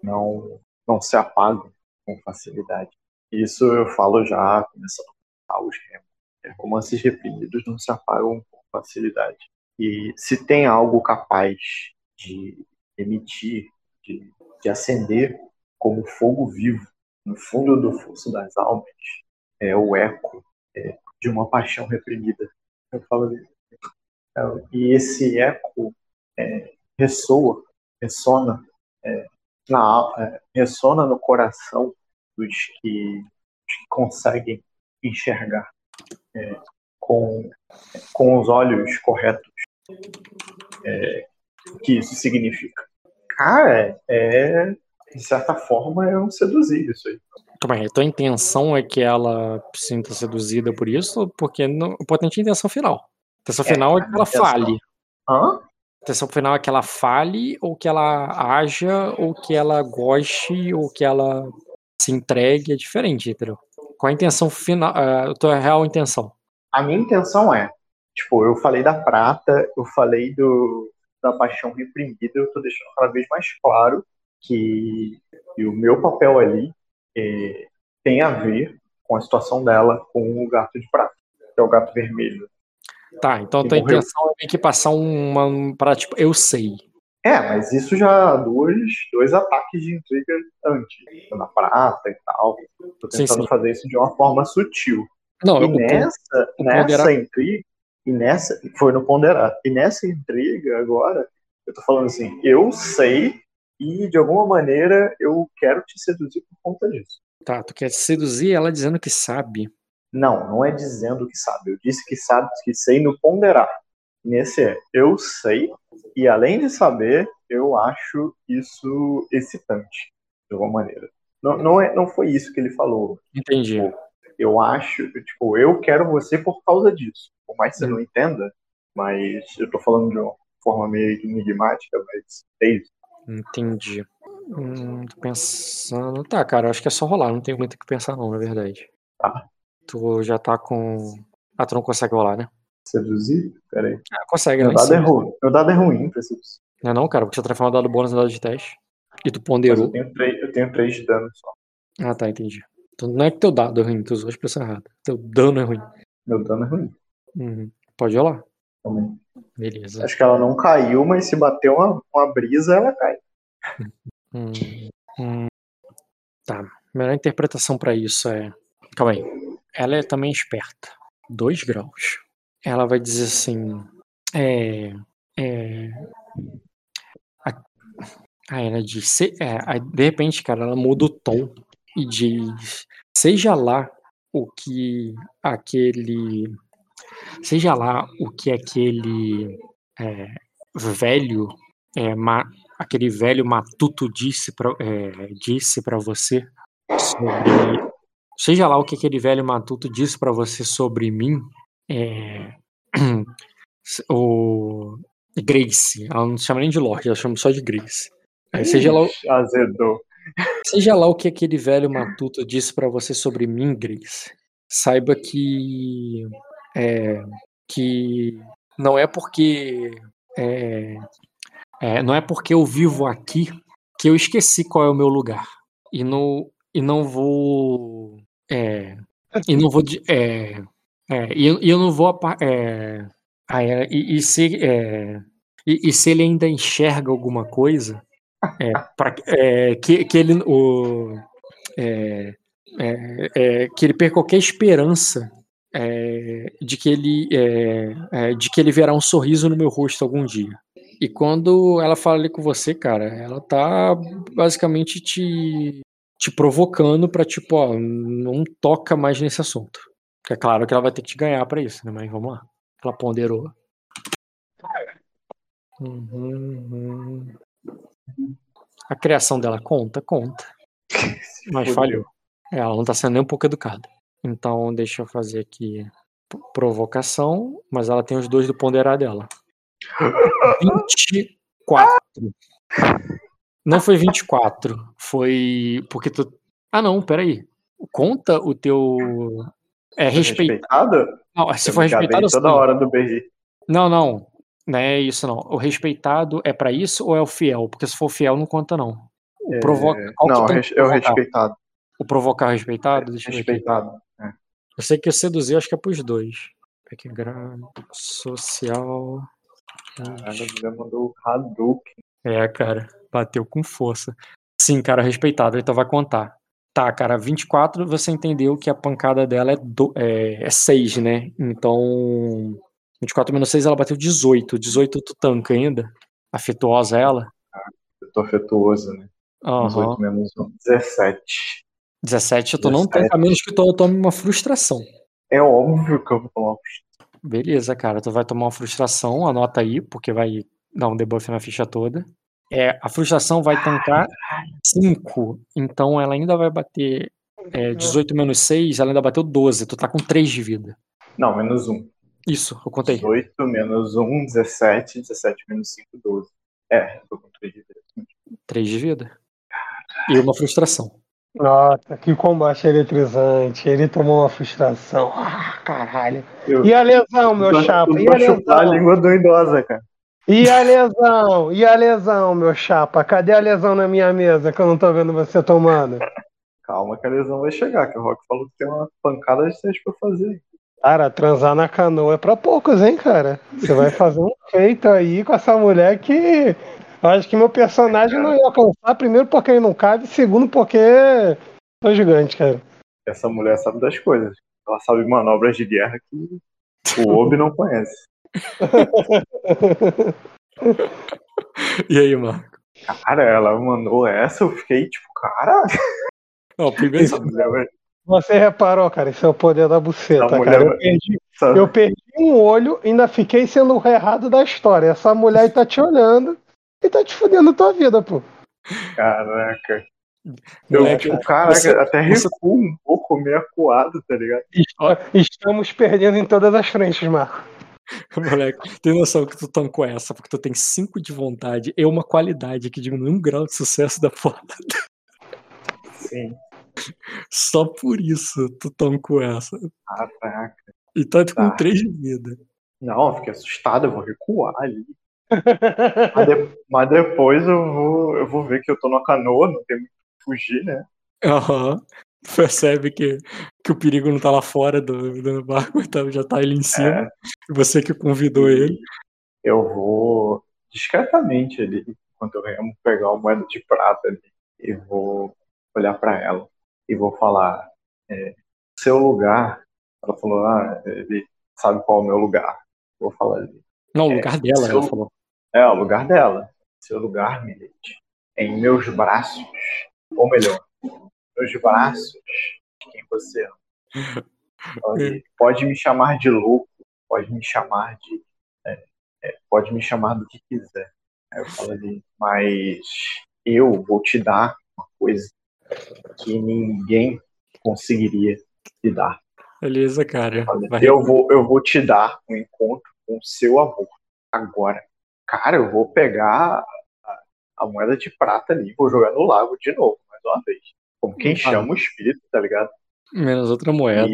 B: não, não se apagam com facilidade. Isso eu falo já começando a os remos. Romances reprimidos não se apagam com facilidade. E se tem algo capaz de emitir, de, de acender como fogo vivo no fundo do fosso das almas, é o eco é, de uma paixão reprimida. Eu falo isso. É, E esse eco é, ressoa, ressona, é, na, é, ressona no coração dos que, dos que conseguem enxergar é, com, com os olhos corretos. É, o que isso significa? Cara, é, de certa forma é um seduzir isso aí.
C: Calma aí, a tua intenção é que ela se sinta seduzida por isso, porque não, o potente é intenção final. A intenção
B: É,
C: final é que ela
B: intenção-
C: fale.
B: Hã?
C: A intenção final é que ela fale, ou que ela haja, ou que ela goste, ou que ela se entregue. É diferente, entendeu? Qual a intenção final, a tua real intenção?
B: A minha intenção é, tipo, eu falei da prata, eu falei do, da paixão reprimida, eu tô deixando cada vez mais claro que, o meu papel ali é, tem a ver com a situação dela com o gato de prata, que é o gato vermelho.
C: Tá, então a tua
B: morreu.
C: intenção é meio que passar uma. para tipo, eu sei.
B: É, mas isso já dois, dois ataques de intriga antes, na prata e tal. Tô
C: Sim,
B: tentando
C: sim.
B: fazer isso de uma forma sutil.
C: Não,
B: E
C: eu,
B: nessa,
C: o
B: nessa
C: ponderar-
B: intriga, e nessa, foi no ponderar. E nessa intriga agora, eu tô falando assim, eu sei e de alguma maneira eu quero te seduzir por conta disso.
C: tá, tu quer seduzir ela dizendo que sabe.
B: Não, não é dizendo que sabe. Eu disse que sabe, que sei no ponderar. Nesse é, eu sei e além de saber, eu acho isso excitante de alguma maneira. Não, não, é, não foi isso que ele falou.
C: Entendi.
B: eu acho, tipo, eu quero você por causa disso. Por mais que você não entenda, mas eu tô falando de uma forma meio enigmática, mas é isso.
C: Entendi. Hum, tô pensando. Tá, cara, acho que é só rolar, não tem muito o que pensar, não, na verdade.
B: Tá.
C: Tu já tá com. Ah, tu não consegue rolar, né?
B: Seduzir? Peraí.
C: Ah, consegue,
B: Meu
C: né?
B: dado é ruim. Meu dado é ruim pra seduzir.
C: Não é não, cara, porque você transforma dado bônus em dado de teste. E tu
B: Mas
C: ponderou.
B: eu tenho, três, eu tenho três de dano só.
C: Ah, tá, entendi. Então não é que teu dado é ruim, tu usou a expressão errada. Teu dano é ruim.
B: Meu dano é ruim
C: Uhum. Pode rolar.
B: também.
C: Beleza.
B: Acho que ela não caiu, mas se bater uma, uma brisa, ela cai.
C: Hum, hum, tá. Melhor interpretação pra isso é. Calma aí. Ela é também esperta. Dois graus. Ela vai dizer assim. É. É. a- Ah, ela diz. se- é, aí, de repente, cara, ela muda o tom e diz. Seja lá o que aquele. Seja lá o que aquele é, velho é, ma- aquele velho matuto disse pra, é, disse para você sobre seja lá o que aquele velho matuto disse para você sobre mim é, o Grace ela não se chama nem de Lorde ela chama só de Grace É, seja lá o-
B: Azedou.
C: Seja lá o que aquele velho matuto disse pra você sobre mim, Grace, saiba que é, que não é porque é, é, não é porque eu vivo aqui que eu esqueci qual é o meu lugar e não e não vou e não vou é, é, e, eu, eu não vou é, ah, é, e, e se é, e, e se ele ainda enxerga alguma coisa é, pra, é, que, que ele o, é, é, é, que ele perca qualquer esperança é, de que ele de que ele verá um sorriso no meu rosto algum dia. E quando ela fala ali com você, cara, ela tá basicamente te, te provocando pra, tipo, ó, não toca mais nesse assunto. É claro que ela vai ter que te ganhar pra isso, né? Mas vamos lá. Ela ponderou. Uhum. A criação dela conta? Conta. Mas falhou. É, ela não tá sendo nem um pouco educada. Então, deixa eu fazer aqui provocação, mas ela tem os dois do ponderar dela. 24. Não foi 24, foi porque tu. Ah, não, peraí. Conta o teu. É respeitado? Não, se for respeitado.
B: Toda sim. hora do BR.
C: Não, não. Não é isso, não. O respeitado é para isso ou é o fiel? Porque se for fiel, não conta, não.
B: O provoca... É... Não, é o respeitado.
C: O provocar respeitado?
B: Deixa respeitado. Eu, é.
C: eu sei que o seduzir acho que é pros dois. Background social.
B: Caralho, mandou Hadouken.
C: É, cara, bateu com força. Sim, cara, respeitado, então vai contar. Tá, cara, 24 você entendeu que a pancada dela é, do, é, é 6, né? Então, 24 menos 6 ela bateu 18. 18 tu tanca ainda? Afetuosa ela?
B: Ah, eu tô afetuosa, né? Uhum. 18 menos 1, 17.
C: 17 tu 17. não tanca menos que tu tome uma frustração.
B: É óbvio que eu vou tomar uma.
C: Beleza, cara, tu vai tomar uma frustração, anota aí, porque vai dar um debuff na ficha toda. É, a frustração vai tancar 5, então ela ainda vai bater é, 18 menos 6, ela ainda bateu 12, tu tá com 3 de vida.
B: Não, menos 1.
C: Isso, eu contei.
B: 18 menos 1, 17, 17 menos 5, 12. É, tô com 3 de vida.
C: 3 de vida. E uma frustração.
D: Nossa, que combate eletrizante. Ele tomou uma frustração. Ah, caralho. Eu, e a lesão, meu chapa? E a
B: lesão? a língua do idosa, cara.
D: E a lesão? E a lesão, meu chapa? Cadê a lesão na minha mesa que eu não tô vendo você tomando?
B: Calma que a lesão vai chegar, que o Rock falou que tem uma pancada de teste pra fazer.
D: Cara, transar na canoa é pra poucos, hein, cara? Você vai fazer um feito aí com essa mulher que eu acho que meu personagem não ia alcançar, primeiro porque ele não cabe, segundo porque sou gigante, cara.
B: Essa mulher sabe das coisas. Ela sabe manobras de guerra que o Obi não conhece.
C: E aí, Marco?
B: Cara, ela mandou essa, eu fiquei tipo, cara.
C: Não, primeiro.
D: Você reparou, cara, isso é o poder da buceta, cara. Eu perdi, eu perdi, um olho e ainda fiquei sendo o errado da história. Essa mulher tá te olhando e tá te fudendo a tua vida, pô.
B: Caraca. Eu, é, tipo, caraca, você, até recuo você... um pouco, meio acuado, tá ligado?
D: Estamos perdendo em todas as frentes, Marco.
C: Moleque, tem noção que tu tancou essa, porque tu tem 5 de vontade e uma qualidade que diminui um grau de sucesso da porta.
B: Sim.
C: Só por isso tu tancou essa.
B: Caraca.
C: E tá, tá. com 3 de vida.
B: Não, eu fiquei assustado, eu vou recuar ali mas, de, mas, depois eu vou, eu vou ver que eu tô na canoa, não tem muito que fugir, né?
C: Aham. Uhum. Percebe que, que o perigo não tá lá fora do, do barco, então já tá ele em cima. É. Você que convidou ele.
B: Eu vou discretamente ali, enquanto eu remo, pegar uma moeda de prata ali e vou olhar para ela e vou falar: é, seu lugar. Ela falou: ah, ele sabe qual é o meu lugar. Vou falar ali.
C: Não, o lugar é, dela, seu, ela falou.
B: É, o lugar dela. Seu lugar, Milete. Em meus braços. Ou melhor, meus braços quem você ama. Pode, pode, me chamar de louco, pode me chamar de. É, é, pode me chamar do que quiser. Aí eu falo ali, mas eu vou te dar uma coisa que ninguém conseguiria te dar.
C: Beleza, cara.
B: Eu vou, eu vou te dar um encontro com o seu amor agora cara, eu vou pegar a, a, moeda de prata ali, vou jogar no lago de novo, mais uma vez. Como quem ah. chama o espírito, tá ligado?
C: Menos outra moeda.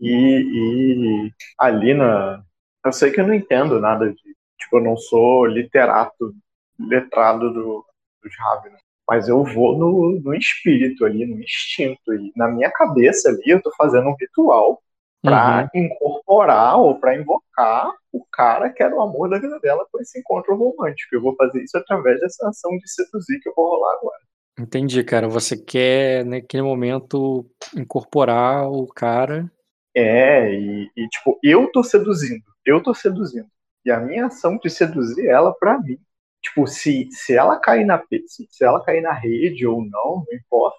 B: E, e, e, ali na. Eu sei que eu não entendo nada de. Tipo, eu não sou literato, letrado do, dos Ravens. Mas eu vou no, no espírito ali, no instinto. E na minha cabeça ali, eu tô fazendo um ritual para uhum. incorporar ou para invocar o cara que era o amor da vida dela com esse encontro romântico. Eu vou fazer isso através dessa ação de seduzir que eu vou rolar agora.
C: Entendi, cara. Você quer, naquele momento, incorporar o cara
B: É, e, e, tipo, eu tô seduzindo, eu tô seduzindo. E a minha ação de seduzir ela pra mim. Tipo, se, se ela cair na se, se ela cair na rede ou não, não importa.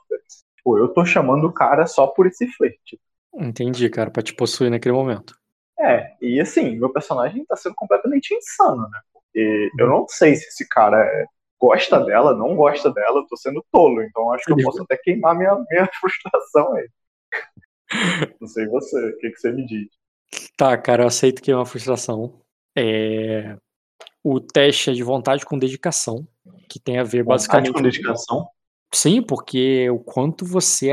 B: Tipo, eu tô chamando o cara só por esse flerte.
C: Entendi, cara, pra te possuir naquele momento.
B: É, e assim, meu personagem tá sendo completamente insano, né? Porque eu não sei se esse cara é- gosta dela, não gosta dela, eu tô sendo tolo, então acho que eu posso até queimar minha, minha frustração aí. Não sei você, o que, que você me diz?
C: Tá, cara, eu aceito que é uma frustração. É... O teste é de vontade com dedicação, que tem a ver basicamente.
B: Vontade com dedicação?
C: Sim, porque o quanto você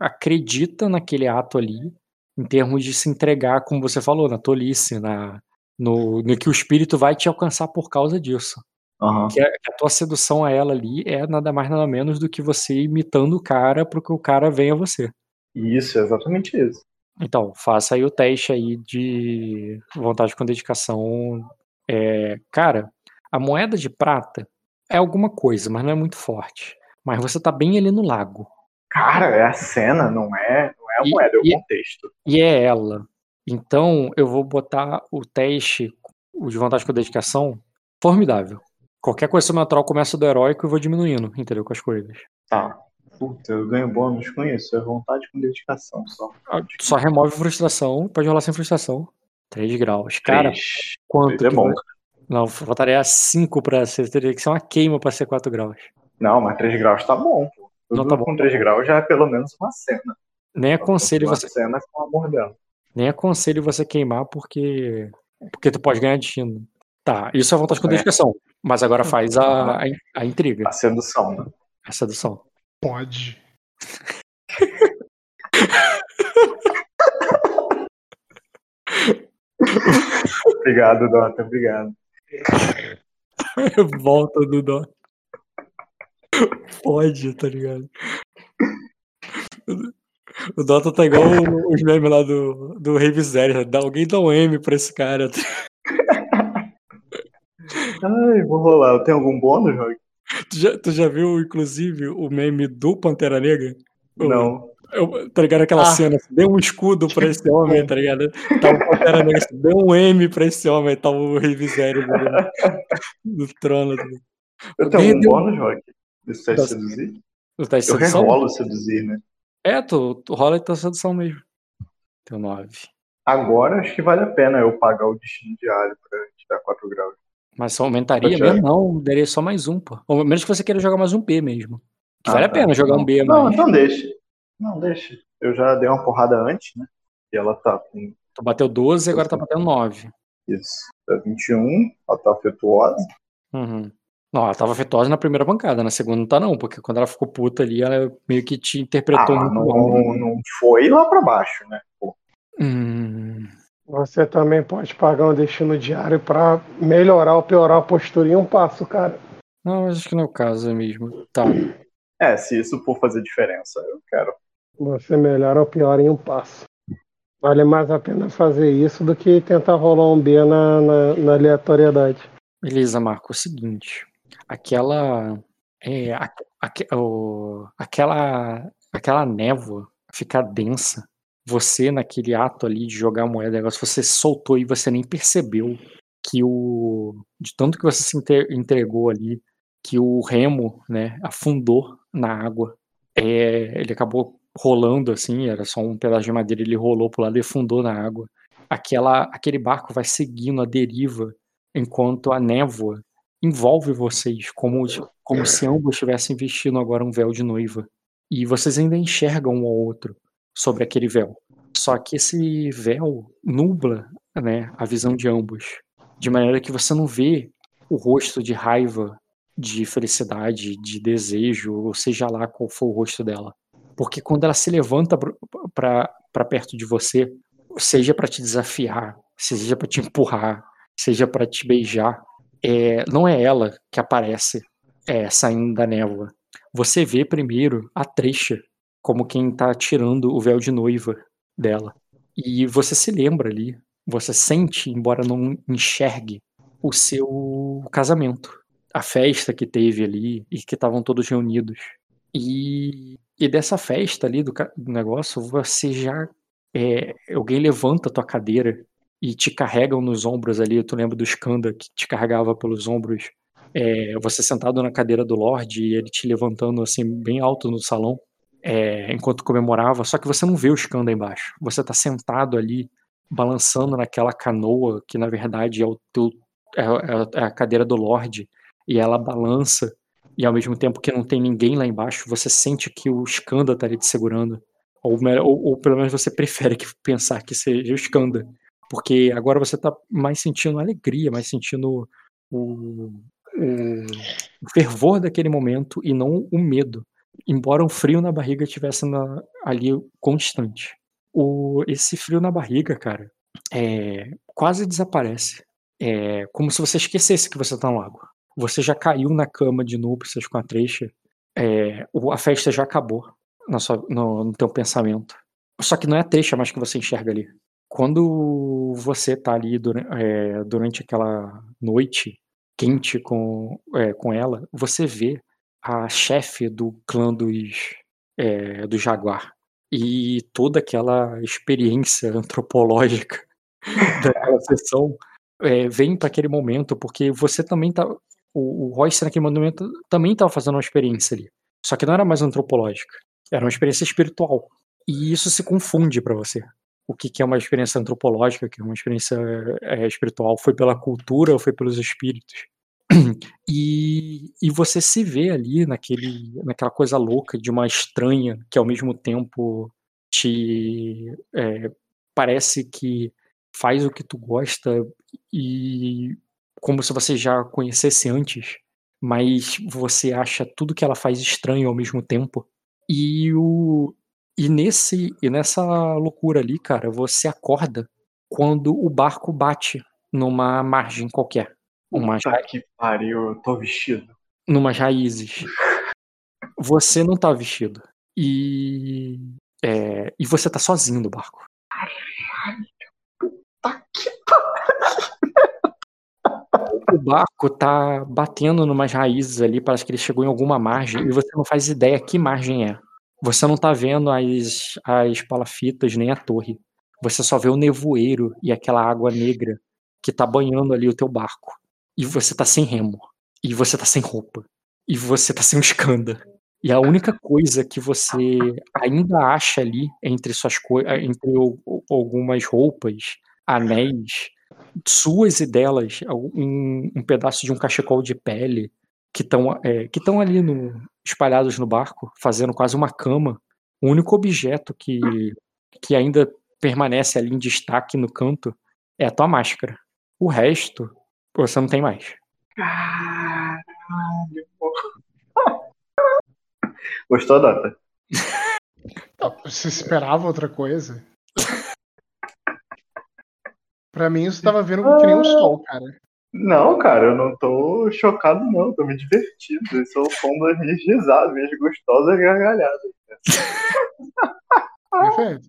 C: acredita naquele ato ali, em termos de se entregar, como você falou, na tolice, na, no, no que o espírito vai te alcançar por causa disso.
B: Aham.
C: Que a, que a tua sedução a ela ali é nada mais nada menos do que você imitando o cara para que o cara venha a você.
B: Isso, é exatamente isso.
C: Então, faça aí o teste aí de vontade com dedicação. É, cara, a moeda de prata é alguma coisa, mas não é muito forte. Mas você tá bem ali no lago.
B: Cara, é a cena, não é, não é a
C: E-
B: moeda, é o contexto.
C: E é ela. Então, eu vou botar o teste, o de vontade com dedicação, formidável. Qualquer coisa sobrenatural começa do heróico e vou diminuindo, entendeu? Com as coisas.
B: Tá. Puta, eu ganho bônus com isso. É vontade com dedicação só.
C: Ah, Só remove frustração, pode rolar sem frustração. 3 graus. Cara,
B: Três.
C: quanto?
B: Três é
C: que
B: bom.
C: vai- Não, faltaria 5 pra ser. Teria que ser uma queima pra ser 4 graus.
B: Não, mas 3 graus tá bom, pô. Tudo
C: Não, tá bom,
B: com
C: tá
B: 3 graus já é pelo menos uma cena.
C: Nem aconselho
B: uma
C: você,
B: cena com amor dela.
C: nem aconselho você queimar porque porque tu pode ganhar destino. Tá, isso é vontade com
B: É.
C: dedicação. Mas agora faz a, a, a intriga,
B: A sedução, né?
C: a sedução.
A: Pode.
B: Obrigado, Dota, obrigado.
C: Volta do dó. Pode, tá ligado? O Dota tá igual os memes lá do, do Rei Miséria. Dá, alguém dá um M pra esse cara.
B: Ai, vou rolar. Tem algum bônus, Rock?
C: Tu já, tu já viu, inclusive, o meme do Pantera Negra?
B: Não.
C: Eu, tá ligado aquela
B: Ah.
C: cena? Dê um escudo pra esse homem, tá ligado? Tá o Pantera Negra, dê um M pra esse homem, tá o Rei Miséria no, no trono. tá?
B: Eu tenho algum
C: deu-
B: bônus, Rock? Isso teste
C: Nossa.
B: seduzir?
C: Tá
B: Eu
C: sedução?
B: rerolo seduzir, né?
C: É, tu, tu rola e tua sedução mesmo. Teu 9.
B: Agora acho que vale a pena eu pagar o destino diário pra tirar 4 graus.
C: Mas só aumentaria mesmo? Não, daria só mais um, pô. Ou menos que você queira jogar mais um B mesmo. Que
B: Ah,
C: vale a
B: tá.
C: pena jogar um B,
B: Não,
C: mas
B: então deixa. Não, deixa. Eu já dei uma porrada antes, né? E ela tá com
C: tu bateu 12 e agora tá batendo 9.
B: isso. Tá 21, ela tá afetuosa.
C: Uhum. Não, ela tava afetuosa na primeira bancada, na segunda não tá não, porque quando ela ficou puta ali, ela meio que te interpretou
B: Ah,
C: muito
B: não,
C: mal.
B: não foi lá pra baixo, né? Pô,
C: Hum,
D: Você também pode pagar um destino diário pra melhorar ou piorar a postura em um passo, cara.
C: não, mas acho que não é o caso mesmo. Tá.
B: É, se isso for fazer diferença, eu quero.
D: Você melhora ou piora em um passo. Vale mais a pena fazer isso do que tentar rolar um B na, na, na aleatoriedade.
C: Beleza, Marco. É o seguinte. Aquela. É, a- aque- o- aquela. Aquela névoa ficar densa. Você, naquele ato ali de jogar a moeda, negócio, você soltou e você nem percebeu que o. De tanto que você se entregou ali, que o remo, né, afundou na água. É, ele acabou rolando assim, era só um pedaço de madeira, ele rolou pro lado e afundou na água. Aquela, aquele barco vai seguindo a deriva enquanto a névoa envolve vocês, como, como se ambos estivessem vestindo agora um véu de noiva. E vocês ainda enxergam um ao outro sobre aquele véu. Só que esse véu nubla né, a visão de ambos, de maneira que você não vê o rosto de raiva, de felicidade, de desejo, ou seja lá qual for o rosto dela. Porque quando ela se levanta para perto de você, seja para te desafiar, seja para te empurrar, seja para te beijar, é, não é ela que aparece é, saindo da névoa. Você vê primeiro a Treixa como quem está tirando o véu de noiva dela. E você se lembra ali, você sente, embora não enxergue, o seu casamento, a festa que teve ali e que estavam todos reunidos. E, e dessa festa ali do, do negócio, você já é, alguém levanta a tua cadeira e te carregam nos ombros ali. Tu lembra do Skanda que te carregava pelos ombros? É, você sentado na cadeira do Lorde e ele te levantando assim bem alto no salão é, enquanto comemorava. Só que você não vê o Skanda embaixo. Você tá sentado ali balançando naquela canoa que na verdade é o teu é, é, é a cadeira do Lorde e ela balança e ao mesmo tempo que não tem ninguém lá embaixo, você sente que o Skanda tá ali te segurando. Ou, ou, ou pelo menos você prefere que pensar que seja o Skanda. Porque agora você tá mais sentindo alegria, mais sentindo o, o, o fervor daquele momento e não o medo. Embora o frio na barriga estivesse ali constante. O, esse frio na barriga, cara, é, quase desaparece. É como se você esquecesse que você tá no lago. Você já caiu na cama de núpcias com a Treixa. É, a festa já acabou na sua, no, no teu pensamento. Só que não é a Treixa mais que você enxerga ali. Quando você tá ali durante, é, durante aquela noite quente com, é, com ela, você vê a chefe do clã dos, é, do Jaguar. E toda aquela experiência antropológica daquela sessão é, vem para aquele momento, porque você também tá. O, o Royce naquele momento também estava fazendo uma experiência ali. Só que não era mais antropológica, era uma experiência espiritual. E isso se confunde para você. O que, que, é uma experiência antropológica, o que é uma experiência é, espiritual, foi pela cultura ou foi pelos espíritos? E, e você se vê ali naquele, naquela coisa louca de uma estranha que ao mesmo tempo te é, parece que faz o que tu gosta e como se você já conhecesse antes, mas você acha tudo que ela faz estranho ao mesmo tempo. E o e nesse e nessa loucura ali, cara, você acorda quando o barco bate numa margem qualquer. Uma
B: Puta que pariu, eu tô vestido.
C: Numas raízes. Você não tá vestido. E. É, e você tá sozinho no barco.
B: Puta que
C: O barco tá batendo numas raízes ali, parece que ele chegou em alguma margem, e você não faz ideia que margem é. Você não tá vendo as, as palafitas nem a torre. Você só vê o nevoeiro e aquela água negra que tá banhando ali o teu barco e você tá sem remo, e você tá sem roupa, e você tá sem um escanda. E a única coisa que você ainda acha ali entre suas coisas, entre algumas roupas, anéis, suas e delas, um, um pedaço de um cachecol de pele que estão é, que estão ali no, espalhados no barco, fazendo quase uma cama. O único objeto que, que ainda permanece ali em destaque no canto é a tua máscara. O resto você não tem mais.
B: Caralho. Gostou, Dota?
A: Você esperava outra coisa? Pra mim, você tava vendo que nem um sol, cara.
B: Não, cara, eu não tô chocado, não. Tô me divertindo. Esse é o som das minhas risadas, minhas gostosas gargalhadas.
A: Perfeito.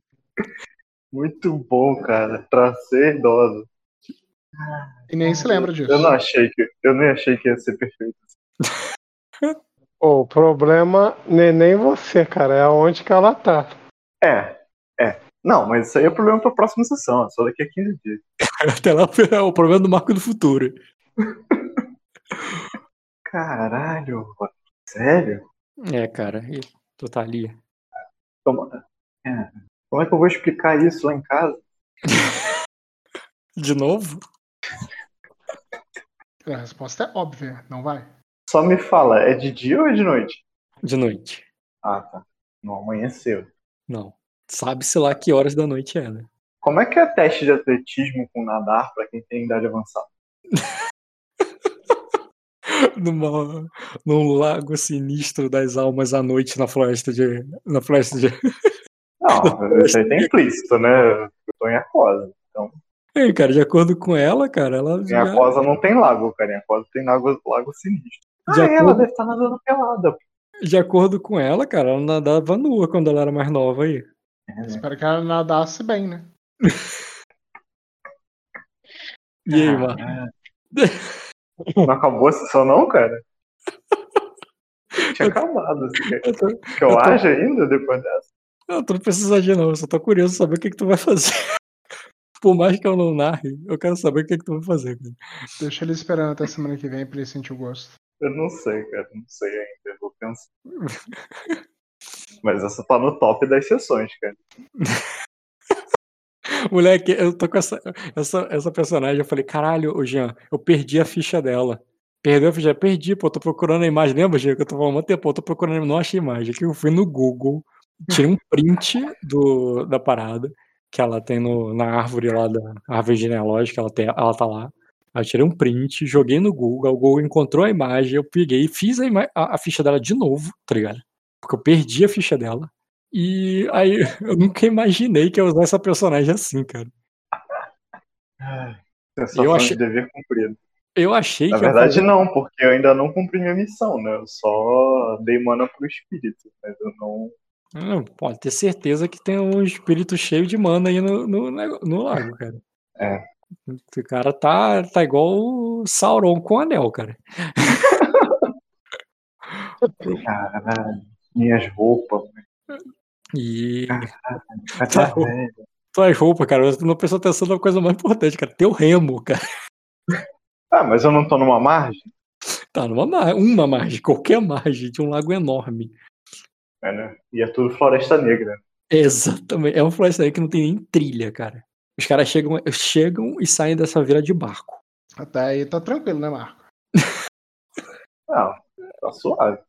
B: Muito bom, cara. Pra ser idoso.
A: E nem se lembra disso.
B: Eu não achei que, eu nem achei que ia ser perfeito.
D: o problema não é nem você, cara, é aonde que ela tá.
B: É, é. Não, mas isso aí é problema pra próxima sessão, é só daqui a 15 dias.
C: Até lá é o problema do Marco do Futuro.
B: Caralho, sério?
C: É, cara, tu tá ali.
B: Como, é. Como é que eu vou explicar isso lá em casa?
C: De novo?
A: A resposta é óbvia, não vai?
B: Só me fala, é de dia ou é de noite?
C: De noite.
B: Ah, tá. Não amanheceu.
C: Não. Sabe-se lá que horas da noite é, né?
B: Como é que é teste de atletismo com nadar para quem tem idade avançada?
C: Numa, num lago sinistro das almas à noite na floresta de. Na floresta de.
B: Não, isso aí tem implícito, né? Eu tô em aquosa. Então.
C: É, cara, de acordo com ela, cara, ela.
B: Em já... Não tem lago, cara. Aquosa tem lago, lago sinistro. De ah, acordo... ela deve estar nadando pelada.
C: De acordo com ela, cara, ela nadava nua quando ela era mais nova aí.
A: É, né? Espero que ela nadasse bem, né?
C: e aí, mano?
B: Não acabou a sessão não, cara? Tinha acabado. Assim, que eu, eu tô, eu tô... ainda depois dessa?
C: Não, tu não precisa agir, não. Eu só tô curioso saber o que, que tu vai fazer. Por mais que eu não narre, eu quero saber o que, que tu vai fazer, cara.
A: Deixa ele esperando até semana que vem pra ele sentir o gosto.
B: Eu não sei, cara. Não sei ainda. Eu vou pensar. Mas essa tá no top das sessões, cara.
C: Moleque, eu tô com essa, essa, essa personagem. Eu falei, caralho, ô Jean, eu perdi a ficha dela. Perdeu a ficha? Perdi, pô. Tô procurando a imagem. Lembra, Jean, que eu tô falando há muito tempo? Eu tô procurando, não achei a imagem. Aqui eu fui no Google, tirei um print do, da parada, que ela tem no, na árvore lá da árvore genealógica, ela, tem, ela tá lá. Aí eu tirei um print, joguei no Google, o Google encontrou a imagem, eu peguei e fiz a, a, a ficha dela de novo, tá ligado? Porque eu perdi a ficha dela. E aí eu nunca imaginei que ia usar essa personagem assim, cara.
B: Sensação
C: Eu achei-
B: de dever cumprido.
C: Eu achei
B: Na
C: que ia
B: verdade,
C: fazer-
B: não, porque eu ainda não cumpri minha missão, né? Eu só dei mana pro espírito, mas eu não.
C: Não, pode ter certeza que tem um espírito cheio de mana aí no, no, no lago, cara.
B: É.
C: O cara tá, tá igual o Sauron com o anel, cara.
B: Caralho, minhas roupas.
C: E
B: Cadê
C: Tá
B: velha?
C: tuas roupas, cara, você não prestou atenção na coisa mais importante, cara. Teu remo, cara.
B: Ah, mas eu não tô numa margem?
C: Tá numa mar- uma margem, qualquer margem de um lago enorme.
B: É, né? E é tudo floresta negra.
C: Exatamente. É uma floresta aí que não tem nem trilha, cara. Os caras chegam, chegam e saem dessa vila de barco.
A: Até aí tá tranquilo, né, Marco?
B: Não, tá suave.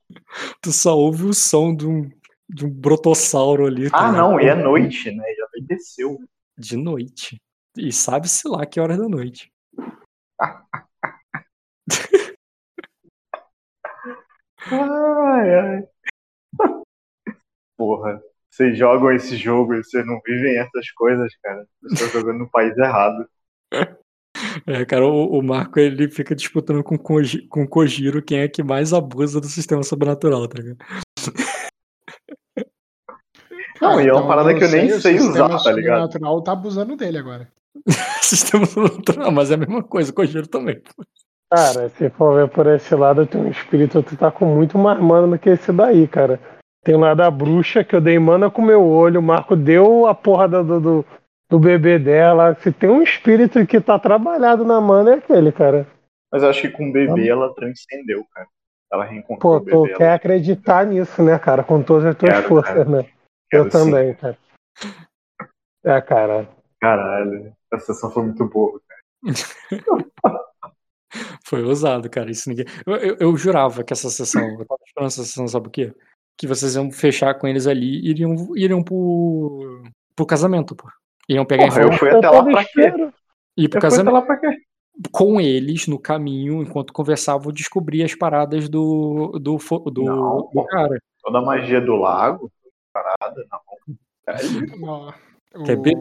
C: Tu só ouve o som de um, de um brotossauro ali. tá
B: Ah,
C: ligado?
B: não, e é noite, né? Já desceu.
C: De noite. E sabe-se lá que horas da noite.
B: Ai, ai. Porra, vocês jogam esse jogo e vocês não vivem essas coisas, cara. Vocês estão jogando no país errado.
C: É, cara, o, o Marco ele fica disputando com, o Koji- com o Kojiro quem é que mais abusa do sistema sobrenatural, tá ligado?
B: Não, e é uma parada que eu nem
A: o
B: sei
A: sistema
B: usar, tá ligado?
A: sobrenatural tá abusando dele agora.
C: sistema sobrenatural, mas é a mesma coisa, o Kojiro também.
D: Cara, se for ver por esse lado, tem um espírito que tá com muito mais mana do que esse daí, cara. Tem lá da bruxa que eu dei mana com meu olho, o Marco deu a porra do, do, do- bebê dela. Se tem um espírito que tá trabalhado na mana, é aquele, cara.
B: Mas eu acho que com o bebê ela transcendeu, cara. Ela reencontrou
D: Pô,
B: o
D: tu
B: bebê.
D: quer
B: ela...
D: acreditar nisso, né, cara? Com todas as tuas
B: Quero,
D: forças,
B: cara.
D: né?
B: Quero
D: eu
B: sim.
D: também, cara. É, cara.
B: Caralho, essa sessão foi muito boa.
C: Foi ousado, cara. Isso ninguém... eu, eu, eu jurava que essa sessão, eu tava esperando essa sessão, sabe o quê? Que vocês iam fechar com eles ali e iriam, iriam pro, pro casamento, pô. Iam pegar
B: Porra, eu fui
D: Eu
B: até lá pra quê?
C: e ir pro
B: Eu fui até
C: casamento.
B: lá pra quê?
C: Com eles, no caminho, enquanto conversavam, descobrir as paradas do, do, do,
B: Não,
C: do cara.
B: Toda a magia do lago, parada, não. Caralho.
C: Quer ver?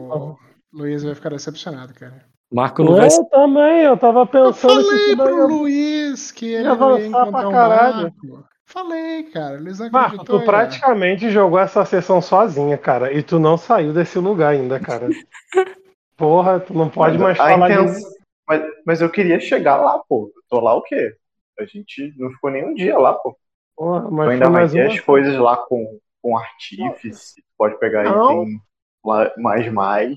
A: Luiz vai ficar decepcionado, cara.
C: Marco não vai
D: Eu também, eu tava
A: Eu
D: pensando que
A: falei
D: daí
A: pro Luiz que ele
D: ia
A: encontrar
D: pra
A: o
D: caralho.
A: Marco. Falei, cara.
D: Marco, tu praticamente jogou essa sessão sozinha, cara, e tu não saiu desse lugar ainda, cara. Porra, tu não pode mais
B: a
D: falar
B: inten-
D: disso.
B: mas, mas eu queria chegar lá, pô. Eu tô lá o quê? A gente não ficou nem um dia lá, pô.
D: Porra,
B: Tu
D: mas
B: ainda vai
D: mais
B: ter
D: uma.
B: as coisas lá com, com artífice. Pode pegar
D: Não.
B: item lá- mais mais.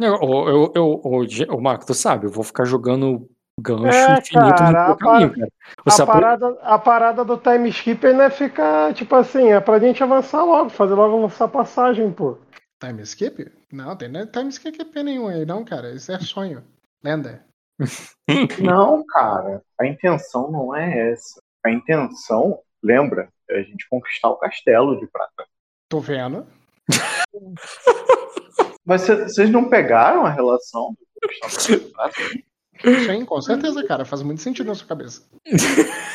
C: Eu, eu, eu, eu, eu- Marco, tu sabe, eu vou ficar jogando gancho
D: É,
C: infinito
D: cara,
C: no caminho, cara. Você
D: A parada, a parada do time skip não é ficar, tipo assim, é pra gente avançar logo, fazer logo nossa passagem, pô.
A: Time skip? Não, tem não é time skip nenhum aí, não, cara. Isso é sonho. Lenda.
B: Não, cara. A intenção não é essa. A intenção, lembra, é a gente conquistar o castelo de prata.
A: Tô vendo.
B: Mas cê- vocês não pegaram a relação do conquistar o castelo de prata?
A: Sim, com certeza, cara. Faz muito sentido na sua cabeça.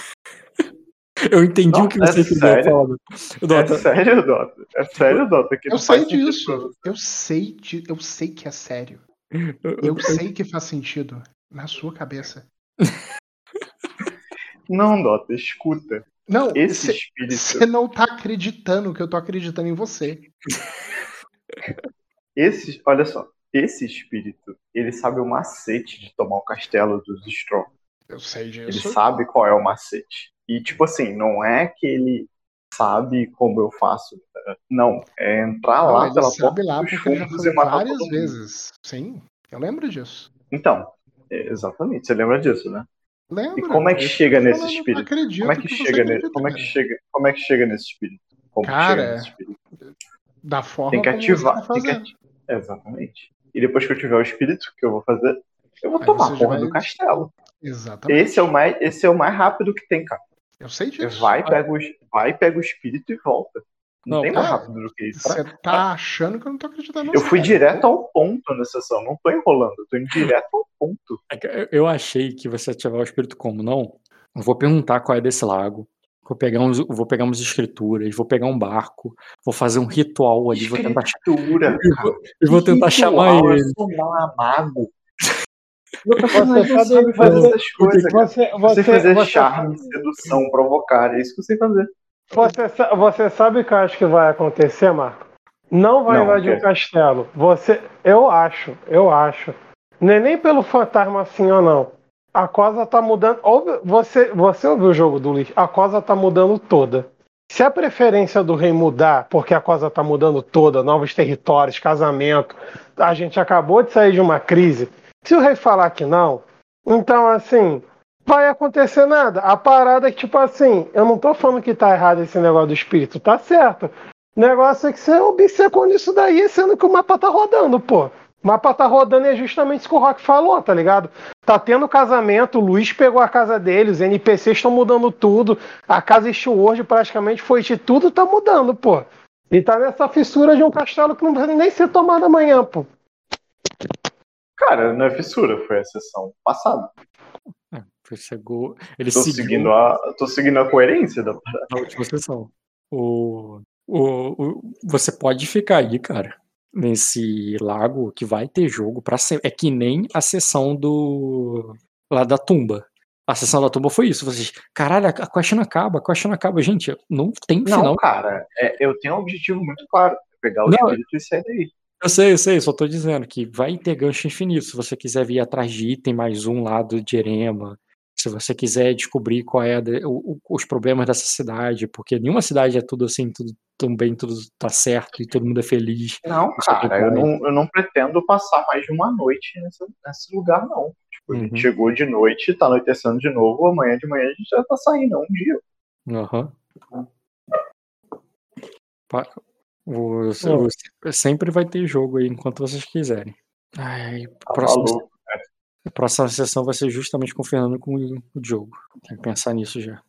C: Eu entendi
B: Não,
C: o que
B: é
C: você queria
B: sério?
C: falar.
B: É
C: Dota,
B: sério, Dota? É sério, Dota? Que
A: Eu sei disso. Eu sei, de, eu sei que é sério.
C: eu-
A: Eu sei que faz sentido na sua cabeça.
B: Não, Dota, escuta.
A: Não,
B: Esse espírito.
A: você não tá acreditando que eu tô acreditando em você.
B: Esse, olha só. Esse espírito, ele sabe o macete de tomar o castelo dos Strong.
A: Eu sei
B: Ele
A: disso.
B: sabe qual é o macete. E, tipo assim, não é que ele sabe como eu faço. Não, é entrar
A: Não,
B: lá
A: ele
B: pela
A: sabe
B: porta
A: lá
B: dos
A: porque ele já
B: fundos
A: foi
B: e
A: várias vezes. Sim, eu lembro disso.
B: Então, é, exatamente, você lembra disso, né?
A: Lembro.
B: E como é que chega nesse espírito?
A: Acredito
B: Como é que
A: você
B: chega
A: acredita,
B: Como é que chega? Como é que chega nesse espírito? Como que
A: Cara,
B: chega nesse espírito?
A: Da forma
B: Tem que
A: você
B: ativar.
A: tá
B: Tem que
A: fazendo.
B: ati- Exatamente. E depois que eu tiver o espírito, o que eu vou fazer? Eu vou
A: Aí
B: tomar a porra
A: vai-
B: do castelo.
A: Exatamente.
B: Esse é o mais, esse é o mais rápido que tem, cara.
A: Eu sei disso.
B: vai, pega o, vai, pega o espírito e volta. Não,
C: Não,
B: tem mais rápido do que isso.
A: Você tá achando que eu não tô acreditando
B: Eu fui
A: cara.
B: direto ao ponto na sessão, não tô enrolando, eu tô indo direto ao ponto.
C: É Eu achei que você ativar o espírito como não. Eu vou perguntar qual é desse lago. Vou pegar, uns, vou pegar umas escrituras, vou pegar um barco, vou fazer um ritual ali, vou tentar,
B: Escritura,
C: e vou, vou tentar
B: Ritual,
C: chamar
B: Eu
C: ele.
B: sou um mago.
D: Você
B: Você
D: sabe
B: fazer
D: fazer-
B: essas coisas. cara.
D: Você,
B: Você
D: você,
B: fazer
D: você,
B: charme, sedução, provocar, é isso que eu sei fazer.
D: você, você sabe o que eu acho que vai acontecer, Marco? Não vai
B: Não,
D: invadir
B: o quê?
D: castelo. Você, eu acho, eu acho. Não é nem pelo fantasma assim ou não. A cosa tá mudando. Você, você ouviu o jogo do Lich? A cosa tá mudando toda. Se a preferência do rei mudar, porque a cosa tá mudando toda, novos territórios, casamento, a gente acabou de sair de uma crise. Se o rei falar que não, então assim, vai acontecer nada. A parada é que, tipo assim, eu não tô falando que tá errado esse negócio do espírito, tá certo. O negócio é que você obcecou nisso daí, sendo que o mapa tá rodando, pô. O mapa tá rodando e é justamente isso que o Rock falou, tá ligado? Tá tendo casamento, o Luiz pegou a casa dele, os NPCs estão mudando tudo, a casa Steward praticamente foi de tudo tá mudando, pô. E tá nessa fissura de um castelo que não vai nem ser tomado amanhã, pô.
B: Cara, não é fissura, foi a sessão passada.
C: É, foi chegou, ele
B: Tô
C: seguiu
B: seguindo a, tô seguindo a coerência da parada.
C: na última sessão. O, o, o- você pode ficar aí, cara, nesse lago que vai ter jogo pra sempre. É que nem a sessão do. lá da tumba. A sessão da tumba foi isso. Vocês, caralho, a quest não acaba, a quest não acaba. Gente, não tem
B: Não,
C: final.
B: cara, é- eu tenho um objetivo muito claro. é Pegar o
C: Não.
B: espírito e sair daí.
C: Eu sei, eu sei, só tô dizendo que vai ter gancho infinito. Se você quiser vir atrás de item mais um lado de Erema, se você quiser descobrir qual é a o- os problemas dessa cidade, porque nenhuma cidade é tudo assim, tudo tão bem, tudo tá certo e todo mundo é feliz.
B: Não, cara, eu
C: vai.
B: não, eu não pretendo passar mais de uma noite nesse, nesse lugar, não. Tipo, a gente
C: Uhum.
B: chegou de noite, tá anoitecendo de novo, amanhã de manhã a gente já tá saindo, é um dia.
C: Aham.
D: Não.
C: o- sempre vai ter jogo aí enquanto vocês quiserem. Ai,
B: Tá
C: próxima,
B: maluco.
C: A próxima sessão vai ser justamente com o Fernando com o o Diogo. Tem que pensar nisso já.